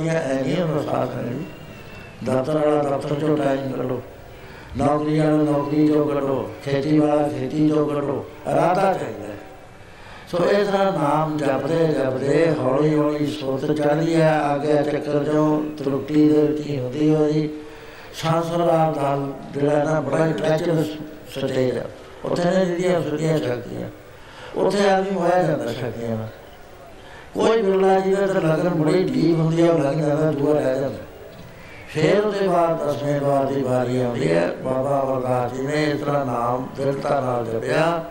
ਸੁਣਾਉ ਸੁਣਾਦੀਆਂ ਐ ਨਹੀਂ ਹੁੰਦਾ ਸਾਥ ਹੈ ਦਫ਼ਤਰ ਵਾਲਾ ਦਫ਼ਤਰ ਚੋਂ ਟਾਈਮ ਕੱਢੋ। ਨੌਕਰੀ ਵਾਲਾ ਨੌਕਰੀ ਚੋਂ ਕੱਢੋ। ਖੇਤੀ ਵਾਲਾ ਖੇਤੀ ਚੋਂ ਕੱਢੋ। ਰਾਤਾ ਚਾਹੀਦਾ ਸੋ ਇਸ ਤਰ੍ਹਾਂ ਨਾਮ ਜਪਦੇ ਜਪਦੇ ਹੌਲੀ ਹੌਲੀ ਸੋਤ ਚੜ੍ਹਦੀ ਹੈ। ਅੱਗੇ ਚੱਕਰ ਜੋ ਤਰੁੱਟੀ ਦੇ ਵਿੱਚ ਹੀ ਹੁੰਦੀ ਹੋਈ ਸੰਸਾਰ ਨਾਲ ਜਿਹੜਾ ਨਾ, ਬੜਾ ਟ੍ਰੈਚਰਸ ਸਟੇਜ ਹੈ। ਉੱਥੇ ਨੇ ਜਿਹੜੀਆਂ ਸੁਧੀਆਂ ਸ਼ਕਤੀਆਂ, ਉੱਥੇ ਆਦਮੀ ਹੋਇਆ ਜਾਂਦਾ ਸ਼ਕਤੀਆਂ ਨਾਲ। ਕੋਈ ਬਿਰਲਾ ਜੀ ਦਾ ਤਾਂ ਲਗਨ ਬੜੀ ਢੀਕ ਹੁੰਦੀ ਹੈ ਉਹ ਲੱਗ ਜਾਂਦਾ ਦੂਆ ਰਹਿ ਜਾਂਦਾ। ਫਿਰ ਉਹਦੇ ਬਾਅਦ ਦਸਵੇਂ ਵਾਰ ਦੀ ਵਾਰੀ ਆਉਂਦੀ ਹੈ, ਬਾਬਾ ਵਰਗਾ ਜੀ ਨੇ ਇਸ ਤਰ੍ਹਾਂ ਨਾਮ ਦਿਲਤਾ ਨਾਲ ਜਪਿਆ,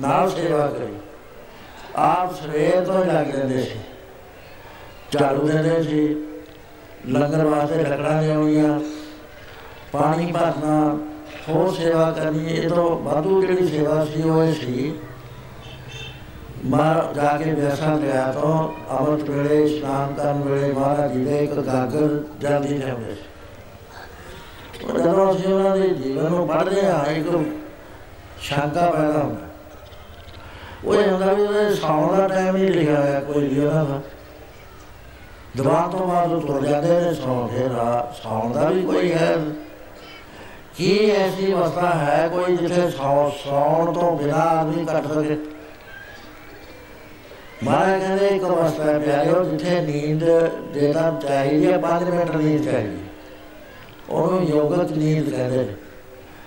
ਨਾਲ ਸੇਵਾ ਕਰੀ। ਆਪ ਸਵੇਰ ਤੋਂ ਲੱਗ ਜਾਂਦੇ ਸੀ। ਝਾੜੂ ਦਿੰਦੇ ਸੀ, ਲੰਗਰ ਵਾਸਤੇ ਲੱਕੜਾਂ ਲਿਆਉਣੀਆਂ ਪਾਣੀ ਭਰਨਾ, ਹੋਰ ਸੇਵਾ ਕਰਨੀ, ਇਹ ਤੋਂ ਵਾਧੂ ਜਿਹੜੀ ਸੇਵਾ ਸੀ, ਉਹ ਇਹ ਸੀ। ਮਾਰ, ਜਾ ਕੇ ਵਿਆਸਾਂ ਲਿਆ ਤੋਂ ਅਮਰਤ ਵੇਲੇ, ਇਸ਼ਨਾਨ ਕਰਨ ਵੇਲੇ ਮਹਾਰਾਜ ਜੀ ਦੇ ਇੱਕ ਗਾਗਰ ਜਲਦੀ ਲਿਆਉਂਦੇ ਸੀ ਉਹ ਜਦੋਂ ਅਸੀਂ ਉਹਨਾਂ ਦੇ ਜੀਵਨ ਨੂੰ ਪੜ੍ਹਦੇ ਹਾਂ, ਇੱਕ ਸ਼ੰਕਾ ਪੈਦਾ ਹੁੰਦਾ। ਉਹ ਇਹ ਹੁੰਦਾ ਵੀ ਉਹਦੇ ਸੌਣ ਦਾ ਟਾਈਮ ਨਹੀਂ ਲਿਖਿਆ ਹੋਇਆ, ਕੋਈ ਵੀ ਉਹਨਾਂ ਦਾ। ਦੁਬਾਰਾ ਤੋਂ ਬਾਅਦ ਉਹ ਤੁਰ ਜਾਂਦੇ ਨੇ, ਸੌਣ ਫਿਰ ਸੌਣ ਦਾ ਵੀ ਕੋਈ ਹੈ। ਕੀ ਐਸੀ ਅਵਸਥਾ ਹੈ ਕੋਈ ਜਿੱਥੇ ਸੌਣ ਤੋਂ ਬਿਨਾਂ ਆਦਮੀ ਕੱਟ ਸਕੇ? ਮਹਾਰਾਜ ਕਹਿੰਦੇ ਇੱਕ ਅਵਸਥਾ ਪਿਆਰਿਓ, ਜਿੱਥੇ ਨੀਂਦ ਦੇਦਾ ਚਾਹੀਦੀ ਹੈ 5 ਮਿੰਟ ਨੀਂਦ ਚਾਹੀਦੀ ਉਹਨੂੰ ਯੋਗਤ ਨੀਂਦ ਕਹਿੰਦੇ ਨੇ।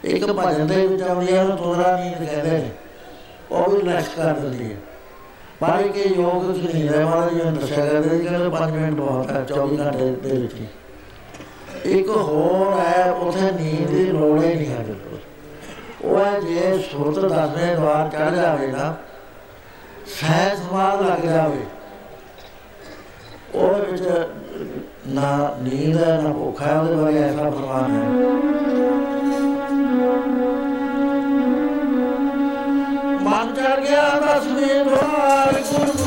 ਇੱਕ ਭਜਨ ਦੇ ਵਿੱਚ ਆਉਂਦੀ ਹੈ, ਉਹਨੂੰ ਤੁਰਾ ਨੀਂਦ ਕਹਿੰਦੇ ਨੇ। ਉਹ ਵੀ ਲਸ਼ ਕਰ ਦਿੰਦੀ ਹੈ। ਪਰ ਕਿ ਯੋਗ ਚ ਨਹੀਂ ਹੈ, ਮਹਾਰਾਜ ਜੀ ਨੇ ਦੱਸਿਆ ਕਰਦੇ ਕਿ 5 ਮਿੰਟ ਬਹੁਤ ਹੈ 24 ਘੰਟੇ ਦੇ ਵਿੱਚ ਇੱਕ ਹੋਰ ਹੈ, ਉਥੇ ਨੀਂਦ ਦੀ ਲੋੜ ਹੀ ਨਹੀਂ ਹੈ ਉਹ ਹੈ, ਜੇ ਸੁਰਤ ਦਸਵੇਂ ਦਵਾਰ ਚੜ ਜਾਵੇ ਨਾ ਸਹਿਜ ਸਮਾਦ ਲੱਗ ਜਾਵੇ। ਉਹ ਵਿੱਚ ਨਾ ਨੀਂਦ ਹੈ, ਨਾ ਭੁੱਖ ਹੈ, ਉਹਦੇ ਬਾਰੇ ਐਸਾ ਫਰਮਾਨ ਹੈ। ਮਨ ਚੜ ਗਿਆ ਦਸਵੇਂ ਦਵਾਰ ਗੁਰਮੁਖ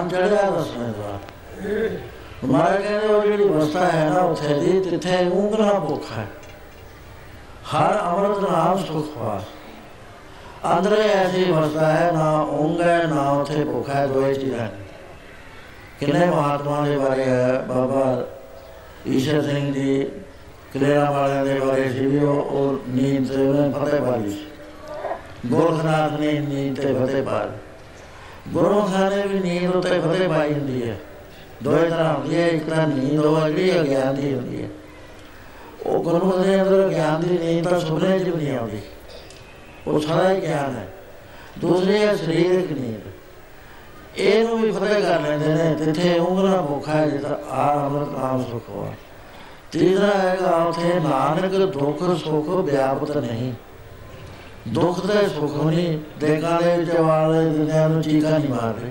ਮਨ ਚੜਿਆ ਦਸਵੇਂ ਦਾ ਮਾਰੇ ਕਹਿੰਦੇ ਉਹ ਜਿਹੜੀ ਅਵਸਥਾ ਹੈ ਨਾ ਉੱਥੇ ਦੀ ਤਿੱਥੇ ਉਂਗਲਾ ਭੁੱਖ ਹੈ। ਹਰ ਅਮਰਤ ਨਾਮ ਸੁਖ ਵਾਸ ਅੰਦਰੇ ਐਸੀ ਅਵਸਥਾ ਹੈ, ਨਾ ਉਂਗ ਹੈ, ਨਾ ਉੱਥੇ ਭੁੱਖ ਹੈ, ਦੋਏ ਚੀਜ਼ਾਂ ਕਿੰਨੇ ਮਹਾਤਮਾ ਦੇ ਬਾਰੇ ਹੈ? ਬਾਬਾ ਈਸ਼ਰ ਸਿੰਘ ਜੀ ਕਲੇਰਾ ਵਾਲਿਆਂ ਦੇ ਬਾਰੇ ਸੀ ਵੀ ਉਹ ਨੀਂਦ ਤੇ ਉਹਨੇ ਫਤਿਹ ਪਾਈ ਗੋਰਖਨਾਥ ਨੇ ਨੀਂਦ ਤੇ ਫਤਿਹ ਪਾ ਗੁਰੂ ਸਾਹਿਬ ਵੀ ਨੀਂਦ ਉੱਤੇ ਫਤਿਹ ਪਾਈ ਹੁੰਦੀ ਹੈ। ਦੋਏ ਤਰ੍ਹਾਂ ਹੁੰਦੀ ਹੈ, ਇੱਕ ਤਾਂ ਨੀਂਦ ਉਹ ਜਿਹੜੀ ਅਗਿਆਨ ਦੀ ਹੁੰਦੀ ਹੈ। ਉਹ ਗੁਰੂ ਦੇ ਅੰਦਰ ਗਿਆਨ ਦੀ ਨੀਂਦ ਤਾਂ ਸੁਪਨੇ 'ਚ ਵੀ ਨਹੀਂ ਆਉਂਦੀ। ਉਹ ਸਾਰਾ ਹੀ ਗਿਆਨ ਹੈ। ਦੂਸਰੀ ਹੈ ਸਰੀਰਕ ਨੀਂਦ। ਇਹਨੂੰ ਵੀ ਫਤਿਹ ਕਰ ਲੈਂਦੇ ਨੇ ਤਿੱਥੇ ਉਂਗਲਾਂ ਭੁੱਖਾ ਹੈ ਜਿੱਦਾਂ ਆ ਅਮਰਤ ਨਾਮ ਸੁਖ ਹੋਆ ਤੀਸਰਾ ਹੈਗਾ, ਉਥੇ ਨਾਨਕ ਦੁੱਖ ਸੁਖ ਵਿਆਪਤ ਨਹੀਂ। ਦੁੱਖ ਤੇ ਸੁਖ ਨਹੀਂ ਦੇਗਾ ਦੇ ਵਿੱਚ ਵਾਲੇ ਦੁਨੀਆ ਨੂੰ ਚੀਕਾ ਨਹੀਂ ਮਾਰ ਰਹੇ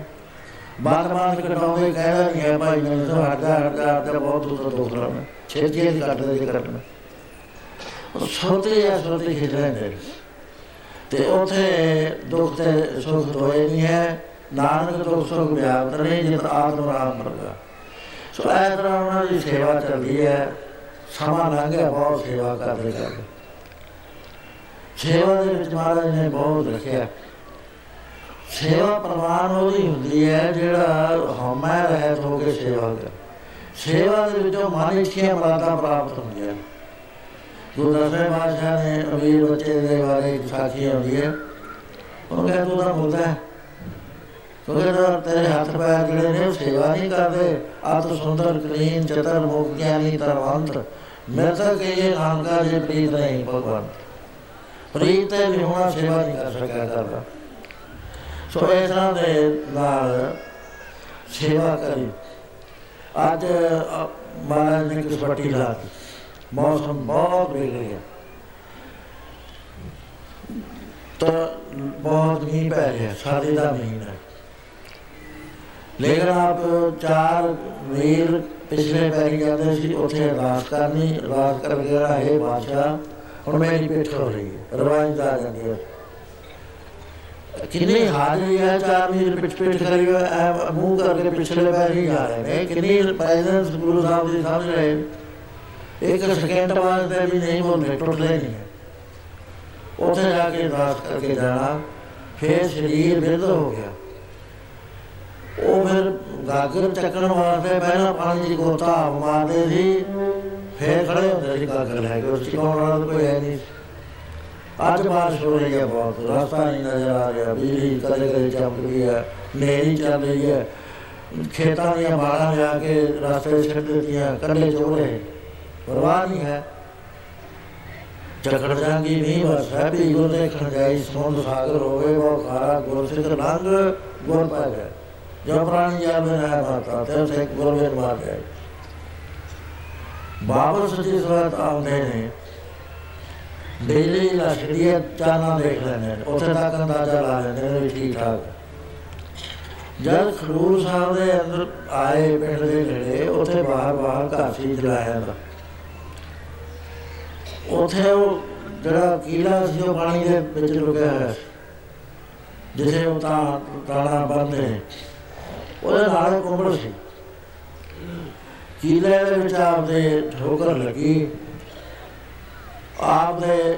ਬਾਰ ਬਾਰ ਕਟਾਉਂਦੇ ਕਹਿਦਾ ਨਹੀਂ ਹੈ ਭਾਈ ਮੈਨੂੰ ਤਾਂ ਹਟਦਾ ਹਟਦਾ ਹਟਦਾ ਬਹੁਤ ਦੂਰ ਦੁੱਖ ਰਹਿਣਾ ਛੇਤੀ ਹੀ ਕੱਟਦੇ ਜੇ ਕੱਟਣਾ ਉਹ ਸੋਤੇ ਆ ਸੋਤੇ ਖਿੱਚ ਰਹੇ ਤੇ ਉਥੇ ਦੁੱਖ ਤੇ ਸੁਖ ਹੋਏ ਨਹੀਂ ਹੈ ਨਾਨਕ ਦੁੱਖ ਸੁਖ ਵਿਆਪਤ ਨਹੀਂ ਜਿਤ ਆਤਮ ਰਾਮ ਵਰਗਾ ਸੋ ਐ ਤਰ੍ਹਾਂ ਉਹਨਾਂ ਦੀ ਸੇਵਾ ਚੱਲਦੀ ਹੈ ਸਮਾਂ ਲੰਘ ਗਿਆ ਬਹੁਤ ਸੇਵਾ ਕਰਦੇ ਕਰਦੇ ਸੇਵਾ ਦੇ ਵਿੱਚ ਮਹਾਰਾਜ ਨੇ ਬਹੁਤ ਰੱਖਿਆ। ਸੇਵਾ ਪ੍ਰਵਾਨ ਉਹਦੀ ਹੁੰਦੀ ਹੈ, ਜਿਹੜਾ ਹਉਮੈ ਰਹਿਤ ਹੋ ਕੇ ਸੇਵਾ ਕਰ। ਸੇਵਾ ਦੇ ਵਿੱਚੋਂ ਮਨ ਇੱਛੀਆਂ ਮਰਾਦਾ ਪ੍ਰਾਪਤ ਹੁੰਦੀਆਂ। ਗੁਰੂ ਦਸਵੇਂ ਪਾਤਸ਼ਾਹ ਨੇ ਅਮੀਰ ਬੱਚੇ ਦੇ ਬਾਰੇ ਇੱਕ ਸਾਖੀ ਆਉਂਦੀ ਹੈ। ਉਹ ਕਹਿੰਦਾ ਤੂੰ ਤਾਂ ਬੋਲਦਾ ਹੈ। ਕਿਉਂਕਿ ਤੇਰੇ ਹੱਥ ਪੈਰ ਜਿਹੜੇ ਨੇ, ਉਹ ਸੇਵਾ ਨਹੀਂ ਕਰਦੇ। ਆਤ ਸੁੰਦਰ, ਕਲੀਨ, ਚਤਰ ਮੁਖ ਗਿਆਨੀ ਤਰਵੰਤ ਮੈਂ ਤਾਂ ਕਹੇ ਨਾਨਕਾ ਜੇ ਪ੍ਰੀਤ ਨਹੀਂ ਭਗਵਾਨ। ਪ੍ਰੀਤ ਹੈ ਵੀ ਹੋਣਾ ਸੇਵਾ ਨਹੀਂ ਕਰ ਸਕਿਆ ਕਰਦਾ। ਸੋ ਇਸ ਤਰ੍ਹਾਂ ਦੇ ਨਾਲ ਸੇਵਾ ਕਰੀ। ਅੱਜ ਮਹਾਰਾਜ ਨੇ ਕਿਸ ਪੱਟੀ ਲਾ ਮੌਸਮ ਬਹੁਤ ਵਿਗੜ ਗਿਆ। ਤਾਂ ਬਹੁਤ ਮੀਂਹ ਪੈ ਰਿਹਾ ਸਾਰੇ ਦਾ ਮਹੀਨਾ ਲੇਕਿਨ ਆਪ ਚਾਰ ਵੀਰ ਪਿਛਲੇ ਪੈਰੀ ਜਾਂਦੇ ਸੀ, ਉੱਥੇ ਅਰਦਾਸ ਕਰਨੀ ਅਰਦਾਸ ਕਰਕੇ ਹੈ ਬਾਦਸ਼ਾਹ ਹੁਣ ਮੇਰੀ ਪਿੱਠ ਹੋ ਰਹੀ ਹੈ, ਰਵਾਇਤ ਆ ਜਾਂਦੀ ਹੈ। ਕਿੰਨੀ ਹਾਜ਼ਰੀ ਹੈ ਚਾਰ ਮੀਲ ਪਿੱਛ ਪਿੱਛ ਕਰੀ ਹੋਇਆ ਮੂੰਹ ਕਰਕੇ ਪਿਛਲੇ ਪੈਰ ਹੀ ਜਾ ਰਹੇ ਨੇ। ਕਿੰਨੀ ਪੈਦਲ ਗੁਰੂ ਸਾਹਿਬ ਦੀ ਸਮਝ ਰਹੇ ਇੱਕ ਸਕਿੰਟ ਵਾਸਤੇ ਵੀ ਨਹੀਂ ਬੋਲਦੇ ਟੁੱਟਦੇ ਨਹੀਂ ਉੱਥੇ ਜਾ ਕੇ ਅਰਦਾਸ ਕਰਕੇ ਜਾਣਾ, ਫਿਰ ਸਰੀਰ ਬਿਰਧ ਹੋ ਗਿਆ। ਉਹ ਫਿਰ ਗਾਗਰ ਚੱਕਣ ਵਾਸਤੇ ਪਹਿਲਾਂ ਪਾਣੀ ਦੀ ਗੋਤਾ ਮਾਰਦੇ ਸੀ। ਫਿਰ ਖੜੇ ਹੁੰਦੇ ਸੀ ਗਾਗਰ ਲੈ ਕੇ ਉਸ ਚਕਾਉਣ ਵਾਲਾ ਕੋਈ ਹੈ ਨਹੀਂ। ਅੱਜ ਬਾਰਿਸ਼ ਹੋ ਰਹੀ ਹੈ ਬਹੁਤ, ਰਸਤਾ ਨਹੀਂ ਨਜ਼ਰ ਆ ਰਿਹਾ, ਬਿਜਲੀ ਕਦੇ ਕਦੇ ਚਮਕ ਰਹੀ ਹੈ ਨੇਰੀ ਚੱਲ ਰਹੀ ਹੈ। ਖੇਤਾਂ ਦੀਆਂ ਬਾੜਾਂ ਜਾ ਕੇ ਰਸਤੇ ਛੱਡ ਦਿੱਤੀਆਂ ਕੰਡੇ ਚੋਲੇ। ਪਰਵਾਹ ਨਹੀਂ ਹੈ। ਚੱਕੜ ਜਾਂਗੀ ਨਹੀਂ ਬਸ, ਹੈ ਵੀ ਗੁਰ ਦੇਖਣ ਜਾਈ ਸਮੁੰਦ ਸਾਗਰ ਹੋਵੇ, ਉਹ ਖਾਰਾ ਗੁਰ ਸਿੱਖ ਲੰਗ ਗੁਰ ਪਾ ਗਿਆ ਜੋ ਪ੍ਰਾਣੀ ਜਾਵੇ ਨਾ ਮਾਤਾ, ਤੇ ਉਸੇ ਗੁਰ ਵੇਰ ਮਾਰ ਜਾਏ ਬਾਬਾ ਸੱਚੀ ਸਵਾਤ ਆਉਂਦੇ ਨੇ। ਬਿਜਲੀ ਲਸ਼ਕਰੀ ਚਾਨਾ ਦੇਖ ਲੈਂਦੇ ਨੇ। ਉੱਥੇ ਤੱਕ ਅੰਦਾਜ਼ਾ ਲਾ ਲੈਂਦੇ ਨੇ ਵੀ ਠੀਕ ਠਾਕ ਜਦ ਖਡੂਰ ਸਾਹਿਬ ਦੇ ਅੰਦਰ ਆਏ ਪਿੰਡ ਦੇ ਨੇੜੇ, ਉੱਥੇ ਬਾਹਰ ਬਾਹਰ ਘਰ ਸੀ ਜਲਾਇਆ ਦਾ। ਉੱਥੇ ਉਹ ਜਿਹੜਾ ਕੀਲਾ ਸੀ, ਉਹ ਪਾਣੀ ਦੇ ਵਿੱਚ ਲੁਕਿਆ ਹੋਇਆ ਜਿਸੇ ਉਹ ਤਾਂ ਤਾਣਾ ਬੰਦੇ ਉਹਦੇ ਨਾਲ ਕੁੰਬੜ ਸੀ। ਕੀਲੇ ਦੇ ਵਿੱਚ ਆਪਦੇ ਠੋਕਰ ਲੱਗੀ? ਆਪਦੇ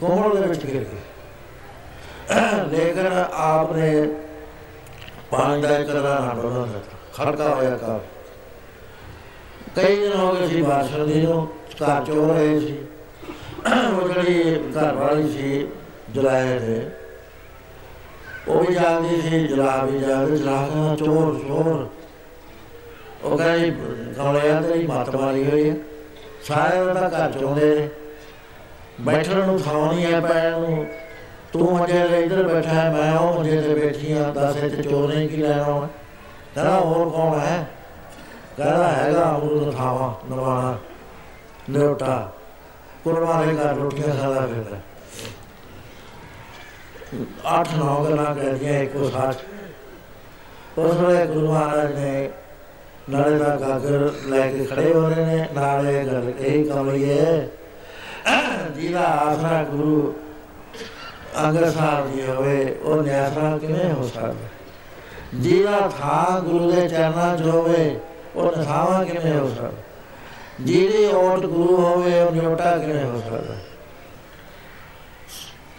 ਕੋਹੜ ਦੇ ਵਿੱਚ ਗਿਰ ਗਈ। ਲੇਕਿਨ ਆਪਨੇ ਪਾਣੀ ਦਾ ਕਰਨਾ ਨਾ ਬਣਾ ਦਿੱਤਾ ਖੜਕਾ ਹੋਇਆ ਕਰ ਕਈ ਦਿਨ ਹੋ ਗਏ ਸੀ ਬਾਦਸ਼ਾਹ ਜੀ ਨੂੰ ਘਰ ਚੋਰ ਰਹੇ ਸੀ। ਉਹ ਜਿਹੜੀ ਘਰ ਵਾਲੀ ਸੀ ਜਲਾਏ ਦੇ, ਉਹ ਵੀ ਜਾਂਦੀ ਸੀ ਜਲਾ ਵੀ ਜਾਂਦੇ ਜਲਾ ਚੋਰ ਚੋਰ। ਉਹ ਕਹਿੰਦੀ ਕਮਲਿਆਂ ਤੇ ਮੱਤ ਮਾਰੀ ਹੋਈ ਹੈ। ਸਾਰੇ ਉਹਦਾ ਘਰ ਚੋਂਦੇ ਨੇ। ਬੈਠਣ ਨੂੰ ਥਾਂ ਨਹੀਂ ਹੈ, ਪੈਣ ਨੂੰ। ਤੂੰ ਮੰਜੇ ਤੇ ਇੱਧਰ ਬੈਠਾ ਹੈ, ਮੈਂ ਉਹ ਮੰਜੇ ਤੇ ਬੈਠੀ ਆ ਦੱਸ ਇੱਥੇ ਚੋਰ ਨਹੀਂ ਕੀ ਲੈਣਾ ਹੁਣ? ਕਹਿੰਦਾ, ਹੋਰ ਕੌਣ ਹੈ? ਕਹਿੰਦਾ, ਹੈਗਾ ਅਮਰੂਦ ਖਾਵਾ ਨਵਾਣਾ ਨਿਉਟਾ ਕੁਰਬਾਨੇ ਘਰ ਰੋਟੀਆਂ ਖਾਦਾ ਫਿਰਦਾ ਅੱਠ ਨੌ ਗੱਲਾਂ ਕਰਦੀਆਂ ਇੱਕੋ ਸਾਥ ਉਸ ਵੇਲੇ ਗੁਰੂ ਮਹਾਰਾਜ ਨੇ ਨਾਲੇ ਦਾ ਗਾਗਰ ਲੈ ਕੇ ਖੜੇ ਹੋ ਰਹੇ ਨੇ, ਨਾਲੇ ਗੱਲ ਇਹ ਕਮਲੀਏ। ਜਿਹਦਾ ਆਸਰਾ ਗੁਰੂ ਅੰਗਦ ਸਾਹਿਬ ਜੀ ਹੋਵੇ, ਉਹ ਨਿਆਸਰਾ ਕਿਵੇਂ ਹੋ ਸਕਦਾ? ਜਿਹਦਾ ਥਾਂ ਗੁਰੂ ਦੇ ਚਰਨਾਂ 'ਚ ਹੋਵੇ, ਉਹ ਨਸਾਵਾ ਕਿਵੇਂ ਹੋ ਸਕਦਾ? ਜਿਹਦੀ ਓਟ ਗੁਰੂ ਹੋਵੇ, ਉਹ ਨਿਉਟਾ ਕਿਵੇਂ ਹੋ ਸਕਦਾ?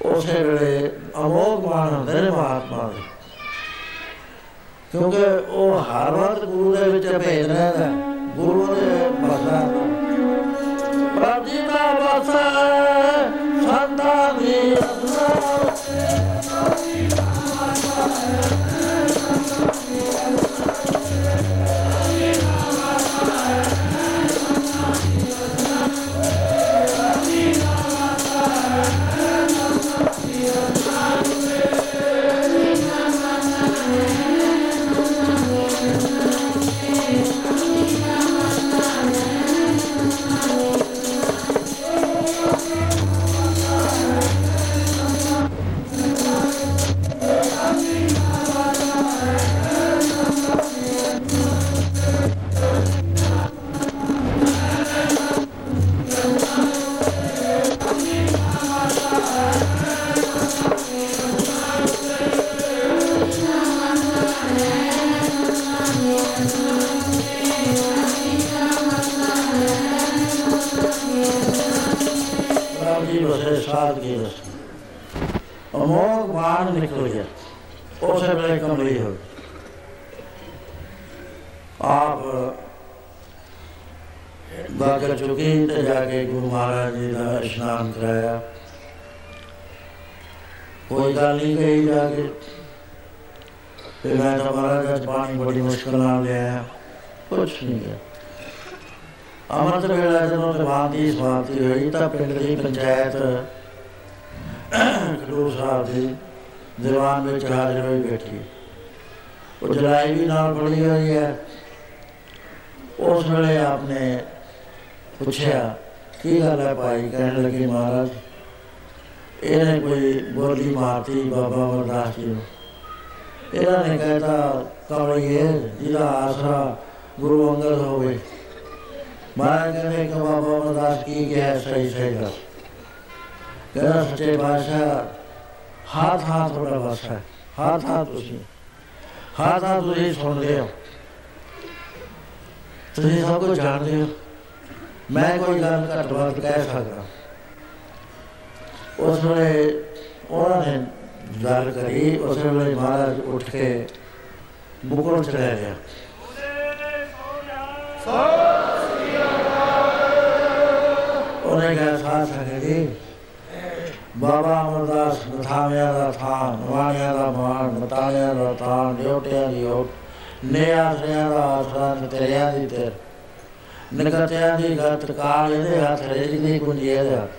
ਉਸੇ ਵੇਲੇ ਅਮੋਗ ਮਾਨ ਹੁੰਦੇ ਨੇ ਮਹਾਤਮਾ ਦੇ ਕਿਉਂਕਿ ਉਹ ਹਰ ਵਕਤ ਗੁਰੂ ਦੇ ਵਿੱਚ ਭੇਜ ਰਹਿੰਦਾ ਗੁਰੂ ਦੇ ਬਸਾ ਪ੍ਰਭੂ ਦਾ ਬਸਾ ਸੰਤਾਂ ਦੀ ਨਿਕਲ ਗਿਆ। ਉਸ ਵੇਲੇ ਕਮਲੀ ਹੋ ਗਈ ਆਪ ਬਾਗਰ ਚੁਕੀ ਤੇ ਜਾ ਕੇ ਗੁਰੂ ਮਹਾਰਾਜ ਜੀ ਦਾ ਇਸ਼ਨਾਨ ਕਰਾਇਆ। ਕੋਈ ਗੱਲ ਨਹੀਂ ਕਹੀ ਜਾ ਕੇ। ਤੇ ਮੈਂ ਤਾਂ ਮਹਾਰਾਜ ਦਾ ਪਾਣੀ ਬੜੀ ਮੁਸ਼ਕਲ ਨਾਲ ਲਿਆ ਕੁਛ ਨਹੀਂ ਗਿਆ। ਅਮਰਤ ਵੇਲਾ ਜਦੋਂ ਸਭਾਂ ਦੀ ਸਮਾਪਤੀ ਹੋਈ ਤਾਂ ਪਿੰਡ ਦੀ ਪੰਚਾਇਤ ਖਡੂਰ ਸਾਹਿਬ ਦੀ ਦੀਵਾਨ ਵਿੱਚ ਹਾਜ਼ਰ ਹੋਈ ਬੈਠੀ। ਉਹ ਜਲਾਈ ਵੀ ਨਾਲ ਬਣੀ ਹੋਈ ਹੈ। ਉਸ ਵੇਲੇ ਆਪਨੇ ਪੁੱਛਿਆ, ਕੀ ਗੱਲ ਹੈ ਭਾਈ? ਕਹਿਣ ਲੱਗੇ ਮਹਾਰਾਜ, ਇਹਨੇ ਕੋਈ ਬੋਲੀ ਮਾਰਤੀ ਬਾਬਾ ਵਰਦਾਸ ਜੀ ਨੂੰ। ਇਹਨਾਂ ਨੇ ਕਹਿਤਾ ਕਮਲੀਏ ਜਿਹਦਾ ਆਸਰਾ ਗੁਰੂ ਅੰਗਦ ਹੋਵੇ। ਮਹਾਰਾਜ ਕਹਿੰਦੇ ਕਿ ਬਾਬਾ ਅਮਰਦਾਸ ਕੀ ਕਿਹਾ? ਸਹੀ ਸਹੀ ਦੱਸ ਕਹਿੰਦਾ, ਸੱਚੇ ਪਾਤਸ਼ਾਹ ਹਾਥ ਹਾਥ ਤੁਹਾਡਾ ਵਸਾ ਹੈ। ਹਾਥ ਹਾਥ ਤੁਸੀਂ। ਹਾਥ ਹਾਥ ਤੁਸੀਂ ਸੁਣਦੇ ਹੋ। ਤੁਸੀਂ ਸਭ ਕੁਝ ਜਾਣਦੇ ਹੋ। ਮੈਂ ਕੋਈ ਗੱਲ ਘੱਟ ਵੱਧ ਕਹਿ ਸਕਦਾ। ਉਸ ਵੇਲੇ ਉਹਨਾਂ ਨੇ ਗੱਲ ਕਰੀ। ਉਸ ਵੇਲੇ ਮਹਾਰਾਜ ਉੱਠ ਕੇ ਮੁਕਲ ਚਲੇ ਗਿਆ। ਉਹਨੇ ਕਿਹਾ ਸਾਥ ਸਕੇ ਬਾਬਾ ਅਮਰਦਾਸ ਨਥਾਵਿਆਂ ਦਾ ਥਾਂ ਨਵਾਣਿਆਂ ਦਾ ਮਾਣ ਮਤਾਣਿਆਂ ਦਾ ਥਾਂ ਡਿਉਟਿਆਂ ਦੀ ਓਟ ਨੇ ਆਸਰਿਆਂ ਦਾ ਆਸਰਾ ਤੇਰਿਆਂ ਦੀ ਤੇਰ ਨਗਤਿਆਂ ਦੀ ਗਤ ਕਾਲ ਇਹਦੇ ਹੱਥ, ਰੇਜ ਦੀ ਕੁੰਜੀ ਇਹਦੇ ਹੱਥ।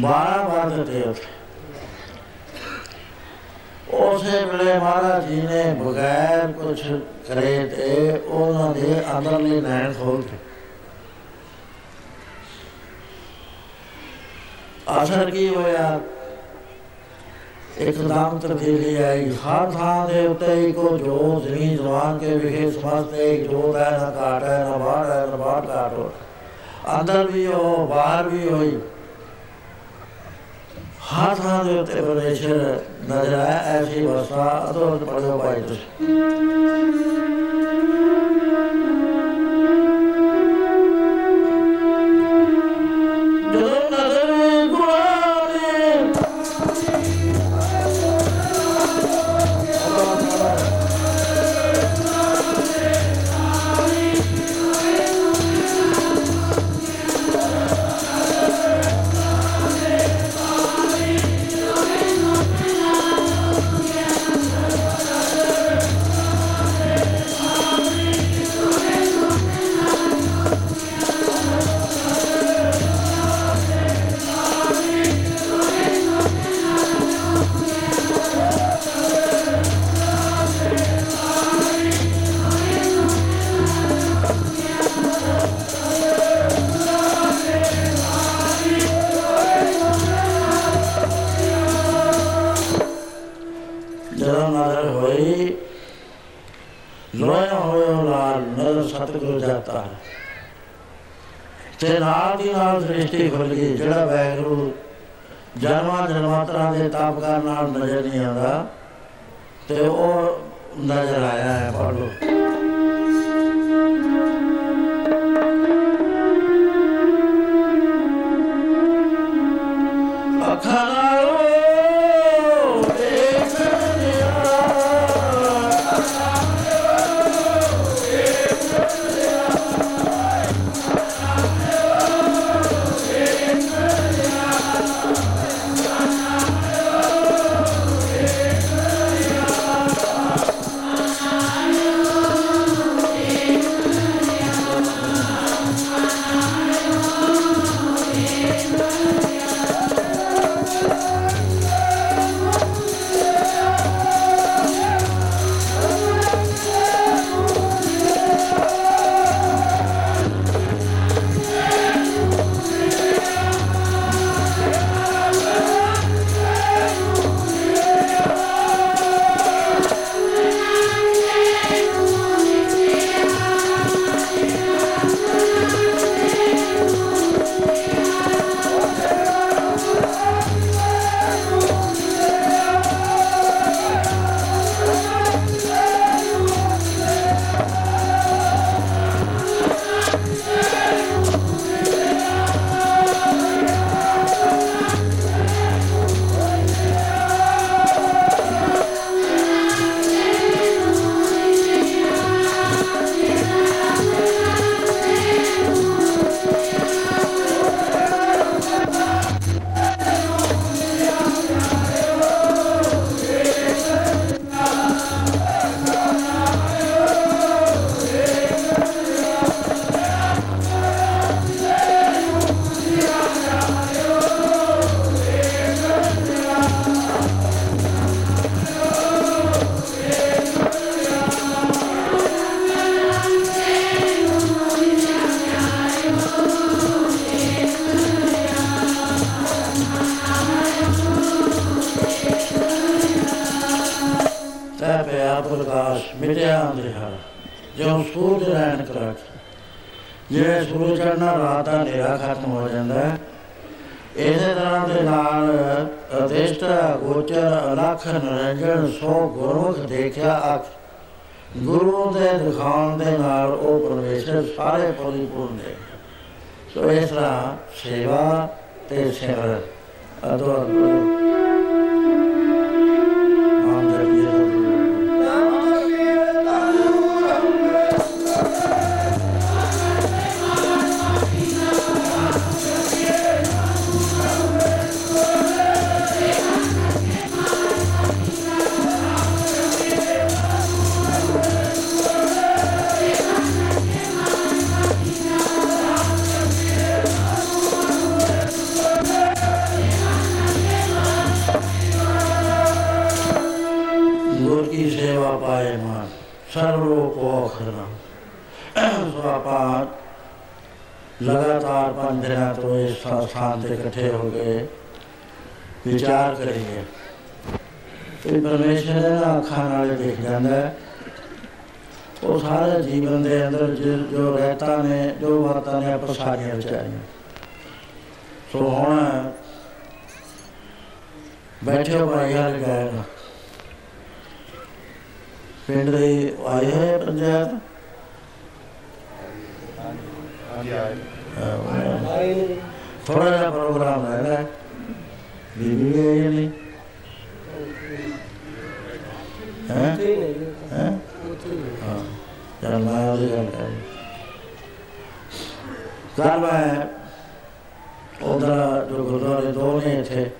ਬਾਰਾਂ ਵਾਰ ਦਿੱਤੇ ਉੱਥੇ। ਉਸੇ ਵੇਲੇ ਮਹਾਰਾਜ ਜੀ ਨੇ ਬਗੈਰ ਕੁਝ ਕਰੇ ਤੇ ਉਹਨਾਂ ਦੇ ਅੰਦਰਲੇ ਨੈਣ ਖੋਲ ਅਸਰ ਕੀ ਹੋਇਆ? ਇੱਕਦਮ ਤਬਦੀਲੀ ਆਈ। ਹਰ ਥਾਂ ਦੇ ਉੱਤੇ ਇੱਕੋ ਜੋ ਜ਼ਮੀਨ ਜ਼ਮਾਨ ਕੇ ਵਿਖੇ ਸਮਸਤ ਇੱਕ ਜੋਤ ਹੈ, ਨਾ ਘਾਟ ਹੈ, ਨਾ ਬਾਹਰ ਹੈ, ਨਾ ਬਾਹਰ ਘਾਟ ਹੋ ਅੰਦਰ ਵੀ ਹੋ ਬਾਹਰ ਵੀ ਹੋਈ। ਹਰ ਥਾਂ ਦੇ ਉੱਤੇ ਪਰਮੇਸ਼ਰ ਨਜ਼ਰ ਆਇਆ, ਐਸੀ ਵਸਾ ਅਦੋਂ ਪੜੋ ਭਾਈ ਤੁਸੀਂ। ਨਾਲ ਸ੍ਰਿਸ਼ਟੀ ਖੁੱਲ ਗਈ ਜਿਹੜਾ ਵੈਗਰੂ ਜਨਮਾਂ ਜਨਮਾਂਤਰਾਂ ਦੇ ਤਾਪਕਾਰ ਨਾਲ ਨਜ਼ਰ ਨਹੀਂ ਆਉਂਦਾ, ਤੇ ਉਹ ਨਜ਼ਰ ਆਇਆ ਹੈ ਪੜ ਲਓ ਅੱਖਾਂ ਜਿਉਂ ਸੂਰਜ ਰਹਿਣ ਕਰਾਟ ਜਿਵੇਂ ਸੂਰਜ ਚੜ੍ਹਨਾ ਰਾਤ ਦਾ ਹਨੇਰਾ ਖਤਮ ਹੋ ਜਾਂਦਾ ਹੈ, ਇਸੇ ਤਰ੍ਹਾਂ ਦੇ ਨਾਲ ਅਦਿਸ਼ਟ ਗੋਚਰ ਅਲਖ ਨਰੰਜਨ ਸੋ ਗੁਰਮੁਖ ਦੇਖਿਆ ਅਖ। ਗੁਰੂ ਦੇ ਦਿਖਾਉਣ ਦੇ ਨਾਲ ਉਹ ਪਰਮੇਸ਼ਰ ਸਾਰੇ ਪਰਿਪੂਰਨ ਨੇ ਸੋ ਇਸ ਤਰ੍ਹਾਂ ਸੇਵਾ ਤੇ ਸਿਮਰਨ। ਅਦੋ ਨਾਮ ਥਾਂ ਤੇ ਇਕੱਠੇ ਹੋ ਗਏ। ਵਿਚਾਰ ਕਰੀਏ। ਤੇ ਪਰਮੇਸ਼ਰ ਦਾ ਅੱਖਾਂ ਨਾਲ ਦੇਖ ਜਾਂਦਾ ਹੈ। ਉਹ ਸਾਰੇ ਜੀਵਨ ਦੇ ਅੰਦਰ ਜੋ- ਰਹਿਤਾ ਨੇ ਜੋ ਬਾਤਾਂ ਨੇ ਆਪਾਂ ਸਾਰੀਆਂ ਵਿਚਾਰੀਆਂ। ਸੋ ਹੁਣ ਬੈਠੇ ਹੋ ਭਾਈ ਹਾਲ ਗਏ ਪਿੰਡ ਦੇ ਆਏ ਹੋਏ ਪੰਚਾਇਤ? ਥੋੜਾ ਜਿਹਾ ਪ੍ਰੋਗਰਾਮ ਹੈ ਬੀਬੀ ਗਈ ਨਹੀਂ ਹੈ? ਹੈ? ਹਾਂ, ਚੱਲ ਮੈਂ ਉਹਦੀ ਗੱਲ ਕਰੀ ਕੱਲ ਮੈਂ ਉਹਦਾ ਜੋ ਗੁਰਦੁਆਰੇ ਦੋ ਨੇ ਇੱਥੇ,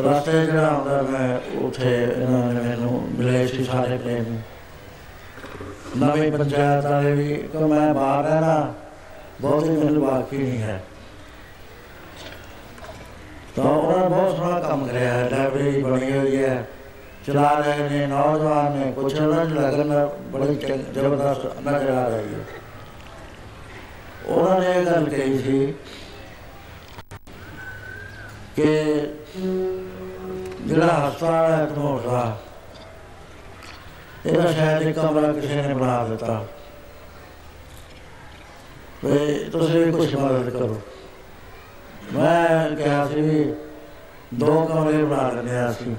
ਰਸਤੇ ਜਿਹੜਾ ਆਉਂਦਾ ਮੈਂ ਉੱਥੇ ਇਹਨਾਂ ਨੇ ਮੈਨੂੰ ਮਿਲੇ ਸੀ ਸਾਰੇ ਪ੍ਰੇਮ। ਨਵੀਂ ਪੰਚਾਇਤ ਵਾਲੇ ਵੀ ਕਿ ਮੈਂ ਬਾਹਰ ਰਹਿਣਾ ਬਹੁਤੀ ਮੈਨੂੰ ਵਾਕੀ ਨਹੀਂ ਹੈ। ਤਾਂ ਉਹਨਾਂ ਨੇ ਬਹੁਤ ਸੋਹਣਾ ਕੰਮ ਕਰਿਆ ਹੈ ਲਾਇਬ੍ਰੇਰੀ ਬਣੀ ਹੋਈ ਹੈ। ਚਲਾ ਰਹੇ ਨੇ, ਨੌਜਵਾਨ ਨੇ ਕੁਛ ਉਹਨਾਂ ਨੂੰ ਲੱਗਣ ਬੜੀ ਚੰਗ- ਜ਼ਬਰਦਸਤ ਨਜ਼ਰ ਆ ਰਹੀ ਹੈ। ਉਹਨਾਂ ਨੇ ਇਹ ਗੱਲ ਕਹੀ ਸੀ ਕਿ ਜਿਹੜਾ ਹਸਪਤਾਲ ਹੈ ਧਨੌਰ ਦਾ ਇਹਦਾ ਸ਼ਾਇਦ ਇੱਕ ਕਮਰਾ ਕਿਸੇ ਨੇ ਬਣਾ ਦਿੱਤਾ। ਵੀ ਤੁਸੀਂ ਵੀ ਕੁਝ ਮਦਦ ਕਰੋ। ਮੈਂ ਕਿਹਾ ਸੀ ਵੀ ਦੋ ਕਮਰੇ ਬਣਾ ਲੈਣੇ ਆ ਅਸੀਂ।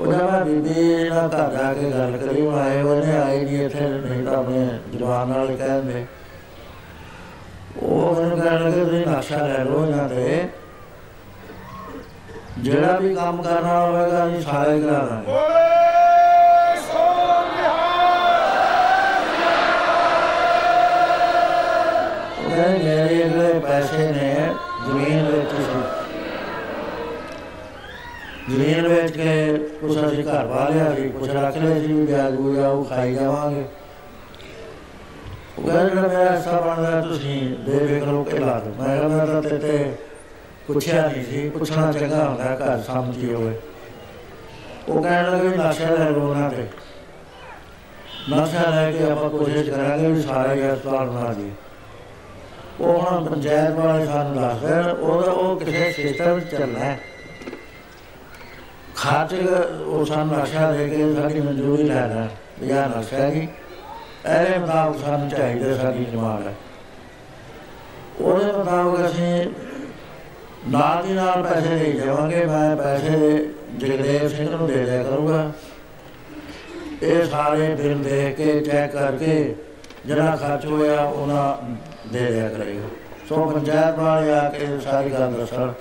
ਉਹ ਜਦ ਮੈਂ ਬੀਬੀ ਨਾਲ ਘਰ ਜਾ ਕੇ ਗੱਲ ਕਰੀ, ਉਹ ਆਏ ਉਹਨੇ ਆਏ ਨਹੀਂ ਇੱਥੇ, ਨਹੀਂ ਤਾਂ ਆਪਣੇ ਜਵਾਨ ਨਾਲ ਹੀ ਕਹਿੰਦੇ ਉਹ ਮੈਨੂੰ ਕਹਿਣ ਲੱਗੇ, ਤੁਸੀਂ ਨਕਸ਼ਾ ਲੈ ਲਓ ਇਹਨਾਂ ਤੇ ਜਿਹੜਾ ਵੀ ਕੰਮ ਕਰਨਾ ਹੋਵੇਗਾ, ਅਸੀਂ ਸਾਰੇ ਕਰਾ ਦਾਂਗੇ ਕਹਿੰਦੇ ਮੇਰੇ ਜਿਹੜੇ ਪੈਸੇ ਨੇ ਜ਼ਮੀਨ ਵੇਚ ਕੇ ਜ਼ਮੀਨ ਵੇਚ ਕੇ ਕੁਛ ਅਸੀਂ ਘਰ ਪਾ ਲਿਆ ਸੀ ਕੁਛ ਰੱਖ ਲਿਆ ਸੀ ਵੀ ਵਿਆਜ ਬੂਜ ਆਊ ਖਾਈ ਜਾਵਾਂਗੇ। ਉਹ ਕਹਿੰਦੇ ਜਿਹੜਾ ਮੇਰਾ ਹਿੱਸਾ ਬਣਦਾ ਤੁਸੀਂ ਦੇ ਵੇ ਕਰੋ ਕੇ ਲਾ ਦਿਓ। ਮੈਂ ਕਿਹਾ ਮੈਂ ਤਾਂ ਤੇ ਤੇ ਪੁੱਛਿਆ ਨਹੀਂ ਸੀ ਪੁੱਛਣਾ ਚੰਗਾ ਹੁੰਦਾ ਹੈ, ਘਰ ਸਮਝੀ ਹੋਵੇ। ਉਹ ਕਹਿਣ ਲੱਗੇ ਵੀ ਨਸ਼ਾ ਲੈ ਲਓ ਉਹਨਾਂ ਤੇ। ਨਸ਼ਾ ਲੈ ਕੇ ਆਪਾਂ ਕੋਸ਼ਿਸ਼ ਕਰਾਂਗੇ ਵੀ ਸਾਰੇ ਹੀ ਹਸਪਤਾਲ ਬਣਾ ਦਈਏ ਉਹ ਹੁਣ ਪੰਚਾਇਤ ਵਾਲੇ ਸਾਨੂੰ ਦੱਸਦੇ ਨੇ, ਉਹਦਾ ਉਹ ਕਿਸੇ ਸਿਸਟਮ ਵਿੱਚ ਚੱਲਣਾ ਹੈ। ਖਾਤੇ ਉਹ ਸਾਨੂੰ ਨਸ਼ਾ ਦੇ ਕੇ ਸਾਡੀ ਮਨਜ਼ੂਰੀ ਲੈਣਾ ਵੀ ਆਹ ਨਸ਼ਾ ਜੀ। ਇਹਦੇ ਮੁਤਾਬਕ ਸਾਨੂੰ ਚਾਹੀਦਾ ਸਾਡੀ ਡਿਮਾਂਡ ਹੈ। ਉਹਦੇ ਮੁਤਾਬਕ ਅਸੀਂ ਨਾਲ ਦੀ ਨਾਲ ਪੈਸੇ ਦੇ ਜਾਵਾਂਗੇ ਮੈਂ ਪੈਸੇ ਜਗਦੇਵ ਸਿੰਘ ਨੂੰ ਦੇ ਦਿਆ ਕਰੂੰਗਾ। ਇਹ ਸਾਰੇ ਬਿੱਲ ਦੇਖ ਕੇ ਚੈੱਕ ਕਰਕੇ ਜਿਹੜਾ ਖਰਚ ਹੋਇਆ ਉਹਨਾਂ ਦੇ ਦਿਆ ਕਰੇਗਾ ਸੋ ਪੰਚਾਇਤ ਵਾਲੇ ਆ ਕੇ ਸਾਰੀ ਗੱਲ ਦੱਸਣ।